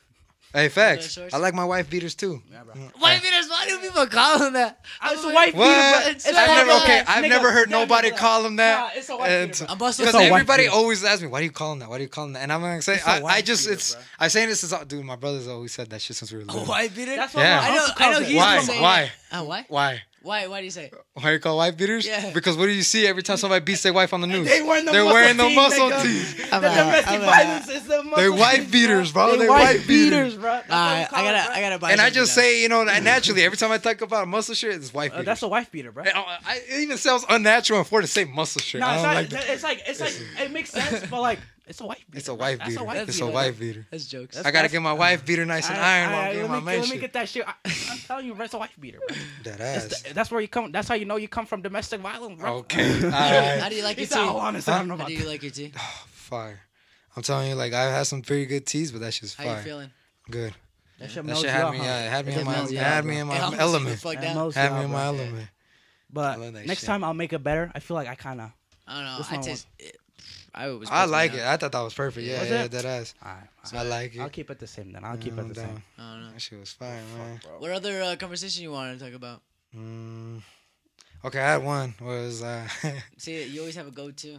Hey, facts. I like my wife beaters too. Yeah, bro. Mm. White beaters, why do people call them that? I'm a white. What? I've never, okay, I've nigga, never heard nobody no, call them that. It's a white beaters. beater. Because everybody beater. always asks me, why do you call them that? Why do you call them that? And I'm like, say, I, I, just, beater, it's, bro. I saying this since, dude, my brother's always said that shit since we were little. A white beater? That's what yeah. I know, I know he's Why? Why? Uh, why? Why? Why? Why do you say? Why you call wife beaters? Yeah. Because what do you see every time somebody beats their wife on the news? they wearing the They're muscle wearing the muscle tees. The domestic violence is the muscle They're wife beaters, bro. They're, They're wife beaters, bro. All right, I gotta, I gotta buy. And I just now. say, you know, naturally, every time I talk about muscle shirt, it's wife. Uh, that's a wife beater, bro. Uh, I, it even sounds unnatural and for to say muscle shirt. No, it's, not, like it's like it's like it makes sense, but like it's a wife beater. It's a wife beater. That's a wife beater. It's a wife beater. That's jokes. That's, I gotta get my wife beater nice and iron while getting my man. Let me get that shit. I, am telling you, that's a wife beater, bro. That ass. The, that's where you come. That's how you know you come from domestic violence, bro. Okay. All right. How do you like your tea? Honest, huh? I don't know about how do you like your tea? Oh, fire. I'm telling you, like I've had some pretty good teas, but that shit's fire. How you feeling? Good. That shit, had, me, yeah, had me, in my, had me in my element. Had me in my element. But next time I'll make it better. I feel like I kind of. I don't know. I taste. I was. I like it. I thought that was perfect. Yeah, was yeah, it? that ass. I like it. I'll keep it the same then. I'll keep it the same. I don't know. That shit was fine, man. What other uh, conversation you wanted to talk about? Mm. Okay, I had one was. Uh, See, you always have a go-to.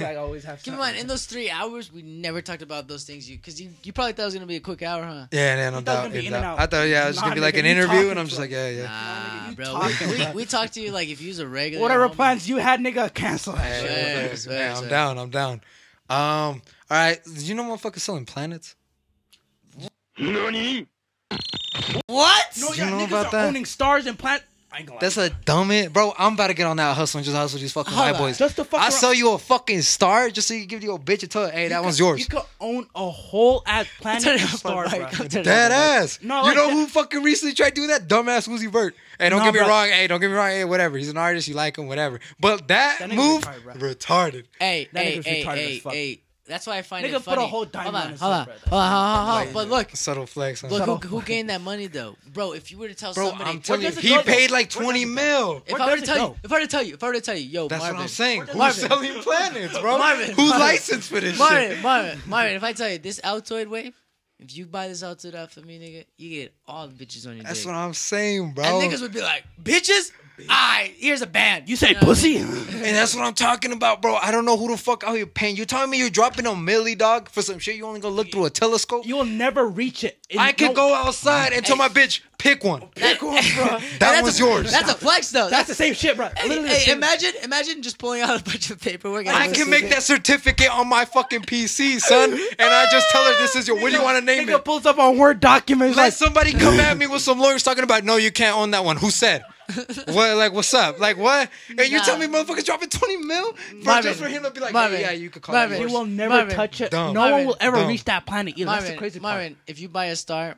I always have. Keep in mind, in those three hours, we never talked about those things. You, because you, you probably thought it was gonna be a quick hour, huh? Yeah, yeah, no doubt. It doubt. Out. I thought, yeah, it was gonna be like an interview, and I'm just like, yeah, yeah. Nah, bro, we, we, we talked to you like if you was a regular. Whatever homie. plans you had, nigga, cancel. That I'm down. I'm down. Um, all right, you know, motherfuckers selling planets. What? No, you yeah, know niggas about are that? owning stars and planets. That's a dumb it, bro. I'm about to get on that hustle and just hustle these fucking Hold white boys. Just the fuck I around. sell you a fucking star just so you give you a bitch a tell hey, that one's yours. You could own a whole ass planet star, like, Dead ass. No, like, you know that, who fucking recently tried doing that? Dumbass Uzi Vert. Hey, don't nah, get me bro. wrong. Hey, don't get me wrong. Hey, whatever. He's an artist. You like him, whatever. But that, that move, retarded, retarded. Hey, that hey, hey, retarded hey, hey, that's why I find Nigga it funny. put a whole diamond on hold on, hold on, hold on, hold on. But look, subtle flex. Huh? Look, who, who gained that money though, bro? If you were to tell Bro, somebody, I'm telling you, he go, paid like twenty mil. if Where I were to tell go? you, if I were to tell you, if I were to tell you, yo, That's Marvin, what I'm saying. Who's Marvin. selling planets, bro? Marvin, Who's licensed for this Marvin, shit? Marvin, Marvin, if I tell you this Altoid wave, if you buy this Altoid out for me, nigga, you get all the bitches on your That's dick. what I'm saying, bro. and niggas would be like, bitches. I here's a band. You say know? pussy? And that's what I'm talking about, bro. I don't know who the fuck out here paying. You telling me you're dropping a milli dog for some shit you only gonna look through a telescope? You will never reach it. And I can no- go outside and tell my bitch, pick one. Pick one, bro. That That's was a- yours. That's a flex though. That's the same shit, bro. Hey, Literally hey, the same- imagine, imagine just pulling out a bunch of paperwork. and I can make that certificate on my fucking PC, son. And I just tell her this is your. What do you want to name Nigga it? pulls up on Word documents Let like, somebody come at me with some lawyers talking about no, you can't own that one. Who said? What? Like, what's up? Like, what? And you Nah. tell me motherfuckers dropping twenty mil for, Marvin, just for him to be like, Marvin, yeah, yeah, you could call Marvin. it you yours. will never Marvin. touch it. Dumb. No one will ever Dumb. reach that planet either. That's Marvin, the crazy part. Marvin, if you buy a star,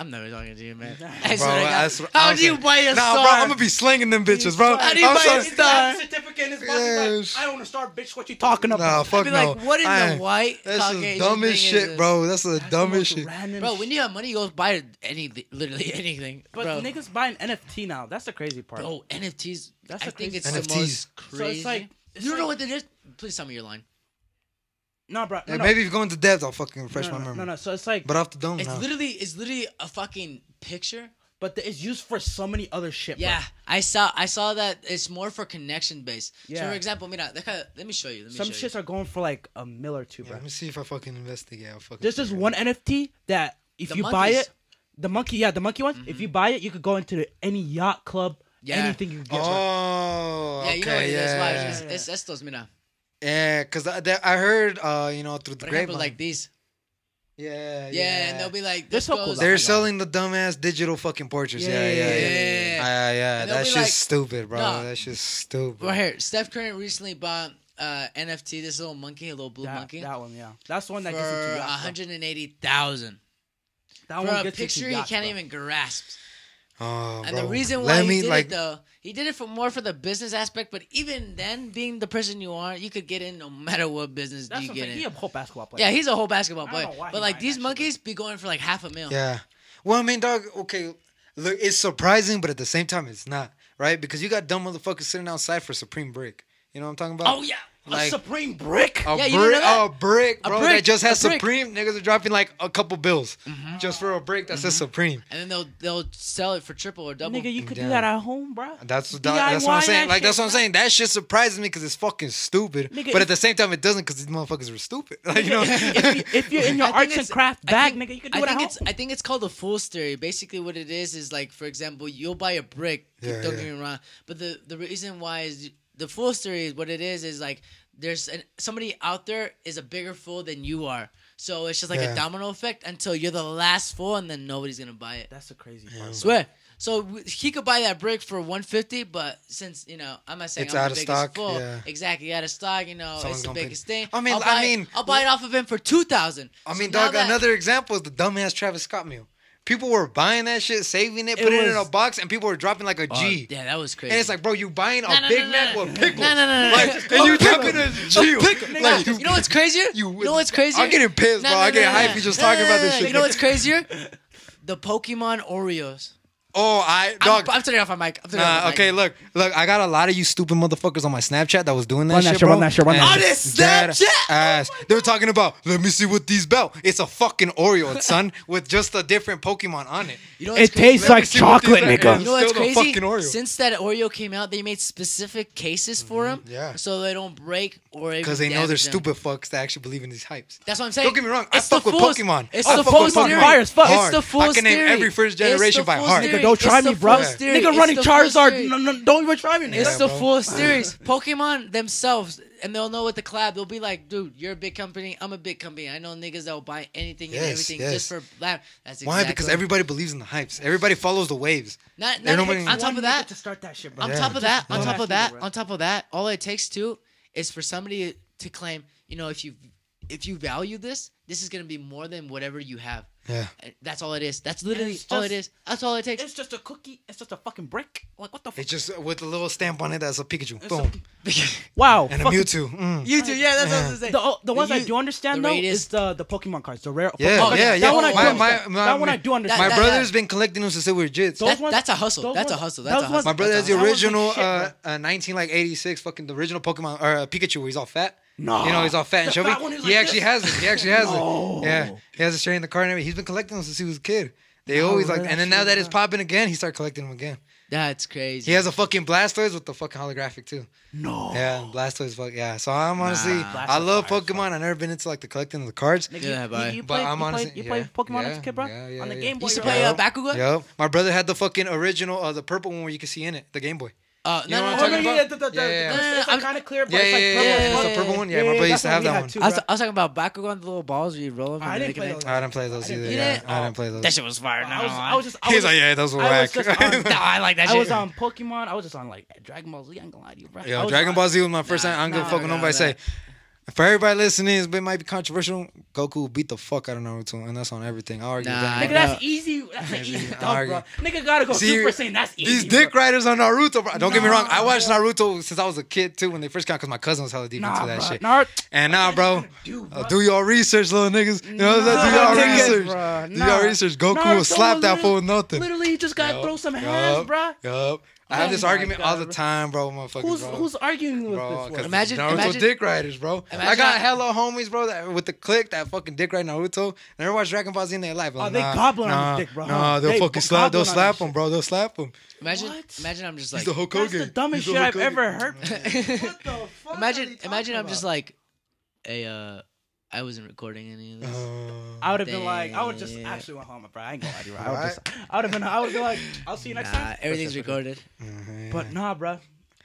I'm never talking to you, man. I Bro, swear to God. that's what How I'm do you buy a nah, star? bro, I'm gonna be slinging them bitches, bro. How do you I'm buy a sorry. star? certificate in his pocket, he's like, Yes. Like, I own a star, bitch. What you talking about? Nah, about? fuck be no. like, what in I ain't- white That's the dumbest shit, bro. That's the That's dumbest shit. Bro, when you have money, you go buy anything, literally anything. But bro. niggas buying NFT now. That's the crazy part. Bro, NFTs. That's I the think crazy it's part. the most NFTs. crazy. So it's like- it's you don't know what it is? Please tell me your line. No, bro. No, Hey, no. Maybe if you go into depth, I'll fucking refresh no, my no, memory. no, no. So it's like, But off the dome, It's no. literally, it's literally a fucking picture. but the, it's used for so many other shit. bro. Yeah, I saw, I saw that it's more for connection based. So Yeah. for example, mira, deja, let me show you. Let me Some show shits are going for like a mill or two, Yeah, bro. let me see if I fucking investigate. I'll fucking There's this figure it one out. NFT that if The you buy it, the monkey, yeah, the monkey one. If mm-hmm. you buy it, you could go into any yacht club, Yeah. anything you get. bro. Oh, Yeah, okay, you know what it is. yeah, Why? yeah, It's, it's estos, mira. Yeah. Cause I, that- I heard, uh, you know, through the For example, grapevine. like these. yeah, Yeah, and they'll be like, They're so cool, goes. They're selling the dumbass digital fucking portraits. Yeah, yeah, yeah. yeah, yeah, yeah. yeah. yeah, And they'll That's be just like- stupid, bro. No. That's just stupid. Right here, Steph Curry recently bought uh, NFT. This little monkey, a little blue that, monkey, that one, yeah, that's the one for that gets into yachts, 180,000 That for one a gets picture into he yachts, can't bro. even grasp. Oh, And bro. the reason Let why he me, did like, it though, he did it for more for the business aspect. But even then, being the person you are, you could get in no matter what business That's you get in. He a whole basketball player. yeah, he's a whole basketball I don't player. know why But he like these that monkeys be going for like half a mil. Yeah. Well, I mean, dog. Okay, look, it's surprising, but at the same time, it's not right because you got dumb motherfuckers sitting outside for Supreme Brick. You know what I'm talking about? Oh yeah. Like a supreme brick. a Yeah, you didn't brick, know that? a brick, A bro. brick, that just has. Supreme. Niggas are dropping like a couple bills mm-hmm. just for a brick that says mm-hmm. Supreme. And then they'll they'll sell it for triple or double. Nigga, you could do that at home, bro. That's that, that's what I'm saying. that Like that's shit, what I'm saying. That shit surprises me because it's fucking stupid. Nigga, but if- at the same time, it doesn't because these motherfuckers are stupid. Like you know. if, you, if you're in your I arts and craft bag, think- nigga, you can do I it at think home. it's I think it's called the fool's theory. Basically, what it is is like, for example, you'll buy a brick. Yeah, don't yeah. get me wrong, but the the reason why is the fool's theory is what it is is like there's an, somebody out there is a bigger fool than you are. So it's just like Yeah. a domino effect until you're the last fool, and then nobody's gonna buy it. That's the crazy part. Swear. So he could buy that brick for 150, but since you know, I'm not saying It's I'm out the of biggest stock, fool. yeah. Exactly, out of stock. You know, Someone's it's the gonna pay- biggest thing. I mean- I'll I buy, mean, I'll buy it off of him for two thousand. I mean, dog. Another example is the dumbass Travis Scott meal. People were buying that shit, saving it, It putting it in a box, and people were dropping like a oh, G. yeah, that was crazy. And it's like, bro, you buying a No, no, Big no, Mac no, with pickles. No, no, no, no. Like, and you dropping a G. Like, you know what's crazier? You- You know what's crazier? I'm getting pissed, bro. I get hyped just talking about this shit. You know what's crazier? The Pokemon Oreos. Oh, I I'm. I'm turning off my mic. I'm turning off Nah, my mic. okay, look, look. I got a lot of you stupid motherfuckers on my Snapchat that was doing that Run that shit, shit, bro. run that shit, run that And shit. On his dead Snapchat? Ass. They were talking about. Let me see what these belt. It's a fucking Oreo, son, with just a different Pokemon on it. You know what's It crazy? tastes Let me like see what these chocolate, are. nigga. You know what's Still the crazy? fucking Oreo. Since that Oreo came out, they made specific cases for mm-hmm. them, yeah. so they don't break or Because they know they're damage them. stupid fucks that actually believe in these hypes. That's what I'm saying. Don't get me wrong. I It's the fuck with fool's- Pokemon. It's I the fuck fool's with theory. Fire as fuck. It's hard. the fool's I can name theory. every first It's the generation by fool's heart. theory. Nigga, don't try me, bro. fool's. Nigga It's running Charizard. No, no, don't even try me, nigga. It's Yeah, the bro. fool's theory. Pokemon themselves, and they'll know with the collab. They'll be like, "Dude, you're a big company. I'm a big company. I know niggas that will buy anything and everything yes. just for laugh." That's Why? Because everybody believes in the hypes. Everybody follows the waves. Not, not nobody- on top of that, to start that shit, bro. on Yeah. top of that, on top of that, on top of that, all it takes too is for somebody to claim, you know, if you if you value this, this is gonna be more than whatever you have. Yeah. And That's all it is. That's literally it's all it is. That's all it takes. It's just a cookie. It's just a fucking brick. Like what the fuck? It's just with a little stamp on it that's a Pikachu. a- Boom. Wow. And a fucking- Mewtwo. Mm. You too, yeah. That's what I was gonna say. The, the ones I do understand the though radius- is the the Pokemon cards, the rare. Yeah, Pokemon yeah, cards. yeah. That one I do My- my- understand. my- that one I do understand. My that- brother's been collecting them since they were jits. That- ones- that's a hustle. those That's a hustle. That's a hustle. My brother has the That hustle. was like original shit, uh, uh, 19 like 86 fucking the original Pokemon or uh, Pikachu where he's all fat. No. You know, he's all fat and chubby. he like actually this? has it. He actually has no. it. Yeah. He has a tray in the car and everything. He's been collecting them since he was a kid. They always like, and then now that it's popping again, he started collecting them again. That's crazy. He has a fucking Blastoise with the fucking holographic too. No. Yeah, Blastoise. Fuck yeah. So I'm honestly, nah. I love Pokemon. I've never been into like the collecting of the cards. Yeah, you, but I'm you honestly, play, you yeah, play Pokemon yeah, as a kid, bro. Yeah, yeah, On the Game Boy, you used to play uh, Bakugan. Yep. My brother had the fucking original, uh, the purple one where you could see in it, the Game Boy. Uh, you no, know I'm talking about? Yeah, yeah, yeah. It's like kind of clear, but it's like purple. Yeah. It's a purple one. Yeah, yeah my buddy used to have that one. I, was, talking about Bakugan, the little balls where you roll them. I didn't play those. I didn't play those either. I didn't play those. That shit was fire. No, I was, just. He's like, yeah, those were whack. No, I like that. shit. I was on Pokemon. I was just on like Dragon Ball Z. I'm gonna lie to you, bro. Yeah, Dragon Ball Z was my first time. I'm gonna fucking nobody say for everybody listening, it might be controversial. Goku beat the fuck out of Naruto, and that's on everything. I argue nah, that. Nigga, that's easy. That's an easy bro. Nigga gotta go See, Super Saiyan That's easy. These dick bro. riders on Naruto, bro. Don't nah, get me wrong. I watched Naruto since I was a kid too, when they first came, because my cousin was hella deep nah, into that bro. shit. Nah, and now, bro, do, uh, bro. Uh, do your research, little niggas. You know what I'm saying? Do your niggas, research. Bro. Do your research. Goku will slap that fool with nothing. Literally, just gotta yep, throw some hands, yep, bro. Yup. I have oh this argument God, all the time, bro. Motherfuckers, who's, bro. who's arguing with bro, this? Imagine Naruto imagine, dick riders, bro. I got hello homies, bro, that, with the click that fucking dick right Naruto. Never watched Dragon Ball Z in their life. Like, oh, they nah, nah, on his dick, bro. Nah, they'll they fucking slap. They'll slap him, bro. They'll slap him. Imagine, what? imagine I'm just like He's the Hulk Hogan. That's the dumbest shit I've ever heard. what the fuck? Imagine, imagine I'm just like, a. Uh, I wasn't recording any of this. Uh, I would have been like, I would just actually went home, bro. I ain't gonna lie to you. Bro. I would just, I would have been, I would be like, I'll see you next nah, time. everything's recorded. Mm-hmm. But nah, bro.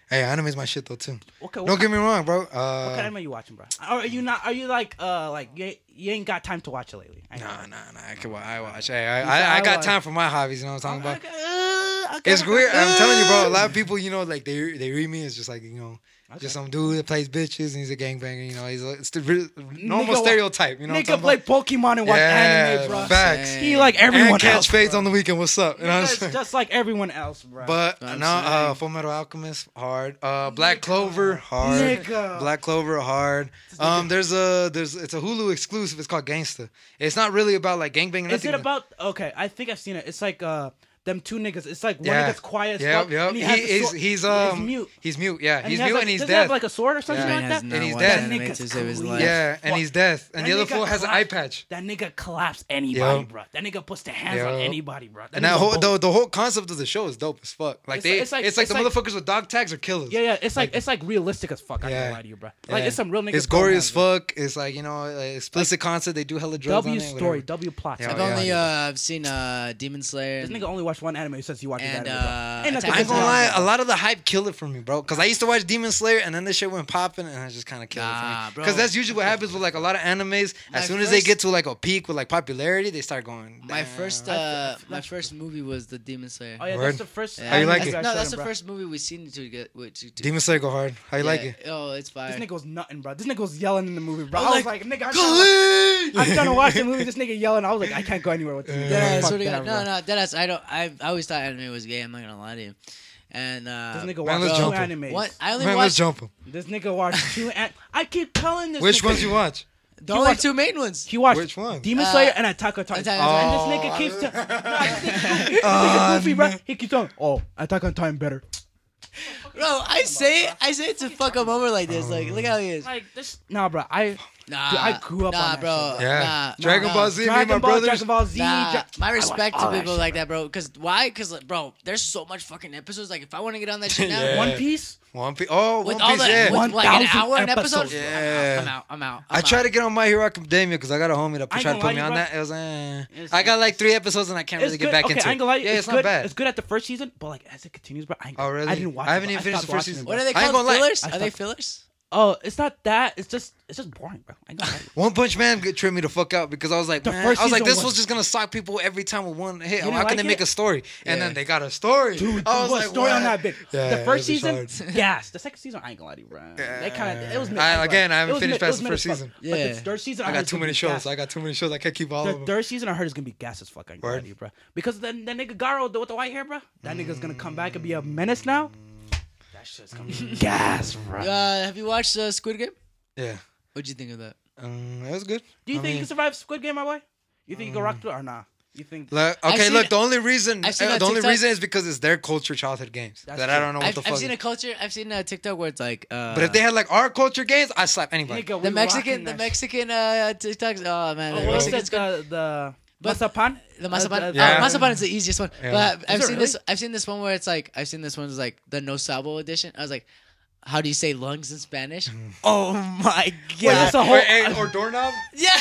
Hey, anime's my shit though too. Okay, Don't get me wrong, bro. Uh, what kind of anime are you watching, bro? Are you not? Are you like, uh, like you, you ain't got time to watch it lately? Nah, nah, nah. I can watch. I watch. Hey, I, I, I, I got watch. time for my hobbies. You know what I'm talking about? Okay, okay, it's okay. weird. I'm telling you, bro. A lot of people, you know, like they they read me. It's just like you know Okay. Just some dude that plays bitches and he's a gangbanger. You know, he's a, it's the real, normal nigga, stereotype. You know, nigga play about? Pokemon and watch yeah, anime, bro. Facts. He like everyone and catch else, fades bro. on the weekend. What's up? You know what I'm saying? Just like everyone else, bro. But no, uh, uh Full Metal Alchemist hard. Uh, Black nigga. Clover hard. Nigga. Black Clover hard. Um, there's a there's it's a Hulu exclusive. It's called Gangsta. It's not really about like gangbanging. Is it about? Okay, I think I've seen it. It's like uh them two niggas. It's like one yeah. gets quiet. Yeah, yep. yep. he, he sword. he's um he's mute. He's mute. Yeah, and he's he mute and he's dead. Have, like a sword or something yeah, like that. No and he's dead. That yeah, and he's death. And that the other fool has an eye patch. That nigga claps anybody, yep. bro. That nigga puts the hands yep. on anybody, bro. That and that whole the, the, whole concept of the show is dope as fuck. Like it's, they, it's like, it's like the motherfuckers with dog tags are killers. Yeah, yeah. It's like it's like realistic as fuck. I can't lie to you, bro. Like it's some real niggas. It's gory as fuck. It's like you know explicit concept. They do hella drugs. W story, W plot. I've only uh, I've seen uh, Demon Slayer. This nigga only Watch one anime since you watched and, anime. Uh, and I ain't gonna lie, a lot of the hype killed it for me, bro. Because I used to watch Demon Slayer, and then this shit went popping, and I just kind of killed nah, it for me. Because that's usually what happens with like a lot of animes. My as soon first, as they get to like a peak with like popularity, they start going. Damn. My first, uh, my first movie was the Demon Slayer. Oh yeah, Word? that's the first. Yeah. How you like that's, it? No, that's the bro. first movie we seen to get. Which, to, Demon Slayer go hard. How you yeah. like it? Oh, it's fire. This nigga's nothing, bro. This nigga's yelling in the movie, bro. I was like, nigga, I'm trying to watch the movie. This nigga yelling. I was like, I can't go anywhere with this. Yeah, no, no, that's I don't. I I I always thought anime was gay. I'm not gonna lie to you. And uh, this nigga watched two jump animes. What I only Man, let's watched jump him. This nigga watched two. An- I keep telling this. Which nigga. ones you watch? the He only watched- two main ones. He watched Which one? Demon Uh, Slayer and Attack on Titan. And this nigga keeps oh, telling. Oh, goofy. Bro. He keeps telling. Oh, Attack on Titan better. Bro, I say I say it to fuck him over like this. Like, look how he is. Like this, Nah, bro. I Nah, Dude, I grew up nah, on that bro. Shit. Yeah, nah, Dragon no, Ball Z, Dragon me and my Ball. Dragon Ball Z. Nah, Dra- my respect to people that like that, bro. Because why? Because bro, there's so much fucking episodes. Like if I want to get on that shit now, yeah. One Piece. One Piece. Oh, With One all Piece. The, yeah. With like an hour an episode. Yeah. I'm out. I'm out. I'm. I'm i try to get on My Hero Academia because I got a homie that tried to put me on that. It was. Eh. I got like three episodes and I can't really get back into. it. Yeah, it's not bad. It's good at the first season, but like as it continues, bro. Oh really? I didn't watch. I haven't even finished the first season. What are they called? Fillers? Are they fillers? Oh, it's not that. It's just it's just boring, bro. I know. One Punch Man tripped me the fuck out because I was like, man, I was like, this was was- just gonna sock people every time with one hit. How can they make a story? And then they got a story. Dude, I was what like, story on that bitch? Yeah, the first season, gas. The second season, I ain't gonna lie to you, bro. They kind of it was. mid- I- again, I haven't finished mid- past the first fuck. season. But Yeah. the third season, I got too many shows. I got too many shows. I can't keep all of The them. third season, I heard is gonna be gas as fuck. I ain't gonna lie to you, bro. Because then that nigga Garou with the white hair, bro, that nigga's gonna come back and be a menace now. That shit's gonna gas, bro. Uh, have you watched uh, Squid Game? Yeah. What'd you think of that? Um, it was good. Do you I think you can survive Squid Game, my boy? You think you can rock through it or nah? You think? Like, okay, seen- look. The only reason, uh, on the only TikTok- reason is because it's their culture childhood games That's that true. I don't know what I've, the I've fuck. seen a culture. I've seen a TikTok where it's like. Uh, But if they had like our culture games, I slap anybody. Nigga, the Mexican, the Mexican uh, TikToks. Oh man, shit. the but masapan? The masapan. Uh, uh, yeah. oh, masapan is the easiest one. Yeah. But is I've seen really? this. I've seen this one where it's like I've seen this one's like the no sabo edition. I was like, how do you say lungs in Spanish? Mm. oh my god! Wait, that's a whole or doorknob? yeah.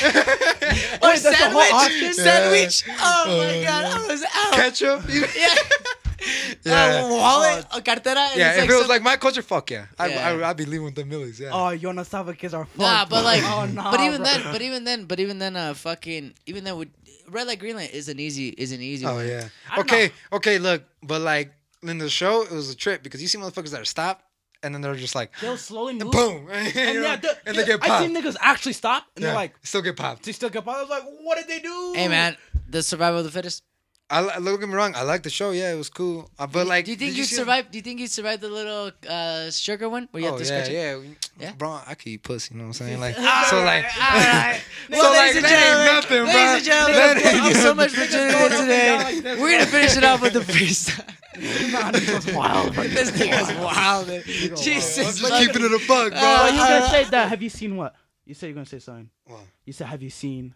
or sandwich. Sandwich. Yeah. Oh my god! I was out. Ketchup. yeah. Yeah. Uh, wallet, uh, cartera. Yeah, if like it was like my culture, fuck yeah, I, yeah. I, I, I'd be leaving with the millies. Yeah. Oh, your no sabe que are fuck. Nah, but like, oh, nah, but even bro. then, but even then, but even then, uh, fucking, even then, would Red Light Green Light is an easy is an easy. Oh one. yeah. Okay, know. okay. Look, but like in the show, it was a trip because you see motherfuckers that are stopped. And then they're just like, they'll slowly move. Boom. and, yeah, the, and they get popped. I seen niggas actually stop and yeah. they're like, still get popped. They still get popped. I was like, what did they do? Hey, man, the survival of the fittest. I look at me wrong. I like the show. Yeah, it was cool. Uh, but like, do you think you, you survived? Do you think you survived the little uh, sugar one where you oh, have to yeah, yeah. yeah, bro. I could eat pussy. You know what I'm saying? Like, so like, all right. so ladies like, and that gentlemen, ladies and gentlemen, I'm so much for today. We're gonna finish it off with the freestyle. this nigga's wild. This nigga's wild. Jesus, I'm just keeping it a bug, bro. Uh, you uh, gonna say that? Have you seen what? You said you're gonna say something. What? You said, have you seen?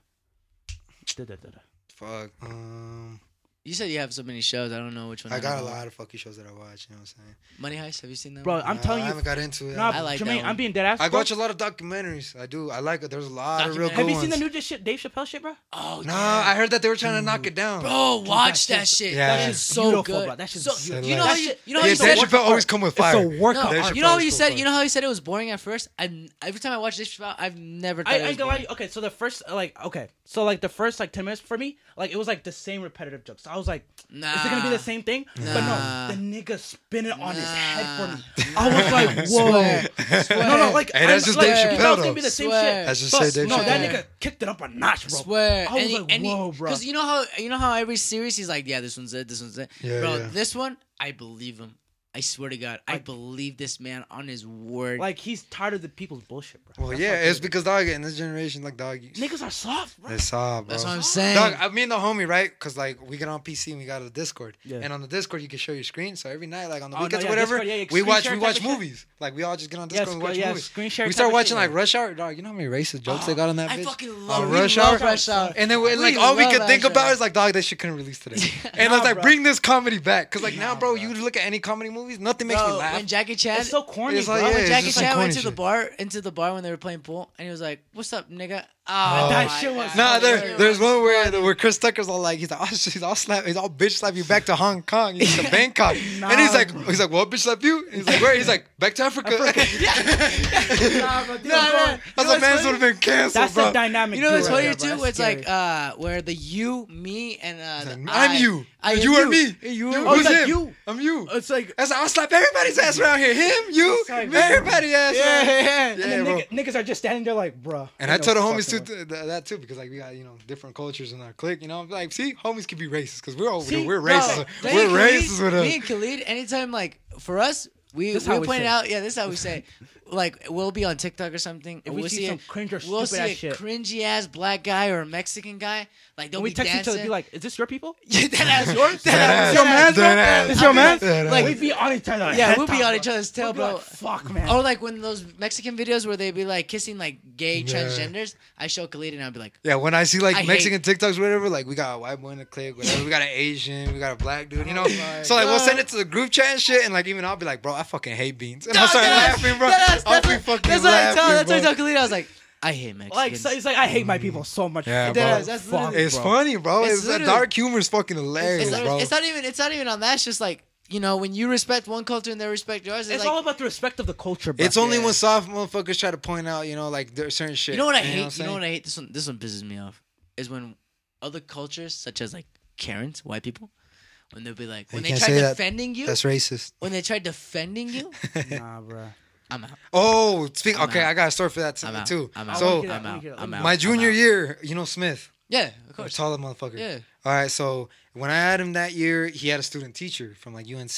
Fuck. Um. You said you have so many shows. I don't know which one. I, I got a lot of fucking shows that I watch. You know what I'm saying? Money Heist. Have you seen that? Bro, one? I'm no, telling you, I haven't got into it. No, I like Jermaine, I'm being dead ass. I watch a lot of documentaries. I do. I like it. There's a lot of real. Have you ones. seen the new Dave Chappelle shit, bro? Oh, no, Yeah. I heard that they were trying Dude. to knock it down. Bro, watch that, that, shit. Yeah, that shit's so good. Bro. That shit's so, you, you know how you, you know yeah, how Dave Chappelle always come with fire. It's a work no, You know how you said. You know how you said it was boring at first. And every time I watch Dave Chappelle, I've never. I okay. So the first like okay. So like the first like ten minutes for me, like it was like the same repetitive jokes. I was like, nah. is it gonna be the same thing? Nah. But no, the nigga spinning on his head for me. I was like, whoa. Swear. No, no, like hey, that's I'm, just like, Dave Chappelle. Though. Be the same Swear. shit. That's just but, Dave no, Chappelle. that nigga kicked it up a notch, bro. Swear. I was and like, he, whoa, bro. Because you know how you know how every series he's like, yeah, this one's it, this one's it, yeah, bro. Yeah. This one, I believe him. I swear to God, I believe this man on his word. Like he's tired of the people's bullshit, bro. Well, That's yeah, it's because dog in this generation, like dog, niggas are soft, bro. They soft, bro. That's what I'm saying. Dog, I mean the homie, right? Because like we get on PC and we got a Discord, yeah. and on the Discord you can show your screen. So every night, like on the oh, weekends, no, yeah, whatever, Discord, yeah, we watch we watch movies. Shit. Like we all just get on Discord yeah, and watch yeah, movies. Screen share we start watching shit, like Rush Hour, dog. You know how many racist jokes oh, they got on that? I bitch? fucking uh, love uh, Rush, Hour. Rush Hour. And then like all we could think about is like dog, that shit couldn't release today. And I was like, bring this comedy back, because like now, bro, you look at any comedy movie movies, nothing makes Bro, me laugh. When Jackie Chan, it's so corny. It's like, bro. yeah, when Jackie just, like, Chan went to the bar, into the bar when they were playing pool, and he was like, "What's up, nigga?" Oh, that shit was. Nah, there, there's one where, where Chris Tucker's all like, he's like, oh, he's all slap, he's all oh, bitch slap you back to Hong Kong, he's to Bangkok, Nah. and he's like, he's like, what bitch slap you? And he's like, where? He's like, back to Africa. nah, bro, dude, That's man would have been canceled, That's bro. the dynamic. You know what's funny too? It's like uh, where the you, me, and uh, the I'm I- you. I am you are me. You are- Who's like him? you. I'm you. It's like I'll slap everybody's ass around here. Him, you, everybody's everybody ass. Yeah, yeah, yeah. And niggas are just standing there like, bruh. And I, told the homies too too, that too, because like we got you know different cultures in our clique. You know, like see, homies can be racist because we're all we're racist, no, we're Khalid, racist with us. Me and Khalid, anytime like for us, we we, point out, yeah, this is how we say. like we'll be on TikTok or something. If we we'll see, see some a, cringe or we'll see a shit. cringy ass black guy or a Mexican guy, like don't be we text dancing. each other, be like, "Is this your people? yeah, that ass yours? That, that ass your man's bro? Your man's." Like, like we'd be on each other. Yeah, we'd be on each other's tail, bro. Like, Fuck, man. Or like when those Mexican videos where they be like kissing like gay yeah. transgenders. I show Khalid and I'll be like, "Yeah." When I see like I Mexican hate. TikToks, whatever, like we got a white boy in the clip, whatever. we got an Asian, we got a black dude, you know. Oh so like we'll send it to the group chat and shit, and like even I'll be like, "Bro, I fucking hate beans," and I'll start laughing, bro that's, that's, what, fucking that's what I tell. That's what I tell Kalina. I was like, I hate Mexicans. Like, so, he's like, I hate my people so much. Yeah, bro. That's, that's Fuck, it's bro. funny, bro. It's, it's that dark humor is fucking hilarious, it's, bro. It's not even. It's not even on that. It's just like you know, when you respect one culture and they respect yours, it's, it's like, all about the respect of the culture. Bro. It's only yeah. when soft motherfuckers try to point out, you know, like there's certain shit. You know what I you hate? Know what you know what I hate? This one, this one pisses me off is when other cultures, such as like Karens, white people, when they'll be like, when they, they try defending that. you, that's racist. When they try defending you, nah, bro. I'm out. Oh, speak. I'm okay, out. I got a story for that t- too. I'm out. So I'm out. I'm out. My junior out. year, you know Smith. Yeah, of course. Tall motherfucker. Yeah. All right. So when I had him that year, he had a student teacher from like UNC.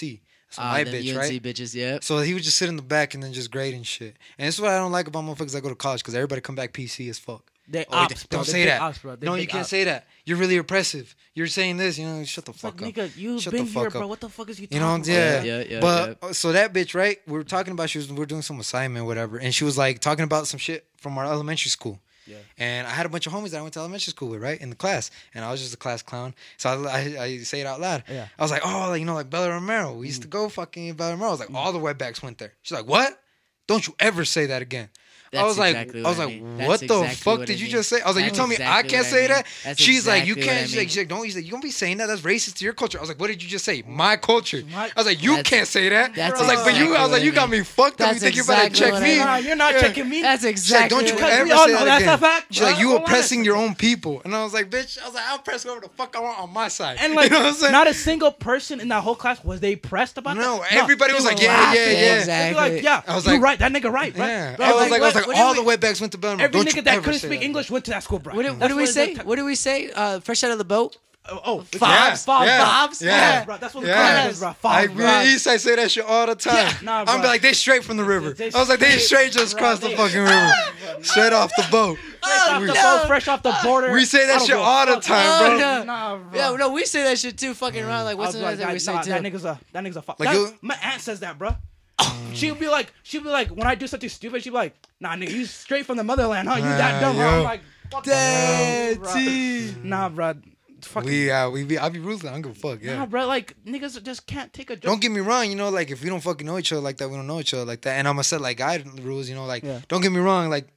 So uh, my ah, bitch, UNC right? bitches, yeah. So he would just sit in the back and then just grade and shit. And this is what I don't like about motherfuckers that go to college because everybody come back PC as fuck. They oh, ops, don't say that. Ops, no, you can't ops. say that. You're really oppressive. You're saying this. You know, shut the fuck like, up. Nigga, you've shut been the fuck here, up. bro. What the fuck is you? You know, yeah. yeah, yeah, yeah. But yeah. so that bitch, right? We were talking about she was we are doing some assignment, whatever, and she was like talking about some shit from our elementary school. Yeah. And I had a bunch of homies that I went to elementary school with, right, in the class, and I was just a class clown. So I, I, I say it out loud. Yeah. I was like, oh, like, you know, like Bella Romero. We used mm. to go fucking Bella Romero. I was like, mm. all the wetbacks went there. She's like, what? Don't you ever say that again. I That's was like, exactly I was what I like, mean. What the exactly fuck what did I you mean. just say? I was like, you tell me I can't I say mean. that. That's She's like, you exactly I can't. She's like, she's like, don't. She's like, you don't be saying that. That's racist to your culture. I was like, what did you just say? Mm. My culture. I was like, you That's- can't say that. I was like, but you. I was like, you got me fucked up. You think you're about to check me? Nah, you're not checking me. That's exactly. don't you ever say that again. She's like, you oppressing your own people, and I was like, bitch. I was like, I'll press whoever the fuck I want on my side. And like, you know what I'm saying? not a single person in that whole class was they pressed about No, everybody was like, yeah, yeah, yeah. Exactly. Like, yeah, I was you like- right. That nigga right, right? yeah. I was like, like, what- all did the wetbacks went to Belmar. every Don't nigga that couldn't speak that. English went to that school, bro. What, did- what do we say? What do we say? Uh, fresh out of the boat. Oh, oh, Fobs, Yeah, fobs, yeah, fobs. yeah. bro. That's what we Yeah. call it, bro. Fobs, me bro. and Eastside say that shit all the time. Yeah. Nah, I'm be like, they straight from the river. They I was like, they straight- straight just bro, crossed the they- fucking river. Straight off the boat. Fresh off the boat, fresh off the border. We say that shit give all the fuck. time, Oh, bro. no. Nah, bro. Yeah, no, we say that shit too. Fucking around. Like, what's was another thing we say nah, too? that nigga's a that nigga's a fuck. Like, you- my aunt says that, bro. she'll be like, she'll be like, when I do something stupid, she'll be like, Nah, nigga, you straight from the motherland, huh? You that dumb? huh? I'm like, fuck Damn, bro. T. Nah, bro. Fucking, We, uh, we be, I be ruthless. I don't give a fuck. Yeah. nah, bro. Like niggas just can't take a joke. Don't get me wrong, you know, like if we don't fucking know each other like that, we don't know each other like that. And I'm gonna set like guide rules, you know, like Yeah. don't get me wrong, like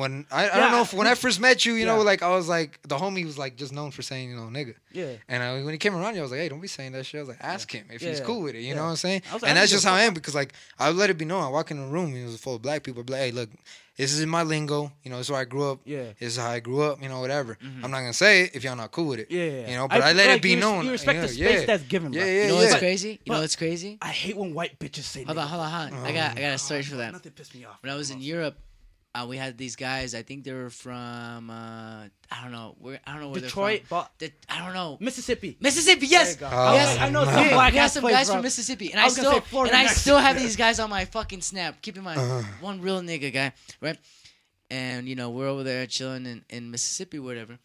when I, I don't know if when I first met you, you know, like I was like the homie was like just known for saying, you know, nigga. Yeah. And I, when he came around, I was like, hey, don't be saying that shit. I was like, ask him if Yeah, he's yeah. cool with it. You Yeah. know what I'm saying? Like, and that's just how I am because like I would let it be known. I walk in a room and it was full of black people. I'd like, hey, look, this is my lingo. You know, this is where I grew up. Yeah. This is how I grew up. You know, whatever. Mm-hmm. I'm not gonna say it if y'all not cool with it. Yeah, yeah, yeah. You know, but I, I- let like, it be you known. you respect the space yeah. that's given, bro. Yeah, yeah, You know yeah. what's crazy? You know But- what's crazy? I hate when white bitches say. Hold on, hold on, hold on. I got, I got a oh, story for that. Nothing pissed me off. When I was in Europe, uh, we had these guys. I think they were from, uh, I don't know, where, I don't know where Detroit, they're from. but De- I don't know. Mississippi. Mississippi, yes, There you go. Oh, yes. I know some Yeah, black we some guys bro. from Mississippi, and I I, still say Florida and I still have these guys on my fucking snap. Keep in mind, Uh-huh. one real nigga guy, right? And you know we're over there chilling in, in Mississippi, whatever.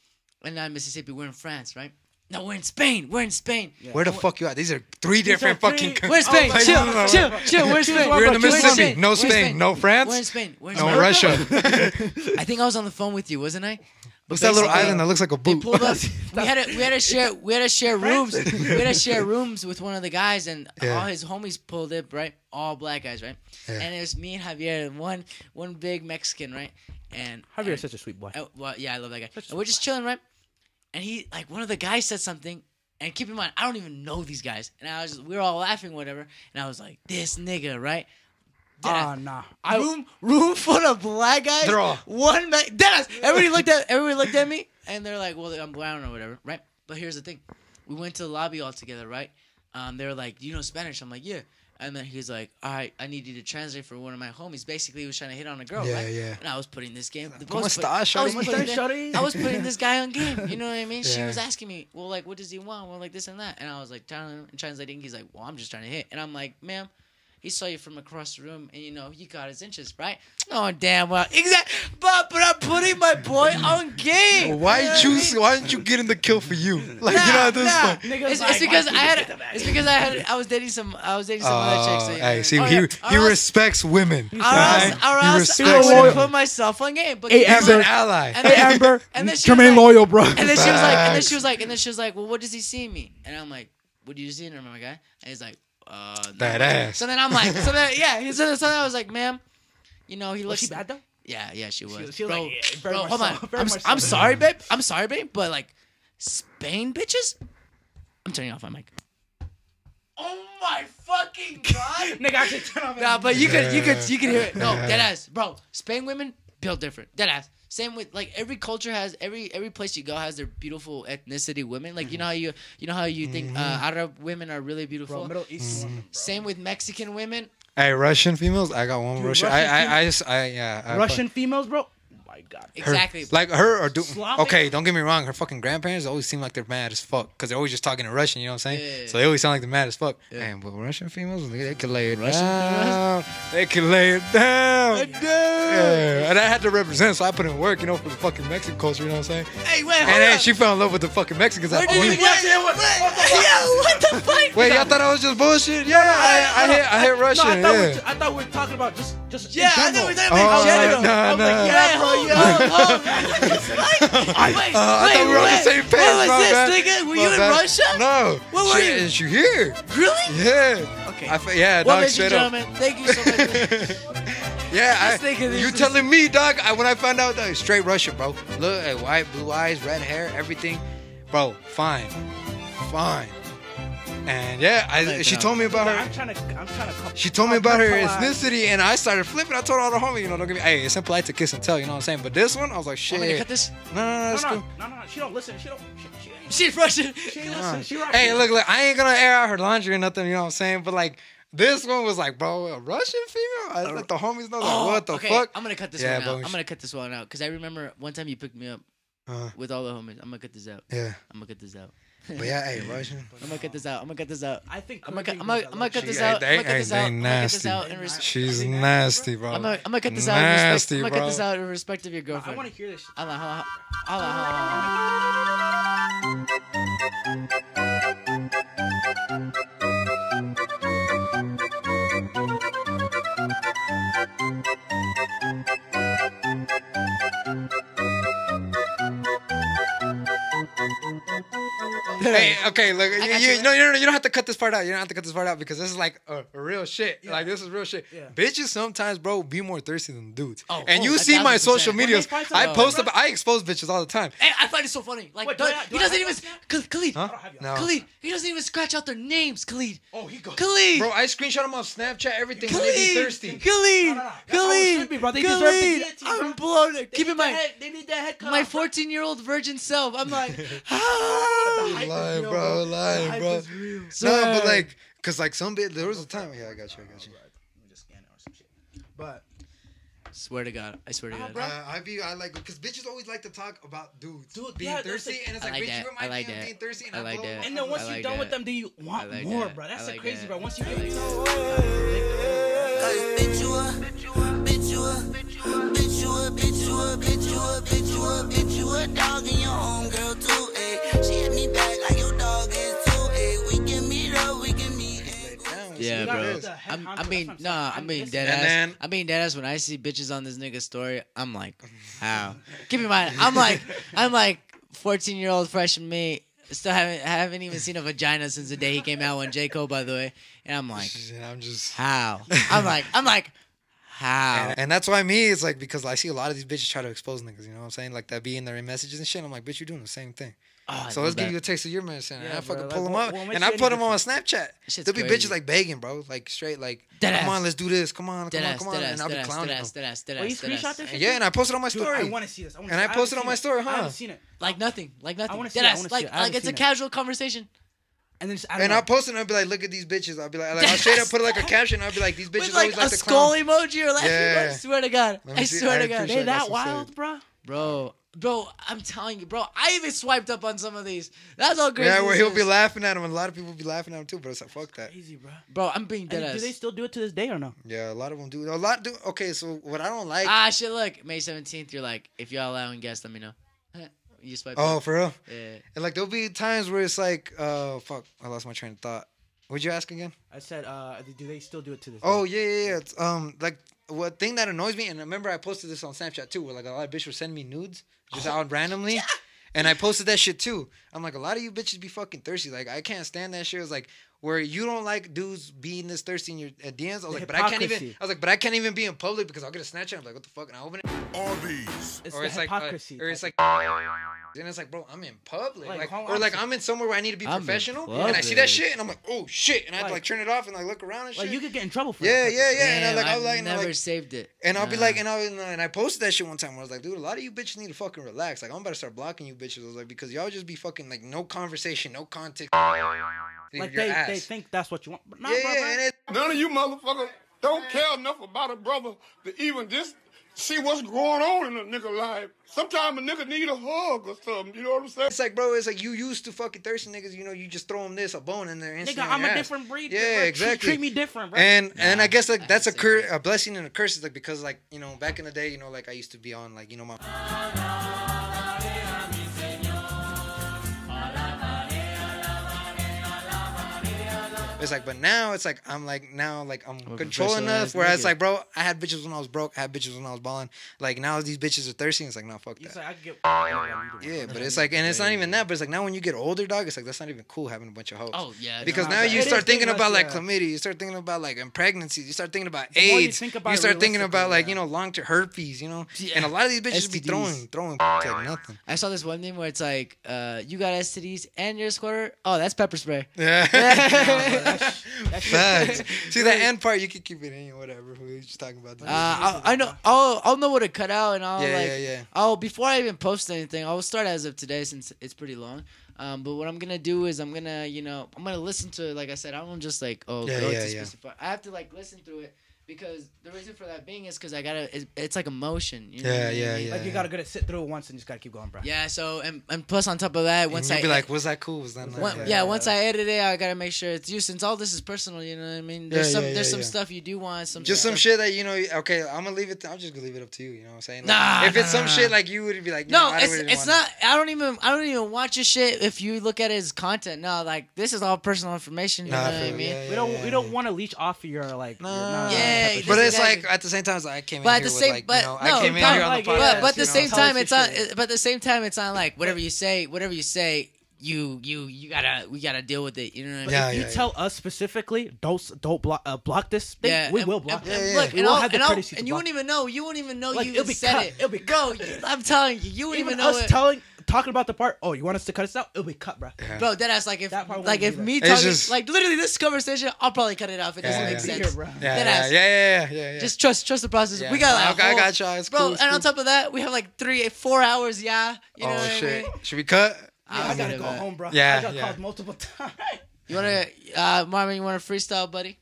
And not Mississippi, we're in France, right? No, we're in Spain. We're in Spain. Where the fuck you at? These are three different are fucking. three- We're in Spain. Oh, chill, no, chill, no. chill. We're in Spain. We're in the Mississippi. No We're Spain. No France. We're in Spain. We're in No Spain. Russia. I think I was on the phone with you, wasn't I? What's that little island that looks like a They boot? pulled up. we had to we had to share we had to share rooms. We had to share rooms with one of the guys, and Yeah. all his homies pulled up. Right, all black guys, right? Yeah. And it was me and Javier, and one one big Mexican, right? And Javier's and- such a sweet boy. uh, well, yeah, I love that guy. And we're just chilling, right? And he like one of the guys said something. And keep in mind, I don't even know these guys. And I was just, we were all laughing, whatever. And I was like, this nigga, right? Ah, nah. I, room room full of black guys. They're all- one man. Dennis. Everybody looked at everybody looked at me, and they're like, "Well, I'm brown or whatever, right?" But here's the thing: we went to the lobby all together, right? Um, they were like, "Do you know Spanish?" I'm like, "Yeah." And then he's like, "All right, I need you to translate for one of my homies." Basically, he was trying to hit on a girl, Yeah, right? yeah. And I was putting this game. I ¿Cómo was put- estás, I was putting ¿Cómo thi- estás, shawty? I was putting this guy on game. You know what I mean? Yeah. She was asking me, "Well, like, what does he want?" Well, like this and that, and I was like translating. He's like, "Well, I'm just trying to hit," and I'm like, "Ma'am." He saw you from across the room, and you know you got his interest, right? Oh damn well, exact. But but I'm putting my boy on game. Why You know you I mean? Why didn't you get in the kill for you? Like Nah, you know at this nah. point. Niggas It's, like, it's because I had. get? It's because I had. I was dating some. I was dating some other chicks. Oh, so, hey, see, oh, he yeah. he Or else- respects women. Or alright? else, or He else respects I would loyal. put myself on game. But Hey, keep in an ally. And Hey Amber, and then she was like- loyal, bro. And then she was like, and then she was like, and then she was like, well, what does he see in me? And I'm like, what do you see in her, my guy? And he's like, uh, not That ass. So then I'm like, so then yeah, he said, so then I was like, ma'am, you know, he Was she bad though? Yeah, yeah, she was. she was bro, like, yeah, bro, hold so, on. I'm, much I'm sorry, babe. I'm sorry, babe. But like, Spain bitches. I'm turning off my mic. Oh my fucking god. Nigga, I can turn off. Nah, but you could, you could, you could hear it. No, dead ass, bro. Spain women built different. Dead ass. Same with like every culture has every every place you go has their beautiful ethnicity women. Like you know how you you know how you think uh, Arab women are really beautiful. Bro, Middle East. woman, bro. Same with Mexican women. Hey, Russian females. I got one Dude, Russian. Russian I, I, I just, I, yeah. I Russian females, bro. My god. her- Exactly. Like her or do. Slavic? Okay, don't get me wrong. Her fucking grandparents always seem like they're mad as fuck because they're always just talking in Russian. You know what I'm saying? Yeah. So they always sound like they're mad as fuck. Yeah. Man, but Russian females, they, they can lay it Russian down. They can lay it down. Damn. Yeah, and I had to represent, so I put in work, you know, for the fucking Mexican culture. You know what I'm saying? Hey, wait, hold And then she fell in love with the fucking Mexicans. Where after did me. we get Yo, what the fuck? Wait, y'all thought I was just bullshit? Yeah, I, I hit, I hit Russian. No, I thought, we yeah. were, I thought we were talking about just, just Yeah, I in thought we general. were Oh, talking about like, nah, nah. Yeah, hold, hold, hold. Wait, Uh, I wait, thought we were on the wait. same page. What was my this, bad. nigga? Were My you in bad. Russia? No. What were She- you? Is you here? Really? Yeah. Okay. I fe- yeah, Well, dog, straight up. gentlemen, thank you so much. Yeah, I, This nigga, this you is- telling me, dog? I, when I found out that straight Russian, bro. Look at white, blue eyes, red hair, everything, bro. Fine, fine. And yeah, I, like she that. told me about her. I'm her. trying to, I'm trying to. She told me about her ethnicity, and I started flipping. I told all the homies, you know, don't give me. Hey, it's impolite to kiss and tell, you know what I'm saying? But this one, I was like, shit. Want me to cut this? No, no, no, No, that's no, cool. no, no, no. She don't listen. She don't. She, she, ain't- She's Russian. she ain't listen. She right. Hey, look, look, I ain't gonna air out her laundry or nothing, you know what I'm saying? But like, this one was like, bro, a Russian female? I let the homies know, like, Oh, what the okay, fuck? I'm gonna cut this Yeah, one out. I'm gonna cut this one out because I remember one time you picked me up Uh, with all the homies. I'm gonna cut this out. yeah, I'm gonna cut this out. But yeah, hey, Russian. I'm gonna cut this out. I'm gonna cut this out. I think. I'm gonna, Kurt cut, I'm gonna, I'm gonna cut this out. I'm gonna cut this out. I'm gonna cut this nasty. out in res- She's nasty, bro. I'm gonna, I'm gonna cut this out. In respect, Nasty, I'm gonna bro. cut this out in respect of your girlfriend. I want to hear this. shit. Allah, Allah, Allah, Allah. Hey, okay, look, you, you, you. no, you don't, you don't have to cut this part out. You don't have to cut this part out because this is like a, a real shit. Like this is real shit. Yeah. Bitches sometimes, bro, be more thirsty than dudes. Oh, and oh, you see my social percent. Medias. I post bro. about, I expose bitches all the time. Hey, I find it so funny. Like, Wait, don't- do I- do he I doesn't even. your Kh- Khalid, Huh? No. Khalid, he doesn't even scratch out their names. Khalid, Oh, he goes. Khalid, Bro, I screenshot them on Snapchat, everything when Khalid, they be thirsty. Khalid, Khalid, be, bro. They deserve the Khalid. I'm blown. Keep need in mind, head- They need that head cut my 14 year old virgin self. I'm like, ah. hype Lying, is real, bro, lying, hype bro. is real. No, but like, cause like some bit, there was a time. Yeah, I got you, I got you. Let me just scan it or some shit. But Swear to God, I swear to God. Uh, I be I like because bitches always like to talk about dudes Dude, being yeah, thirsty, like- and it's like, like bitch, that. you I remind like me of being thirsty, and I I, like blow that. and then once I you're done that. with them, do you want like more, that. bro? That's I the like crazy, that. bro. Once you get like into bitch you a, bitch you a, bitch you a, bitch you a, bitch you a, bitch you a, bitch you a, bitch you a dog and your homegirl too, ayy. She hit me back like your dog is too, ayy. We can meet up, we can meet. Yeah, bro. get the head I'm, I mean, nah. I mean, dead that. ass. Then- I mean, dead ass. When I see bitches on this nigga's story, I'm like, how? Keep in mind, I'm like, I'm like, 14 year old freshman me. Still haven't haven't even seen a vagina since the day he came out on J Cole, by the way. And I'm like, I'm just. how? I'm like, I'm like, how? And, and that's why me, it's like because I see a lot of these bitches try to expose niggas. You know what I'm saying? Like that be in their messages and shit. I'm like, bitch, you're doing the same thing. Oh, So let's give you a taste of your medicine. and Yeah, I bro, fucking like, pull them up, what makes and I put them on different? Snapchat. Shit's There'll be crazy. bitches like begging, bro, like straight, like, Dead come ass. on, let's do this. Come on, come Dead on, come on, ass, and I'll dead be clowning dead them. ass, dead ass, dead ass, dead ass. And yeah, and I posted on my Dude, story. I want to see this. I wanna And see I it. haven't posted on my it. story, I huh? haven't seen it. Like nothing, like nothing. wanna see Dead it, I ass, wanna see like, it. I haven't like it's a casual conversation. And then just add And it I'll post it and I'll be like, look at these bitches. I'll be like, like I'll straight up put like a caption. I'll be like, these bitches With like always like a to skull clown. emoji or laughing. Yeah. I swear to God. I swear I to God. They that wild, bro? Bro, bro, I'm telling you, bro. I even swiped up on some of these. That's all crazy. Yeah, where he'll be laughing at him, and a lot of people will be laughing at him too. But it's like, fuck that. Crazy, bro. Bro, I'm being dead And do they still do it to this day or no? Yeah, a lot of them do. A lot do. Okay, so what I don't like. ah, shit, look. May 17th, you're like, if y'all allowing guests, let me know. you swipe oh, up. for real. Yeah. And like there'll be times where it's like, uh, fuck, I lost my train of thought. What'd you ask again? I said, uh, do they still do it to this Oh day? yeah, yeah, yeah. It's, um, like what thing that annoys me, and I remember I posted this on Snapchat too, where like a lot of bitches were sending me nudes just out randomly, and I posted that shit too. I'm like, a lot of you bitches be fucking thirsty. Like I can't stand that shit. It's like where you don't like dudes being this thirsty in your uh, DMs. I was The like, but I can't even. I was like, but I can't even be in public because I'll get a Snapchat. I'm like, what the fuck? And I open it, All these. It's or the it's like, uh, hypocrisy. or it's like. And it's like, bro, I'm in public, Like, like, or like? I'm in somewhere where I need to be I'm professional, and I see that shit, and I'm like, oh shit, and I have to Like- like turn it off and like look around and shit. like you could get in trouble for Yeah, that. yeah, yeah. and I Damn, like, I I've was like, I never like, saved it. and I'll be like, and I was, and I posted that shit one time where I was like, dude, a lot of you bitches need to fucking relax. Like, I'm about to start blocking you bitches. I was like, because y'all just be fucking like no conversation, no context. Like your they, ass. they think that's what you want. But nah, yeah, yeah, and it, None of you motherfuckers don't care enough about a brother to even just see what's going on in a nigga life. Sometimes a nigga need a hug or something. You know what I'm saying? It's like, bro, it's like you used to fucking thirsty niggas. You know, you just throw them this, a bone in there. Nigga, instantly I'm a ass. different breed. Yeah, bro. Treat- exactly. Treat me different, bro. And and I guess like I that's a disagree. cur- a blessing and a curse, is like because like you know back in the day, you know, like I used to be on like you know my. It's like, but now it's like I'm like now like I'm a controlling enough. Whereas it's nigga. like, bro, I had bitches when I was broke. I had bitches when I was balling. Like now these bitches are thirsty. It's like, no, fuck that. like, I get. Yeah, but it's like, and it's not even that. But it's like now when you get older, dog, it's like that's not even cool having a bunch of hoes. Oh yeah. Because Nah, now you start thinking about like yeah. chlamydia, you start thinking about like pregnancies, you start thinking about AIDS. you think about it start thinking about like you know long term herpes, you know, Yeah. and a lot of these bitches be throwing throwing like nothing. I saw this one thing where it's like, uh, you got STDs and you're a squirter. Oh, that's pepper spray. Yeah, That facts. See that end part, you can keep it in, whatever. We were just talking about Uh, that. I, know. I'll I'll know what to cut out, and I'll yeah, like. yeah, yeah. Oh, before I even post anything, I'll start as of today since it's pretty long. Um, but what I'm gonna do is I'm gonna, you know, I'm gonna listen to it. Like I said, I don't just like, oh, Yeah, go yeah, to yeah. specific. I have to like listen through it because the reason for that being is because I gotta. It's, it's like emotion. You know Yeah, what I yeah, mean? yeah. Like you gotta get it sit through it once and just gotta keep going, bro. Yeah. So and and plus on top of that, once and I you'll be like, was that cool? Was that nice? One, yeah, once I edit it, I gotta make sure it's you. Since all this is personal, you know what I mean. There's Yeah, some yeah, there's yeah, some yeah. stuff you do want. Some Just some shit that you know. Okay, I'm gonna leave it. I'm just gonna leave it up to you. You know what I'm saying? Like, Nah, if it's nah, some nah, shit like you would be like, No, you know, I it's really it's wanna- not. I don't even I don't even watch your shit if you look at it as content. No, like this is all personal information. You Nah, know I what I feel- mean? We don't we don't want to leech off of your like. your- nah, Yeah, But it's like at the same time, it's like I came in But at here the with same, like, but you know, no, I came in but, here on the like, podcast. but, but at the same Tell time, it's on. shit. But at the same time, it's on like whatever you say, whatever you say, you you you gotta we gotta deal with it. You know what I mean? Yeah, if you yeah, tell us specifically, don't don't block uh, block this. Thing, Yeah, we and- will block and- it. and Yeah, Look, We and, will I'll, have the and, courtesy and you won't even know. You won't even know Like, you even said cut. it. It'll be bro. cut. you- I'm telling you, you won't Even even know us it. telling talking about the part. Oh, you want us to cut this out? It'll be cut, bro. Bro, that ass like if That part like if me talking just- like literally this conversation, I'll probably cut it off. It doesn't Yeah, make yeah. sense. Here, bro. Yeah, That yeah, ass. yeah, yeah, yeah, yeah. Just trust trust the process. Yeah. We got I- like I whole- got y'all. It's bro. cool, it's and on top of that, we have like three, four hours. Yeah, you know oh what shit! I mean. Should we cut? Yeah, I I'm gotta go bet. home, bro. Yeah, I got yeah. called multiple times. You wanna, uh, Marvin? You wanna freestyle, buddy?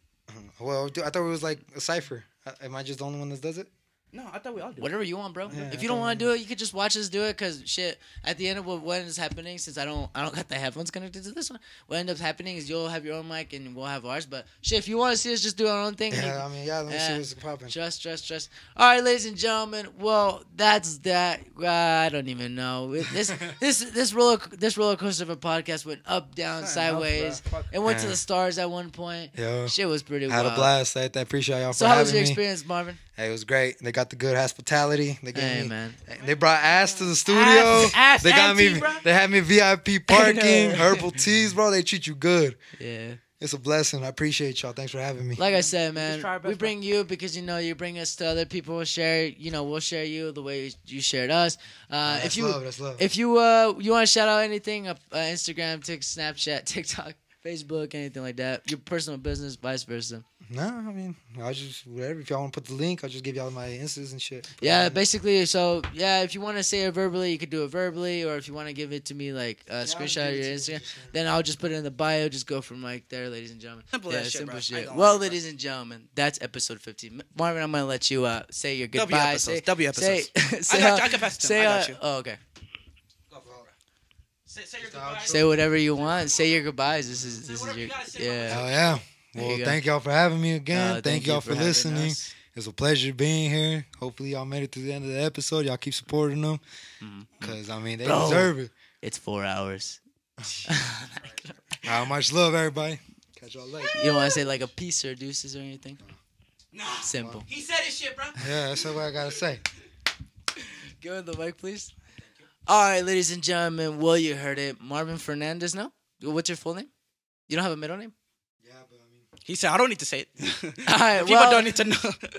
Well, dude, I thought it was like a cipher. Uh, Am I just the only one that does it? No, I thought we all do. Whatever you want, bro. Yeah, if you don't don't want to do it, you could just watch us do it. Cause shit, at the end of what, what is happening, since I don't, I don't got the headphones connected to this one. What ends up happening is you'll have your own mic and we'll have ours. But shit, if you want to see us just do our own thing, Yeah, I mean, yeah. Let me see Yeah. what's popping. Trust, trust, trust. All right, ladies and gentlemen. Well, that's that. Uh, I don't even know. It- This this this roller this roller coaster of a podcast went up, down, sideways. bro. Fuck. It went to the stars at one point. Yo, Shit was pretty had wild. a blast. I, I appreciate y'all So for how having was your me. experience, Marvin? Hey, it was great. They got the good hospitality. They gave Hey me. man. They brought ass to the studio. Ass- ass they got and me. tea, bro. They had me VIP parking, know. herbal teas, bro. They treat you good. Yeah. It's a blessing. I appreciate y'all. Thanks for having me. Like I said, man, try our best, we bring you because you know you bring us to other people. We'll share, you know, we'll share you the way you shared us. Uh, that's if you love. That's love. if you uh you want to shout out anything, uh, uh, Instagram, Tik, Snapchat, TikTok, Facebook, anything like that, your personal business, vice versa. no, I mean, I'll just whatever. If y'all want to put the link, I'll just give y'all my instas and shit. Put Yeah, basically. So yeah, if you want to say it verbally, you could do it verbally, or if you want to give it to me like a I'll screenshot of your Instagram, uh, then I'll just put it in the bio. Just go from like there, ladies and gentlemen. Simple yeah, shit, simple bro. Shit. Well, lie, ladies and gentlemen, that's episode 15. Marvin, I'm gonna let you uh say your W goodbye. episodes, Say, W say, episodes. say, I got uh, you. I can pass it to say, him. I got uh, you. Oh, okay. Say, say your goodbyes. Say whatever you want. Say your goodbyes. This is this is your you gotta say, yeah. Oh yeah. Well, thank y'all for having me Uh, again. thank, y'all for, having listening. us. It's a pleasure being here. Hopefully, y'all made it to the end of the episode. Y'all keep supporting them. Mm-hmm. Because, I mean, they Bro. deserve it. It's four hours. How much love, everybody. Catch y'all later. You don't want to say like a piece or deuces or anything? Nah. Simple. He said his shit, bro. Yeah, that's what I got to say. Go in the mic, please. All right, ladies and gentlemen. Well, you heard it. Marvin Fernandez. No, what's your full name? You don't have a middle name. Yeah, but I mean, He said, I don't need to say it. All right, People well, don't need to know.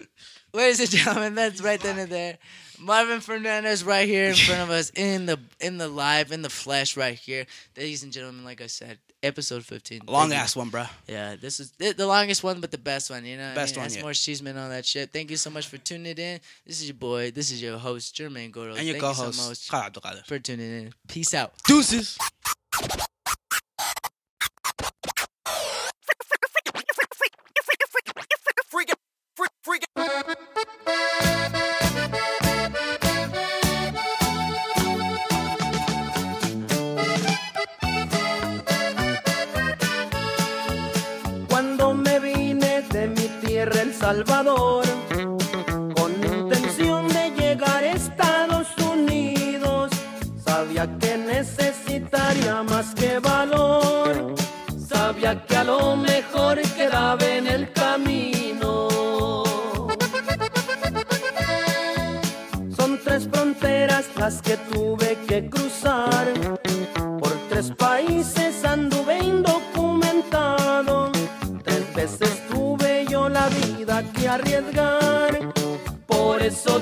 ladies and gentlemen, that's right then and there. Marvin Fernandez right here in front of us in the in the live in the flesh right here. Ladies and gentlemen, like I said, episode fifteen. Long Thank you. ass one, bro. Yeah, this is the the longest one, but the best one. You know, what I Best mean? one, That's yeah. more cheeseman on that shit. Thank you so much for tuning it in. This is your boy. This is your host, Jermaine Gordo. And your Thank co-host. you so much for tuning in. Peace out. Deuces. Salvador con intención de llegar a Estados Unidos. Sabía que necesitaría más que valor. Sabía que a lo mejor quedaba en el camino. Son tres fronteras las que tuve que cruzar.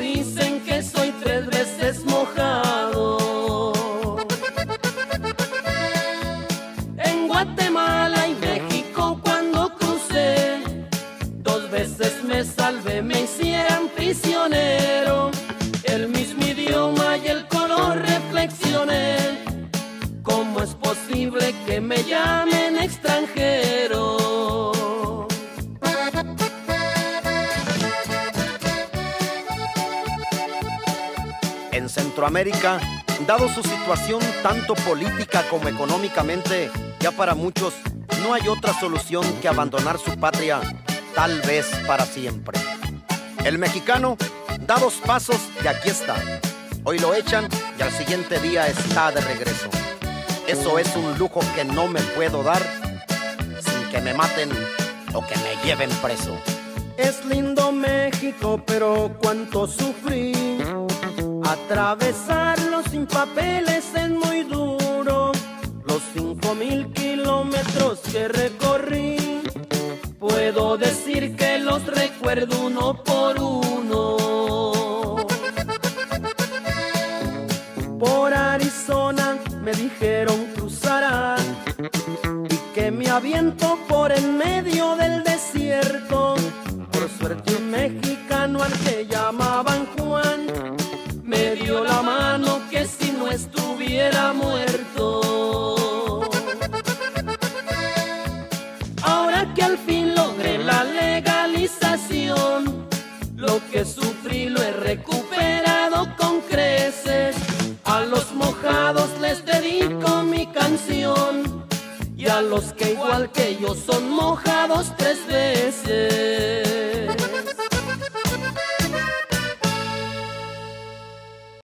Dicen que Centroamérica, dado su situación tanto política como económicamente, ya para muchos no hay otra solución que abandonar su patria, tal vez para siempre. El mexicano da dos pasos y aquí está. Hoy lo echan y al siguiente día está de regreso. Eso es un lujo que no me puedo dar sin que me maten o que me lleven preso. Es lindo México, pero cuánto sufrí. Atravesarlo sin papeles es muy duro. Los cinco mil kilómetros que recorrí, puedo decir que los recuerdo uno por uno. Por Arizona me dijeron cruzará y que me aviento por en medio del desierto. Por suerte un mexicano al que llamaban Juan estuviera muerto. Ahora que al fin logré la legalización, lo que sufrí lo he recuperado con creces. A los mojados les dedico mi canción y a los que igual que yo son mojados tres veces.